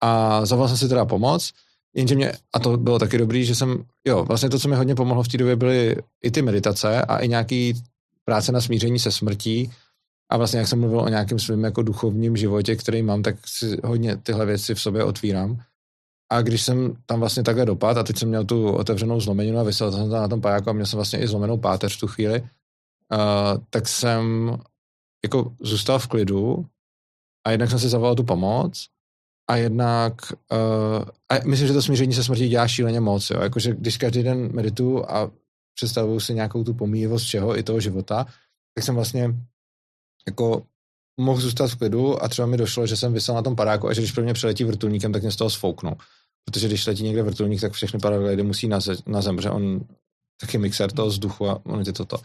A zavolal jsem si teda pomoc, jenže mě, a to bylo taky dobrý, že jsem, jo, vlastně to, co mi hodně pomohlo v té době, byly i ty meditace a i nějaký práce na smíření se smrtí, a vlastně jak jsem mluvil o nějakém svém jako duchovním životě, který mám, tak si hodně tyhle věci v sobě otvírám. A když jsem tam vlastně takhle dopad a teď jsem měl tu otevřenou zlomeninu a vysel jsem tam na tom pajáku a měl jsem vlastně i zlomenou páteř tu chvíli, uh, tak jsem jako zůstal v klidu a jednak jsem si zavolal tu pomoc a jednak uh, a myslím, že to smíření se smrtí dělá šíleně moc, jo? Jakože když každý den medituju a představuju si nějakou tu pomíjivost všeho i toho života, tak jsem vlastně jako mohl zůstat v klidu a třeba mi došlo, že jsem vysel na tom padáku a že když pro mě přeletí vrtulníkem, tak mě z toho sfouknou. Protože když letí někde vrtulník, tak všechny paraglidy musí na, ze, na zem, on taky mixer toho vzduchu a on je toto.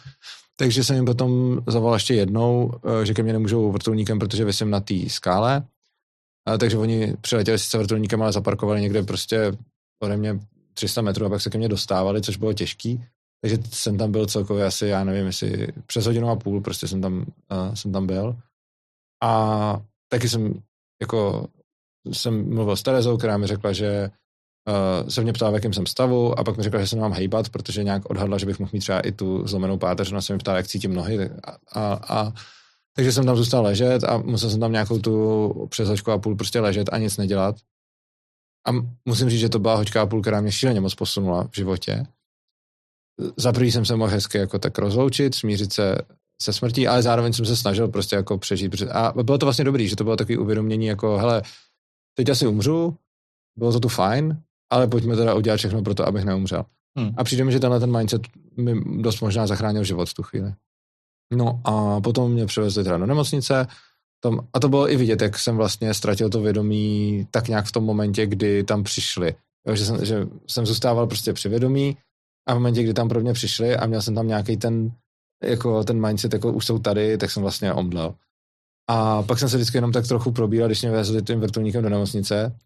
Takže jsem jim potom zavolal ještě jednou, eh, že ke mně nemůžou vrtulníkem, protože vysím na té skále. A takže oni přiletěli sice vrtulníkem, ale zaparkovali někde prostě ode mě 300 metrů a pak se ke mně dostávali, což bylo těžký. Takže jsem tam byl celkově asi, já nevím, jestli přes hodinu a půl prostě jsem tam, uh, jsem tam byl. A taky jsem jako jsem mluvil s Terezou, která mi řekla, že uh, se mě ptala, v jakém jsem stavu a pak mi řekla, že se mám hejbat, protože nějak odhadla, že bych mohl mít třeba i tu zlomenou páteř, a se mi ptala, jak cítím nohy a, a, a takže jsem tam zůstal ležet a musel jsem tam nějakou tu přes hoďku a půl prostě ležet a nic nedělat. A musím říct, že to byla hoďka a půl, která mě šíleně moc posunula v životě za prvý jsem se mohl hezky jako tak rozloučit, smířit se se smrtí, ale zároveň jsem se snažil prostě jako přežít. A bylo to vlastně dobrý, že to bylo takový uvědomění jako, hele, teď asi umřu, bylo to tu fajn, ale pojďme teda udělat všechno pro to, abych neumřel. Hmm. A přijde mi, že tenhle ten mindset mi dost možná zachránil život v tu chvíli. No a potom mě převezli teda do nemocnice tom, a to bylo i vidět, jak jsem vlastně ztratil to vědomí tak nějak v tom momentě, kdy tam přišli. Jo, že, jsem, že jsem zůstával prostě při vědomí, a v momentě, kdy tam pro mě přišli a měl jsem tam nějaký ten, jako ten mindset, jako už jsou tady, tak jsem vlastně omdlel. A pak jsem se vždycky jenom tak trochu probíral, když mě vezli tím vrtulníkem do nemocnice.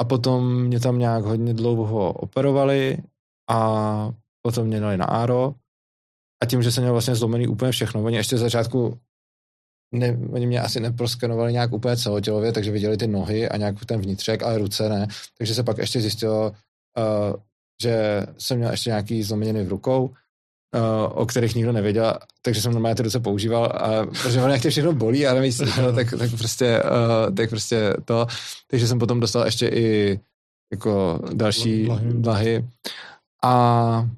A potom mě tam nějak hodně dlouho operovali a potom mě dali na ARO. A tím, že jsem měl vlastně zlomený úplně všechno, oni ještě z začátku ne, oni mě asi neproskenovali nějak úplně celotělově, takže viděli ty nohy a nějak ten vnitřek, ale ruce ne. Takže se pak ještě zjistilo, uh, že jsem měl ještě nějaký zlomeniny v rukou, uh, o kterých nikdo nevěděl, takže jsem normálně ty ruce používal, a, protože ono jak tě všechno bolí a nevíš, no, tak, tak, prostě, uh, tak prostě to, takže jsem potom dostal ještě i jako další dlahy. A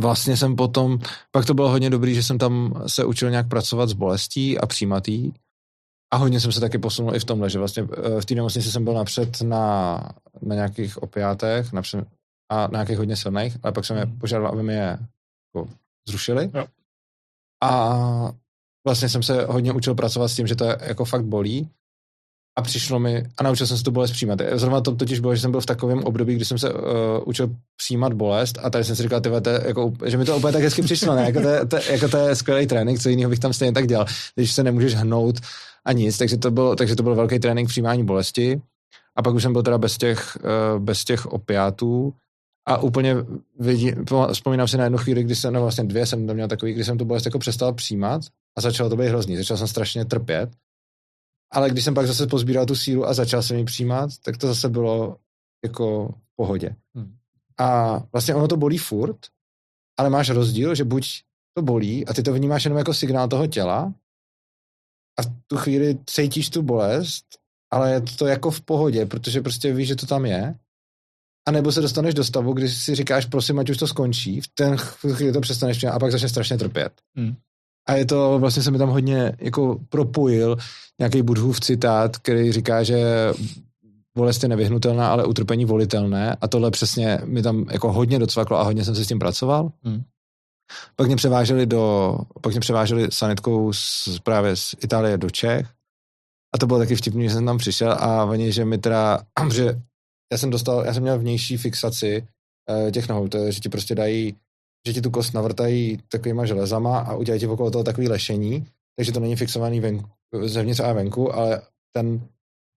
vlastně jsem potom, pak to bylo hodně dobrý, že jsem tam se učil nějak pracovat s bolestí a přijímatý. A hodně jsem se taky posunul i v tomhle, že vlastně eh, v té nemocnici jsem byl napřed na, na nějakých opiátech, napřed a na nějakých hodně silných, ale pak jsem je hmm. požádal, aby mi je jako zrušili. Jo. A vlastně jsem se hodně učil pracovat s tím, že to jako fakt bolí. A přišlo mi, a naučil jsem se tu bolest přijímat. Zrovna to totiž bylo, že jsem byl v takovém období, kdy jsem se uh, učil přijímat bolest a tady jsem si říkal, tyhle, to jako, že mi to úplně tak hezky přišlo, ne? Jako to, to, jako to je skvělý trénink, co jiného bych tam stejně tak dělal, když se nemůžeš hnout a nic, takže to byl, takže to byl velký trénink přijímání bolesti. A pak už jsem byl teda bez těch, uh, bez těch opiátů a úplně vidí, vzpomínám si na jednu chvíli, kdy jsem, no vlastně dvě jsem tam měl takový, kdy jsem tu bolest jako přestal přijímat a začalo to být hrozný. Začal jsem strašně trpět. Ale když jsem pak zase pozbíral tu sílu a začal jsem ji přijímat, tak to zase bylo jako v pohodě. Hmm. A vlastně ono to bolí furt, ale máš rozdíl, že buď to bolí a ty to vnímáš jenom jako signál toho těla a v tu chvíli cítíš tu bolest, ale je to jako v pohodě, protože prostě víš, že to tam je a nebo se dostaneš do stavu, kdy si říkáš, prosím, ať už to skončí, v ten chvíli to přestaneš a pak začne strašně trpět. Hmm. A je to, vlastně se mi tam hodně jako propojil nějaký Budhův citát, který říká, že bolest je nevyhnutelná, ale utrpení volitelné a tohle přesně mi tam jako hodně docvaklo a hodně jsem se s tím pracoval. Hmm. Pak mě převáželi do, pak mě převáželi sanitkou z, právě z Itálie do Čech a to bylo taky vtipný, že jsem tam přišel a oni, že mi teda, že já jsem dostal, já jsem měl vnější fixaci uh, těch nohou, to je, že ti prostě dají, že ti tu kost navrtají takovýma železama a udělají ti okolo toho takový lešení, takže to není fixovaný venku, zevnitř a venku, ale ten,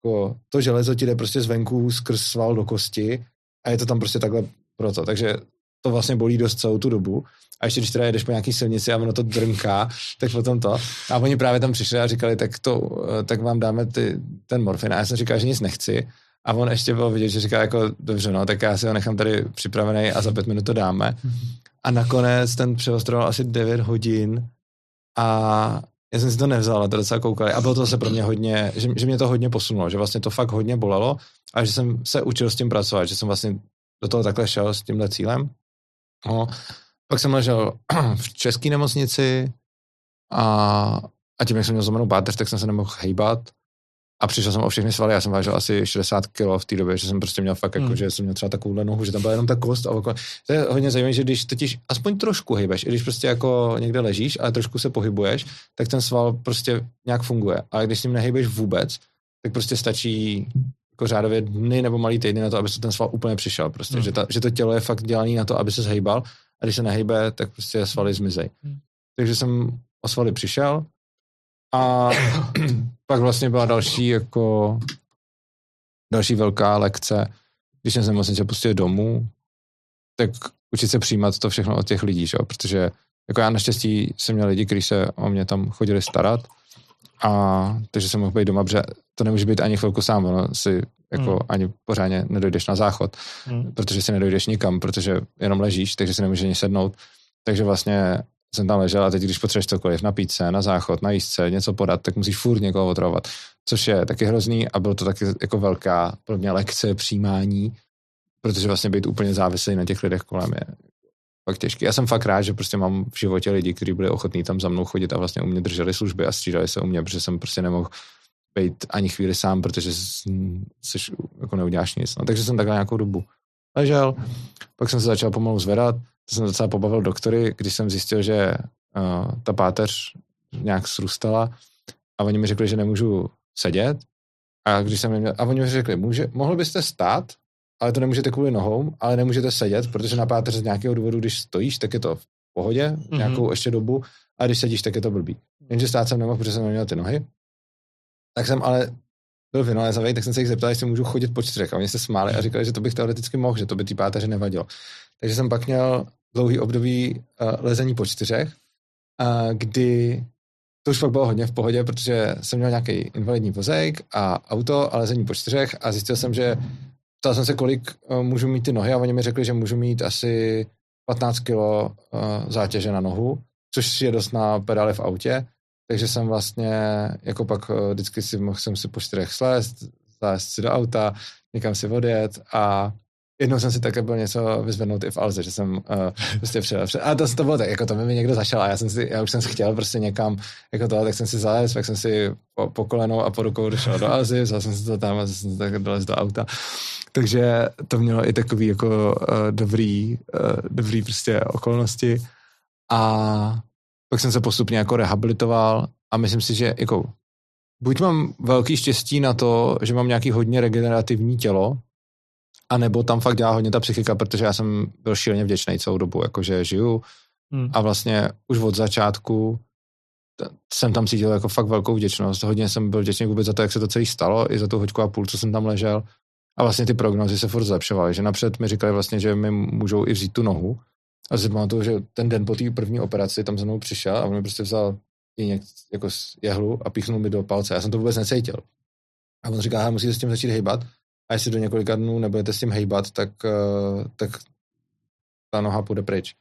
jako, to železo ti jde prostě zvenku skrz sval do kosti a je to tam prostě takhle proto, takže to vlastně bolí dost celou tu dobu. A ještě když teda jedeš po nějaký silnici a ono to drnká, tak potom to. A oni právě tam přišli a říkali, tak, to, tak vám dáme ty, ten morfin. A já jsem říkal, že nic nechci. A on ještě byl vidět, že říká jako, dobře, no, tak já si ho nechám tady připravený a za pět minut to dáme. A nakonec ten přeostroval asi 9 hodin a já jsem si to nevzal, ale to docela koukali. A bylo to se pro mě hodně, že, že mě to hodně posunulo, že vlastně to fakt hodně bolelo a že jsem se učil s tím pracovat, že jsem vlastně do toho takhle šel s tímhle cílem. No, pak jsem ležel v české nemocnici a, a tím, jak jsem měl zlomenou páteř, tak jsem se nemohl hejbat a přišel jsem o všechny svaly, já jsem vážil asi 60 kg v té době, že jsem prostě měl fakt jako, hmm. že jsem měl třeba takovou nohu, že tam byla jenom ta kost a okolo. To je hodně zajímavé, že když totiž aspoň trošku hejbeš, i když prostě jako někde ležíš, ale trošku se pohybuješ, tak ten sval prostě nějak funguje. Ale když s ním nehejbeš vůbec, tak prostě stačí jako řádově dny nebo malý týdny na to, aby se ten sval úplně přišel. Prostě, hmm. že, ta, že, to tělo je fakt dělané na to, aby se zhejbal a když se nehejbe, tak prostě svaly zmizej. Hmm. Takže jsem o svaly přišel a pak vlastně byla další jako další velká lekce, když jsem se nemocnice pustil domů, tak učit se přijímat to všechno od těch lidí, že? protože jako já naštěstí jsem měl lidi, kteří se o mě tam chodili starat a takže jsem mohl být doma, protože to nemůže být ani chvilku sám, ono si jako hmm. ani pořádně nedojdeš na záchod, hmm. protože si nedojdeš nikam, protože jenom ležíš, takže si nemůžeš ani sednout. Takže vlastně jsem tam ležel a teď, když potřebuješ cokoliv, napít se, na záchod, na jízdce, něco podat, tak musíš furt někoho otravovat, což je taky hrozný a bylo to taky jako velká pro mě lekce přijímání, protože vlastně být úplně závislý na těch lidech kolem je fakt těžký. Já jsem fakt rád, že prostě mám v životě lidi, kteří byli ochotní tam za mnou chodit a vlastně u mě drželi služby a střídali se u mě, protože jsem prostě nemohl být ani chvíli sám, protože jsi, jako neuděláš nic. No, takže jsem takhle nějakou dobu ležel, pak jsem se začal pomalu zvedat, to jsem docela pobavil doktory, když jsem zjistil, že uh, ta páteř nějak srůstala a oni mi řekli, že nemůžu sedět a když jsem měl, a oni mi řekli, může, mohl byste stát, ale to nemůžete kvůli nohou, ale nemůžete sedět, protože na páteř z nějakého důvodu, když stojíš, tak je to v pohodě, mm-hmm. nějakou ještě dobu, a když sedíš, tak je to blbý. Jenže stát jsem nemohl, protože jsem neměl ty nohy. Tak jsem ale byl vynalézavý, tak jsem se jich zeptal, jestli můžu chodit po čtyřech. A oni se smáli a říkali, že to bych teoreticky mohl, že to by ty páteře nevadilo. Takže jsem pak měl dlouhý období uh, lezení po čtyřech, uh, kdy to už fakt bylo hodně v pohodě, protože jsem měl nějaký invalidní vozejk a auto a lezení po čtyřech a zjistil jsem, že ptal jsem se, kolik uh, můžu mít ty nohy a oni mi řekli, že můžu mít asi 15 kg uh, zátěže na nohu, což je dost na pedále v autě takže jsem vlastně, jako pak eh, vždycky si mohl jsem si po čtyřech slést, zlézt si do auta, někam si odjet a jednou jsem si také byl něco vyzvednout i v Alze, že jsem uh, prostě přijel. A to, to bylo tak, jako to mi někdo zašel a já jsem si, já už jsem si chtěl prostě někam, jako to, tak jsem si zalez, pak jsem si po, po kolenou a po rukou došel do Alzy, vzal jsem si to tam a jsem tak dolez do auta. Takže to mělo i takový jako uh, dobrý, uh, dobrý prostě okolnosti a pak jsem se postupně jako rehabilitoval a myslím si, že jako buď mám velký štěstí na to, že mám nějaký hodně regenerativní tělo, a nebo tam fakt dělá hodně ta psychika, protože já jsem byl šíleně vděčný celou dobu, jakože žiju hmm. a vlastně už od začátku jsem tam cítil jako fakt velkou vděčnost. Hodně jsem byl vděčný vůbec za to, jak se to celé stalo, i za tu hoďku a půl, co jsem tam ležel. A vlastně ty prognozy se furt zlepšovaly, že napřed mi říkali vlastně, že mi můžou i vzít tu nohu, a si pamatuju, že ten den po té první operaci tam za mnou přišel a on mi prostě vzal něk, jako jehlu a píchnul mi do palce. Já jsem to vůbec necítil. A on říká, musíte s tím začít hejbat a jestli do několika dnů nebudete s tím hejbat, tak, uh, tak ta noha půjde pryč.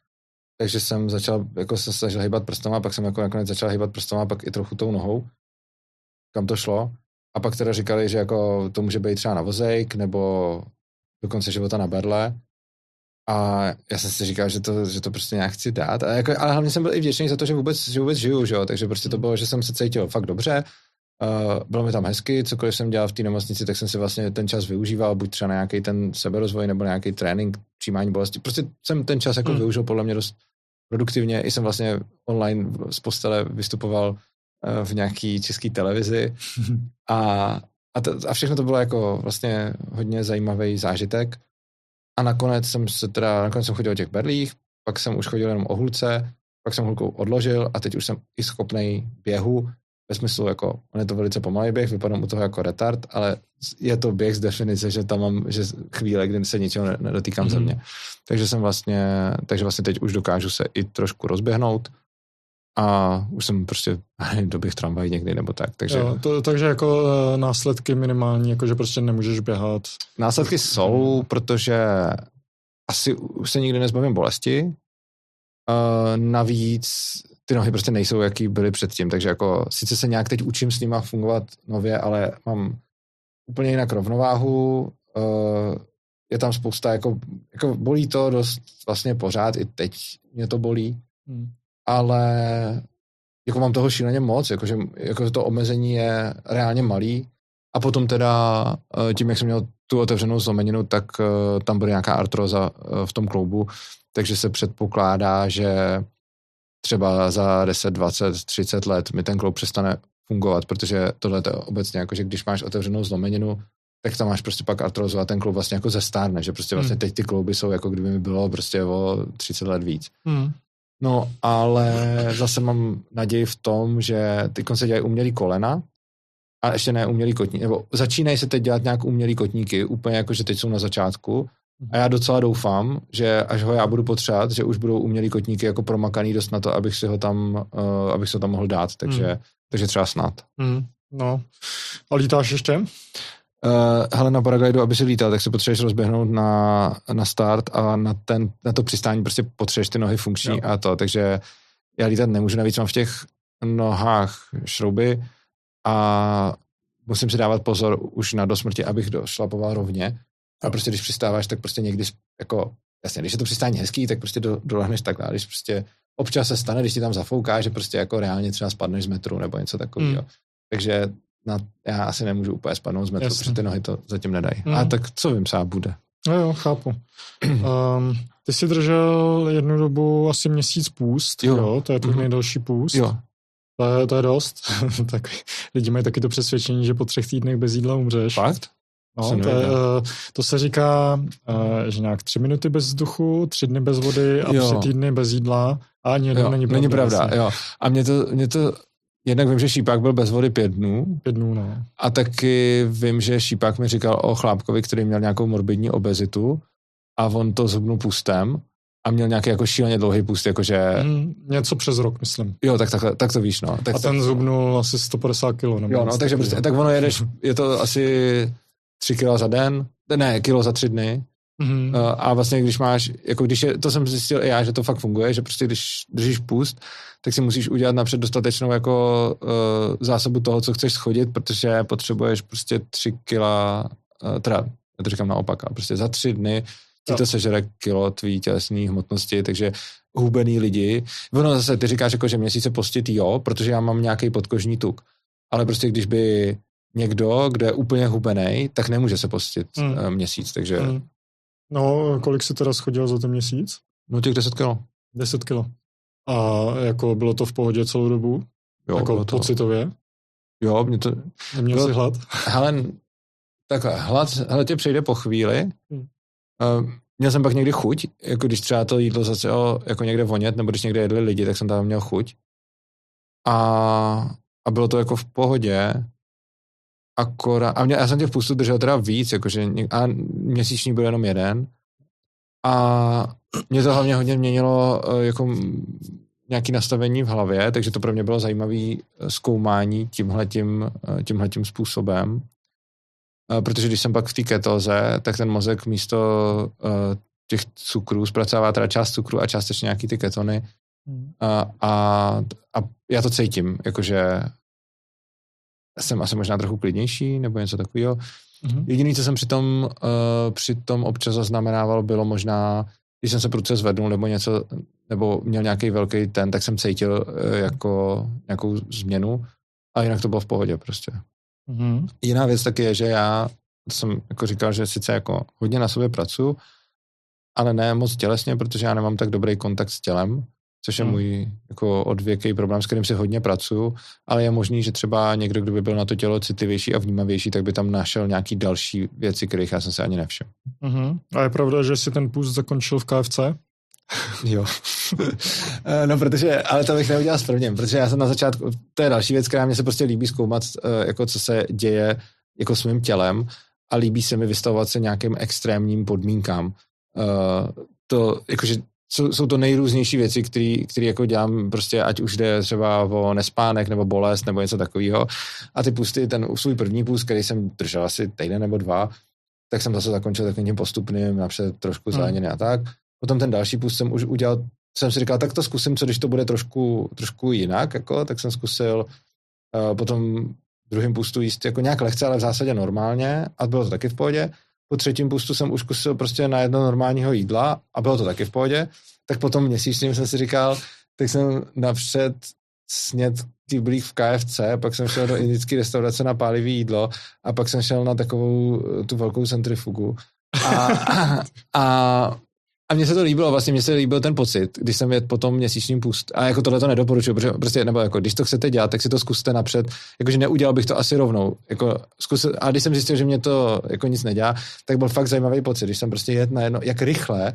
Takže jsem začal, jako se snažil hejbat prstama, pak jsem jako nakonec začal hejbat prstama, pak i trochu tou nohou, kam to šlo. A pak teda říkali, že jako to může být třeba na vozejk, nebo do konce života na berle. A já jsem si říkal, že to, že to prostě nějak chci dát. A jako, ale hlavně jsem byl i vděčný za to, že vůbec, že vůbec žiju, že jo? takže prostě to bylo, že jsem se cítil fakt dobře. Uh, bylo mi tam hezky, cokoliv jsem dělal v té nemocnici, tak jsem si vlastně ten čas využíval, buď třeba na nějaký ten seberozvoj nebo nějaký trénink, přijímání bolesti. Prostě jsem ten čas jako hmm. využil podle mě dost produktivně. I jsem vlastně online z postele vystupoval uh, v nějaký české televizi a, a, to, a všechno to bylo jako vlastně hodně zajímavý zážitek. A nakonec jsem se teda, nakonec jsem chodil o těch berlích, pak jsem už chodil jenom o hulce, pak jsem hulku odložil a teď už jsem i schopný běhu, ve smyslu, jako, on je to velice pomalý běh, vypadám u toho jako retard, ale je to běh z definice, že tam mám že chvíle, kdy se ničeho nedotýkám mm-hmm. země. Takže jsem vlastně, takže vlastně teď už dokážu se i trošku rozběhnout a už jsem prostě doběh tramvaj někdy nebo tak. Takže, jo, to, takže jako uh, následky minimální, jako že prostě nemůžeš běhat. Následky jsou, protože asi už se nikdy nezbavím bolesti. Uh, navíc ty nohy prostě nejsou, jaký byly předtím, takže jako sice se nějak teď učím s nima fungovat nově, ale mám úplně jinak rovnováhu, uh, je tam spousta, jako, jako bolí to dost vlastně pořád, i teď mě to bolí, hmm. Ale jako mám toho šíleně moc, jakože jako to omezení je reálně malý a potom teda uh, tím, jak jsem měl tu otevřenou zlomeninu, tak uh, tam bude nějaká artroza uh, v tom kloubu, takže se předpokládá, že třeba za 10, 20, 30 let mi ten kloub přestane fungovat, protože tohle je obecně jako, že když máš otevřenou zlomeninu, tak tam máš prostě pak artrozu a ten kloub vlastně jako zestárne, že prostě vlastně hmm. teď ty klouby jsou jako kdyby mi bylo prostě o 30 let víc. Hmm. No, ale zase mám naději v tom, že ty se dělají umělý kolena, a ještě ne umělý kotníky, nebo začínají se teď dělat nějak umělý kotníky, úplně jako, že teď jsou na začátku, a já docela doufám, že až ho já budu potřebovat, že už budou umělý kotníky jako promakaný dost na to, abych si ho tam, uh, abych ho tam mohl dát, takže, hmm. takže třeba snad. Hmm. No. A lítáš ještě? Uh, hele, na paraglidu, aby si lítal, tak se potřebuješ rozběhnout na, na start a na, ten, na to přistání prostě potřebuješ ty nohy funkční jo. a to, takže já lítat nemůžu, navíc mám v těch nohách šrouby a musím si dávat pozor už na do smrti, abych došlapoval rovně, a prostě když přistáváš, tak prostě někdy jako, jasně, když je to přistání hezký, tak prostě do, dolehneš takhle, když prostě občas se stane, když ti tam zafouká, že prostě jako reálně třeba spadneš z metru nebo něco takového. Mm. Takže na, já asi nemůžu úplně spadnout z metru, Jasně. protože ty nohy to zatím nedají. Mm. A tak co vím, třeba bude. No jo, chápu. um, ty jsi držel jednu dobu asi měsíc půst, jo, jo to je tvůj mm-hmm. nejdelší půst. Jo. To je, to je dost. tak lidi mají taky to přesvědčení, že po třech týdnech bez jídla umřeš. Fakt? No, to, je, eh, to se říká, eh, že nějak tři minuty bez vzduchu, tři dny bez vody a jo. tři týdny bez jídla a ani jeden není pravda. Není pravda, vlastně. jo. A mě to, mě to, jednak vím, že Šípák byl bez vody pět dnů. Pět dnů, no. A taky vím, že Šípák mi říkal o chlápkovi, který měl nějakou morbidní obezitu a on to zhubnul pustem a měl nějaký jako šíleně dlouhý půst, jakože... Mm, něco přes rok, myslím. Jo, tak, tak, tak to víš, no. Tak a ten zhubnul asi 150 kg. Jo, no, takže prostě, tak ono jedeš, je to asi tři kilo za den, ne, kilo za tři dny. Mm-hmm. A vlastně, když máš, jako když je, to jsem zjistil i já, že to fakt funguje, že prostě když držíš půst, tak si musíš udělat napřed dostatečnou jako uh, zásobu toho, co chceš schodit, protože potřebuješ prostě tři kila, uh, teda, já to říkám naopak, ale prostě za tři dny ti to sežere kilo tvý tělesné hmotnosti, takže hubený lidi. Ono zase, ty říkáš jako, že měsíce postit, jo, protože já mám nějaký podkožní tuk. Ale prostě když by někdo, kdo je úplně hubený, tak nemůže se postit hmm. měsíc, takže... Hmm. No, kolik jsi teda schodil za ten měsíc? No těch 10 kilo. 10 kilo. A jako bylo to v pohodě celou dobu? Jo, jako to... pocitově? Jo, mě to... Neměl bylo... jsi hlad? Hele, takhle, hlad, hlad tě přejde po chvíli. Hmm. Uh, měl jsem pak někdy chuť, jako když třeba to jídlo začalo jako někde vonět, nebo když někde jedli lidi, tak jsem tam měl chuť. A, a bylo to jako v pohodě, akorát, a mě, já jsem tě v pustu držel teda víc, jakože, a měsíční byl jenom jeden. A mě to hlavně hodně měnilo eh, jako nějaké nastavení v hlavě, takže to pro mě bylo zajímavé eh, zkoumání tímhletím, eh, tímhletím způsobem. Protože když jsem pak v té ketoze, tak ten mozek místo těch cukrů zpracovává teda část cukru a částečně nějaký ty ketony. Hmm. A, a, a já to cítím, jakože jsem asi možná trochu klidnější nebo něco takového. Mm-hmm. Jediné, co jsem při tom, uh, při tom občas zaznamenával, bylo možná, když jsem se prudce zvednul nebo něco, nebo měl nějaký velký ten, tak jsem cítil uh, jako nějakou změnu a jinak to bylo v pohodě prostě. Mm-hmm. Jiná věc taky je, že já jsem jako říkal, že sice jako hodně na sobě pracuji, ale ne moc tělesně, protože já nemám tak dobrý kontakt s tělem, což je hmm. můj jako odvěký problém, s kterým si hodně pracuju, ale je možný, že třeba někdo, kdo by byl na to tělo citlivější a vnímavější, tak by tam našel nějaký další věci, kterých já jsem se ani nevšiml. Uh-huh. A je pravda, že si ten půst zakončil v KFC? jo. Eh, no, protože, ale to bych neudělal s prvním, protože já jsem na začátku, to je další věc, která mě se prostě líbí zkoumat, eh, jako co se děje jako s mým tělem a líbí se mi vystavovat se nějakým extrémním podmínkám. Uh, to, jakože jsou, jsou to nejrůznější věci, které jako dělám prostě, ať už jde třeba o nespánek nebo bolest nebo něco takového. A ty pusty, ten svůj první pust, který jsem držel asi týden nebo dva, tak jsem zase zakončil takovým tím postupným, napřed trošku hmm. zeleniny a tak. Potom ten další pust jsem už udělal, jsem si říkal, tak to zkusím, co když to bude trošku, trošku jinak, jako, tak jsem zkusil uh, potom druhým pustu jíst jako nějak lehce, ale v zásadě normálně a bylo to taky v pohodě po třetím pustu jsem už zkusil prostě na jedno normálního jídla a bylo to taky v pohodě, tak potom měsíčním jsem si říkal, tak jsem napřed snět kyblík v KFC, pak jsem šel do indické restaurace na pálivý jídlo a pak jsem šel na takovou tu velkou centrifugu. A, a a mně se to líbilo, vlastně mně se líbil ten pocit, když jsem jedl po tom měsíčním pust. A jako tohle to nedoporučuju, protože prostě, nebo jako, když to chcete dělat, tak si to zkuste napřed. Jakože neudělal bych to asi rovnou. Jako, zkusil, a když jsem zjistil, že mě to jako nic nedělá, tak byl fakt zajímavý pocit, když jsem prostě jedl na jedno, jak rychle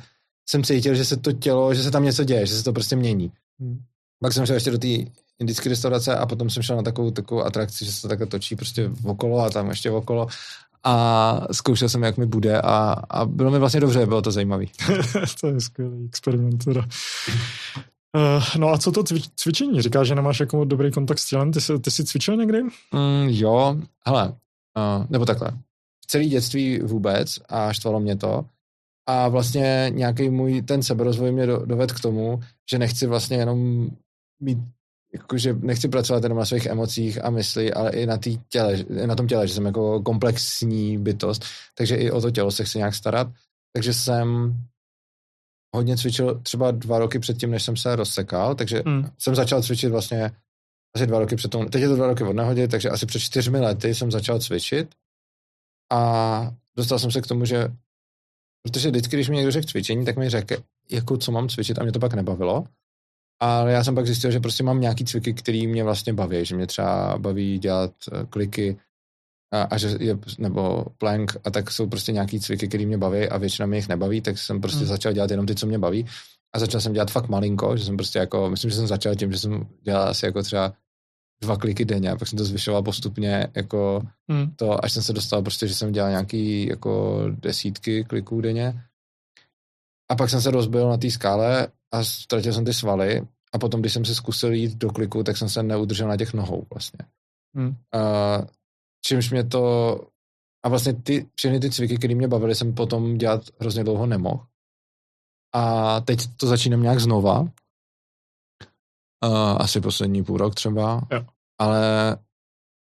jsem cítil, že se to tělo, že se tam něco děje, že se to prostě mění. Hmm. Pak jsem šel ještě do té indické restaurace a potom jsem šel na takovou, takovou atrakci, že se to takhle točí prostě okolo a tam ještě okolo a zkoušel jsem, jak mi bude a, a bylo mi vlastně dobře, bylo to zajímavý. to je skvělý experiment teda. Uh, no a co to cvičení? Říkáš, že nemáš jako dobrý kontakt s tělem, ty jsi, ty jsi cvičil někdy? Mm, jo, hele, uh, nebo takhle. V celé dětství vůbec a štvalo mě to. A vlastně nějaký můj ten seberozvoj mě do, doved k tomu, že nechci vlastně jenom mít jakože nechci pracovat jenom na svých emocích a mysli, ale i na, tý těle, i na tom těle, že jsem jako komplexní bytost, takže i o to tělo se chci nějak starat. Takže jsem hodně cvičil třeba dva roky předtím, než jsem se rozsekal, takže hmm. jsem začal cvičit vlastně asi dva roky před tomu, teď je to dva roky od nehodě, takže asi před čtyřmi lety jsem začal cvičit a dostal jsem se k tomu, že protože vždycky, když mi někdo řekl cvičení, tak mi řekl, jako co mám cvičit a mě to pak nebavilo. Ale já jsem pak zjistil, že prostě mám nějaký cviky, který mě vlastně baví, že mě třeba baví dělat eh, kliky a, a že je, nebo plank a tak jsou prostě nějaký cviky, které mě baví a většina mě jich nebaví, tak jsem prostě hmm. začal dělat jenom ty, co mě baví. A začal jsem dělat fakt malinko, že jsem prostě jako, myslím, že jsem začal tím, že jsem dělal asi jako třeba dva kliky denně, a pak jsem to zvyšoval postupně jako hmm. to, až jsem se dostal prostě, že jsem dělal nějaký jako desítky kliků denně. A pak jsem se rozbil na té skále a ztratil jsem ty svaly a potom, když jsem se zkusil jít do kliku, tak jsem se neudržel na těch nohou vlastně. Hmm. Uh, čímž mě to a vlastně ty, všechny ty cviky, které mě bavily, jsem potom dělat hrozně dlouho nemohl. A teď to začínám nějak znova. Uh, asi poslední půl rok třeba. Jo. Ale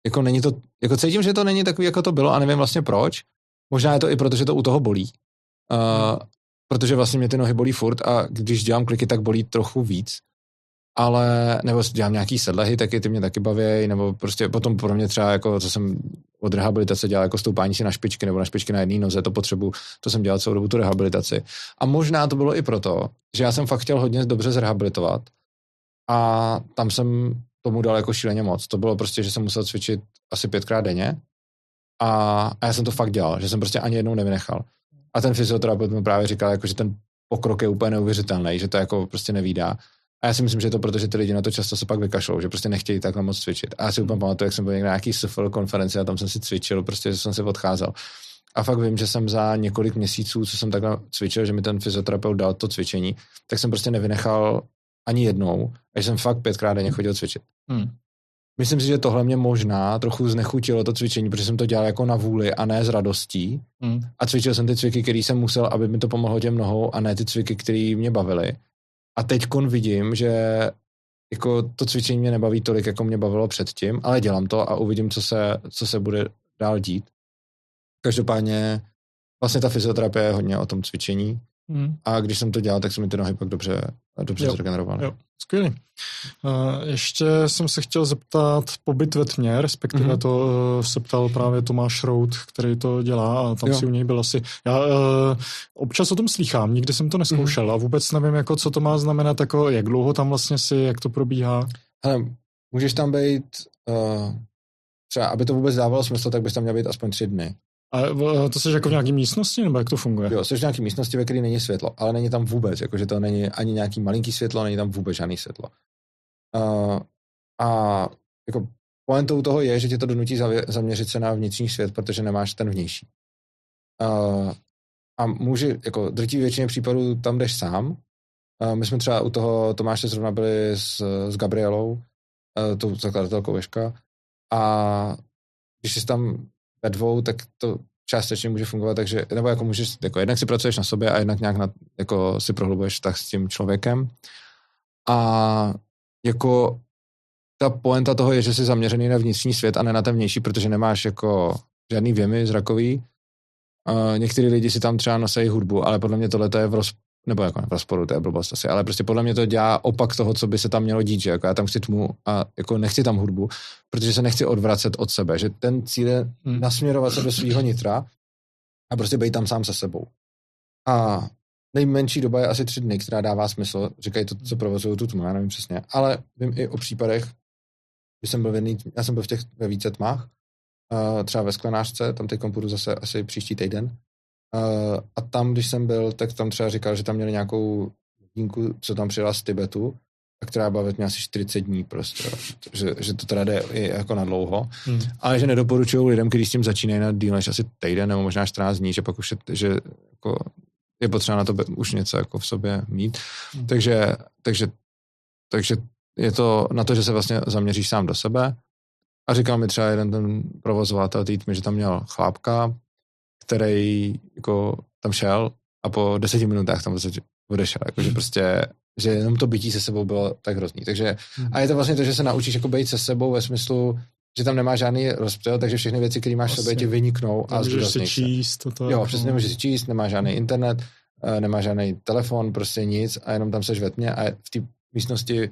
jako není to, jako cítím, že to není takový, jako to bylo a nevím vlastně proč. Možná je to i proto, že to u toho bolí. Uh, protože vlastně mě ty nohy bolí furt a když dělám kliky, tak bolí trochu víc. Ale, nebo dělám nějaký sedlehy, taky ty mě taky baví, nebo prostě potom pro mě třeba, jako, co jsem od rehabilitace dělal, jako stoupání si na špičky nebo na špičky na jedné noze, to potřebu, to jsem dělal celou dobu tu rehabilitaci. A možná to bylo i proto, že já jsem fakt chtěl hodně dobře zrehabilitovat a tam jsem tomu dal jako šíleně moc. To bylo prostě, že jsem musel cvičit asi pětkrát denně a, a já jsem to fakt dělal, že jsem prostě ani jednou nevynechal. A ten fyzioterapeut mi právě říkal, jako, že ten pokrok je úplně neuvěřitelný, že to jako prostě nevídá. A já si myslím, že je to proto, že ty lidi na to často se pak vykašlou, že prostě nechtějí takhle moc cvičit. A já si úplně pamatuju, jak jsem byl někde na nějaký SFL konferenci a tam jsem si cvičil, prostě že jsem se odcházel. A fakt vím, že jsem za několik měsíců, co jsem takhle cvičil, že mi ten fyzioterapeut dal to cvičení, tak jsem prostě nevynechal ani jednou, a jsem fakt pětkrát denně chodil cvičit. Hmm. Myslím si, že tohle mě možná trochu znechutilo to cvičení, protože jsem to dělal jako na vůli a ne s radostí. Hmm. A cvičil jsem ty cviky, které jsem musel, aby mi to pomohlo těm nohou a ne ty cviky, které mě bavily. A teď vidím, že jako to cvičení mě nebaví tolik, jako mě bavilo předtím, ale dělám to a uvidím, co se, co se bude dál dít. Každopádně vlastně ta fyzioterapie je hodně o tom cvičení Hmm. A když jsem to dělal, tak se mi ty nohy pak dobře, dobře jo. zregenerovaly. Jo, skvělý. Uh, ještě jsem se chtěl zeptat pobyt ve tmě, respektive mm-hmm. to uh, se ptal právě Tomáš Rout, který to dělá a tam jo. si u něj byl asi. Já uh, občas o tom slýchám, nikdy jsem to neskoušel mm-hmm. a vůbec nevím, jako, co to má znamenat, jako, jak dlouho tam vlastně si, jak to probíhá. Hele, můžeš tam být, uh, třeba aby to vůbec dávalo smysl, tak bys tam měl být aspoň tři dny. A to jsi jako v nějaké místnosti, nebo jak to funguje? Jo, jsi v nějaké místnosti, ve které není světlo, ale není tam vůbec, jakože to není ani nějaký malinký světlo, není tam vůbec žádný světlo. Uh, a jako pointou toho je, že tě to donutí zaměřit se na vnitřní svět, protože nemáš ten vnější. Uh, a může, jako drtí většině případů tam jdeš sám. Uh, my jsme třeba u toho Tomáše zrovna byli s, s Gabrielou, uh, tou zakladatelkou Veška, a když jsi tam ve dvou, tak to částečně může fungovat, takže, nebo jako můžeš, jako jednak si pracuješ na sobě a jednak nějak na, jako si prohlubuješ tak s tím člověkem. A jako ta poenta toho je, že jsi zaměřený na vnitřní svět a ne na ten vnější, protože nemáš jako žádný věmy zrakový. Uh, některý lidi si tam třeba nosejí hudbu, ale podle mě tohle je v roz, nebo jako v rozporu, to je blbost asi, ale prostě podle mě to dělá opak toho, co by se tam mělo dít, že jako já tam chci tmu a jako nechci tam hudbu, protože se nechci odvracet od sebe, že ten cíl je hmm. nasměrovat se do svého nitra a prostě být tam sám se sebou. A nejmenší doba je asi tři dny, která dává smysl, říkají to, co provozují tu tmu, já nevím přesně, ale vím i o případech, kdy jsem byl v jedný, já jsem byl v těch ve více tmách, uh, třeba ve sklenářce, tam teď půjdu zase asi příští týden, Uh, a tam, když jsem byl, tak tam třeba říkal, že tam měli nějakou dínku, co tam přijela z Tibetu, a která bavit mě asi 40 dní prostě, že, že to teda jde i jako na dlouho, hmm. ale že nedoporučují lidem, kteří s tím začínají na díl než asi týden nebo možná 14 dní, že pak už je, že jako je potřeba na to už něco jako v sobě mít. Hmm. Takže, takže, takže je to na to, že se vlastně zaměříš sám do sebe. A říkal mi třeba jeden ten provozovatel týdmy, že tam měl chlápka, který jako tam šel a po deseti minutách tam odešel. Jako, že hmm. prostě, že jenom to bytí se sebou bylo tak hrozný. Takže, hmm. a je to vlastně to, že se naučíš jako být se sebou ve smyslu, že tam nemá žádný rozptyl, takže všechny věci, které máš v sobě, ti vyniknou a Můžeš si číst. To jo, přesně nemůžeš si číst, nemá žádný internet, eh, nemá žádný telefon, prostě nic a jenom tam seš ve tmě a v té místnosti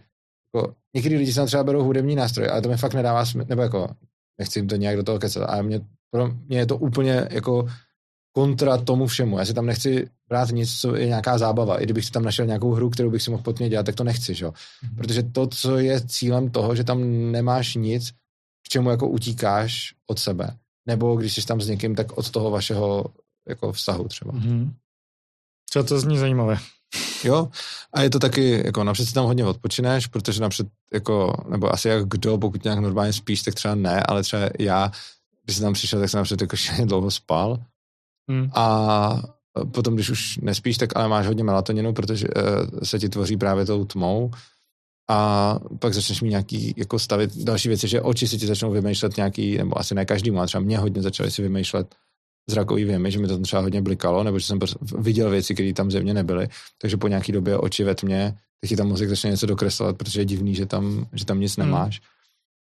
jako, někdy lidi se tam třeba berou hudební nástroje, ale to mi fakt nedává smysl, nebo jako nechci jim to nějak do toho kecat, ale mě, pro mě je to úplně jako kontra tomu všemu. Já si tam nechci brát nic, co je nějaká zábava. I kdybych si tam našel nějakou hru, kterou bych si mohl potně dělat, tak to nechci, že? Mm-hmm. Protože to, co je cílem toho, že tam nemáš nic, k čemu jako utíkáš od sebe. Nebo když jsi tam s někým, tak od toho vašeho jako vztahu třeba. Mm-hmm. Co to zní zajímavé. Jo, a je to taky, jako napřed si tam hodně odpočineš, protože napřed, jako, nebo asi jak kdo, pokud nějak normálně spíš, tak třeba ne, ale třeba já, když jsem tam přišel, tak jsem napřed jako dlouho spal, Hmm. A potom, když už nespíš, tak ale máš hodně melatoninu, protože uh, se ti tvoří právě tou tmou a pak začneš mít nějaký, jako stavit další věci, že oči si ti začnou vymýšlet nějaký, nebo asi ne každý, ale třeba mě hodně začaly si vymýšlet zrakový věmy, že mi to tam třeba hodně blikalo, nebo že jsem viděl věci, které tam země nebyly, takže po nějaký době oči ve tmě, tak ti tam mozek začne něco dokreslovat, protože je divný, že tam, že tam nic hmm.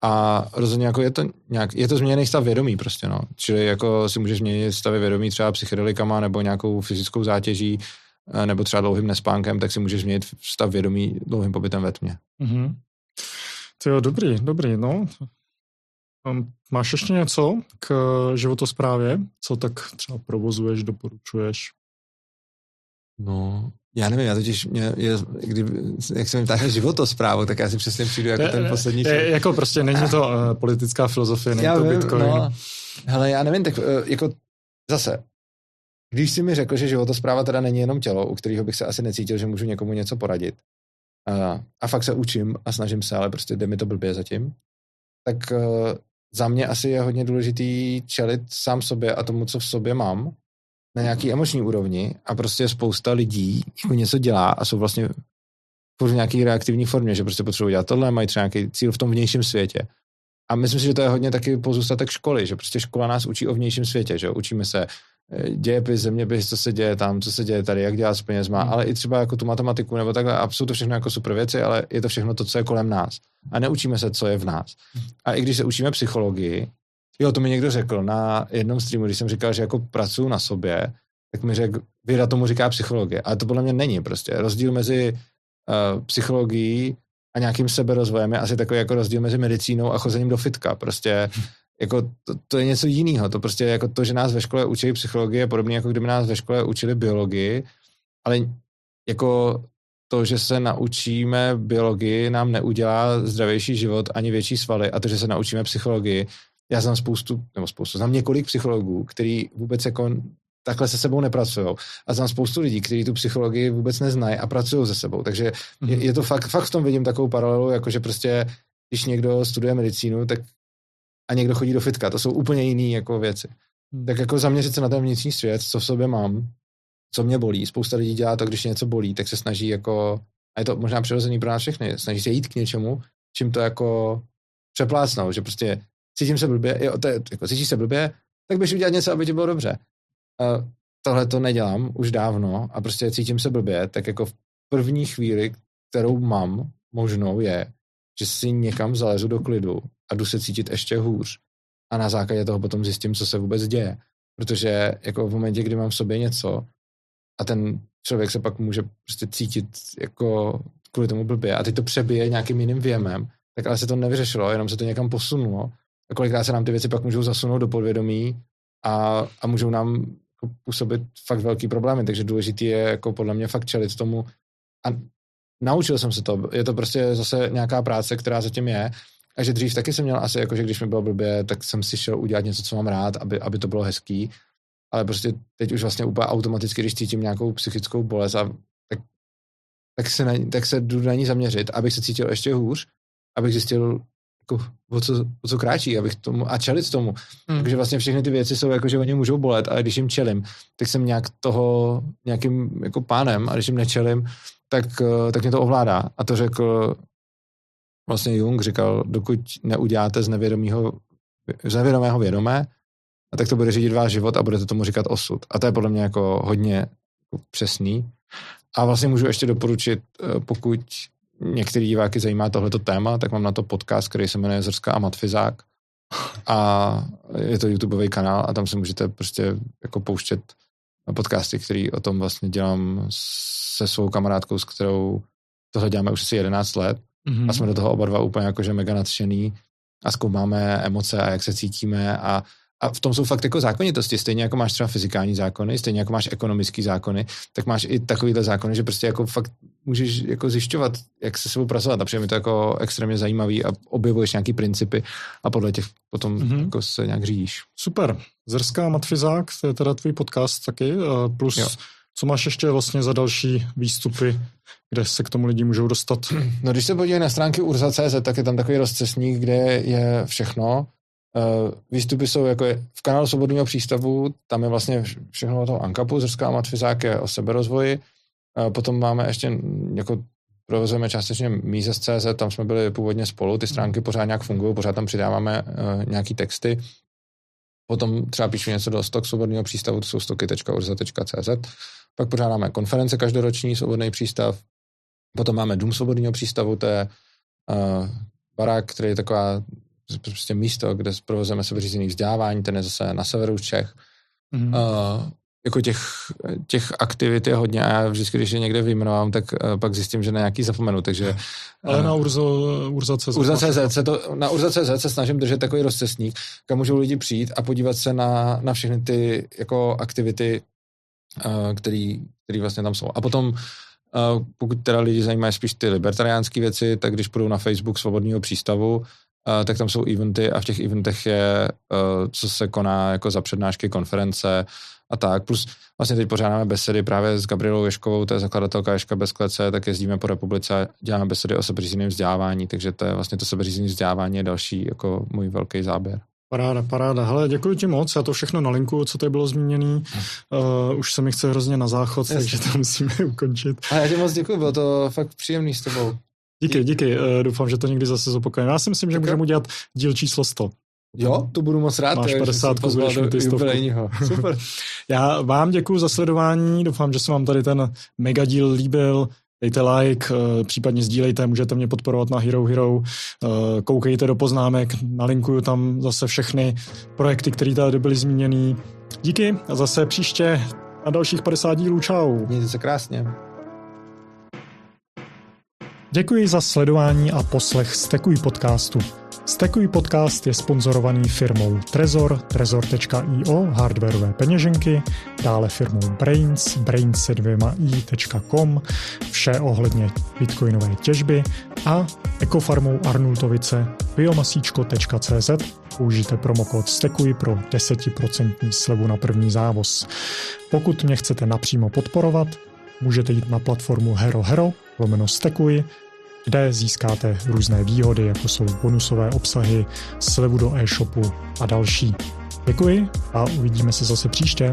A rozhodně jako je to nějak, je to změněný stav vědomí prostě, no. Čili jako si můžeš změnit stavy vědomí třeba psychedelikama nebo nějakou fyzickou zátěží, eh, nebo třeba dlouhým nespánkem, tak si můžeš změnit stav vědomí dlouhým pobytem ve tmě. Mm-hmm. To jo, dobrý, dobrý, no. Máš ještě něco k životosprávě? Co tak třeba provozuješ, doporučuješ? No, já nevím, já totiž, mě, je, kdy, jak se mi ptáte životosprávu, tak já si přesně přijdu jako ten poslední je, Jako prostě není to uh, politická filozofie, není já to vím, Bitcoin. No, hele, já nevím, tak uh, jako zase, když jsi mi řekl, že životospráva teda není jenom tělo, u kterého bych se asi necítil, že můžu někomu něco poradit, uh, a fakt se učím a snažím se, ale prostě jde mi to blbě zatím, tak uh, za mě asi je hodně důležitý čelit sám sobě a tomu, co v sobě mám na nějaký emoční úrovni a prostě spousta lidí jako něco dělá a jsou vlastně v nějaký reaktivní formě, že prostě potřebují dělat tohle, mají třeba nějaký cíl v tom vnějším světě. A myslím si, že to je hodně taky pozůstatek školy, že prostě škola nás učí o vnějším světě, že učíme se eh, dějepis, zeměpis, co se děje tam, co se děje tady, jak dělat s penězma, hmm. ale i třeba jako tu matematiku nebo takhle. A jsou to všechno jako super věci, ale je to všechno to, co je kolem nás. A neučíme se, co je v nás. A i když se učíme psychologii, Jo, to mi někdo řekl na jednom streamu, když jsem říkal, že jako pracuji na sobě, tak mi řekl, věda tomu říká psychologie. Ale to podle mě není prostě. Rozdíl mezi uh, psychologií a nějakým seberozvojem je asi takový jako rozdíl mezi medicínou a chozením do fitka. Prostě jako to, to je něco jiného. To prostě jako to, že nás ve škole učí psychologie, je podobné jako kdyby nás ve škole učili biologii, ale jako to, že se naučíme biologii, nám neudělá zdravější život ani větší svaly a to, že se naučíme psychologii, já znám spoustu, nebo spoustu, znám několik psychologů, který vůbec jako takhle se sebou nepracují. A znám spoustu lidí, kteří tu psychologii vůbec neznají a pracují se sebou. Takže mm-hmm. je, je to fakt, fakt v tom vidím takovou paralelu, jakože prostě, když někdo studuje medicínu, tak a někdo chodí do fitka, to jsou úplně jiné jako věci. Mm. Tak jako zaměřit se na ten vnitřní svět, co v sobě mám, co mě bolí. Spousta lidí dělá to, když něco bolí, tak se snaží jako, a je to možná přirozený pro nás všechny, snaží se jít k něčemu, čím to jako přeplácnou, že prostě cítím se blbě, jo, to je, jako cítíš se blbě, tak běž udělat něco, aby ti bylo dobře. Uh, tohle to nedělám už dávno a prostě cítím se blbě, tak jako v první chvíli, kterou mám možnou je, že si někam zalezu do klidu a jdu se cítit ještě hůř. A na základě toho potom zjistím, co se vůbec děje. Protože jako v momentě, kdy mám v sobě něco a ten člověk se pak může prostě cítit jako kvůli tomu blbě a teď to přebije nějakým jiným věmem, tak ale se to nevyřešilo, jenom se to někam posunulo. A kolikrát se nám ty věci pak můžou zasunout do podvědomí a, a můžou nám jako působit fakt velký problémy, takže důležitý je jako podle mě fakt čelit tomu. A naučil jsem se to, je to prostě zase nějaká práce, která zatím je. A že dřív taky jsem měl asi, jako že když mi bylo blbě, tak jsem si šel udělat něco, co mám rád, aby, aby to bylo hezký, ale prostě teď už vlastně úplně automaticky, když cítím nějakou psychickou bolest, a, tak, tak, se na, tak se jdu na ní zaměřit, abych se cítil ještě hůř, abych zjistil, jako, o, co, o co kráčí, abych tomu a čelit tomu. Hmm. Takže vlastně všechny ty věci jsou jako, že oni můžou bolet, ale když jim čelím, tak jsem nějak toho nějakým jako pánem a když jim nečelím, tak, eh, tak mě to ovládá. A to řekl vlastně Jung, říkal, dokud neuděláte z nevědomého, z nevědomého vědomé, a tak to bude řídit váš život a budete tomu říkat osud. A to je podle mě jako hodně jako přesný. A vlastně můžu ještě doporučit, eh, pokud některý diváky zajímá tohleto téma, tak mám na to podcast, který se jmenuje Zrska a Matfizák. A je to YouTubeový kanál a tam si můžete prostě jako pouštět podcasty, který o tom vlastně dělám se svou kamarádkou, s kterou tohle děláme už asi 11 let. Mm-hmm. A jsme do toho oba dva úplně jakože mega nadšený a zkoumáme emoce a jak se cítíme a a v tom jsou fakt jako zákonitosti. Stejně jako máš třeba fyzikální zákony, stejně jako máš ekonomické zákony, tak máš i takovýhle zákony, že prostě jako fakt můžeš jako zjišťovat, jak se sebou pracovat. A přijde mi to jako extrémně zajímavý a objevuješ nějaký principy a podle těch potom mm-hmm. jako se nějak řídíš. Super. Zerská matfizák, to je teda tvůj podcast taky, plus jo. co máš ještě vlastně za další výstupy, kde se k tomu lidi můžou dostat? No když se podívají na stránky urza.cz, tak je tam takový rozcesník, kde je všechno výstupy jsou jako je, v kanálu Svobodného přístavu, tam je vlastně všechno o toho Ankapu, Zrská Matfizák je o seberozvoji, uh, potom máme ještě jako provozujeme částečně Mízes.cz, tam jsme byli původně spolu, ty stránky pořád nějak fungují, pořád tam přidáváme uh, nějaký texty, potom třeba píšu něco do stok svobodného přístavu, to jsou stoky.urza.cz, pak pořádáme konference každoroční, svobodný přístav, potom máme Dům svobodného přístavu, to je uh, barák, který je taková prostě místo, kde provozujeme sebeřízený vzdělávání, ten je zase na severu Čech. Mm-hmm. Uh, jako těch, těch aktivit je hodně a já vždycky, když je někde vyjmenovám, tak uh, pak zjistím, že na nějaký zapomenu, takže... Ale uh, na Urzo, Urza.cz. Urza.cz se to, na Urza.cz se snažím držet takový rozcestník, kam můžou lidi přijít a podívat se na, na všechny ty jako aktivity, uh, který, který vlastně tam jsou. A potom uh, pokud teda lidi zajímají spíš ty libertariánské věci, tak když půjdou na Facebook Svobodného přístavu, Uh, tak tam jsou eventy a v těch eventech je, uh, co se koná jako za přednášky, konference a tak. Plus vlastně teď pořádáme besedy právě s Gabrielou Ješkovou, to je zakladatelka Ješka bez klece, tak jezdíme po republice a děláme besedy o sebeřízeném vzdělávání, takže to je vlastně to sebeřízené vzdělávání je další jako můj velký záběr. Paráda, paráda. Hele, děkuji ti moc, já to všechno na linku, co tady bylo zmíněný. Uh, už se mi chce hrozně na záchod, Jasně. takže to musíme ukončit. A já ti moc děkuji, bylo to fakt příjemný s tebou. Díky, díky. Uh, doufám, že to někdy zase zopakujeme. Já si myslím, že okay. můžeme udělat díl číslo 100. Jo, to budu moc rád. Máš 50, budeš mít Super. Já vám děkuji za sledování, doufám, že se vám tady ten megadíl líbil. dejte like, eh, případně sdílejte, můžete mě podporovat na Hero Hero, eh, koukejte do poznámek, nalinkuju tam zase všechny projekty, které tady byly zmíněny. Díky a zase příště na dalších 50 dílů. Čau. Mějte se krásně. Děkuji za sledování a poslech Stekuj podcastu. Stekuj podcast je sponzorovaný firmou Trezor, trezor.io, hardwareové peněženky, dále firmou Brains, brains se dvěma i.com, vše ohledně bitcoinové těžby a ekofarmou Arnultovice biomasíčko.cz použijte promokód STEKUJ pro 10% slevu na první závoz. Pokud mě chcete napřímo podporovat, můžete jít na platformu Hero Hero, lomeno Stekuj, kde získáte různé výhody, jako jsou bonusové obsahy, slevu do e-shopu a další. Děkuji a uvidíme se zase příště.